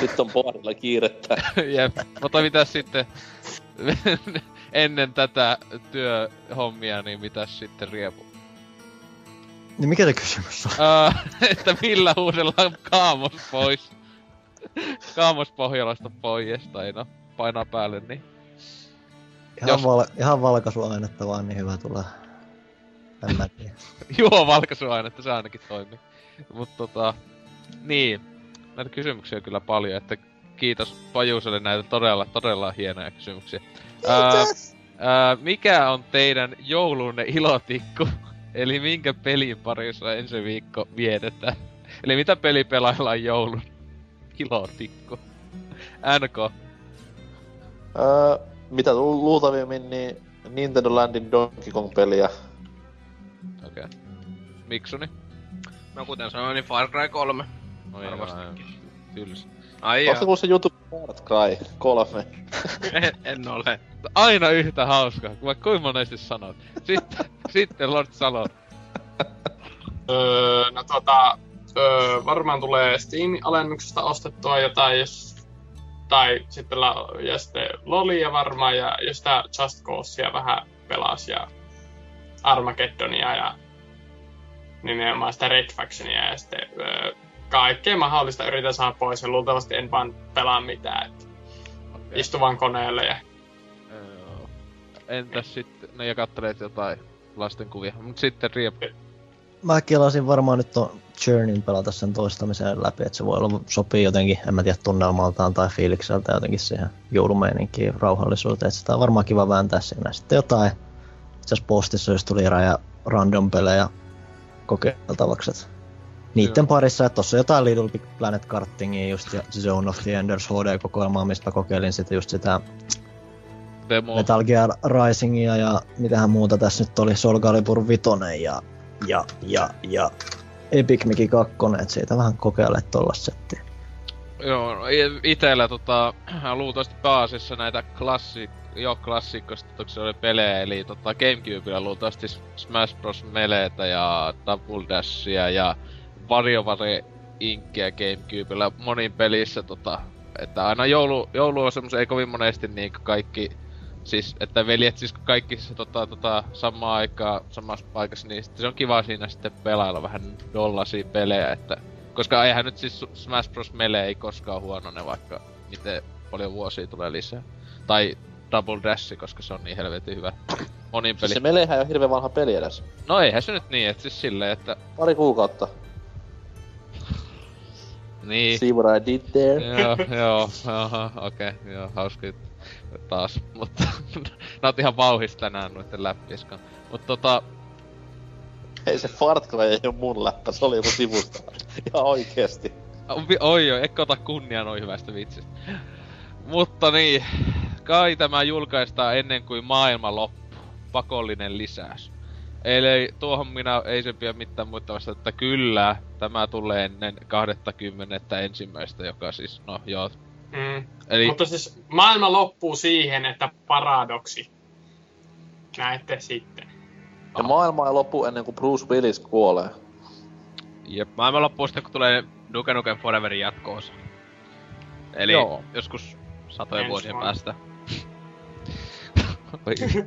Nyt on baarilla kiirettä. Jep, mutta mitä sitten ennen tätä työhommia, niin mitäs sitten riepu? Niin mikä se kysymys on? Että millä huudellaan kaamos pois? kaamos Pohjolasta pois, tai no, painaa päälle, niin. Ihan, Jos- val- ihan valkaisuainetta vaan, niin hyvä tulee. En mä tiedä. Juo valkaisuainetta, se ainakin toimii. Mut tota, niin. Näitä kysymyksiä on kyllä paljon, että kiitos Pajuselle näitä todella, todella hienoja kysymyksiä. Ää, ää, mikä on teidän joulunne ilotikku? Eli minkä pelin parissa ensi viikko vietetään? Eli mitä peli pelaillaan joulun ilotikku? NK. Öö, mitä lu- luultavimmin, niin Nintendo Landin Donkey Kong-peliä. Okei. Okay. Miksoni? No kuten sanoin, niin Far Cry 3. No ei, Varmastikin. Tylsä. Ai kuullut se YouTube Far Cry 3? en, en ole. Aina yhtä hauskaa, vaikka kuinka monesti sanot. Sitten, sitten Lord Salo. Öö, no tota, öö, varmaan tulee Steam-alennuksesta ostettua jotain, jos, tai sitten, la, ja sitten Lolia varmaan, ja jos tää Just Causea vähän pelas, ja Armageddonia, ja nimenomaan sitä Red Factionia, ja sitten öö, kaikkea mahdollista yritän saada pois, ja luultavasti en vaan pelaa mitään, että Okay. istu vaan koneelle, ja Joo. Entäs sitten, no ja kattelet jotain lastenkuvia. Mut sitten Riep, Mä kelasin varmaan nyt ton Journeyn pelata sen toistamisen läpi, että se voi olla sopii jotenkin, en mä tiedä tunnelmaltaan tai fiilikseltä jotenkin siihen joulumeininkiin, rauhallisuuteen, että sitä on varmaan kiva vääntää siinä. Sitten jotain, itse postissa jos tuli raja random pelejä kokeiltavaksi, että niitten Joo. parissa, että tossa on jotain Little Big Planet kartingia just ja Zone of the Enders HD-kokoelmaa, mistä kokeilin sitten just sitä Demo. Metal Gear Risingia ja mitähän muuta tässä nyt oli, Soul Calibur 5 ja, ja, ja, ja Epic Mickey 2, että siitä vähän kokeile tollasta settiä. Joo, no, itellä tota, luultavasti pääasiassa näitä klassik, jo klassikkoista oli pelejä, eli tota Gamecubella luultavasti Smash Bros. Meleetä ja Double Dashia ja WarioWare Inkia Gamecubella monin pelissä tota, että aina joulu, joulu on semmos ei kovin monesti niin kaikki Siis, että veljet siis kaikki se tota, tota, samaan aikaan, samassa paikassa, niin sitten se on kiva siinä sitten pelailla vähän dollasia pelejä, että koska eihän nyt siis Smash Bros. Melee ei koskaan huonone, vaikka miten paljon vuosia tulee lisää. Tai Double Dash, koska se on niin helvetin hyvä monin Siis peli. se Melehän ei ole hirveen vanha peli edes. No eihän se nyt niin, että siis silleen, että Pari kuukautta. Niin. See what I did there? joo, joo, aha, okei, okay, joo, hauska juttu. Taas, mutta nää ihan vauhis tänään noitten läppiskan. Mut tota, Ei se Far Cry ei oo mun läppä, se oli joku sivusta. Ihan oikeesti. Oi, oi, oi, eikö ota kunnia noin hyvästä vitsistä. Mutta niin, kai tämä julkaistaan ennen kuin maailma loppu. Pakollinen lisäys. Eli tuohon minä ei se pidä mitään muuta vasta, että kyllä, tämä tulee ennen 20. ensimmäistä, joka siis, no joo. mm. Eli, Mutta siis maailma loppuu siihen, että paradoksi. Näette sitten. Ja maailma ei lopu ennen kuin Bruce Willis kuolee. jep, Maailman loppuun sitten, kun tulee Duke Nukem Foreverin jatkoosa. Eli Joo. Joskus satojen Ensi vuosien vuonna. päästä. Okei.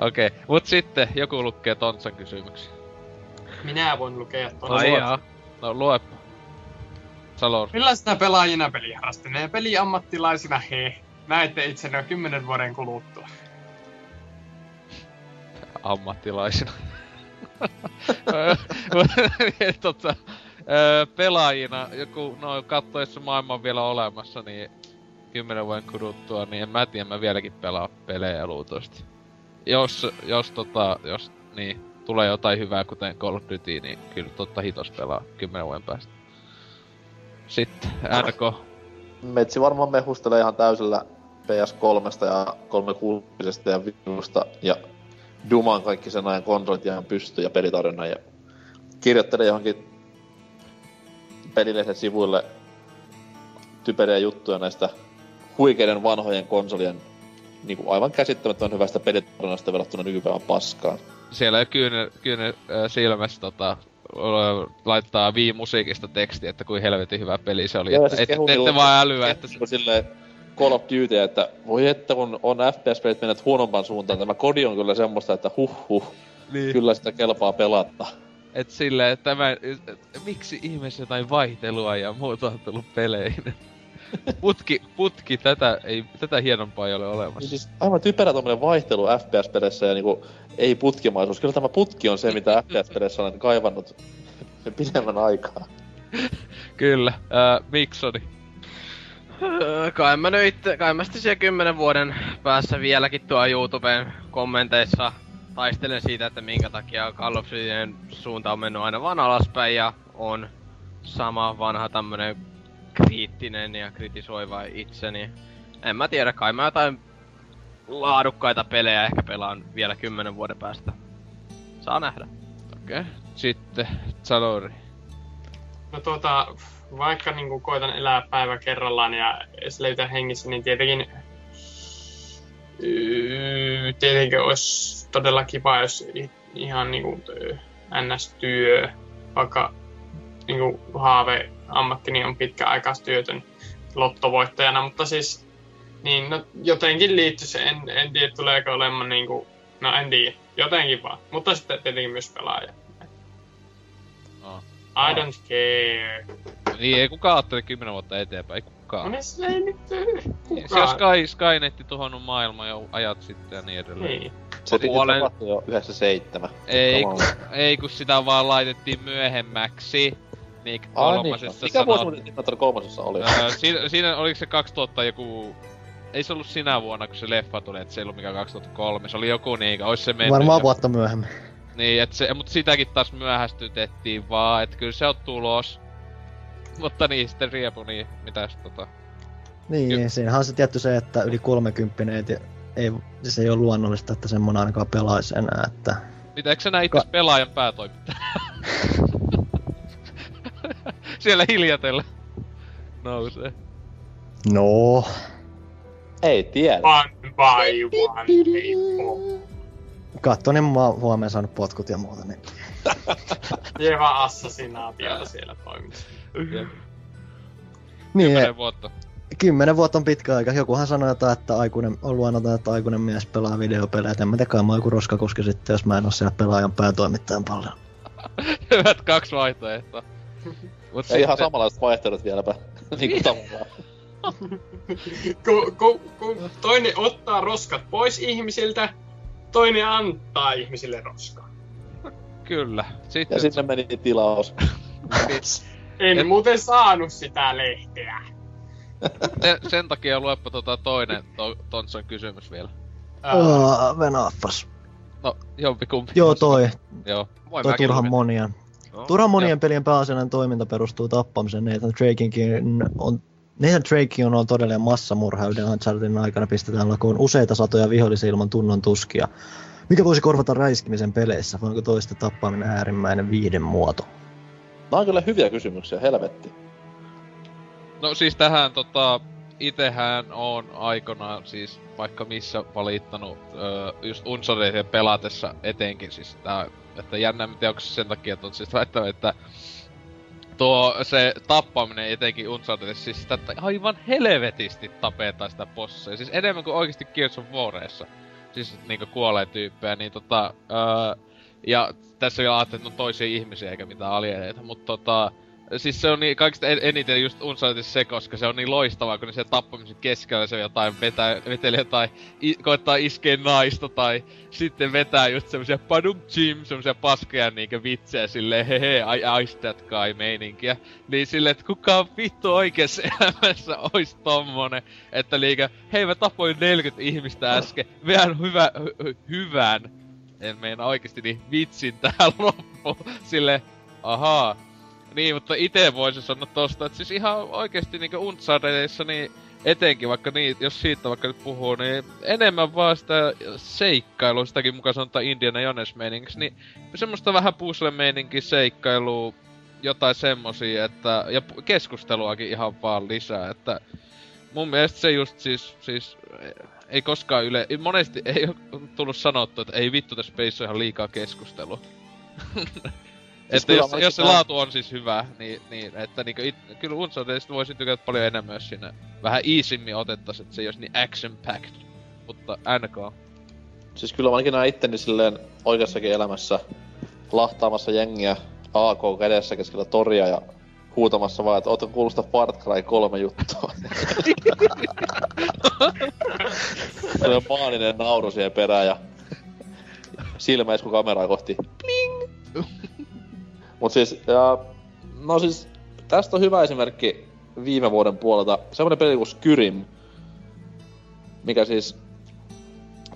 okei. Okay. Mut sitten joku lukee Tontsan kysymyksiä. Minä voin lukea tuon. Ai luot. jaa. No luepa. Salor. Millaisena pelaajina peliharrastajina ja peliammattilaisina he näette itsenne kymmenen vuoden kuluttua? ammattilaisina. tota, pelaajina, joku, no katsoessa maailma on vielä olemassa, niin kymmenen vuoden kuluttua, niin en mä tiedä, mä vieläkin pelaa pelejä luultavasti. Jos, jos tota, jos niin, tulee jotain hyvää, kuten Call of Duty, niin kyllä totta hitos pelaa kymmenen vuoden päästä. Sitten, NK. Metsi varmaan mehustelee ihan täysillä PS3 ja 360 ja Viusta ja Duman kaikki sen ajan konsolit ihan pysty ja pelitarjonnan ja kirjoittelee johonkin pelilehden sivuille typeriä juttuja näistä huikeiden vanhojen konsolien niin kuin aivan käsittämättömän hyvästä pelitarjonnasta verrattuna nykypäivän paskaan. siellä jo kyynel, kyynel äh, silmässä tota, laittaa Wii-musiikista tekstiä, että kuin helvetin hyvä peli se oli. Joo, että siis et, ette milloin- vaan älyä, että se, Kun silleen Call of Duty, että voi että kun on FPS-pelit menneet huonompaan suuntaan, tämä kodi on kyllä semmoista, että huh huh, niin. kyllä sitä kelpaa pelata. et silleen, että tämä, et, miksi ihmeessä jotain vaihtelua ja muuta on tullut peleihin. Putki, putki, tätä, ei, tätä hienompaa ei ole Niin olemassa. siis aivan typerä tommonen vaihtelu FPS-peleissä ja niinku ei putkimaisuus. Kyllä tämä putki on se, mitä FPS-peleissä olen kaivannut pidemmän aikaa. Kyllä, äh, Miksoni. Öö, Kai mä nyt itse, kai mä sitten siellä kymmenen vuoden päässä vieläkin tuo YouTuben kommenteissa taistelen siitä, että minkä takia Call of Dutyn suunta on mennyt aina vaan alaspäin ja on sama vanha tämmönen kriittinen ja kritisoiva itseni. En mä tiedä, kai mä jotain laadukkaita pelejä ehkä pelaan vielä kymmenen vuoden päästä. Saa nähdä. Okei. Okay. Sitten, Zalori. No tuota, vaikka niin kuin koitan elää päivä kerrallaan ja selvitä hengissä, niin tietenkin Öö, tietenkin olisi todella kiva, jos ihan niinku NS-työ, vaikka niinku haave ammattini on pitkäaikaistyötön lottovoittajana, mutta siis niin, no, jotenkin liittyisi, en, en tiedä tuleeko olemaan niinku, no en tiedä, jotenkin vaan, mutta sitten tietenkin myös pelaaja. Oh. I don't care. Niin, ei kukaan ajattele 10 vuotta eteenpäin, ei No kukaan. niin se ei nyt Niin, Se kukaan. on Sky, Skynetti tuhonnut maailman jo ajat sitten ja niin edelleen. Niin. Se piti Puolen- tapahtua jo 97. Ei, on. ei kun sitä vaan laitettiin myöhemmäksi. Nick Ai niin. Mikä vuosi muuten Diktator kolmosessa oli? Öö, siinä, siinä oliko se 2000 joku... Ei se ollut sinä vuonna, kun se leffa tuli, että se ei ollut mikään 2003. Se oli joku niinkö, ois se mennyt. Varmaan vuotta myöhemmin. Niin, et se, mut sitäkin taas myöhästytettiin vaan, että kyllä se on tulos. Mutta niin, sitten Riepu, niin mitäs tota... Niin, siinähän on se tietty se, että yli 30 ei, ei, siis ei ole luonnollista, että semmonen ainakaan pelaisi enää, että Mitä, eikö sä näe itse pelaajan päätoimittaja? Siellä hiljatella nousee. no, Ei tiedä. One by one, people. katso, niin mä oon huomenna saanut potkut ja muuta, niin Jeva assassinaatiota siellä toiminnassa. Niin, Kymmenen vuotta. kymmenen vuotta on pitkä aika. Jokuhan sanoi jotain, että aikuinen, on luonnoton, että aikuinen mies pelaa videopelejä. Et En mä tiedä, mä oon joku roskakoski sitten, jos mä en oo siellä pelaajan päätoimittajan paljon. Hyvät kaksi vaihtoehtoa. Mut Ja ihan samanlaiset vaihtoehdot vieläpä. niinku tavallaan. Kun ku, ku toinen ottaa roskat pois ihmisiltä, toinen antaa ihmisille roskaa. Kyllä. Sitten Ja sinne meni tilaus. En Et- muuten saanut sitä lehteä. se, sen takia luepa tota toinen to, Tontson kysymys vielä. Ää, Oh. No, jompikumpi. Joo, toi. Joo. Voin Toi turhan lukea. Turhan monien pelien pääasiallinen toiminta perustuu tappamiseen. Nathan Drakenkin on Nathan Drake on ollut todellinen massamurha yhden Unchartedin aikana pistetään lakoon useita satoja vihollisia ilman tunnon tuskia. Mikä voisi korvata räiskimisen peleissä? Voinko toista tappaminen äärimmäinen viihden muoto? Nämä on kyllä hyviä kysymyksiä, helvetti. No siis tähän tota, itehän on aikanaan siis vaikka missä valittanut öö, just Unchartedin pelatessa etenkin siis tää, että jännä, tiedä onko se sen takia, että on siis väittänyt, että tuo se tappaminen etenkin Unchartedissa, siis sitä aivan helvetisti tapetaan sitä bossia, siis enemmän kuin oikeasti Gears of Warissa. Siis niinku kuolee tyyppejä, niin tota, öö, ja tässä vielä ajattelin, että on toisia ihmisiä eikä mitään alieneita, mutta tota, siis se on niin kaikista en- eniten just Unchartedissa se, koska se on niin loistavaa, kun ne se tappamisen keskellä se jotain vetää, vetelee jotain, i, koittaa iskeä naista tai sitten vetää just semmosia padum chim, semmosia paskeja niinkö vitsejä silleen hehe, I ice that guy meininkiä. Niin silleen, että kukaan vittu oikeassa elämässä ois tommonen, että liikä, hei mä tapoin 40 ihmistä äsken, veän hyvä, hy, hy, hyvän, en meina oikeesti niin vitsin tähän loppuun, silleen, ahaa, niin, mutta itse voisin sanoa tosta, että siis ihan oikeesti niinku Unchartedissa niin etenkin vaikka niin, jos siitä vaikka nyt puhuu, niin enemmän vaan sitä seikkailua, sitäkin mukaan sanotaan Indiana Jones meiningiksi, niin semmoista vähän puzzle meininkiä seikkailua, jotain semmosia, että, ja keskusteluakin ihan vaan lisää, että mun mielestä se just siis, siis ei koskaan yle, monesti ei ole tullut sanottu, että ei vittu tässä peissä on ihan liikaa keskustelua. että kyllä jos, jos se laatu on siis hyvä, niin, niin että niinku it, kyllä Unchartedista voisin tykätä paljon enemmän, jos siinä vähän easimmin otettaisiin, että se ei olisi niin action packed. Mutta NK. Siis kyllä mä ainakin näen itteni silleen oikeassakin elämässä lahtaamassa jengiä AK kädessä keskellä toria ja huutamassa vaan, että ootko kuullut sitä Far Cry 3 juttua. Se on maaninen nauru siihen perään ja silmä isku kameraa kohti. Pling! Mut siis, ja, no siis, tästä on hyvä esimerkki viime vuoden puolelta. Semmonen peli kuin Skyrim, mikä siis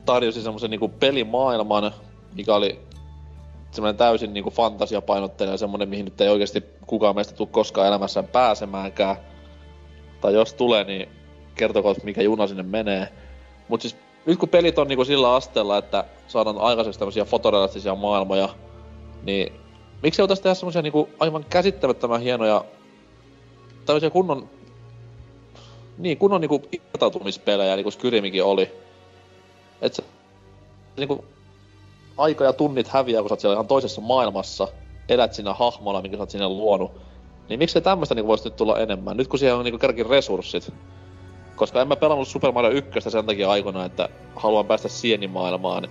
tarjosi semmosen niinku pelimaailman, mikä oli semmonen täysin niinku fantasiapainotteinen ja semmonen, mihin nyt ei oikeasti kukaan meistä tule koskaan elämässään pääsemäänkään. Tai jos tulee, niin kertokaa, mikä juna sinne menee. Mut siis nyt kun pelit on niinku sillä asteella, että saadaan aikaiseksi tämmösiä fotorealistisia maailmoja, Niin miksi ei tehdä semmosia niinku aivan käsittämättömän hienoja, tällaisia kunnon, niin kunnon niinku irtautumispelejä, niinku Skyrimikin oli. Et se niinku aika ja tunnit häviää, kun sä oot siellä ihan toisessa maailmassa, elät siinä hahmolla, minkä sä oot sinne luonut. Niin miksei tämmöstä niinku voisi nyt tulla enemmän? Nyt kun siihen on niinku kerrankin resurssit. Koska en mä pelannut Super Mario 1 sen takia aikana, että haluan päästä sienimaailmaan.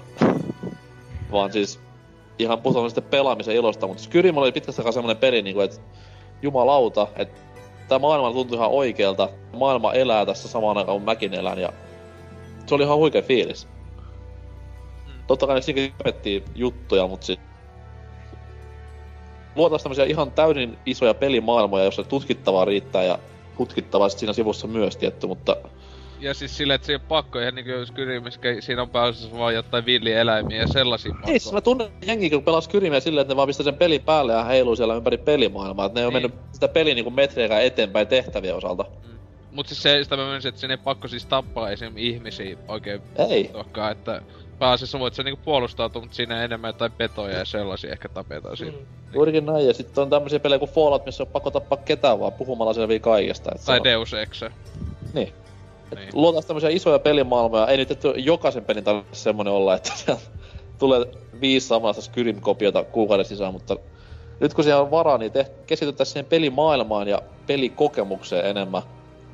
Vaan siis ihan puhutaan sitten pelaamisen ilosta, mutta Skyrim oli pitkästä aikaa semmonen peli, niinku, että jumalauta, että tämä maailma tuntui ihan oikealta. Maailma elää tässä samaan aikaan, kun mäkin elän, ja se oli ihan huikea fiilis. Totta kai siinäkin hypettiin juttuja, mutta siis luotais tämmösiä ihan täysin isoja pelimaailmoja, jossa tutkittavaa riittää ja tutkittavaa sit siinä sivussa myös tietty, mutta Ja siis silleen, että se ei oo pakko ihan niinku Skyrimiskä, siinä on pääosassa vaan jotain villieläimiä ja sellaisia pakko. Ei, siis mä tunnen jengi, kun pelas Skyrimiä silleen, että ne vaan pistää sen pelin päälle ja heiluu siellä ympäri pelimaailmaa. Että ne ei Niin. ole mennyt sitä peliä niinku metriäkään eteenpäin tehtävien osalta. Mut siis se, sitä mä myönsin, että siinä ei pakko siis tappaa esim. ihmisiä oikein Ei. tokkaan, että pääasiassa voit sä niinku puolustautua, mutta siinä enemmän jotain petoja ja sellaisia ehkä tapetaan siinä. Mm. Juurikin näin, ja sitten on tämmöisiä pelejä kuin Fallout, missä on pakko tappaa ketään vaan puhumalla selviä kaikesta. Et Tai on- Deus Ex. Niin. Niin. Luotais tämmöisiä isoja pelimaailmoja. Ei nyt että jokaisen pelin tarvitse semmonen olla, että tulee viisi samanlaista Skyrim-kopiota kuukauden sisään, mutta nyt kun siellä on varaa, niin te- keskityttäisiin siihen pelimaailmaan ja pelikokemukseen enemmän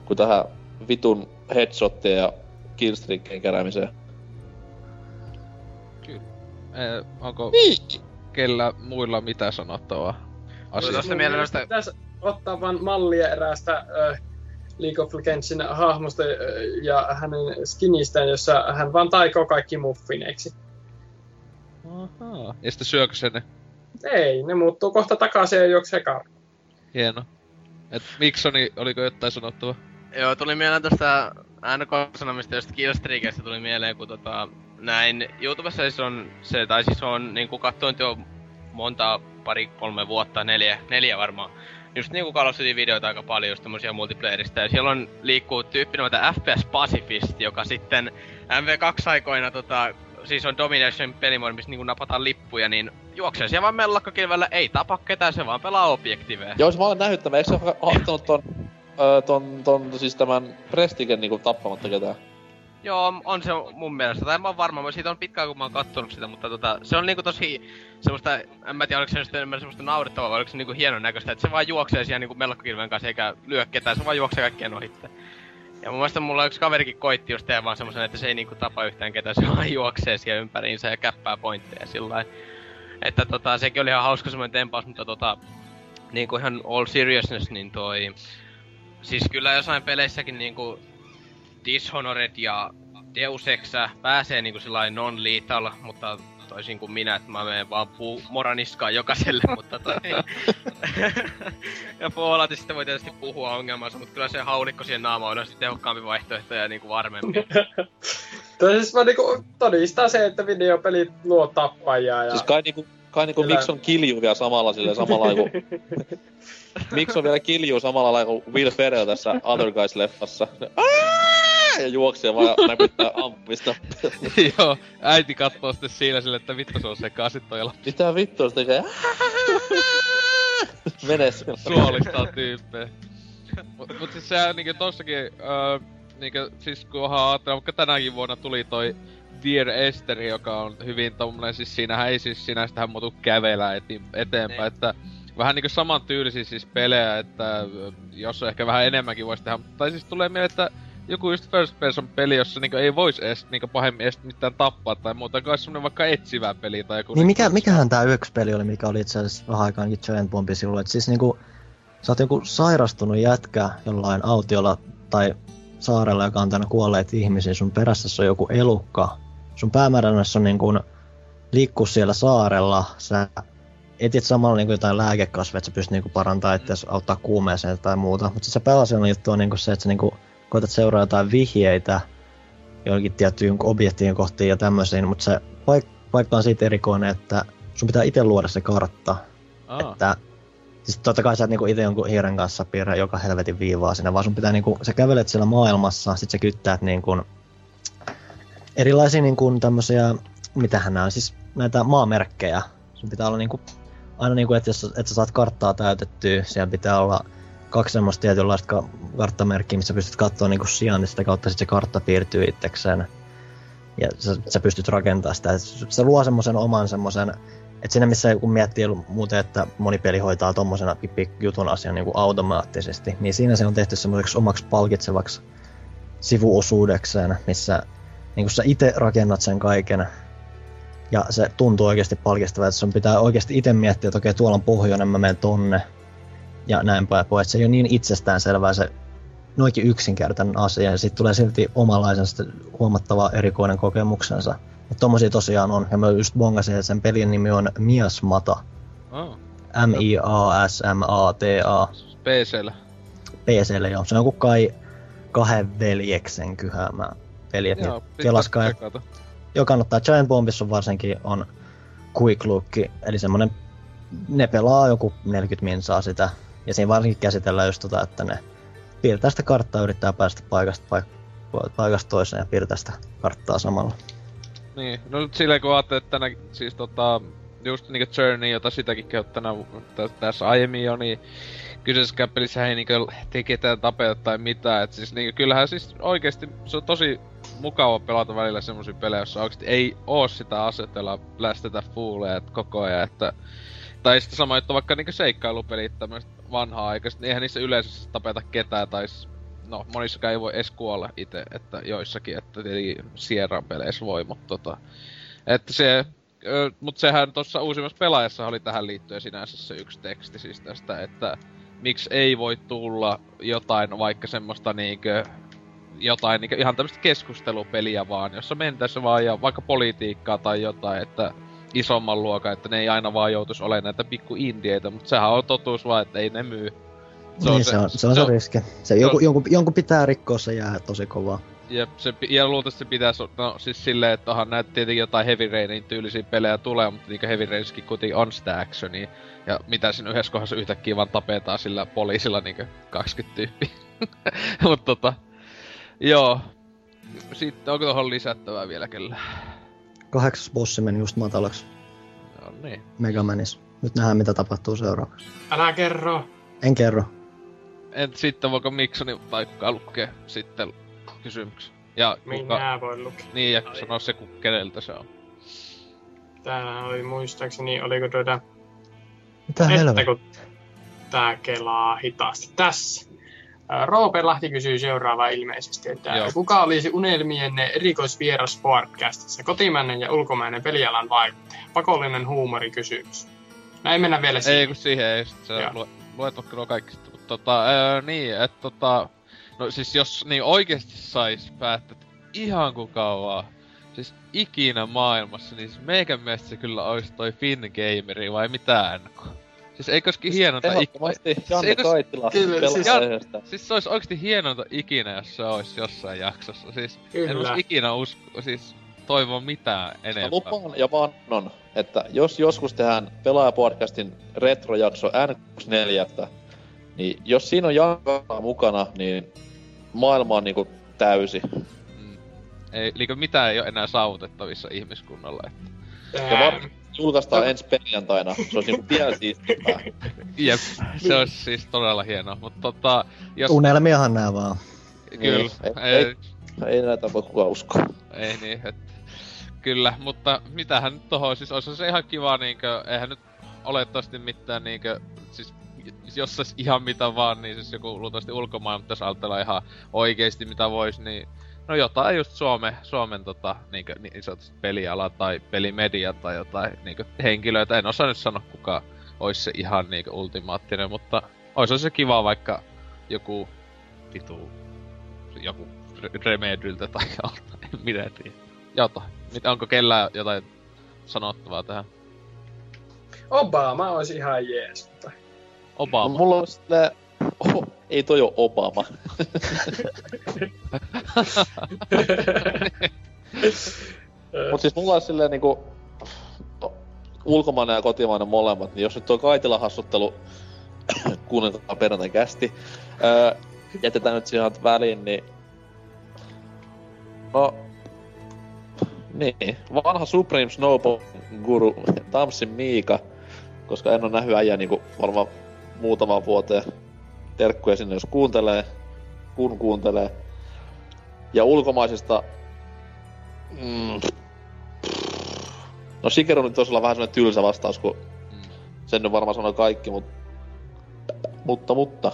kuin tähän vitun headshottien ja killstreakien keräämiseen. Eh, onko Niin. kellä muilla mitä sanottavaa asiasta? noista... Pitäisi ottaa vaan mallia eräästä äh, League of Legendsin hahmosta ja hänen skinistään, jossa hän vaan taikoo kaikki muffineiksi. Ahaa. Ja sitten syökö se ne? Ei, ne muuttuu kohta takaisin ja juoksee karkuun. Hieno. Et Miksoni, oliko jotain sanottavaa? Joo, tuli mieleen tästä NK-sanomista, josta Killstreakista tuli mieleen, kun tota, näin YouTubessa siis on se, tai siis on niinku katsoin jo monta, pari, kolme vuotta, neljä, neljä varmaan. Just niinku Call of Duty videoita aika paljon, just tämmösiä multiplayerista, ja siellä on liikkuu tyyppi nimeltä FPS Pacifist, joka sitten MV2-aikoina tota, siis on Domination pelimoodi, missä niinku napataan lippuja, niin juoksee siellä vaan mellakkakilvellä, ei tapa ketään, se vaan pelaa objektiveja. Joo, mä olen nähnyt tämän, eikö se ottanut ton, ton, ton, siis tämän Prestigen niinku tappamatta ketään? Joo, on se mun mielestä. Tai mä oon varma, mä- siitä on pitkään kun mä oon kattonut sitä, mutta tota, se on niinku tosi semmoista, en mä tiedä oliko se nyt enemmän semmoista naurettavaa vai oliko se niinku hienon näköistä, että se vaan juoksee siellä niinku mellakkakilven kanssa eikä lyö ketään, se vaan juoksee kaikkien ohitte. Ja mun mielestä mulla yksi kaverikin koitti just vaan semmosen, että se ei niinku tapa yhtään ketään, se vaan juoksee siellä ympäriinsä ja käppää pointteja sillä Että tota, sekin oli ihan hauska semmoinen tempaus, mutta tota, niinku ihan all seriousness, niin toi... Siis kyllä jossain peleissäkin niinku Dishonored ja Deus Ex pääsee niinku sellainen non-lethal, mutta toisin kuin minä, että mä menen vaan puu moraniskaan jokaiselle, mutta toi... ja Falloutista sitten voi tietysti puhua ongelmansa, mutta kyllä se haulikko siihen naamaan on sitten tehokkaampi vaihtoehto ja niinku varmempi. Toi siis vaan niinku todistaa se, että videopelit luo tappajia ja... Siis kai niinku, kai niinku Kyllä. Mix on kiljuu vielä samalla silleen samalla kuin... Mix on vielä kiljuu samalla lailla kuin Will Ferrell tässä Other Guys-leffassa. Ja juoksee vaan näpyttää ampumista. Joo, äiti katsoo sitten siinä sille, että vittu se on sekaisin toi la- Mitä vittua se tekee? Mene siellä. suolistaa tyyppejä. Mut, mut siis sehän niinku tossakin, öö, niinku, siis kun onhan ajatella, vaikka tänäkin vuonna tuli toi Dear Esther, joka on hyvin tommonen, siis siinähän ei siis sinänsä muutu kävellä eti, eteenpäin, Niin. että vähän niinku saman tyylisiä siis pelejä, että jos ehkä vähän enemmänkin voisi tehdä, tai siis tulee mieleen, että joku just first person peli, jossa niinku ei vois edes niinku pahemmin edes mitään tappaa tai muuta, kai semmonen vaikka etsivä peli tai joku... Niin mikä, mikähän tää yksi peli oli, mikä oli itse asiassa vähän aikaankin Giant Bombi sinulle, että siis niinku, sä oot joku sairastunut jätkä jollain autiolla tai saarella, joka on täynnä kuolleet ihmisiä, sun perässä on joku elukka, sun päämäärännässä on niinku liikkuu siellä saarella, sä etit samalla niinku jotain lääkekasveja, että sä pystyt niinku parantamaan itseäsi, auttaa kuumeeseen tai muuta, mutta sit se pääasiallinen juttu on niinku se, että sä niinku koetat seuraa jotain vihjeitä joihinkin tiettyihin objektiin kohtiin ja tämmöisiin, mutta se paik- paikka on siitä erikoinen, että sun pitää itse luoda se kartta. Aa, Että, siis totta kai sä et niinku itse jonkun hiiren kanssa piirrä joka helvetin viivaa sinne, vaan sun pitää niinku, sä kävelet siellä maailmassa, sit sä kyttäät niinku erilaisia niinku tämmösiä, mitähän nää on, siis näitä maamerkkejä. Sun pitää olla niinku aina niinku, että jos että sä saat karttaa täytettyä, siellä pitää olla kaksi semmoista tietynlaista ka- karttamerkkiä, missä pystyt katsoa niinku sijaan, niin sitä kautta sit se kartta piirtyy itsekseen. Ja sä, sä pystyt rakentamaan sitä. Se luo semmoisen oman semmoisen, että siinä missä kun miettii muuten, että moni peli hoitaa tommosena jutun asian niin kuin automaattisesti, niin siinä se on tehty semmoiseksi omaksi palkitsevaksi sivuosuudekseen, missä niin kun sä itse rakennat sen kaiken, ja se tuntuu oikeasti palkistavalta, että sun pitää oikeasti itse miettiä, että okei, tuolla on pohjoinen, mä menen tonne, ja näin päin pois. Se ei ole niin itsestäänselvää se noinkin yksinkertainen asia, ja sitten tulee silti omanlaisensa huomattava erikoinen kokemuksensa. Että tommosia tosiaan on, ja mä just bongasin, että sen pelin nimi on Miasmata. Oh. M-I-A-S-M-A-T-A. PCllä. PClle joo. Se on joku kai kahden veljeksen kyhäämä peli. Että Joo, kelaskaa, tsekata. Joo, kannattaa. Giant Bombissa varsinkin on quick look, eli semmonen, ne pelaa joku 40 minsaa sitä. Ja siinä varsinkin käsitellään just tota, että ne piirtää sitä karttaa, yrittää päästä paikasta, paik- paikasta toiseen ja piirtää sitä karttaa samalla. Niin, no nyt silleen kun ajattelee, että tänä, siis tota, just niinku Journey, jota sitäkin kehottana tässä aiemmin jo, niin kyseisessä pelissä ei niinku tee tapeta tai mitään, et siis niinku kyllähän siis oikeesti se on tosi mukava pelata välillä semmosia pelejä, jossa oikeesti ei oo sitä asetella lästetä fooleja koko ajan, että tai sitten sama juttu vaikka niinku seikkailupelit tämmöiset vanhaa aikaiset, niin eihän niissä yleensä tapeta ketään tai no monissakaan ei voi edes kuolla itse, että joissakin, että tietenkin Sierran peleissä voi, mutta tota, että se, ö, mut sehän tuossa uusimmassa pelaajassa oli tähän liittyen sinänsä se yksi teksti siis tästä, että miksi ei voi tulla jotain vaikka semmoista niinkö jotain niinkö ihan tämmöistä keskustelupeliä vaan, jossa mentäessä vaan ja vaikka politiikkaa tai jotain, että isomman luokan, että ne ei aina vaan joutuisi olemaan näitä pikku indieitä, mutta sehän on totuus vaan, että ei ne myy. Se on niin, se, on, se, on se, riski. Se, joku, jonkun, jonkun pitää rikkoa se jää tosi kovaa. Jep, se, ja luultavasti se pitäisi, no siis silleen, että onhan näitä tietenkin jotain Heavy Rainin tyylisiä pelejä tulee, mutta niinkö Heavy Rainiskin kuitenkin on sitä actionia. Ja mitä siinä yhdessä kohdassa yhtäkkiä vaan tapetaan sillä poliisilla niinkö 20 tyyppiä. Mut tota, joo. Sitten onko tohon lisättävää vielä kyllä? Kahdeksas bossi meni just matalaksi No niin. Megamanissa. Nyt nähdään mitä tapahtuu seuraavaksi. Älä kerro. En kerro. En sitten voiko Miksoni tai kuka lukee sitten kysymyksen. Ja kuka, Minä voin lukea. niin ja sanoa se, ku- keneltä se on. Täällä oli muistaakseni, oliko tuota... Mitä että helvettiä? kun tää kelaa hitaasti. Tässä. Roope Lahti kysyy seuraavaa ilmeisesti, että Joo. kuka olisi unelmienne erikoisvieras podcastissa, kotimainen ja ulkomainen pelialan vaikuttaja? Pakollinen huumorikysymys. Ei mennä vielä Ei siihen. kun siihen ei, Joo. lue, luet vaikka nuo kaikki tota, ää, niin, että tota... No siis jos niin oikeesti sais päättää, että ihan kuka vaan, siis ikinä maailmassa, niin siis meikän mielestä se kyllä olisi toi Finn Gameri vai mitä NK? Siis eikö olisikin hienonta ikinä... Ehdottomasti Janne eikö- Kaitila Kyllä, siis- aiheesta. Siis se olisi oikeesti hienonta ikinä, jos se olisi jossain jaksossa. Siis en Kyllä. olisi ikinä usko, siis toivoa mitään Mä enempää. lupaan ja vannon, että jos joskus tehdään pelaajapodcastin retrojakso N64, niin jos siinä on Janka mukana, niin maailma on niinku täysi. Mm. Ei, eli mitään ei ole enää saavutettavissa ihmiskunnalle. Että. Ja var- julkaistaan ensi perjantaina, se olisi niinku vielä siistimpää. Jep, se olisi siis todella hienoa, mutta tota, jos... Unelmiahan nää vaan. Kyllä, Niin, ei, ei- ei, Ei näitä voi kukaan uskoa. ei niin, et, Kyllä, mutta mitähän nyt tohon, siis olisi se ihan kiva niinkö, eihän nyt olettavasti mitään niinkö, siis jos ihan mitä vaan, niin siis joku luultavasti ulkomaan pitäisi ajatella ihan oikeesti mitä vois, niin no jotain just Suome, Suomen tota, niinkö, niin sanotusti peliala tai pelimedia tai jotain niinkö henkilöitä, en osaa nyt sanoa kuka olisi se ihan niinkö ultimaattinen, mutta olisi se kiva vaikka joku vitu, joku Re- Remedyltä tai joltain, en minä tiedä. Jotain. Mitä, onko kellään jotain sanottavaa tähän? Obama olisi ihan jees. Mutta... Obama. Mulla on silleen... Ei toi oo Obama. Mut siis mulla on silleen niinku... Ulkomainen ja kotimainen molemmat, niin jos nyt tuo Kaitila hassuttelu kuunneltaan perjantain kästi, öö, jätetään nyt siihen väliin, niin... No... Niin, vanha Supreme Snowball guru Tamsin Miika koska en ole nähnyt äijää niinku varmaan muutamaan vuoteen. Terkkuja sinne, jos kuuntelee, kun kuuntelee. Ja ulkomaisista... Mm, no Shigeru nyt olisi olla vähän semmonen tylsä vastaus, kun Mm. sen nyt varmaan sanoo kaikki, mutta... Mutta, mutta...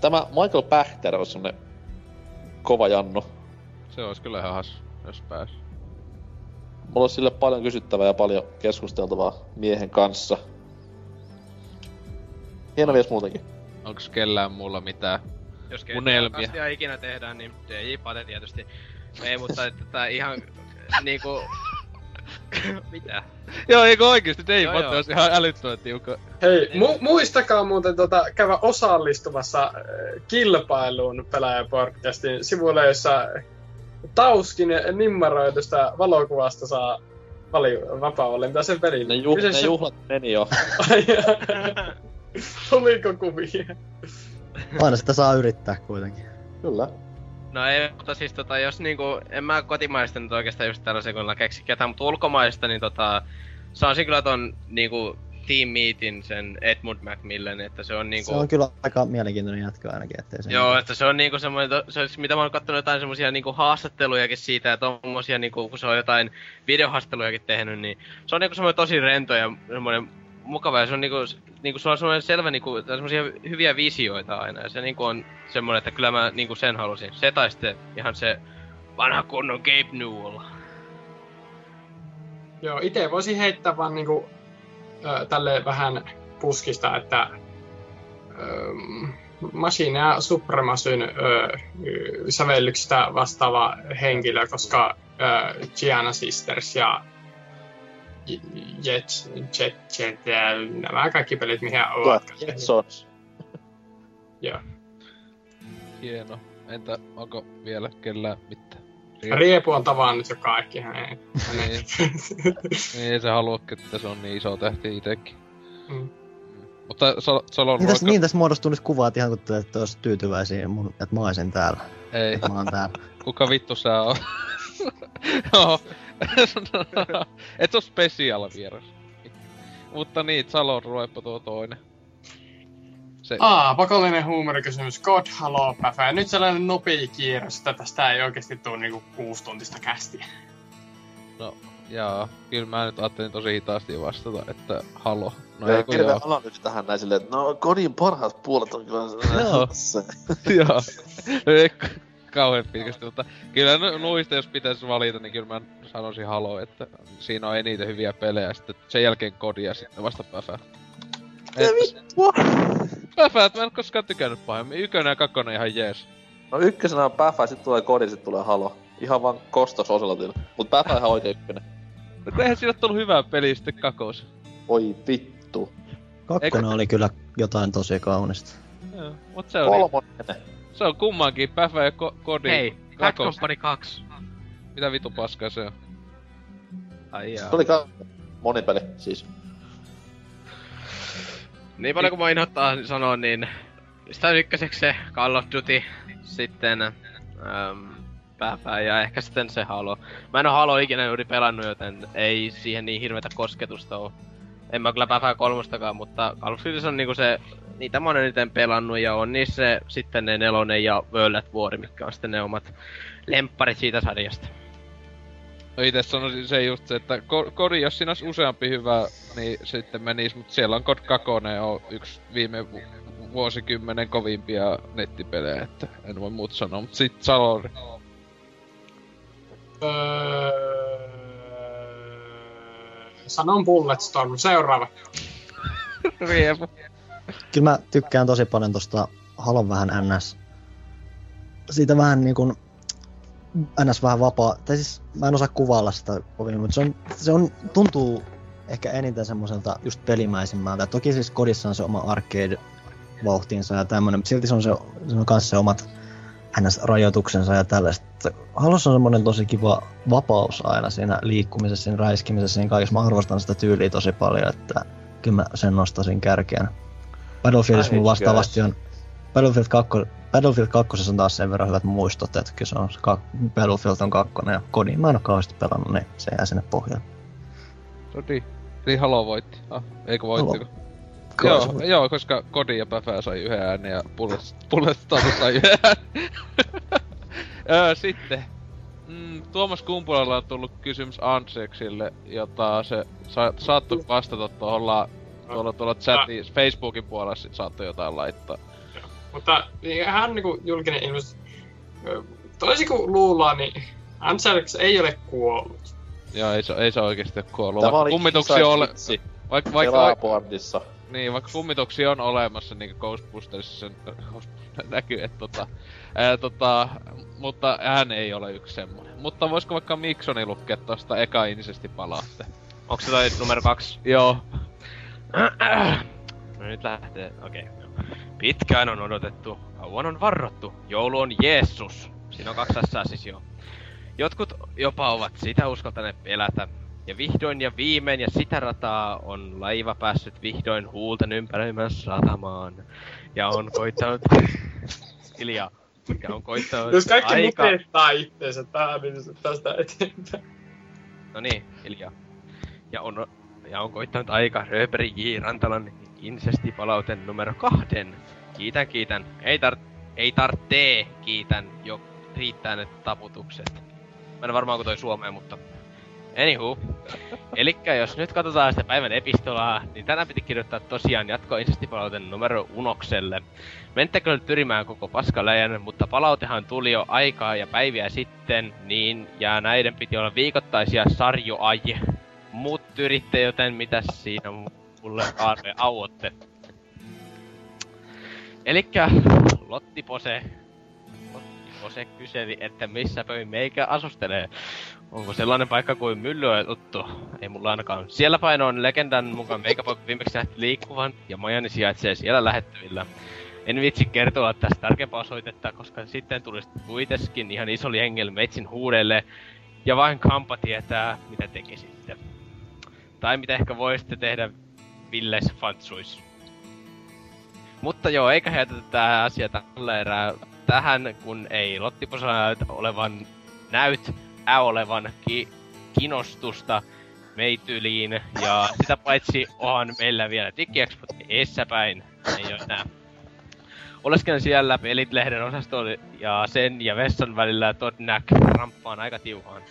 Tämä Michael Pächter on semmonen kova janno. Se olisi kyllä ihan hassu, jos pääs. Mulla olisi sille paljon kysyttävää ja paljon keskusteltavaa miehen kanssa. Hieno mies muutenkin. Onks kellään muulla mitään? Jos Unelmia. kastia ikinä tehdään, niin DJ Pate tietysti. Ei, mutta että tää ihan niinku... Mitä? Joo, eikö oikeesti Matte joo. olisi ihan älyttömän tiukka. Hei, mu- muistakaa muuten tota, käydä osallistumassa äh, kilpailuun pelaajapodcastin sivuille, jossa Tauskin nimmaroidusta valokuvasta saa vali- vapaa-valintaa sen pelin. Ne, juh- ne Kyseessä- juhlat meni jo. Tuliko kuvia? Aina sitä saa yrittää kuitenkin. Kyllä. No ei, mutta siis tota, jos niinku, en mä kotimaista nyt oikeastaan just tällä sekunnilla keksi ketään, mutta ulkomaista, niin tota, sanoisin kyllä ton niinku Team Meetin sen Edmund Macmillan, että se on niinku... Se on kyllä aika mielenkiintoinen jatko ainakin, ettei se... Joo, että se on niinku semmoinen, to- se, mitä mä oon kattonut jotain semmosia niinku haastattelujakin siitä ja tommosia niinku, kun se on jotain videohaastattelujakin tehnyt, niin se on niinku semmoinen tosi rento ja semmoinen mukava ja se on niinku, niinku sulla on semmoinen selvä niinku, semmosia hyviä visioita aina ja se niinku on semmoinen, että kyllä mä niinku sen halusin. Se tai sitten ihan se vanha kunnon Gabe Newell. Joo, itse voisin heittää vaan niinku, ö, tälle vähän puskista, että ö, Machine Supremasyn ö, y, sävellyksistä vastaava henkilö, koska ö, Gianna Sisters ja J- Jet, Jet, Jet, ja nämä kaikki pelit, mihin ovat. Jetsons. Joo. Hieno. Entä onko vielä kellään mitään? Riepu on tavannut jo kaikki. Hei. Niin. Niin ei se halua, että se on niin iso tähti itekin. Mm. Mutta Solon Niin tässä, niin tässä muodostuu nyt kuva, että ihan kun te ette olisi tyytyväisiä, mun, että mä olisin täällä. Ei, Että mä oon täällä. kuka vittu sä oot? Et oo special vieras. Mutta niin, Salon ruoippa tuo toinen. Se, Aa, pakollinen huumorikysymys. God Hello Päfä. Nyt sellainen nopea kierros, että tästä ei oikeasti tule niinku kuusi tuntista kästiä. no, jaa. Kyllä mä nyt ajattelin tosi hitaasti vastata, että halo. No ei kun joo. analyysi tähän näin silleen, että no kodin parhaat puolet on kyllä Joo. se. Joo. K- kauhean pitkästi, mutta kyllä nu- nuista jos pitäisi valita, niin kyllä mä sanoisin Halo, että siinä on eniten hyviä pelejä, sitten sen jälkeen kodi ja sitten vasta Päfä. Et, Päfä, et mä en koskaan tykännyt pahemmin. Ykkönen ja kakkonen ihan jees. No ykkösenä on Päfä, sit tulee kodi, sit tulee Halo. Ihan vaan kostos Oselotille. Mut Päfä ihan oikein ykkönen. No kun eihän siinä tullut hyvää peliä sitten kakos. Oi vittu. Kakkonen oli kyllä jotain tosi kaunista. Joo, mut se on, Kolmonen. Se on kummankin Päfä ja ko- kodi. Hei, Bad. Company 2. Mitä vitu paskaa se on? Ai jaa. Se oli ka... monipeli, siis. Niin paljon kuin mä inhottaa sanoa, niin sitä ykköseksi se Call of Duty, sitten ähm, pääpää ja ehkä sitten se Halo. Mä en oo Halo ikinä juuri pelannut, joten ei siihen niin hirveätä kosketusta oo. En mä kyllä pääpää kolmostakaan, mutta Call of Duty on niinku se, niitä mä oon eniten pelannut ja on niissä se, sitten ne nelonen ja World at War, mitkä on sitten ne omat lempparit siitä sarjasta. No ite sanoisin se just se, että ko- kodi, jos siinä olisi useampi hyvä, niin sitten menis, mutta siellä on Kod 2 on yksi viime vu- vuosikymmenen kovimpia nettipelejä, että en voi muuta sanoa, mutta sit Salori. Öö... Sanon Bulletstorm. Seuraava. Riepu. Kyllä mä tykkään tosi paljon tosta Halon vähän NS. Siitä vähän niin kuin NS vähän vapaa, tai siis mä en osaa kuvailla sitä kovin, mutta se on, se on, tuntuu ehkä eniten semmoiselta just pelimäisimmältä. Toki siis kodissa on se oma arcade-vauhtinsa ja tämmönen, mutta silti se on, se, se on kanssa se omat NS-rajoituksensa ja tällaista. Halossa on semmoinen tosi kiva vapaus aina siinä liikkumisessa, siinä räiskimisessä, siinä kaikessa. Mä arvostan sitä tyyliä tosi paljon, että kyllä mä sen nostaisin kärkeen. Battlefieldissa Ai, mun vastaavasti on Battlefield 2, Battlefield 2 on taas sen verran hyvät muistot, että kyllä se on kak- Battlefield on kakkonen ja kodin mä en oo kauheasti pelannut, niin se jää sinne pohjalle. Sodi. Eli Halo voitti. Ah, eikö voittiko? Kai Joo, joo, koska Kodi ja Päfää sai yhden äänen ja Bullet, Bullet Status sai yhden äänen. öö, sitten. Mm, Tuomas Kumpulalla on tullut kysymys Ansexille, jota se sa- saattoi vastata tuohon la- tuolla, tuolla chatin, Facebookin puolella sit saattoi jotain laittaa. Mutta niin, hän niinku julkinen ilmoitus. ö, Toisin kuin luullaan, niin Anselx ei ole kuollut. Ja ei se, ei se oikeesti oo kuollut. Tämä Vaikka oli kummituksia ole, vitsi. vaikka, vaikka. Niin, vaikka kummituksia on olemassa, niin kuin Ghostbustersissa näkyy, että tota, ää, tota, mutta hän ei ole yksi semmonen. Mutta voisiko vaikka Miksoni lukea tosta eka insesti palaatte? Onks se toi numero kaksi? Joo. No nyt lähtee, okei. Okay, Pitkään on odotettu, kauan on varrottu. Joulu on Jeesus. Siinä on kaksi siis jo. Jotkut jopa ovat sitä uskaltaneet pelätä. Ja vihdoin ja viimein ja sitä rataa on laiva päässyt vihdoin huulten ympäröimään satamaan. Ja on koittanut... Hiljaa. Ja on koittanut Jos kaikki aika... mukettaa itteensä tähän, niin tästä eteenpäin. No niin, hiljaa. Ja on, ja on koittanut aika Röberi J. Rantalan insestipalauten numero kahden. Kiitän, kiitän. Ei tar... Ei tarttee, kiitän. Jo riittää ne taputukset. Mä en varmaan kun toi Suomeen, mutta... Anywho. Elikkä jos nyt katsotaan sitä päivän epistolaa, niin tänään piti kirjoittaa tosiaan jatko numero unokselle. Menttäkö nyt tyrimään koko paskaläjän, mutta palautehan tuli jo aikaa ja päiviä sitten, niin ja näiden piti olla viikoittaisia sarjoaj. Muut tyritte, joten mitäs siinä mulle arve auotte? Elikkä Lotti Pose, Lotti Pose kyseli, että missä pöin meikä asustelee. Onko sellainen paikka kuin Myllyö tuttu? Ei mulla ainakaan. Siellä päin on legendan mukaan meikäpoika viimeksi nähty liikkuvan ja majani sijaitsee siellä lähettyvillä. En vitsi kertoa tästä tarkempaa osoitetta, koska sitten tulisi kuitenkin ihan iso jengel meitsin huudelle. Ja vain Kampa tietää, mitä tekisitte. Tai mitä ehkä voisitte tehdä Villes Fantsuis. Mutta joo, eikä jätetä tää asia tällä erää tähän, kun ei Lottiposella näytä olevan näyt olevan ki- kinostusta meityliin. Ja sitä paitsi onhan meillä vielä DigiExpot edessäpäin. Ei oo enää. Oleskelen siellä Pelit-lehden osastolla ja sen ja vessan välillä Todnack ramppaan aika tiuhaan.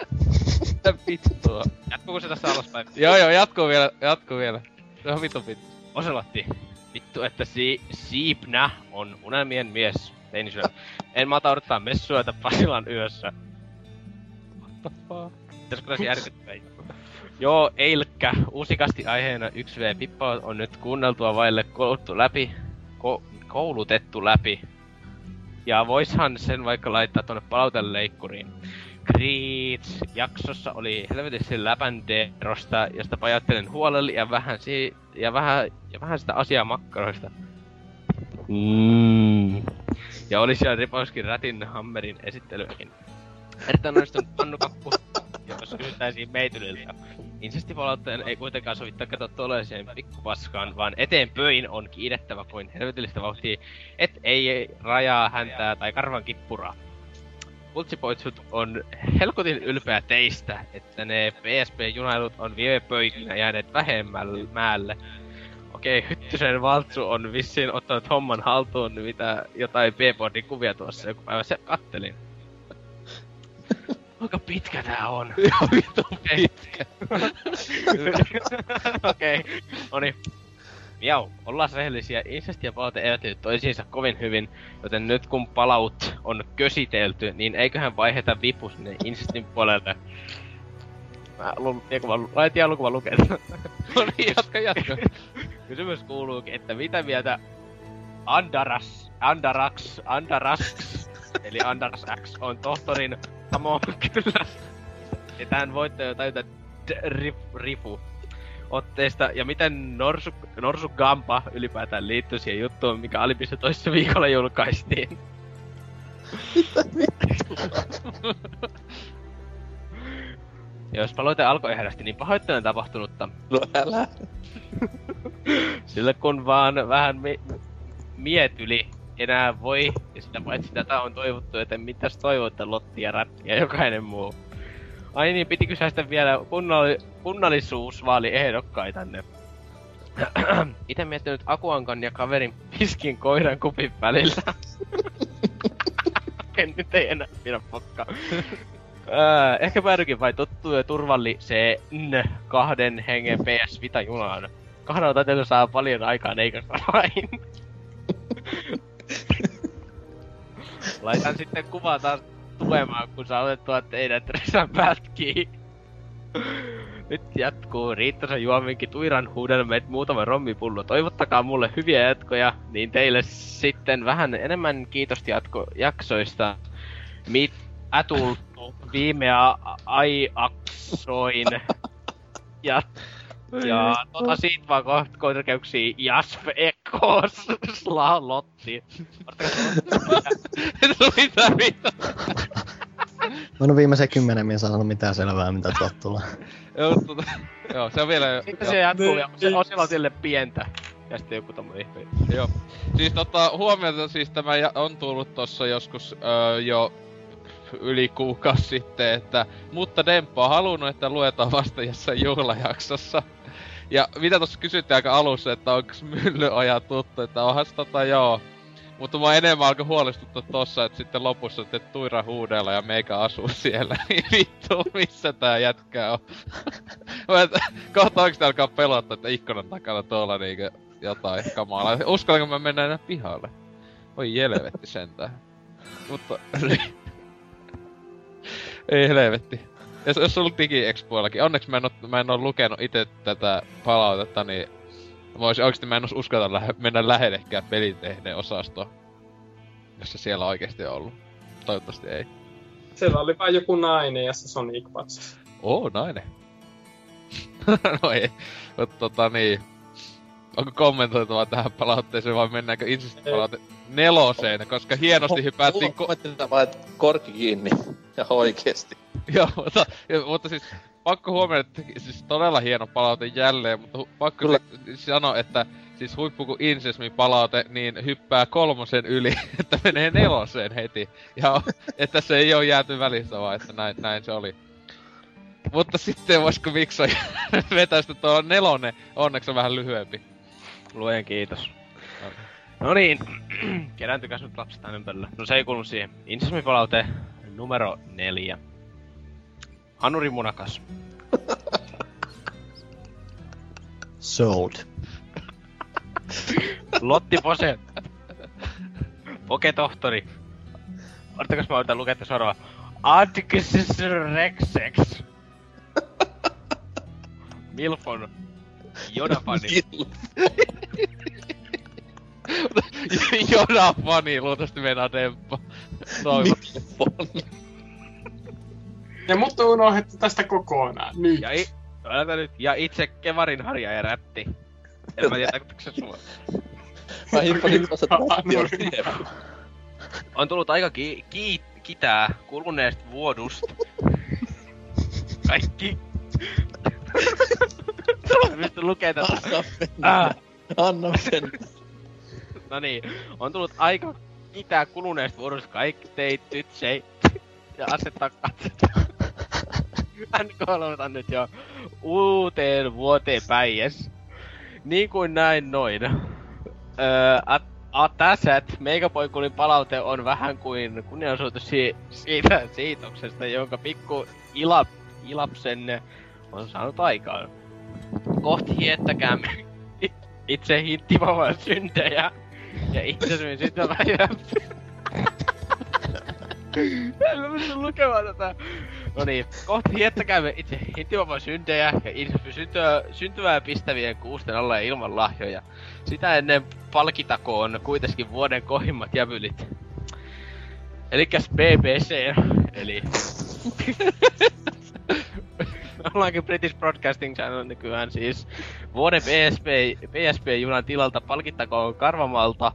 Mitä vittua? Jatkuuko se tässä alaspäin? joo joo, jatkuu vielä, jatkuu vielä. Se on vittu vittu. Oselotti. Vittu, että si- Siipnä on unelmien mies. Teinisyö. En malta odottaa messuita Pasilan yössä. Pitäisikö tässä järkyttää? Joo, Eilkkä. Uusikasti aiheena 1V Pippa on nyt kuunneltua vaille kouluttu läpi. Ko- koulutettu läpi. Ja voishan sen vaikka laittaa tonne palauteleikkuriin. Creeds jaksossa oli helvetisti läpänderosta, josta pajattelen huolella ja vähän, si- ja vähän, ja vähän sitä asiaa makkaroista. Mm. Ja oli siellä Ripauskin Rätin Hammerin esittelyäkin. Erittäin onnistunut pannukappu, jos kysyttäisiin meityliltä. Insestipalautteen ei kuitenkaan sovittaa katsoa tuollaiseen pikkupaskaan, vaan eteenpöin on kiidettävä kuin helvetillistä vauhtia, et ei rajaa häntää tai karvan kippuraa. Pultsipoitsut on helkutin ylpeä teistä, että ne PSP-junailut on viime pöikinä jääneet vähemmälle määlle. Okei, Hyttysen Valtsu on vissiin ottanut homman haltuun, mitä jotain b kuvia tuossa joku päivä se kattelin. Kuinka pitkä tää on? Joo vittu pitkä. Okei, noni. Miau, ollaan rehellisiä. Incest ja palaute eivät liity toisiinsa kovin hyvin, joten nyt kun palaut on kösitelty, niin eiköhän vaiheta vipu sinne Incestin puolelle. Mä lu- eikuva- laitin elokuvan lukea. No niin, jatka jatka. Kysymys kuuluukin, että mitä mieltä Andaras, Andarax, Andarax, eli Andaras X on tohtorin Samo kyllä. Ja tajuta d- rif, rifu otteesta ja miten Norsu, Norsu Gampa ylipäätään liittyy siihen juttuun, mikä Alipissa toissa viikolla julkaistiin. Ja jos paloite alkoi ehdästi, niin pahoittelen tapahtunutta. No älä. Sillä kun vaan vähän mi- mietyli enää voi, ja sitä paitsi tätä on toivottu, että mitäs toivotte Lotti ja Rätti ja jokainen muu. Ai niin, piti kysyä sitten vielä kunnoll- kunnallisuusvaaliehdokkaita. Itse miettinyt Akuankan ja kaverin piskin koiran kupin välillä. en nyt ei enää pidä pokkaa. Ehkä päädykin vai tuttu ja turvalliseen kahden hengen PS Vita junaan. Kahdella saa paljon aikaan, eikä vain. Laitan sitten kuvaa taas tulemaan, kun saa otettua teidät Resan pätkiin. Nyt jatkuu Riittasen juominkin tuiran huudelmeet muutama rommipullo. Toivottakaa mulle hyviä jatkoja, niin teille sitten vähän enemmän kiitosta jatko jaksoista. Mit ätultu viime a- aiaksoin. Ja, ja tota siitä vaan koht korkeuksia Jaspe Ekos Lotti. Et oo mitään mitään. Mä en oo viimeisen kymmenen min saanut mitään selvää, mitä tuot tulee. Joo, tota, joo, se on vielä... Sitten se jatkuu ja se Oselotille pientä. Ja sitten joku tommonen ihme. Joo. Siis tota, huomiota siis tämä ja- on tullut tossa joskus öö, jo yli kuukausi sitten, että mutta Demppo on halunnut, että luetaan vasta jossain juhlajaksossa. Ja mitä tossa kysyttiin aika alussa, että onks Myllyoja tuttu, että onhas tota joo. Mutta mua enemmän alkoi huolestuttaa tossa, että sitten lopussa että Tuira huudella ja meikä asuu siellä. Niin vittu, missä tää jätkä on? Mä Kohta oikeesti alkaa pelottaa, että ikkunan takana tuolla niinkö jotain kamalaa. Uskallanko mä mennä enää pihalle? Oi jelvetti sentään. Mutta... Ei helvetti. Ja se- jos on ollut DigiExpoillakin, onneksi mä en, oo, mä en oo lukenut itse tätä palautetta, niin mä voisin oikeesti mä en os uskata lähe, mennä lähellekään pelitehneen osastoon. Jos se siellä oikeesti on ollut. Toivottavasti ei. Siellä oli vain joku nainen ja se Sonic patsas. Oo, nainen. no ei. Mutta tota niin. Onko kommentoitavaa tähän palautteeseen vai mennäänkö insist palaute neloseen, koska hienosti hypättiin... Ko- Ko- vaan, että korkki kiinni. Ja oikeesti. Joo, mutta, ja, mutta siis pakko huomioida, että siis todella hieno palaute jälleen, mutta hu- pakko Kyllä. si- sanoa, että siis huippu kuin Insesmin palaute, niin hyppää kolmosen yli, että menee neloseen heti. Ja että se ei ole jääty välissä vaan, että näin, näin se oli. Mutta sitten voisiko Mikso vetäistä tuo nelonen, onneksi on vähän lyhyempi. Luojan kiitos. No niin, kerääntykäs nyt lapset tän ympärillä. No se ei kuulu siihen. Insesmi palaute numero neljä. Hanuri Munakas. Sold. Lotti Pose. Poke tohtori. Odottakas mä yritän lukea suoraan. Adkissis Rexex. Milfon. Jodafani. Joda fani, luultavasti meinaa Demppo. Toivon. Ja mutta unohdettu tästä kokonaan. Nyt. Ja, i- älä nyt. ja itse Kevarin Harja ja rätti. En mä tiedä, se sua. Mä hippasin tuossa, että on tullut aika ki- ki- kitää kuluneesta vuodusta. Kaikki. Pystyn lukee tätä. Anna mennä. Ah, Anna mennä. no niin, on tullut aika kitää kuluneesta vuodusta. Kaikki teit nyt se. Ja asettaa katsotaan. NK nyt jo uuteen vuoteen päies. Niin kuin näin noin. Öö, at, meikäpoikulin palaute on vähän kuin kunnianosoitus si- siitä siitoksesta, jonka pikku ila, ilapsen on saanut aikaan. Kohti hiettäkäämme itse hittivavan syntejä ja itsensä syntymäpäivää. En mä pysty lukemaan tätä. No niin, kohta hiettäkäämme itse hittivavan syntejä ja itse syntyä, syntyvää pistävien kuusten alla ja ilman lahjoja. Sitä ennen palkitakoon kuitenkin vuoden kohimmat jävylit. Elikäs BBC, eli... Ollaankin British Broadcasting Channel nykyään siis. Vuoden PSP, PSP-junan tilalta palkittakoon Karvamalta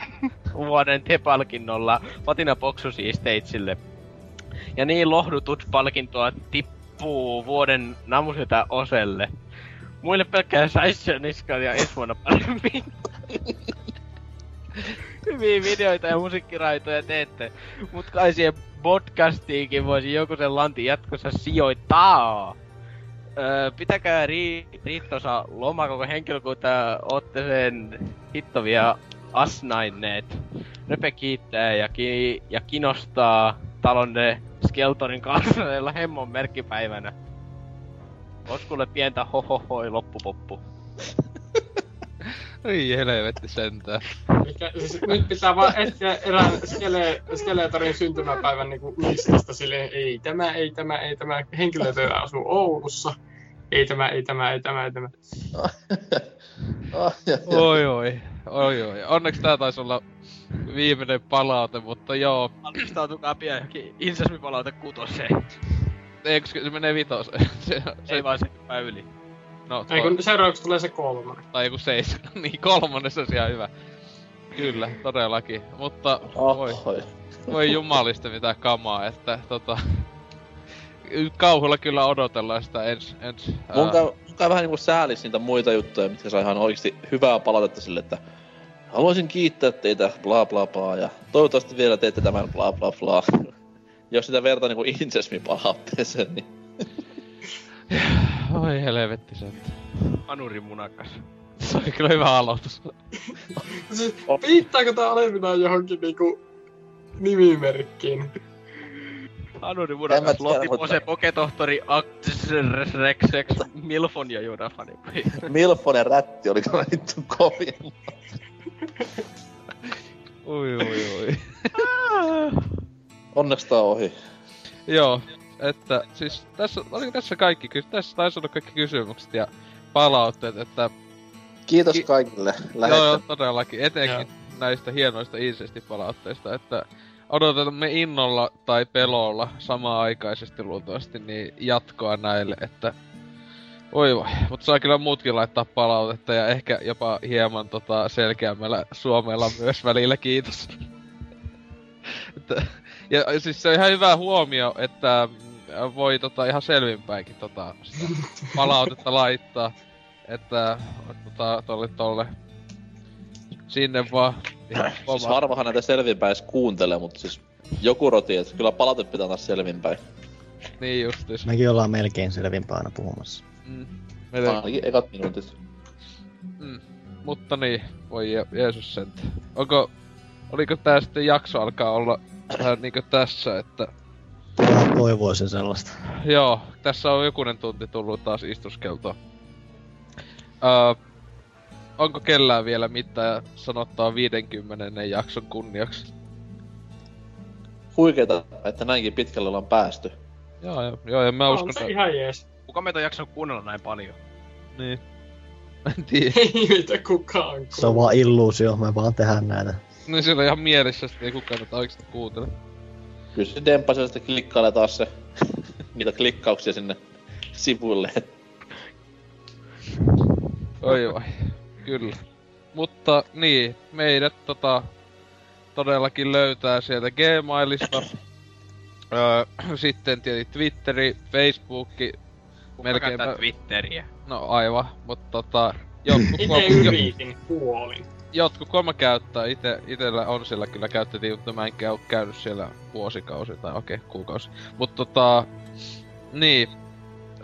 vuoden te-palkinnolla Patina Boksusiisteitsille. Ja niin lohdutut palkintoa tippuu vuoden namusytä Oselle. Muille pelkkää saisi niskan ja ensi vuonna paremmin. Hyviä videoita ja musiikkiraitoja teette, mut kai siihen podcastiinkin voisi joku sen lanti jatkossa sijoittaa. Öö, pitäkää ri, Riittosa loma koko henkilökunta, ootte sen hittovia asnainneet. Röpe kiittää ja, ki, ja kinostaa talonne Skeltonin kasveilla hemmon merkkipäivänä. Oskulle pientä hohohoi loppupoppu. Ei helvetti sentään. Mikä, siis nyt pitää vaan etsiä erään skele, Skeletorin syntymäpäivän niinku listasta silleen, ei tämä, ei tämä, ei tämä, henkilötyö asuu Oulussa. Ei tämä, ei tämä, ei tämä, ei tämä. Oi oi, oi oi. Onneksi tää taisi olla viimeinen palaute, mutta joo. Valmistautukaa pian johonkin insesmipalaute kutoseen. Ei, koska se menee vitoseen. Se, se, Ei vaan se yli. No, Ei kun seuraavaksi tulee se kolmonen. tai joku seis. niin kolmannes on ihan hyvä. Kyllä, todellakin. Mutta voi, Oi. voi jumalista mitä kamaa, että tota... Kauhulla kyllä odotellaan sitä ens, ens Mun ää, käy, mun käy vähän niinku säälis niitä muita juttuja, mitkä sai ihan oikeesti hyvää palautetta sille, että haluaisin kiittää teitä, bla bla bla, ja toivottavasti vielä teette tämän bla bla bla. Jos sitä vertaa niinku insesmin palautteeseen, niin Oi helvetti sen. Anuri munakas. Se oli kyllä hyvä aloitus. Siis, viittaako tää olevinaan johonkin niinku nimimerkkiin? Anuri munakas, Lotti Pose, Poketohtori, Axrexex, Milfon ja Jurafani. Milfon ja rätti oli kyllä vittu kovin. Oi oi oi. Onneksi tää on ohi. Joo, että siis tässä, oliko tässä kaikki, tässä taisi olla kaikki kysymykset ja palautteet, että Kiitos Ki- kaikille joo, joo, todellakin, etenkin näistä hienoista insesti-palautteista, että odotamme innolla tai pelolla samaan aikaisesti luultavasti niin jatkoa näille, että Oi voi, mutta saa kyllä muutkin laittaa palautetta ja ehkä jopa hieman tota selkeämmällä suomella myös välillä, kiitos. että, ja siis se on ihan hyvä huomio, että voi tota ihan selvinpäinkin tota sitä palautetta laittaa. Että tota, tolle tolle sinne vaan ihan Siis harvahan näitä selvinpäin edes kuuntelee, mutta siis joku roti, että kyllä palaute pitää taas selvinpäin. Niin justis. Mekin ollaan melkein selvinpäin aina puhumassa. Mm. Mele- Ainakin ekat minuutit. Mm. Mutta niin, voi Je- Jeesus sent. Onko, oliko tää sitten jakso alkaa olla vähän niinkö tässä, että toivoisin sellaista. joo, tässä on jokunen tunti tullut taas istuskeltoa. Öö, onko kellään vielä mitään sanottaa 50 jakson kunniaksi? Huikeeta, että näinkin pitkälle ollaan päästy. Joo, joo, joo ja mä On uskon, se että... ihan jees. Kuka meitä on jaksanut kuunnella näin paljon? Niin. Mä en tiedä. Ei mitä kukaan Se on vaan illuusio, me vaan tehdään näitä. No siellä on ihan mielessä, että ei kukaan tätä oikeesti kuuntele. Kyllä se Dempasel sitten klikkailee taas se, niitä klikkauksia sinne sivuille. Oi vai, kyllä. Mutta niin, meidät tota, todellakin löytää sieltä Gmailista. öö, sitten tietysti Twitteri, Facebookki, Kuka Melkeinpä- Twitteriä? no aivan, mutta tota, jotkut, Itse yritin, kuolin. Jotkut kolme käyttää, ite, itellä on siellä kyllä käytettiin, mutta mä en käy, käynyt siellä vuosikausi tai okei, okay, kuukausi. Mutta tota, niin,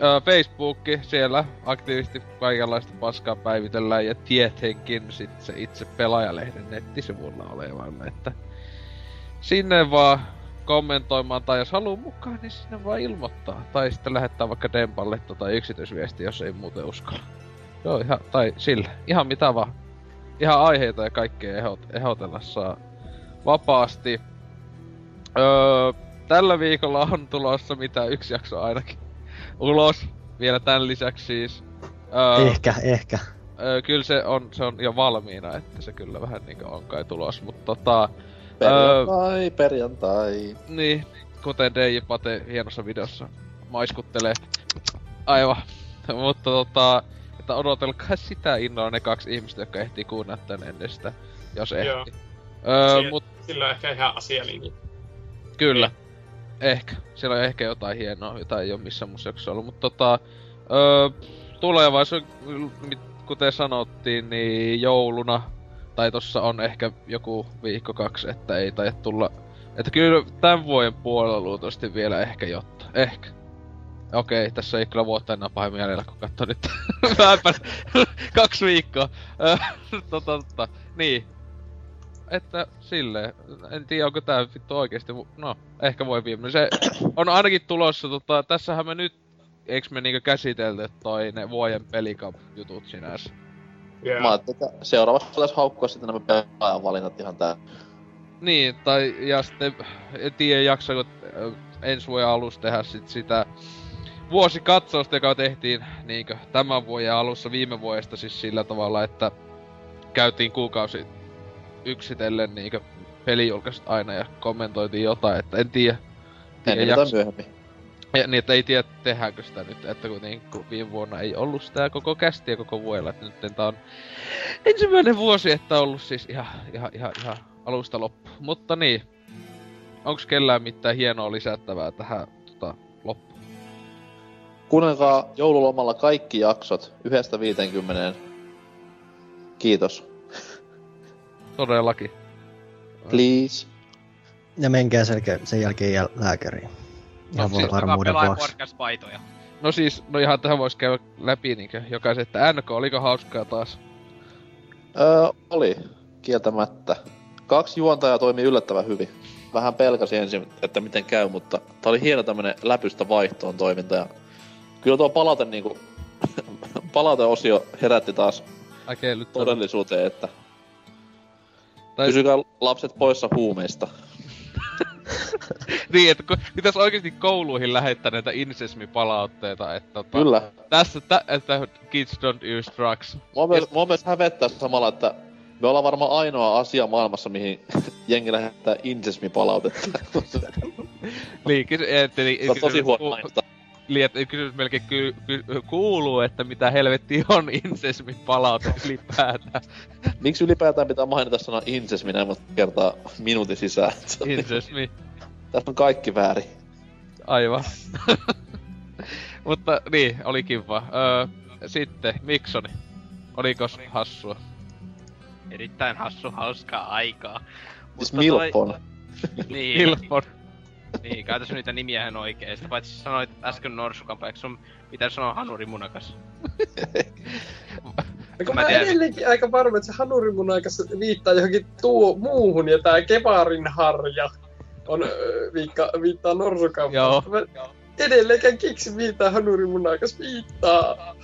öö, Facebookki, siellä aktiivisesti kaikenlaista paskaa päivitellään ja tietenkin sit se itse pelaajalehden nettisivulla olevalle, että sinne vaan kommentoimaan tai jos haluaa mukaan, niin sinne vaan ilmoittaa. Tai sitten lähettää vaikka Dempalle tota yksityisviesti, jos ei muuten uskalla. Joo, ihan, tai sillä. Ihan mitä vaan. Ihan aiheita ja kaikkea ehot, ehdotella saa vapaasti. Öö, tällä viikolla on tulossa mitä yksi jakso ainakin ulos. Vielä tän lisäksi siis. Öö, Ehkä, ehkä. öö, kyllä se on, se on jo valmiina, että se kyllä vähän niinku on kai tulos, mutta tota... Perjantai, perjantai. Niin, kuten DJ Pate hienossa videossa maiskuttelee. Aivan. Mutta tota, että odotelkaa sitä innolla ne kaksi ihmistä, jotka ehtii kuunnella tän ennen sitä, jos Joo. ehti. Öö, Siellä- mut Sillä on ehkä ihan asialinja. kyllä. Ehkä. Siellä on ehkä jotain hienoa, jota ei oo missään muussa jaksossa ollut, mutta tota... Öö, tulevaisuus, kuten sanottiin, niin jouluna, tai tossa on ehkä joku viikko kaksi, että ei tai tulla... Että kyllä tämän vuoden puolella luultavasti vielä ehkä jotta. Ehkä. Okei, tässä ei kyllä vuotta enää pahemmin jäljellä, kun katsoo nyt vähänpä kaksi viikkoa. Ö, tota, tota, niin. Että silleen, en tiedä onko tää vittu oikeesti, no, ehkä voi viimeinen. Se on ainakin tulossa, tota, tässähän me nyt, eiks me niinkö käsitelty toi ne vuoden pelikap jutut sinänsä. Yeah. Mä ajattelin, että seuraavassa pitäisi haukkua sitten nämä pelaajan valinnat ihan tää. Niin, tai ja sitten en tiedä jaksako ö, ensi vuoden alussa tehdä sit sitä vuosikatsausta, joka tehtiin niinkö tämän vuoden alussa viime vuodesta siis sillä tavalla, että käytiin kuukausi yksitellen niinkö pelijulkaisut aina ja kommentoitiin jotain, että en tiedä. Ennen tai myöhemmin. Ja, niin, että ei tiedä tehdäänkö sitä nyt, että kun niin kun viime vuonna ei ollut sitä koko kästiä koko vuodella, että nyt tää on ensimmäinen vuosi, että on ollut siis ihan, ihan, ihan, ihan alusta loppu. Mutta niin, onks kellään mitään hienoa lisättävää tähän? Kuunnelkaa joululomalla kaikki jaksot yhdestä 50. Kiitos. Todellakin. Please. Ja menkää selkeä, sen jälkeen jäl- lääkäriin. Ihan No, no, siis varmuuden vuoksi. No siis, no ihan tähän vois käydä läpi niinkö jokaisen, että NK, oliko hauskaa taas? Öö, oli. Kieltämättä. Kaksi juontajaa toimi yllättävän hyvin. Vähän pelkäsi ensin, että miten käy, mutta tää oli hieno tämmönen läpystä vaihtoon toiminta. Ja kyllä tuo palaute niinku... palauteosio herätti taas Äkeilyttävää. todellisuuteen, että Tai- pysykää lapset poissa huumeista. Niin, että pitäis oikeesti kouluihin lähettää näitä insesmi-palautteita, että tota, Kyllä. tässä, tä, että kids don't use drugs. Mua myös, mua myös hävettää samalla, että me ollaan varmaan ainoa asia maailmassa, mihin jengi lähettää insesmi-palautetta. Niin, niin, Se on tosi huono Niin, että kysymys melkein ky, ky, kuuluu, että mitä helvetti on insesmin palaute ylipäätään. Miksi ylipäätään pitää mainita sana insesmi näin monta kertaa minuutin sisään? On- Insesmi, Tässä on kaikki väärin. aivan. Mutta niin, oli kiva. Öö, sitten, Miksoni. Olikos hassua? Erittäin hassu, hauskaa aikaa. Siis Milpon. Niin, Ilfon. Niin, käytäs niitä nimiä ihan oikein. Sitä paitsi sanoit äsken Norsukampa, eikö sun pitäis sanoa Hanuri Munakas? Kun Mä mä, tiedän. edelleenkin aika varma, että se hanurimun aika viittaa johonkin tuo, muuhun, ja tää Keparin harja on, viikka, viittaa norsukampaan. Joo. Mä edelleenkään kiksi viittaa hanurimun aikas viittaa.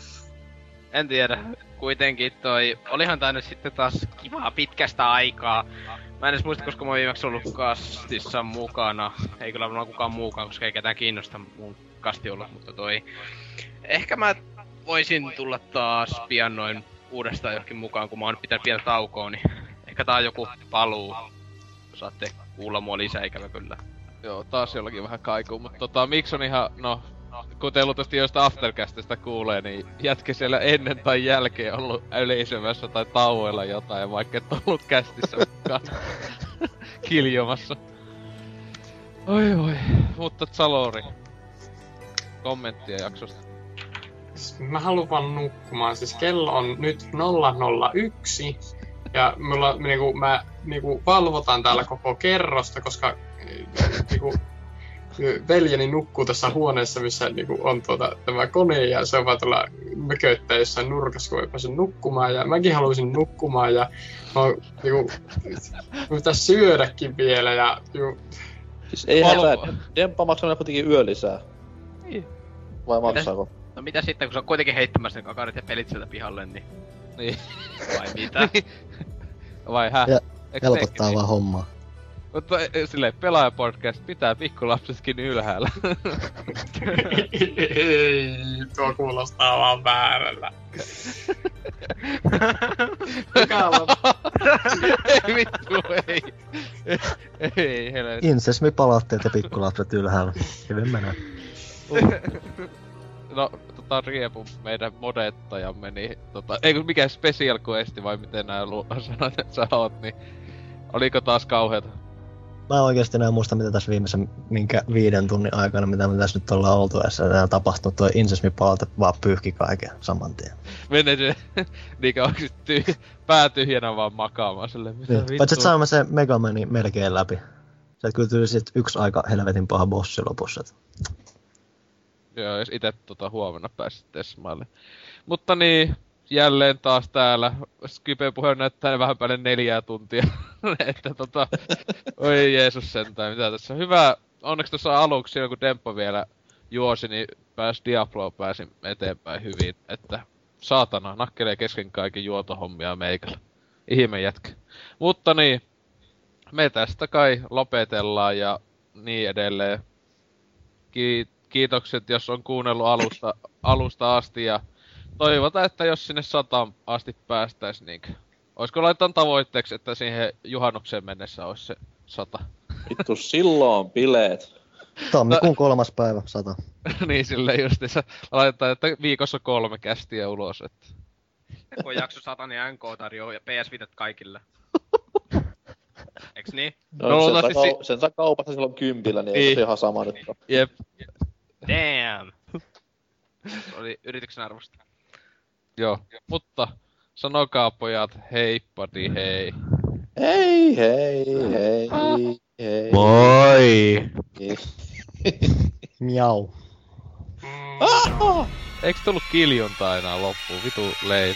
En tiedä. Kuitenkin toi, olihan tää nyt sitten taas kivaa pitkästä aikaa. Mä en edes muista, koska mä oon viimeksi ollut kastissa mukana. Ei kyllä varmaan kukaan muukaan, koska ei ketään kiinnosta mun kasti olla, mutta toi... Ehkä mä voisin tulla taas pian noin uudestaan johonkin mukaan, kun mä oon pitänyt pientä taukoa, niin ehkä tää on joku paluu. Saatte kuulla mua lisää, ikävä kyllä. Joo, taas jollakin vähän kaikuu, mutta tota, Mikson ihan, no, kuten luultavasti joista Aftercastista kuulee, niin jätkä siellä ennen tai jälkeen ollut yleisemässä tai tauoilla jotain, vaikka et ollut kästissä mukana kiljomassa. Oi oi, mutta Salori. Kommenttia jaksosta. Mä haluan vaan nukkumaan. Siis kello on nyt 001. Ja mulla, niinku, mä niinku, valvotaan täällä koko kerrosta, koska äh, niinku, veljeni nukkuu tässä huoneessa, missä niinku, on tuota, tämä kone, ja se on vaan tuolla mököttää jossain nurkassa, kun ei pääse nukkumaan, ja mäkin haluaisin nukkumaan, ja mä oon, niinku, pitäisi syödäkin vielä, ja niinku, Siis ei hätää. Demppa maksaa kuitenkin yölisää. Niin. Vai maksaako? No mitä sitten, kun se on kuitenkin heittämässä ne kakarit ja pelit sieltä pihalle, niin Niin. vai mitä? Vai hä? Ja Helpottaa tekin vaan hommaa. Mutta e, silleen, pelaajapodcast pitää pikkulapsetkin ylhäällä. ei, tuo kuulostaa vaan väärällä. Ei vittu, ei. ei, helvetti. Insesmi palautteet ja pikkulapset ylhäällä. Hyvin menee. No, tota Riepu, meidän modettajamme, niin tota, ei kun mikä special questi vai miten nää lu- sanat, että sä oot, niin oliko taas kauheeta? Mä en oikeesti enää muista, mitä tässä viimeisen minkä viiden tunnin aikana, mitä me tässä nyt ollaan oltu. Tää on tapahtunut tuo insesmi palaute vaan pyyhki kaiken saman tien. Menee se, niinkö onko sit ty- pää tyhjänä vaan makaamaan silleen, mitä Niin. vittua? Paitsi että saimme se Megamani melkein läpi. Se kyllä tuli sit yksi aika helvetin paha bossi lopussa. Joo, jos itse tota huomenna pääsit. Mutta niin, jälleen taas täällä. Skype puhe näyttää vähän päälle neljää tuntia. että tota, oi Jeesus sentään, mitä tässä. Hyvä, onneksi tuossa aluksi, kun Demppo vielä juosi, niin pääsi Diabloa pääsin eteenpäin hyvin. Että saatana, nakkelee kesken kaiken juotohommia meikällä. Ihme jätkä. Mutta niin, me tästä kai lopetellaan ja niin edelleen. Ki- kiitokset, jos on kuunnellut alusta, alusta asti ja toivotaan, että jos sinne sataan asti päästäis, niin olisiko laitan tavoitteeksi, että siihen juhannukseen mennessä olisi se sata. Vittu, silloin bileet. Tammikuun kolmas päivä, sata. niin silleen justiinsa laitetaan, että viikossa kolme kästiä ulos, että Kun jakso sata, niin NK tarjoaa ja PS kaikille. Eiks niin? No, No, sen, luultavasti saa, si- kau- sen saa kaupassa silloin kympillä, niin, Niin. ei se ihan sama nyt jep, Damn! Se oli yrityksen arvosta. Joo. Mutta sanokaa pojat, heippadi hei. Hei, hei, hei, hei. Moi! Miau. Eiks tullut kiljunta enää loppuun? Vitu lei.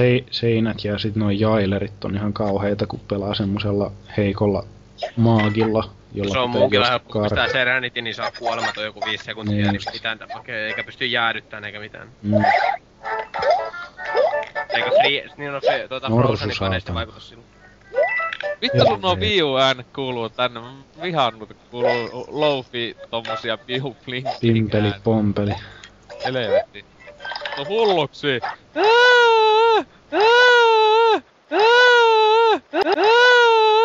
Se, seinät ja sit noin jailerit on ihan kauheita, kun pelaa semmosella heikolla maagilla, jolla Se on juosta helppo, kun pistää. Serenity, niin saa kuolematon joku viisi sekuntia, Niin niin, mitään tapakee, eikä pysty jäädyttämään eikä mitään. Mm. Eikä free, niin on se, tuota Norsu Frozenin vaikutus silloin. Vittu sun nuo niin. Wii U äänet kuuluu tänne. Mä vihaan, kun kuuluu lofi tommosia Wii U blinking Pimpeli, pompeli. Helvetti vittu hulluksi. Ää, ää, ää, ää, ää.